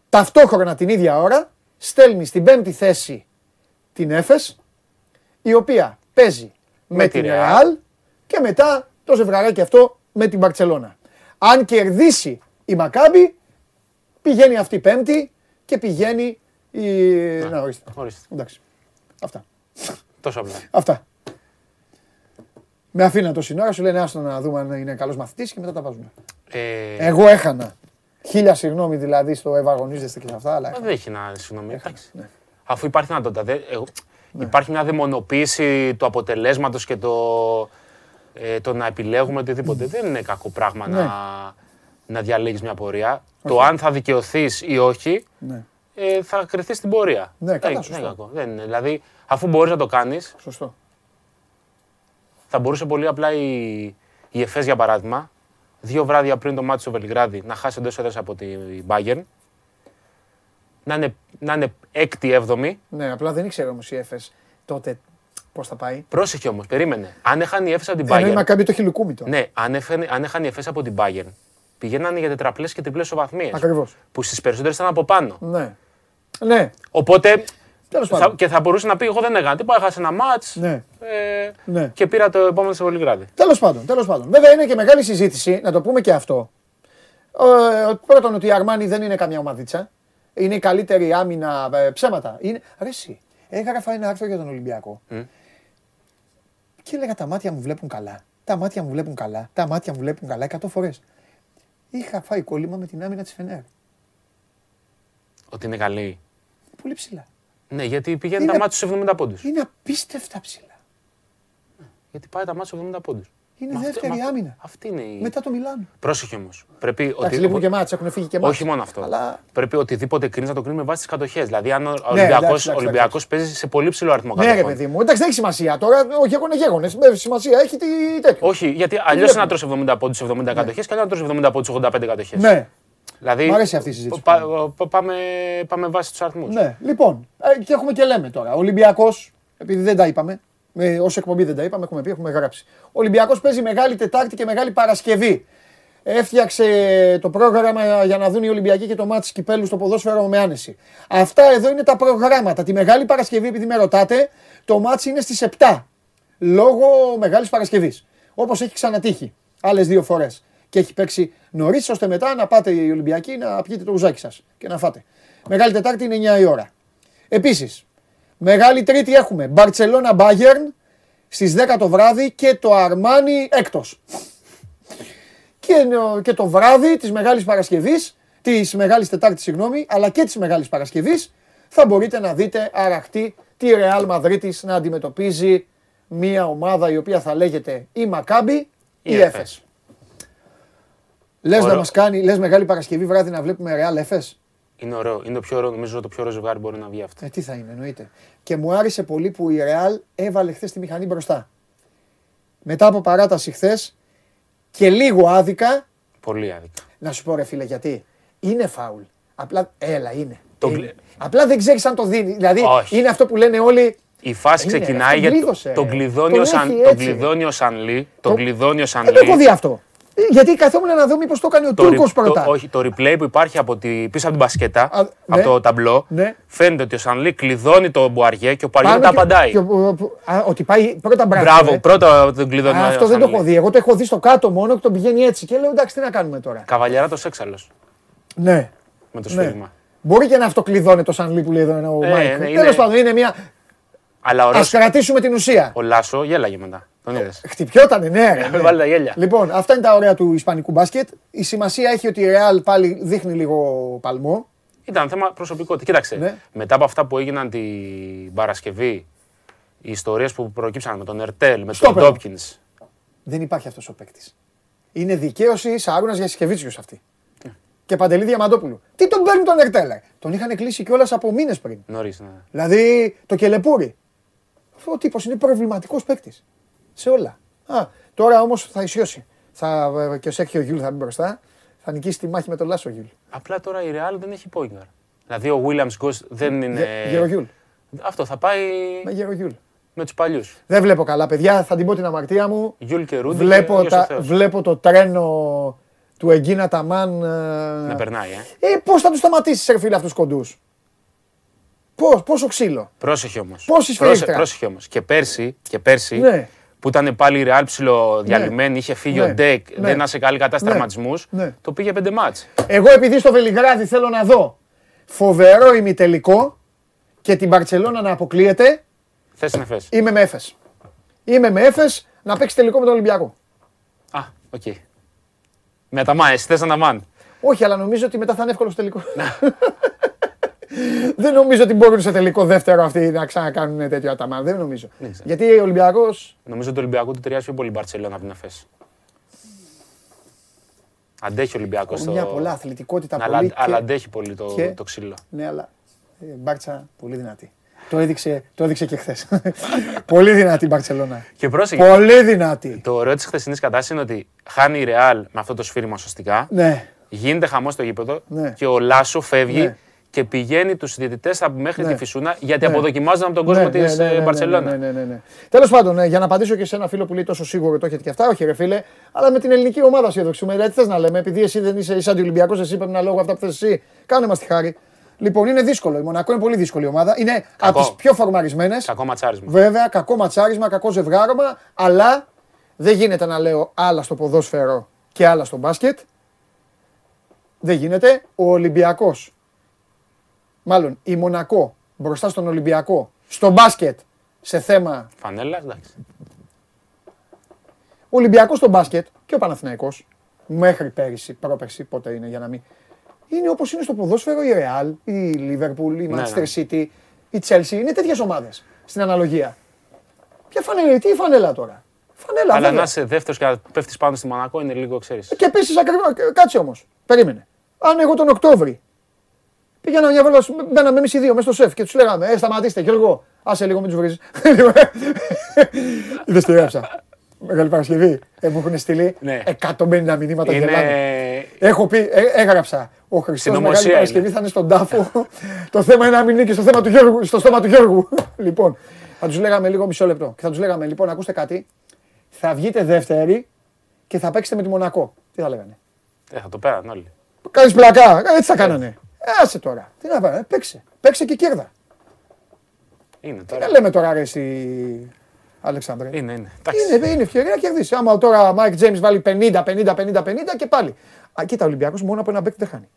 A: Ταυτόχρονα την ίδια ώρα στέλνει στην πέμπτη θέση την Έφες, η οποία παίζει με,
K: Με
A: την
K: τη Real.
A: Ρεάλ και μετά το ζευγαράκι αυτό με την Μπαρτσελώνα. Αν κερδίσει η Μακάμπι, πηγαίνει αυτή η πέμπτη και πηγαίνει η... Να, ορίστε.
K: Ορίστε.
A: Εντάξει. Αυτά.
K: Τόσο απλά.
A: Αυτά. Με αφήνα το σύνορα, σου λένε άστο να δούμε αν είναι καλός μαθητής και μετά τα βάζουμε.
K: Ε,
A: Εγώ έχανα. Χίλια συγγνώμη δηλαδή στο ευαγωνίζεστε και σε αυτά, αλλά.
K: μα δεν έχει να συγγνώμη. εντάξει.
A: ναι.
K: Αφού υπάρχει δυνατότητα. δεν- εγώ- Υπάρχει μια δαιμονοποίηση του αποτελέσματος και το, ε, το να επιλέγουμε οτιδήποτε. δεν είναι κακό πράγμα
A: Ναι.
K: να, να διαλέγεις μια πορεία. Το αν θα δικαιωθείς ή όχι
A: Ναι.
K: Ε, θα κρυθεί στην πορεία.
A: Ναι, καλά,
K: δεν,
A: σωστό.
K: δεν είναι κακό. Δεν είναι. Δηλαδή, αφού μπορείς να το κάνεις,
A: Σωστό.
K: θα μπορούσε πολύ απλά η, η ΕΦΕΣ για παράδειγμα, δύο βράδια πριν το μάτι στο Βελιγράδι, να χάσει εντός έδρας από την Bayern, να είναι, να είναι έκτη, έβδομη.
A: Ναι, απλά δεν ήξερε όμως η Έφες τότε πώς θα πάει.
K: Πρόσεχε όμως, περίμενε. Αν έχανε η ΕΦΕΣ από την
A: Ενώ η
K: Bayern.
A: Μακάμπι το έχει λουκούμι τώρα.
K: Ναι, αν, έφερε, αν έχανε η ΕΦΕΣ από την Bayern, πηγαίνανε για τετραπλές και τριπλές ισοβαθμίε.
A: Ακριβώς.
K: Που στις περισσότερες ήταν από πάνω.
A: Ναι. Ναι,
K: Οπότε.
A: τέλος
K: Θα,
A: πάντων.
K: και θα μπορούσε να πει: Εγώ δεν έκανα τίποτα, έχασα ένα μάτς
A: Ναι,
K: ε,
A: ναι.
K: και πήρα το επόμενο στο Βελιγράδι.
A: Τέλος πάντων, τέλος πάντων. Βέβαια είναι και μεγάλη συζήτηση, να το πούμε και αυτό. Ε, πρώτον, ότι η Αρμάνι δεν είναι καμιά ομαδίτσα. Είναι η καλύτερη άμυνα ε, ψέματα. Είναι... Ρε εσύ, έγραφα ένα άρθρο για τον Ολυμπιακό.
K: Μμ.
A: Και έλεγα τα μάτια μου βλέπουν καλά. Τα μάτια μου βλέπουν καλά. Τα μάτια μου βλέπουν καλά 100 φορές. Είχα φάει κόλλημα με την άμυνα της Φενέρ.
K: Ότι είναι καλή.
A: Πολύ ψηλά.
K: Ναι, γιατί πηγαίνει
A: Είναι-
K: τα μάτια στους 70 πόντους.
A: Είναι απίστευτα ψηλά.
K: Γιατί πάει τα μάτια στους 70 πόντους.
A: Είναι δεύτερη άμυνα.
K: Αυτή είναι η.
A: Μετά το Μιλάνο.
K: Πρόσεχε όμως. Πρέπει.
A: Εντάξει, λείπουν και μάτς, έχουν φύγει και μάτς.
K: Όχι μόνο αυτό.
A: Αλλά
K: Πρέπει οτιδήποτε κρίνεις να το κρίνεις με βάση τις κατοχές. Δηλαδή, αν ο
A: εντάξει,
K: Ολυμπιακό
A: εντάξει,
K: Ολυμπιακός παίζει σε πολύ ψηλό αριθμό
A: ναι, ρε
K: κατοχών.
A: παιδί μου. Εντάξει, δεν έχει σημασία. Τώρα ο γέγονες γέγονε. Σημασία έχει τι τέτοιο.
K: Όχι, γιατί αλλιώς
A: βλέπουμε;
K: να τρώσει 70 πόντους 70 κατοχές και άλλο να τρώσει 70 πόντους 85 κατοχές.
A: Ναι,
K: Δηλαδή,
A: Μ' αρέσει αυτή η συζήτηση.
K: πα- πα- πάμε, πάμε βάσει τους αριθμούς.
A: ναι. Λοιπόν, ε, και έχουμε και λέμε τώρα. Ο Ολυμπιακός, επειδή δεν τα είπαμε, ε, ως εκπομπή δεν τα είπαμε, έχουμε πει, έχουμε γράψει. Ο Ολυμπιακός παίζει Μεγάλη Τετάρτη και Μεγάλη Παρασκευή. Έφτιαξε το πρόγραμμα για να δουν οι Ολυμπιακοί και το μάτι κυπέλου στο ποδόσφαιρο με άνεση. Αυτά εδώ είναι τα προγράμματα. Τη Μεγάλη Παρασκευή, επειδή με ρωτάτε, το μάτι είναι στις 7. Λόγω Μεγάλης Παρασκευής. Όπως έχει ξανατύχει άλλες δύο φορές. Και έχει παίξει νωρίς, ώστε μετά να πάτε οι Ολυμπιακοί να πιείτε το ουζάκι σας και να φάτε. Μεγάλη Τετάρτη είναι 9 η ώρα. Επίσης, Μεγάλη Τρίτη έχουμε Μπαρσελόνα Bayern στις 10 το βράδυ και το Αρμάνι έκτος. Και, ε, και το βράδυ της Μεγάλης Παρασκευής, της Μεγάλης Τετάρτης συγγνώμη, αλλά και της Μεγάλης Παρασκευής θα μπορείτε να δείτε αραχτή τη Ρεάλ Μαδρίτης να αντιμετωπίζει μια ομάδα η οποία θα λέγεται η Μακάμπι ή η
K: Η
A: Έφες. Λες να
K: Ωραίο.
A: μας κάνει, λες Μεγάλη Παρασκευή βράδυ να βλέπουμε Ρεάλ Έφες.
K: Είναι ωραίο. Είναι το πιο ωραίο, νομίζω το πιο ωραίο ζευγάρι μπορεί να βγει αυτό.
A: Ε, τι θα είναι, εννοείται. Και μου άρεσε πολύ που η Ρεάλ έβαλε χθες τη μηχανή μπροστά. Μετά από παράταση χθες και λίγο άδικα,
K: Πολύ άδικα.
A: να σου πω ρε φίλε γιατί. Είναι φάουλ. Απλά, έλα είναι.
K: Το
A: Είναι.
K: γλε-
A: Απλά δεν ξέρεις αν το δίνει. Δηλαδή
K: Όχι.
A: είναι αυτό που λένε όλοι.
K: Η φάση
A: Είναι,
K: ξεκινάει
A: αυτόν
K: γιατί
A: κλείδωσε,
K: τον
A: ρε.
K: κλειδώνει
A: Τον
K: ο Σαν-
A: έχει
K: τον
A: έτσι.
K: κλειδώνει ο Σανλή. Τον
A: Το-
K: κλειδώνει ο
A: Δεν το έχω δει
K: Σανλή.
A: αυτό. Ε, Γιατί καθόμουν να δω μήπως το έκανε ο
K: Το,
A: Τούρκος
K: ρι- το-
A: πρώτα.
K: όχι, το replay που υπάρχει από τη, πίσω από την μπασκέτα,
A: Α, ναι.
K: από το ταμπλό,
A: Ναι.
K: φαίνεται ότι ο Σανλή κλειδώνει τον Μπουαριέ και ο Μπουαριέ
A: Πάνω
K: τα
A: και-
K: απαντάει.
A: και ο- ο- α, Ότι πάει πρώτα μπράβο.
K: Μπράβο,
A: ε.
K: πρώτα τον κλειδώνει
A: Α,
K: ο
A: Αυτό δεν το
K: Σανλή.
A: έχω δει. Εγώ το έχω δει στο κάτω μόνο και τον πηγαίνει έτσι. Και λέω εντάξει, τι να κάνουμε τώρα.
K: Καβαλιαρά το έξαλλος
A: Ναι.
K: με το
A: Ναι.
K: σφύριγμα.
A: Μπορεί και να αυτοκλειδώνει το Σανλί που λέει εδώ ο
K: Ε,
A: Μάικ.
K: ναι,
A: Τέλος
K: είναι-
A: πάντων, είναι μια.
K: Αλλά
A: Α
K: ωραίος,
A: κρατήσουμε την ουσία.
K: ο Λάσο γέλαγε μετά. Τον είδες;
A: Χτυπιότανε, ναι. ρε, ναι.
K: Βάλει τα γέλια.
A: Λοιπόν, αυτά είναι τα ωραία του Ισπανικού μπάσκετ. Η σημασία έχει ότι η Real πάλι δείχνει λίγο παλμό.
K: Ήταν θέμα προσωπικότητα. Κοίταξε,
A: Ναι.
K: μετά από αυτά που έγιναν την Παρασκευή, οι ιστορίες που προκύψαν με τον Ερτέλ, με
A: Στόπερ.
K: τον Τόμπκινς.
A: Δεν υπάρχει αυτός ο παίκτης. Είναι δικαίωση Σαρούνας για αυτή. Και Παντελή Διαμαντόπουλου. Τι τον παίρνει τον Ερτέλ, ρε. Τον είχαν κλείσει κιόλας από μήνες πριν.
K: Νωρίς, ναι.
A: Δηλαδή το κελεπούρι. Αυτό ο τύπος είναι προβληματικός παίκτης. Σε όλα. Α, τώρα όμως θα ισιώσει. θα, ε, και ο Σέρχιο Γιούλ θα μπει μπροστά. Θα νικήσει τη μάχη με τον Λάσο Γιούλ.
K: Απλά τώρα η Real δεν έχει point guard. Δηλαδή ο Williams-Goss δεν είναι.
A: Γε- Γερογιούλ.
K: Αυτό θα πάει
A: Με Γερογιούλ.
K: με τους παλιούς.
A: Δεν βλέπω καλά, παιδιά. Θα την πω την αμαρτία μου.
K: Γιούλ και Ρούντι.
A: Βλέπω,
K: και
A: τα,
K: Θεός.
A: βλέπω το τρένο του Εργκίν Αταμάν.
K: Να
A: Ε,
K: περνάει, ε.
A: ε, Πώς θα τους σταματήσεις, ρε φίλε, αυτούς του κοντούς; Πώς, πόσο ξύλο;
K: Πρόσεχε όμως.
A: Πόση σφαίρα.
K: Πρόσεχε όμως. Και πέρσι, και πέρσι
A: Ναι.
K: που ήταν πάλι η Real ψιλοδιαλυμένη, είχε φύγει
A: Ναι.
K: ο Ντεκ,
A: Ναι.
K: δεν ήταν σε καλή κατάσταση
A: Ναι.
K: τραυματισμού.
A: Ναι.
K: Το πήγε πέντε μάτς.
A: Εγώ επειδή στο Βελιγράδι θέλω να δω φοβερό ημιτελικό και την Μπαρτσελώνα να αποκλείεται,
K: Θες να φες.
A: είμαι με Εφές. Είμαι με Εφές να παίξει τελικό με τον Ολυμπιακό.
K: Α, οκ. Με τα μάν, εσύ θες να τα μάν.
A: Όχι, αλλά νομίζω ότι μετά θα είναι εύκολος στο τελικό. [laughs] Δεν νομίζω ότι μπορούν σε τελικό δεύτερο αυτοί να ξανακάνουν τέτοιο Αταμάν. Δεν νομίζω.
K: Δεν ξέρω.
A: Γιατί ο Ολυμπιακό.
K: Νομίζω ότι το Ολυμπιακό του ταιριάζει πιο πολύ η Μπαρσελόνα από την ΕΦΕΣ. Αντέχει ο Ολυμπιακός στο.
A: Μια πολλά αθλητικότητα.
K: αλλά,
A: πολύ
K: αλλά
A: και-
K: αντέχει πολύ το,
A: και-
K: το ξύλο.
A: Ναι, αλλά ε, Μπάρτσα πολύ δυνατή. Το έδειξε, το έδειξε και χθες. [laughs] πολύ δυνατή η Μπαρσελόνα.
K: Και πρόσεχε.
A: Πολύ δυνατή.
K: Το ωραίο της χθεσινής κατάστασης είναι ότι χάνει η Ρεάλ με αυτό το σφύριγμα σωστικά.
A: Ναι.
K: Γίνεται χαμός στο γήπεδο
A: Ναι.
K: και ο Λάσο φεύγει
A: Ναι.
K: Και πηγαίνει τους διαιτητές από μέχρι
A: Ναι.
K: τη Φυσούνα γιατί
A: Ναι.
K: αποδοκιμάζουν από τον κόσμο
A: Ναι,
K: της
A: ναι, ναι, ναι,
K: Μπαρσελόνα.
A: Ναι, ναι, ναι, ναι. Τέλος πάντων, ε, για να απαντήσω και σε ένα φίλο που λέει τόσο σίγουρο το έχετε και αυτά, όχι ρε φίλε, αλλά με την ελληνική ομάδα σου εδοξούμε. Δηλαδή, τι θες να λέμε, επειδή εσύ δεν είσαι είσαι αντιολυμπιακός, εσύ πρέπει να λόγω αυτά που θες εσύ. Κάνε μας τη χάρη. Λοιπόν, είναι δύσκολο. Η Μονακό είναι πολύ δύσκολη ομάδα. Είναι από τις πιο φορμαρισμένες.
K: Κακό ματσάρισμα.
A: Βέβαια, κακό ματσάρισμα, κακό ζευγάρωμα, αλλά δεν γίνεται να λέω άλλα στο ποδόσφαιρο και άλλα στο μπάσκετ. Δεν γίνεται. Ο Ολυμπιακός. Μάλλον η Μονακό μπροστά στον Ολυμπιακό στο μπάσκετ σε θέμα.
K: Φανέλα, εντάξει.
A: Ο Ολυμπιακός στο μπάσκετ και ο Παναθηναϊκός μέχρι πέρυσι, πρόπερσι, πότε είναι για να μην. Είναι όπως είναι στο ποδόσφαιρο η Real, η Liverpool, η
K: Ναι,
A: Manchester
K: ναι.
A: City, η Chelsea. Είναι τέτοιες ομάδες στην αναλογία. Ποια φανέλα, τι φανέλα τώρα; Φανέλα,
K: Αλλά
A: βέβαια.
K: να είσαι δεύτερος και να πέφτεις πάνω στη Μονακό είναι λίγο, ξέρεις.
A: Και επίσης ακριβώ. Κάτσε όμως. Περίμενε. Αν εγώ τον Οκτώβρη πήγαινα μια βόλτα, μπαίναμε εμείς οι δύο μέσα στο σεφ και τους λέγαμε: Ε, σταματήστε, Γιώργο, άσε λίγο, μην τους βρει. Είδε τι έγραψα. Μεγάλη Παρασκευή. Ε, μου έχουν στείλει
K: Ναι.
A: 150 μηνύματα γελάνε.
K: Είναι.
A: Έχω πει, ε, έγραψα. Ο Χριστός Μεγάλη
K: Συνωμοσία
A: Παρασκευή
K: είναι.
A: θα είναι στον τάφο. [laughs] το θέμα είναι να μην είναι και στο, θέμα του Γιώργου, στο στόμα του Γιώργου. [laughs] λοιπόν, θα τους λέγαμε λίγο μισό λεπτό. Και θα τους λέγαμε, λοιπόν, ακούστε κάτι. Θα βγείτε δεύτερη και θα παίξετε με τη Μονακό. Τι θα λέγανε;
K: Ε, θα το πέραν όλοι.
A: Κάνεις πλακά. Έτσι θα κάνανε. Ε, άσε τώρα. Τι να πάνε. Παίξε. Παίξε και κέρδα.
K: Είναι
A: Τι
K: τώρα.
A: να λέμε τώρα, ρε, εσύ, Αλεξάνδρε;
K: Είναι, είναι. Εντάξει.
A: Είναι, είναι ευκαιρία να κερδίσει. Άμα τώρα ο Μάικ Τζέιμ βάλει 50, 50, 50, 50 και πάλι. Α, κοίτα, ο Ολυμπιακός μόνο από ένα παίκτη δεν χάνει.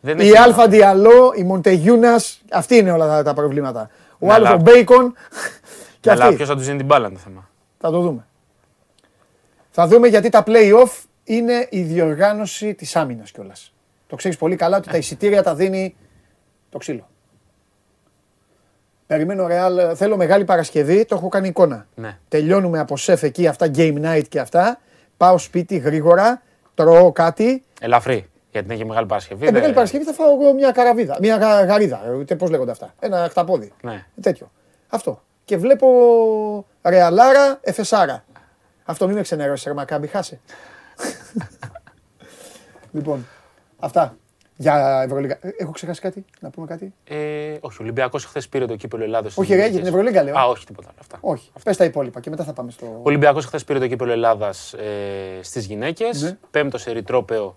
K: Δεν
A: Η
K: έχει-
A: Αλφα Διαλό, η Μοντεγιούνα, αυτή είναι όλα τα, τα προβλήματα. Ο
K: Ναι,
A: άλλος
K: αλλά-
A: ο Μπέικον [laughs] και
K: Αλλά
A: αυτή.
K: ποιος θα τους δίνει την μπάλα είναι το θέμα.
A: Θα το δούμε. Θα δούμε γιατί τα play-off είναι η διοργάνωση της άμυνας κιόλας. Το ξέρεις πολύ καλά ότι τα εισιτήρια τα δίνει το ξύλο. Περιμένω Real, θέλω Μεγάλη Παρασκευή, το έχω κάνει εικόνα.
K: Ναι.
A: Τελειώνουμε από σεφ εκεί, αυτά game night και αυτά. Πάω σπίτι γρήγορα, τρώω κάτι.
K: Ελαφρύ. Γιατί είναι και μεγάλη Παρασκευή.
A: Ε,
K: δεν-
A: Μεγάλη Παρασκευή θα φάω εγώ μια καραβίδα, μια γα- γαρίδα, ε, ούτε πώς λέγονται αυτά. Ένα χταπόδι.
K: Ναι.
A: Τέτοιο. Αυτό. Και βλέπω Ρεαλάρα, Εφεσάρα. Αυτό μην με ξενερώσει, ρε Μακάμπι, χάσε. [laughs] λοιπόν, αυτά. Για Ευρωλίγα. Ε, Έχω ξεχάσει κάτι, να πούμε κάτι;
K: Ε, όχι, ο Ολυμπιακός χθες πήρε το κύπελο Ελλάδος.
A: Όχι, ρε, για την Ευρωλίγα λέω.
K: Α, όχι, τίποτα άλλο. Αυτά.
A: Όχι, πες τα υπόλοιπα και μετά θα πάμε στο...
K: Ο Ολυμπιακός χθες πήρε το κύπελο Ελλάδας ε, στις γυναίκες.
A: Ναι.
K: Πέμπτος σε ερητρόπαιο.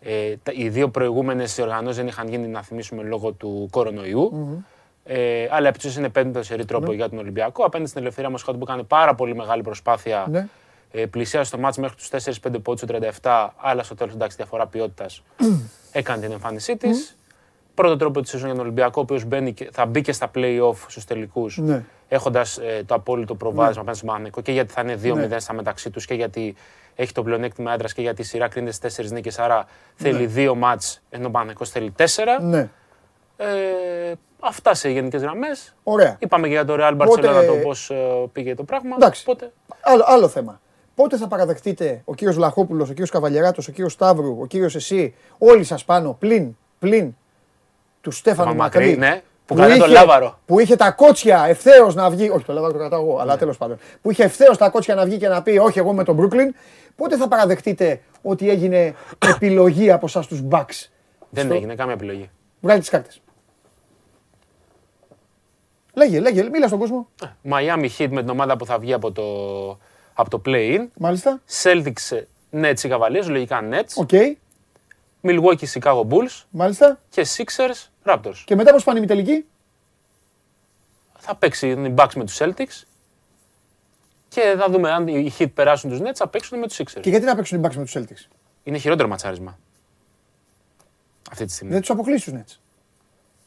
K: Ε, τα- οι δύο προηγούμενες οργανώσει δεν είχαν γίνει, να θυμίσουμε, λόγω του κορονοϊού. Ε, αλλά επίση είναι πέμπτος σε ερητρόπαιο για τον Ολυμπιακό. Απέναντι στην Ελευθερία Μοσχάτου που έκανε πάρα πολύ μεγάλη προσπάθεια.
A: Ναι.
K: Ε, πλησίασε το μάτς μέχρι τους 4-5 πόντους 37, αλλά στο τέλος εντάξει διαφορά ποιότητας [clears throat] έκανε την εμφάνισή της. Πρώτο τρόπο της σεζόν για τον Ολυμπιακό, ο οποίος θα μπει και στα play-off στους τελικούς,
A: Ναι.
K: έχοντας ε, το απόλυτο προβάδισμα απέναντι στον Παναγενικό και γιατί θα είναι 2-0
A: Ναι.
K: στα μεταξύ τους και γιατί έχει το πλεονέκτημα έντρα και γιατί η σειρά κρίνεται στις 4 νίκες. Άρα θέλει δύο μάτς ενώ ο Παναγενικό θέλει 4.
A: Ναι,
K: Ε, αυτά σε γενικές γραμμές.
A: ωραία.
K: Είπαμε και για το Real
A: Οπότε-
K: Barcelona το πώς πήγε το πράγμα.
A: Εντάξει.
K: Οπότε,
A: Άλλο, άλλο θέμα. Πότε θα παραδεχτείτε ο κύριος Βλαχόπουλος, ο κύριος Καβαλιαράτος, ο κύριος Σταύρου, ο κύριος εσύ, όλοι σας πάνω, πλην, πλην του Στέφανου
K: Μακρύ,
A: Μακρύ,
K: ναι. Που κρατάει τον Λάβαρο.
A: που είχε τα κότσια ευθέως να βγει. Όχι, το Λάβαρο το κρατάω εγώ, αλλά τέλος πάντων. Που είχε ευθέως τα κότσια να βγει και να πει Όχι, εγώ με τον Brooklyn. Πότε θα παραδεχτείτε ότι έγινε επιλογή από εσάς τους Bucks;
K: Δεν
A: Στο-
K: έγινε καμία επιλογή.
A: Βγάλει τις κάρτες. Λέγε, λέγε, μίλα στον κόσμο.
K: Miami Heat με την ομάδα που θα βγει από το, από το play-in.
A: Μάλιστα.
K: Celtics, Nets ή Cavaliers, λογικά Nets.
A: Ok.
K: Milwaukee, Chicago Bulls
A: Μάλιστα.
K: και Sixers, Raptors.
A: Και μετά πώς πάνε οι τελική.
K: Θα παίξει οι Bucks με τους Celtics και θα δούμε αν οι Heat περάσουν τους Nets, θα παίξουν με τους Sixers.
A: Και γιατί να παίξουν οι Bucks με τους Celtics;
K: Είναι χειρότερο ματσάρισμα. Αυτή τη στιγμή.
A: Δεν τους αποκλείσει τους Nets;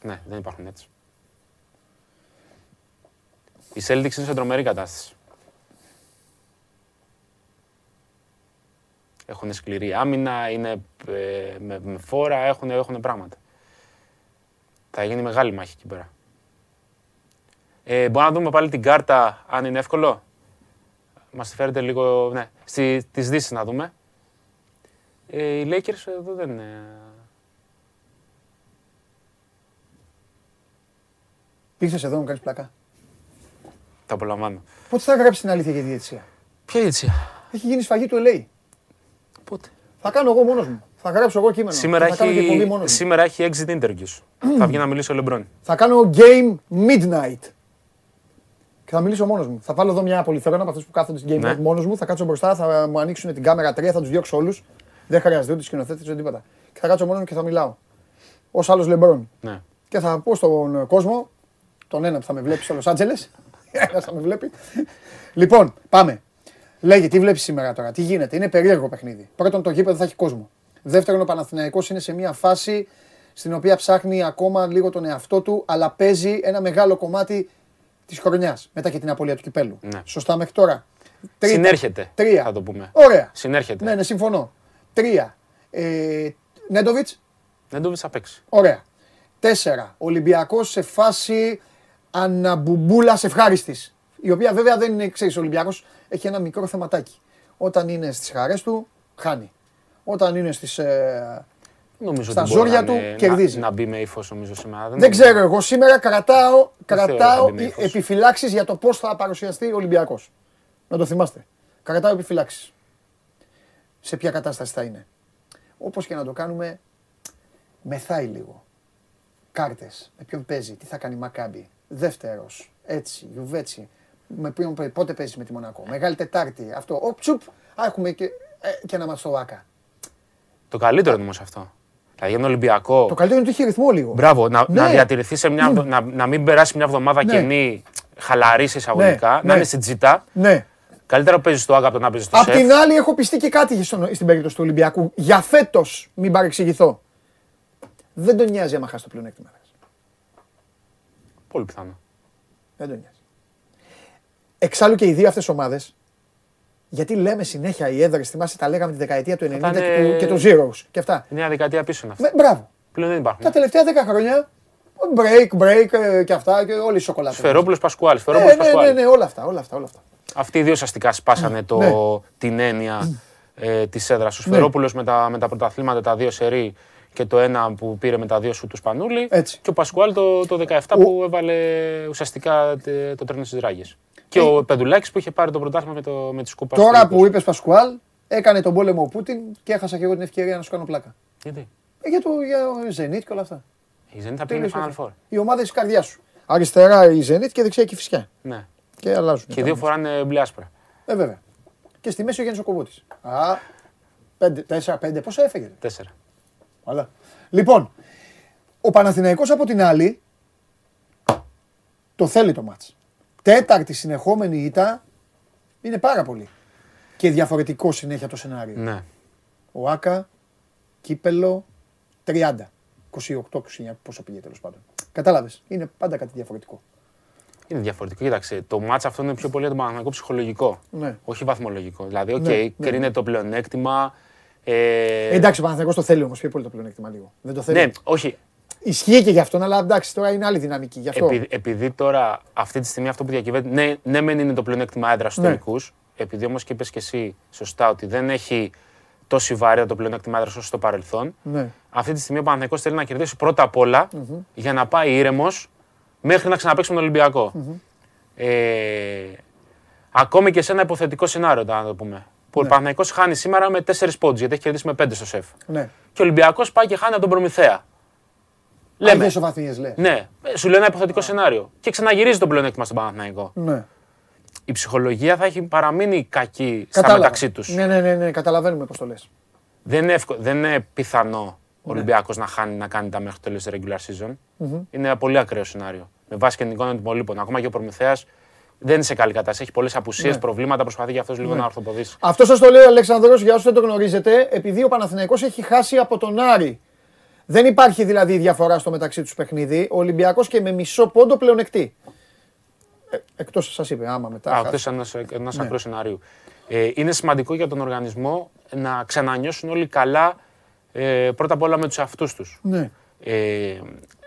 K: Ναι, δεν υπάρχουν Nets. Οι Celtics είναι σε τρομερή κατάσταση. Έχουν σκληρή άμυνα, είναι ε, με, με φόρα, έχουν, έχουν πράγματα. Θα γίνει μεγάλη μάχη εκεί πέρα. Ε, μπορούμε να δούμε πάλι την κάρτα, αν είναι εύκολο. Μας τη φέρετε λίγο, ναι, στη, τις δύσεις να δούμε. Ε, οι Lakers εδώ δεν είναι...
A: Ήρθες εδώ να μου κάνεις πλακά.
K: Τα απολαμβάνω.
A: Πότε θα γράψεις την αλήθεια για τη διαιτησία;
K: Ποια έτσι.
A: Έχει γίνει σφαγή του LA.
K: Πότε;
A: Θα κάνω εγώ μόνος μου. Θα γράψω εγώ κείμενο.
K: Σήμερα
A: και θα κάνω και εκπομπή
K: έχει,
A: μόνος μου.
K: σήμερα έχει exit interviews. θα βγει να μιλήσει ο Λεμπρόν.
A: Θα κάνω game midnight. Και θα μιλήσω μόνος μου. Θα βάλω εδώ μια πολυθρόνα από αυτούς που κάθονται στην game
K: Ναι.
A: night μόνος μου. Θα κάτσω μπροστά, θα μου ανοίξουν την κάμερα 3, θα τους διώξω όλους. Δεν χρειάζεται ούτε σκηνοθέτης ούτε τίποτα. Και θα κάτσω μόνος μου και θα μιλάω. Ω άλλος Λεμπρόν.
K: Ναι.
A: Και θα πω στον κόσμο, τον ένα που θα με βλέπει στο Λος Άντζελες. [laughs] Ένας θα με βλέπει. λοιπόν, πάμε. Λέγε, τι βλέπεις σήμερα τώρα, τι γίνεται. Είναι περίεργο παιχνίδι. Πρώτον, το γήπεδο θα έχει κόσμο. Δεύτερον, ο Παναθηναϊκός είναι σε μια φάση στην οποία ψάχνει ακόμα λίγο τον εαυτό του, αλλά παίζει ένα μεγάλο κομμάτι της χρονιάς μετά και την απώλεια του κυπέλου.
K: Ναι.
A: Σωστά μέχρι τώρα. Τρίτα.
K: Συνέρχεται,
A: Τρία.
K: θα το πούμε.
A: Ωραία.
K: Συνέρχεται.
A: Ναι, ναι, συμφωνώ. Τρία. Ε, Νέντοβιτς.
K: Δεν το θα παίξει.
A: Ωραία. Τέσσερα. Ολυμπιακός σε φάση αναμπουμπούλας ευχάριστης. Η οποία βέβαια δεν είναι, ξέρεις, ο Ολυμπιακός έχει ένα μικρό θεματάκι. Όταν είναι στις χαρές του, χάνει. Όταν είναι στις, ε,
K: Νομίζω
A: στα
K: ότι μπορεί
A: ζόρια
K: να
A: του,
K: είναι-
A: κερδίζει.
K: Να, να μπει με ύφος νομίζω σήμερα.
A: Δεν ξέρω, εγώ σήμερα κρατάω,
K: θεωρώ
A: κρατάω
K: ότι είναι ύφος.
A: επιφυλάξεις για το πώς θα παρουσιαστεί ο Ολυμπιακός. Να το θυμάστε. Κρατάω επιφυλάξεις. Σε ποια κατάσταση θα είναι. Όπως και να το κάνουμε, μεθάει λίγο. Κάρτες. Με ποιον παίζει, τι θα κάνει η Μακάμπη. Δεύτερος. Έτσι, Γιουβέτσι. Με ποιον, παί- πότε παίζεις με τη Μονακό. Μεγάλη Τετάρτη. Αυτό. Ο τσουπ. Α, έχουμε και, ε, και ένα μαστοβάκα.
K: Το καλύτερο είναι όμως αυτό. Δηλαδή για τον Ολυμπιακό.
A: Το καλύτερο είναι ότι έχει ρυθμό λίγο.
K: Μπράβο, να,
A: Ναι.
K: να διατηρηθεί σε μια. Να, να μην περάσει μια εβδομάδα
A: Ναι.
K: κενή, χαλαρής σε εισαγωγικά,
A: Ναι,
K: να
A: ναι.
K: είναι στην τζιτά.
A: Ναι.
K: Καλύτερα παίζεις στο Άγκα από το να παίζεις στο
A: Απ'
K: σεφ.
A: την άλλη, έχω πιστεί και κάτι στον- στην περίπτωση του Ολυμπιακού. Για φέτος, μην παρεξηγηθώ. Δεν τον νοιάζει άμα χάσει το πλεονέκτημα.
K: Πολύ πιθανό.
A: Δεν τον νοιάζει. Εξάλλου και οι δύο αυτές ομάδες, γιατί λέμε συνέχεια οι έδρες, θυμάσαι τα λέγαμε τη δεκαετία του 90
K: Θα
A: και,
K: είναι-
A: του, και του Zeros και αυτά.
K: Είναι μια δεκαετία πίσω είναι αυτό.
A: Με, μπράβο.
K: Πλέον δεν υπάρχουν.
A: Τα τελευταία 10 χρόνια, break, break ε, και αυτά και όλη η σοκολάτα.
K: Σφερόπουλος Πασκουάλη.
A: Ναι,
K: Σφερόπουλος
A: ναι, ναι,
K: Πασκουάλη.
A: ναι, όλα αυτά, όλα αυτά, όλα αυτά.
K: Αυτοί οι δύο ουσιαστικά σπάσανε το,
A: Ναι.
K: την έννοια ε, της έδρας. Ο Σφερόπουλος με, τα, με τα πρωταθλήματα, τα δύο σερί και το ένα που πήρε με τα δύο σου του Σπανούλη.
A: Έτσι.
K: Και ο Πασκουάλ το, το 17 που έβαλε ουσιαστικά τε- το τρένο στις ράγες. Και ο Πεντουλάκης που είχε πάρει το πρωτάθλημα με, το, με τη σκούπα.
A: Ε. Τώρα
K: στο
A: που είπες Πασκουάλ, έκανε τον πόλεμο ο Πούτιν και έχασα και εγώ την ευκαιρία να σου κάνω πλάκα.
K: Γιατί;
A: Ε, για το για Zenit και όλα αυτά.
K: Η Zenit θα πήγαινε Final Four.
A: Οι ομάδες της καρδιάς σου. Αριστερά η Zenit και δεξιά η Κηφισιά.
K: Ναι.
A: Και αλλάζουν.
K: Και οι δύο φοράνε μπλε άσπρα.
A: Ε, βέβαια. Και στη μέση ο Γιάννης ο Κοβούτη. Α, πέντε, τέσσερα, πέντε. Πόσα έφαγε.
K: Τέσσερα.
A: Καλά. Λοιπόν, ο Παναθηναϊκός από την άλλη το θέλει το μάτς. Τέταρτη συνεχόμενη ήττα είναι πάρα πολύ. Και διαφορετικό συνέχεια το σενάριο.
K: Ναι.
A: ΟΑΚΑ, κύπελλο, 30. 28-29, πόσο πήγε τέλος πάντων. Κατάλαβες. Είναι πάντα κάτι διαφορετικό.
K: Είναι διαφορετικό. Κοίταξε, το μάτς αυτό είναι πιο πολύ για τον Παναθηναϊκό ψυχολογικό.
A: Ναι.
K: Όχι βαθμολογικό. Δηλαδή, οκ,
A: Ναι, ναι.
K: κρίνεται το πλεονέκτημα. Ε,
A: Ε, εντάξει, ο Παναθηναϊκός το θέλει όμως πιο πολύ το πλεονέκτημα λίγο. Δεν το θέλει.
K: ναι, όχι.
A: Ισχύει και γι' αυτόν, αλλά εντάξει, τώρα είναι άλλη δυναμική. Γι' αυτό.
K: Επειδή, επειδή τώρα αυτή τη στιγμή αυτό που διακυβεύεται. Ναι, ναι, μεν είναι το πλεονέκτημα έδρας στους
A: Ναι.
K: τελικούς. Επειδή όμως και είπες και εσύ σωστά ότι δεν έχει τόση βαρύτητα το πλεονέκτημα έδρας όσο στο παρελθόν.
A: Ναι.
K: Αυτή τη στιγμή ο Παναθηναϊκός θέλει να κερδίσει πρώτα απ' όλα για να πάει ήρεμος μέχρι να ξαναπαίξουμε τον ολυμπιακο Ε, ακόμη και σε ένα υποθετικό σενάριο, να το πούμε. Που ο Παναθηναϊκός χάνει σήμερα με 4 πόντους γιατί έχει κερδίσει με 5 στο σεφ.
A: Ναι.
K: Και ο Ολυμπιακός πάει και χάνει από τον Προμηθέα. Λέμε.
A: Λέμε. ισοβαθμίες λες.
K: Ναι, σου λέω ένα υποθετικό σενάριο. Και ξαναγυρίζει το πλεονέκτημα στον Παναθηναϊκό.
A: Ναι.
K: Η ψυχολογία θα έχει παραμείνει κακή στα
A: Κατάλαβα.
K: μεταξύ τους.
A: Ναι, ναι, ναι, ναι, καταλαβαίνουμε πώς το λες.
K: Δεν, είναι εύκο- δεν είναι πιθανό
A: Ναι.
K: ο Ολυμπιακός να χάνει να κάνει τα μέχρι το τέλος της regular season. Είναι ένα πολύ ακραίο σενάριο. Με βάση και την εικόνα των υπολείπων. Ακόμα και ο Προμηθέας δεν είναι σε καλή κατάσταση. Έχει πολλές απουσίες,
A: Ναι.
K: προβλήματα. Προσπαθεί και αυτό λίγο να ορθοποδήσει.
A: Αυτό σας το λέει ο Αλέξανδρος, για όσους δεν το γνωρίζετε, επειδή ο Παναθηναϊκός έχει χάσει από τον Άρη. Δεν υπάρχει δηλαδή διαφορά στο μεταξύ τους παιχνίδι. Ο Ολυμπιακός και με μισό πόντο πλεονεκτεί. Ε, Εκτός σας είπε, άμα μετά.
K: Α,
A: χάσει.
K: αυτό είναι ένα
A: Ναι.
K: ακραίο σενάριο. Ε, είναι σημαντικό για τον οργανισμό να ξανανιώσουν όλοι καλά ε, πρώτα απ' όλα με τους εαυτού τους.
A: Ναι.
K: Ε,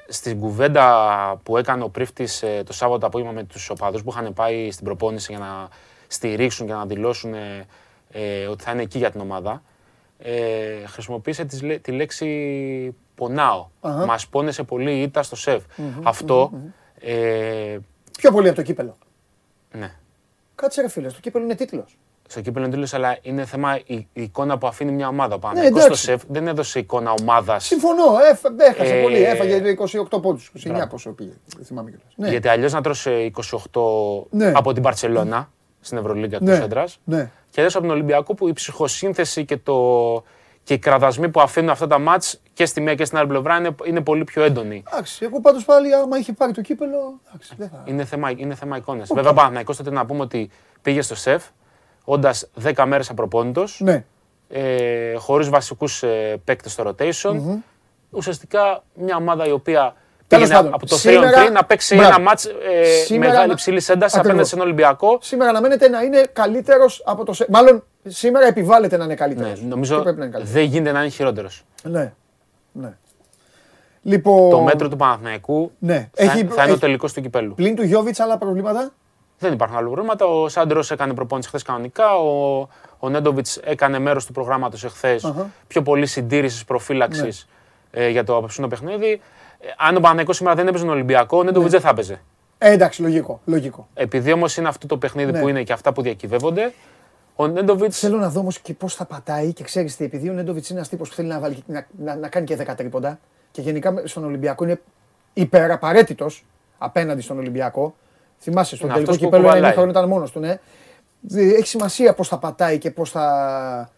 K: στην κουβέντα που έκανε ο Πρίφτης ε, το Σάββατο απόγευμα με τους οπαδούς που είχαν πάει στην προπόνηση για να στηρίξουν και να δηλώσουν ε, ε, ότι θα είναι εκεί για την ομάδα, ε, χρησιμοποίησε τις λέ- τη λέξη πονάω.
A: Αχα.
K: Μας πόνεσε πολύ η ήττα στο σεφ. Αυτό, ε,
A: Πιο πολύ από το κύπελο.
K: ναι.
A: Κάτσε ρε φίλε, το κύπελο είναι τίτλος.
K: Στο κύπελο είναι τέλος, αλλά είναι θέμα η, η εικόνα που αφήνει μια ομάδα πάνω.
A: Ναι,
K: στο
A: εντάξει.
K: σεφ δεν έδωσε εικόνα ομάδας.
A: Συμφωνώ, έφ- έχασε
K: Ε,
A: πολύ. Έφαγε 28 πόντους. 29
K: μπράβο.
A: πόσο πήγε. Δεν θυμάμαι κιόλας. Ναι.
K: Γιατί αλλιώς να τρώσει 28
A: Ναι.
K: από την Παρσελώνα στην Ευρωλίγκα
A: Ναι.
K: του Σέντρα.
A: Ναι.
K: Και αλλιώ από τον Ολυμπιακό που η ψυχοσύνθεση και, το... και οι κραδασμοί που αφήνουν αυτά τα μάτς και στη μία και στην άλλη πλευρά είναι, είναι πολύ πιο έντονοι.
A: Εντάξει, εγώ πάντως πάλι άμα είχε πάρει το κύπελο. Εντάξει, δεν θα.
K: Είναι θέμα, είναι θέμα εικόνα. Βέβαια, Παναθηναϊκός τότε να πούμε ότι πήγε στο σεφ όντας 10 μέρες απροπόνητο,
A: Ναι.
K: ε, χωρίς βασικούς ε, παίκτες στο rotation. Ουσιαστικά μια ομάδα η οποία
A: Τέλος
K: πήγαινε
A: πάντων,
K: από το 3
A: σήμερα-
K: 3 να παίξει
A: Μπράβο.
K: ένα μάτς ε,
A: Σήμερα
K: μεγάλη
A: να-
K: υψηλή ένταση
A: Ακριβώς.
K: απέναντι στον Ολυμπιακό.
A: Σήμερα αναμένεται να είναι καλύτερος από το. σε- Μάλλον σήμερα επιβάλλεται να είναι καλύτερος.
K: Ναι, νομίζω
A: πρέπει να είναι καλύτερος.
K: δεν γίνεται να είναι χειρότερος.
A: Ναι. ναι. Λοιπόν.
K: Το μέτρο του Παναθηναϊκού
A: Ναι.
K: θα,
A: Έχει-
K: θα είναι ο
A: έχει-
K: τελικός του κυπέλου.
A: Πλην του Γιώβιτς άλλα προβλήματα;
K: Δεν υπάρχουν άλλα προβλήματα. Ο Σάντρος έκανε προπόνηση χθες κανονικά. Ο, ο Νέντοβιτς έκανε μέρος του προγράμματος εχθές.
A: Αχα.
K: Πιο πολύ συντήρησης προφύλαξης
A: Ναι.
K: ε, για το απόψινο παιχνίδι. Ε, αν ο Παναθηναϊκός σήμερα δεν έπαιζε τον Ολυμπιακό, ο Νέντοβιτς δεν θα έπαιζε.
A: Ε, εντάξει, λογικό. λογικό.
K: Επειδή όμως είναι αυτό το παιχνίδι
A: Ναι.
K: που είναι και αυτά που διακυβεύονται, ο Νέντοβιτ.
A: Θέλω να δω όμως και πώς θα πατάει και ξέρεις τι, επειδή ο Νέντοβιτς είναι ένας τύπος που θέλει να, βάλει, να, να, να κάνει και 10 τρίποντα και γενικά με- στον Ολυμπιακό είναι υπεραπαραίτητος απέναντι στον Ολυμπιακό. Θυμάσαι, στον
K: Είναι
A: τελικό
K: αυτός που
A: κυπέλο ένα
K: κουβαλάει.
A: χρόνο ήταν μόνος του, ναι. Δη- Έχει σημασία πώς θα πατάει και πώς θα,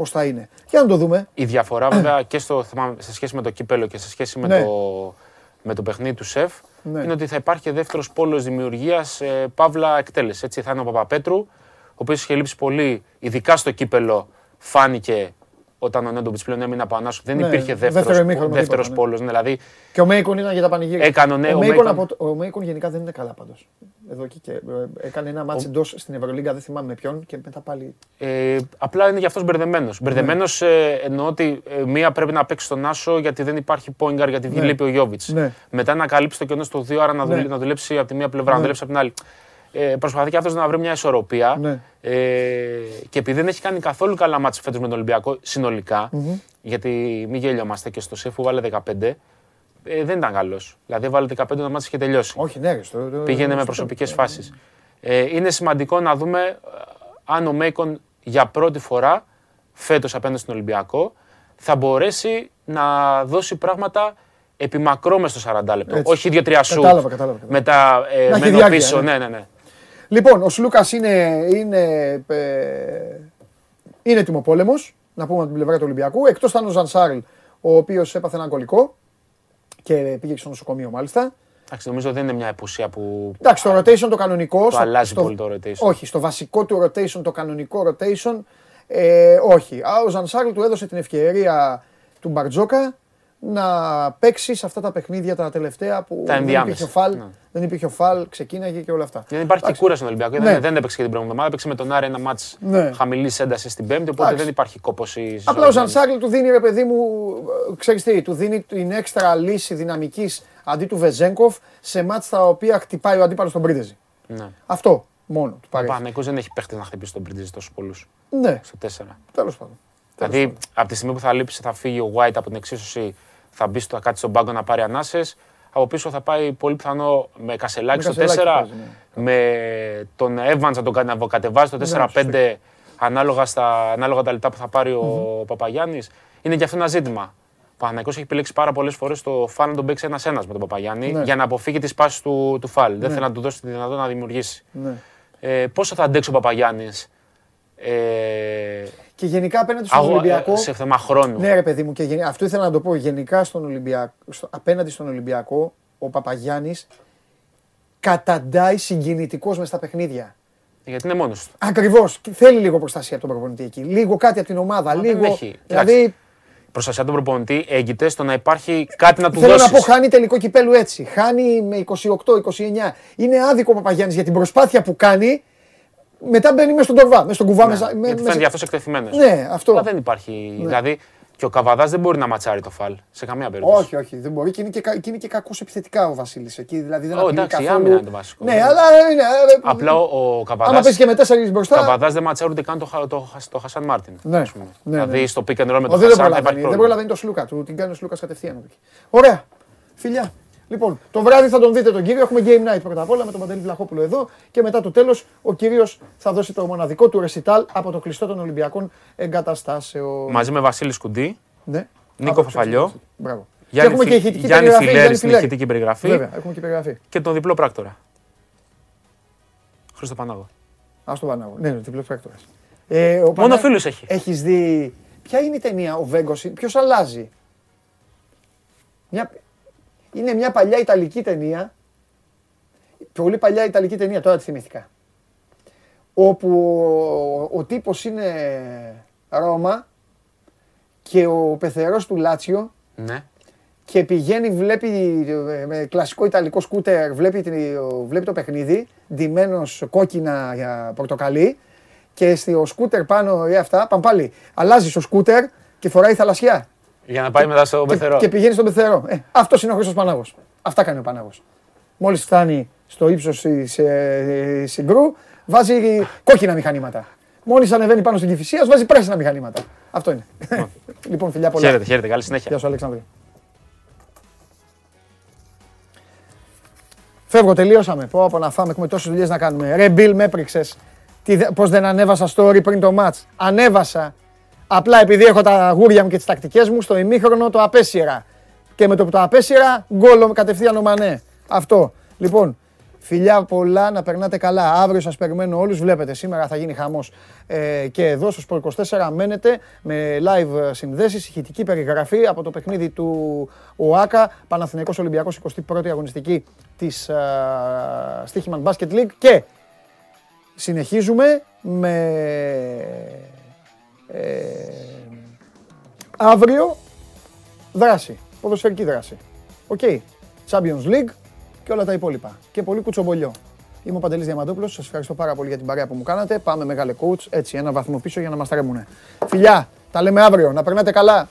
A: πώς θα είναι. Για να το δούμε.
K: Η διαφορά βέβαια και στο, θέμα, σε σχέση με το κύπελο και σε σχέση με,
A: Ναι.
K: το, με το παιχνίδι του ΣΕΦ
A: Ναι.
K: είναι ότι θα υπάρχει και δεύτερος πόλος δημιουργίας ε, παύλα εκτέλεση. Έτσι θα είναι ο Παπαπέτρου, ο οποίος είχε λείψει πολύ, ειδικά στο κύπελο, φάνηκε όταν ο Νέντοβιτ πλέον έμεινε από ανάσου. Δεν
A: Ναι,
K: υπήρχε
A: δεύτερο
K: δεύτερος
A: ημίχρονο,
K: δεύτερος
A: τίποτα, ναι.
K: πόλος. Δηλαδή
A: Και ο Μέικον ήταν για τα πανηγύρια.
K: Έκανε, ναι,
A: ο,
K: ο
A: Μέικον,
K: Μέικον-
A: από το- ο Μέικον γενικά δεν είναι καλά πάντως. Εδώ και, και ε, έκανε ένα μάτσο εντός στην Ευρωλίγκα, δεν θυμάμαι με ποιον και μετά πάλι.
K: Ε, απλά είναι γι' αυτός μπερδεμένος. Μπερδεμένος ε, εννοώ ότι ε, μία πρέπει να παίξει στον Άσο γιατί δεν υπάρχει πόγκαρ, γιατί
A: Ναι.
K: λείπει ο Γιώβιτς.
A: Ναι.
K: Μετά να καλύψει το κενό στο 2, άρα να,
A: Ναι.
K: δουλε- να δουλέψει από τη μία πλευρά, να
A: Ναι.
K: δουλέψει από την άλλη. Ε, προσπαθεί και αυτός να βρει μια ισορροπία.
A: Ναι.
K: Ε, και επειδή δεν έχει κάνει καθόλου καλά μάτς φέτος με τον Ολυμπιακό συνολικά, γιατί μην γέλιομαστε και στο ΣΕΦ που βάλε 15, ε, δεν ήταν καλός. Δηλαδή βάλε 15 το μάτς είχε τελειώσει.
A: Όχι, ναι, ρε, στο- το-
K: Πήγαινε με
A: στο-
K: προσωπικές φάσεις. Ε, είναι σημαντικό να δούμε ε, αν ο Μέικον για πρώτη φορά φέτος απέναντι στον Ολυμπιακό θα μπορέσει να δώσει πράγματα επιμακρό μες στο 40 λεπτό.
A: Έτσι.
K: Όχι δύο-τρία σου.
A: Κατάλαβα, κατάλαβα, κατάλαβα.
K: Μετά ε,
A: Να έχει
K: μένω
A: διάρκεια,
K: πίσω.
A: ναι.
K: Ναι, ναι, ναι.
A: Λοιπόν, ο Σλούκας είναι, είναι, ε, είναι τιμοπόλεμος, να πούμε από την πλευρά του Ολυμπιακού. Εκτός ήταν ο Ζανσάρλ, ο οποίος έπαθε ένα κολλικό και πήγε και στο νοσοκομείο μάλιστα.
K: Εντάξει, νομίζω δεν είναι μια επουσία που
A: Εντάξει, το rotation το κανονικό.
K: το αλλάζει πολύ το rotation.
A: Όχι, στο βασικό του rotation, το κανονικό rotation, ε, όχι. Α, ο Ζανσάρλ του έδωσε την ευκαιρία του Μπαρτζόκα να παίξει σε αυτά τα παιχνίδια τα τελευταία που
K: Τα
A: δεν
K: ενδιάμεσα,
A: υπήρχε φαλ,
K: ναι.
A: δεν υπήρχε ο φαλ, ξεκίναγε και όλα αυτά.
K: Δεν υπάρχει και
A: Εντάξει.
K: κούραση στον Ολυμπιακό.
A: Ναι.
K: Δεν, δεν έπαιξε και την προηγούμενη εβδομάδα. Έπαιξε με τον Άρη ένα μάτς
A: Ναι.
K: χαμηλής έντασης στην Πέμπτη. Οπότε
A: Εντάξει.
K: δεν υπάρχει κόποση.
A: Απλά ο Ζανσάρλ του δίνει, ρε παιδί μου, ε, ξέρεις τι, του δίνει την έξτρα λύση δυναμικής αντί του Βεζέγκοφ σε μάτς τα οποία χτυπάει ο αντίπαλος τον Πρίντεζη.
K: Ναι.
A: Αυτό μόνο του
K: Ο
A: παρέχει.
K: Παναγικός δεν έχει παίχτη να χτυπήσει τον Πριντζή τόσους πολλούς.
A: Ναι,
K: Στο 4.
A: τέλος πάντων.
K: Δηλαδή, από τη στιγμή που θα λείψει, θα φύγει ο White από την εξίσωση, θα μπει στο, θα κάτσει στον πάγκο να πάρει ανάσες. Από πίσω θα πάει πολύ πιθανό με Κασελάκη
A: Με
K: στο 4,
A: Κασελάκη παίζει, ναι.
K: με τον Evans να τον κα- να κατεβάζει το 4-5 ανάλογα, στα, ανάλογα τα λεπτά που θα πάρει ο Παπαγιάννης. Είναι και αυτό ένα ζήτημα. Ο Παναθηναϊκός έχει επιλέξει πάρα πολλές φορές το φάλ να τον παίξει ένα-ένα με τον Παπαγιάννη
A: Ναι.
K: για να αποφύγει τις πάσεις του, του φάλ. Δεν θέλει να του δώσει τη δυνατότητα να δημιουργήσει.
A: Ναι.
K: Ε, πόσο θα αντέξει ο Παπαγιάννης ε,
A: Και γενικά απέναντι στον
K: αγω-
A: Ολυμπιακό.
K: ε, σε θέμα χρόνου.
A: Ναι, ρε παιδί μου, και γενι- αυτό ήθελα να το πω. Γενικά στον Ολυμπιακό, στο, απέναντι στον Ολυμπιακό, ο Παπαγιάννης καταντάει συγκινητικός μες στα παιχνίδια.
K: Γιατί είναι μόνος του.
A: Ακριβώς. Θέλει λίγο προστασία από τον προπονητή εκεί. Λίγο κάτι από την ομάδα.
K: δεν
A: λίγο.
K: έχει.
A: Δηλαδή,
K: Προστασία του προπονητή έγκυται στο να υπάρχει κάτι να του
A: θέλω
K: δώσεις.
A: να πω, χάνει τελικό κυπέλου έτσι. Χάνει με 28-29. Είναι άδικο ο Παπαγιάννης για την προσπάθεια που κάνει. Μετά μπαίνει μέσα στον τορβά, μέσα στον κουβά. μέσα, με-
K: Ναι, Γιατί
A: μέσα-
K: φαίνεται αυτό εκτεθειμένο.
A: Ναι, αυτό.
K: Αλλά δεν υπάρχει. Δηλαδή και ο Καβαδάς δεν μπορεί να ματσάρει το φαλ σε καμία περίπτωση.
A: Όχι, όχι, δεν μπορεί. Και είναι και, κα- και, είναι και κακό επιθετικά ο Βασίλης εκεί. Δηλαδή δεν
K: Ω,
A: απειλεί
K: εντάξει, η
A: καθόλου.
K: άμυνα είναι το βασικό.
A: Ναι, αλλά είναι. ε,
K: Απλά ο, ο
A: Άμα
K: Καβαδά.
A: παίζει και με τέσσερις μπροστά.
K: Καβαδάς δεν ματσάρει ούτε καν το, Χα- το, Χα- το Χασάν Μάρτιν.
A: Ναι,
K: ας πούμε.
A: ναι, ναι.
K: δηλαδή στο pick and roll με
A: Ο,
K: τον
A: δεν,
K: Χασάν
A: προλαβαίνει,
K: υπάρχει
A: δεν
K: πρόβλημα.
A: προλαβαίνει το Σλούκα του. Την κάνει ο Σλούκας κατευθείαν. εκεί. Ωραία. Φιλιά. Λοιπόν, το βράδυ θα τον δείτε τον κύριο. Έχουμε game night πρώτα απ' όλα με τον Παντελή Βλαχόπουλο εδώ. Και μετά το τέλος ο κύριος θα δώσει το μοναδικό του ρεσιτάλ από το κλειστό των Ολυμπιακών εγκαταστάσεων.
K: Μαζί με Βασίλη Σκουντή,
A: Ναι.
K: Νίκο
A: Από το
K: Φαφαλιό,
A: ξεχάσει. Μπράβο.
K: Γιάννη,
A: και έχουμε
K: Φι-
A: και ηχητική
K: Γιάννη
A: περιγραφή,
K: Φιλέρη
A: Γιάννη
K: στην
A: Φιλέρη.
K: ηχητική περιγραφή
A: Βέβαια, έχουμε και περιγραφή.
K: και τον διπλό πράκτορα. Χρήστο Πανάγο.
A: Α το Πανάγο. Ναι, ναι, διπλός πράκτορας. Ε, ο
K: Μόνο
A: Πανά-
K: φίλους έχει.
A: Έχεις δει. Ποια είναι η ταινία, ο Βέγκος, ποιος αλλάζει; Μια... Είναι μια παλιά Ιταλική ταινία. Πολύ παλιά Ιταλική ταινία, τώρα τη θυμήθηκα. Όπου ο, ο τύπος είναι Ρώμα και ο πεθερός του Λάτσιο
K: Ναι.
A: και πηγαίνει, βλέπει ε, με κλασικό ιταλικό σκούτερ, βλέπει, την- βλέπει το παιχνίδι, ντυμένος κόκκινα για πορτοκαλί και στο σκούτερ πάνω ή αυτά, πάμε πάλι, αλλάζεις στο σκούτερ και φοράει θαλασσιά
K: Για να πάει μετά στο
A: και,
K: πεθερό.
A: και πηγαίνει στον πεθερό. Ε, αυτός είναι ο Χρήστος Πανάγος. Αυτά κάνει ο Πανάγος. Μόλις φτάνει στο ύψος της ε, συγκρού, βάζει κόκκινα μηχανήματα. Μόλις ανεβαίνει πάνω στην Κηφισίας, βάζει πράσινα μηχανήματα. Αυτό είναι. [laughs] λοιπόν, φιλιά πολλά.
K: Χαίρετε, χαίρετε. Καλή συνέχεια.
A: Γεια σου, Αλέξανδρε. Φεύγω, τελείωσαμε. Πω από να φάμε, έχουμε τόσες δουλειές να κάνουμε. Ρε Μπιλ, με έπριξες. Τι δε- Πώς δεν ανέβασα story πριν το match. Ανέβασα. Απλά επειδή έχω τα αγούρια μου και τις τακτικές μου, στο ημίχρονο το απέσυρα. Και με το που το απέσυρα, γκολ κατευθείαν ο Μανέ. Αυτό. Λοιπόν, φιλιά πολλά, να περνάτε καλά. Αύριο σας περιμένω όλους. Βλέπετε, σήμερα θα γίνει χαμός. Ε, και εδώ στο Sport 24 μένετε με live συνδέσεις, ηχητική περιγραφή από το παιχνίδι του ΟΑΚΑ, Παναθηναϊκός Ολυμπιακός 21η αγωνιστική της uh, Stichman Basket League και συνεχίζουμε με ε, αύριο δράση, ποδοσφαιρική δράση. Ok. Champions League και όλα τα υπόλοιπα. Και πολύ κουτσομπολιό. Είμαι ο Παντελής Διαμαντόπουλος. Σας ευχαριστώ πάρα πολύ για την παρέα που μου κάνατε. Πάμε μεγάλε coach. Έτσι, ένα βαθμό πίσω για να μας τρέμουνε. Φιλιά, τα λέμε αύριο. Να περνάτε καλά.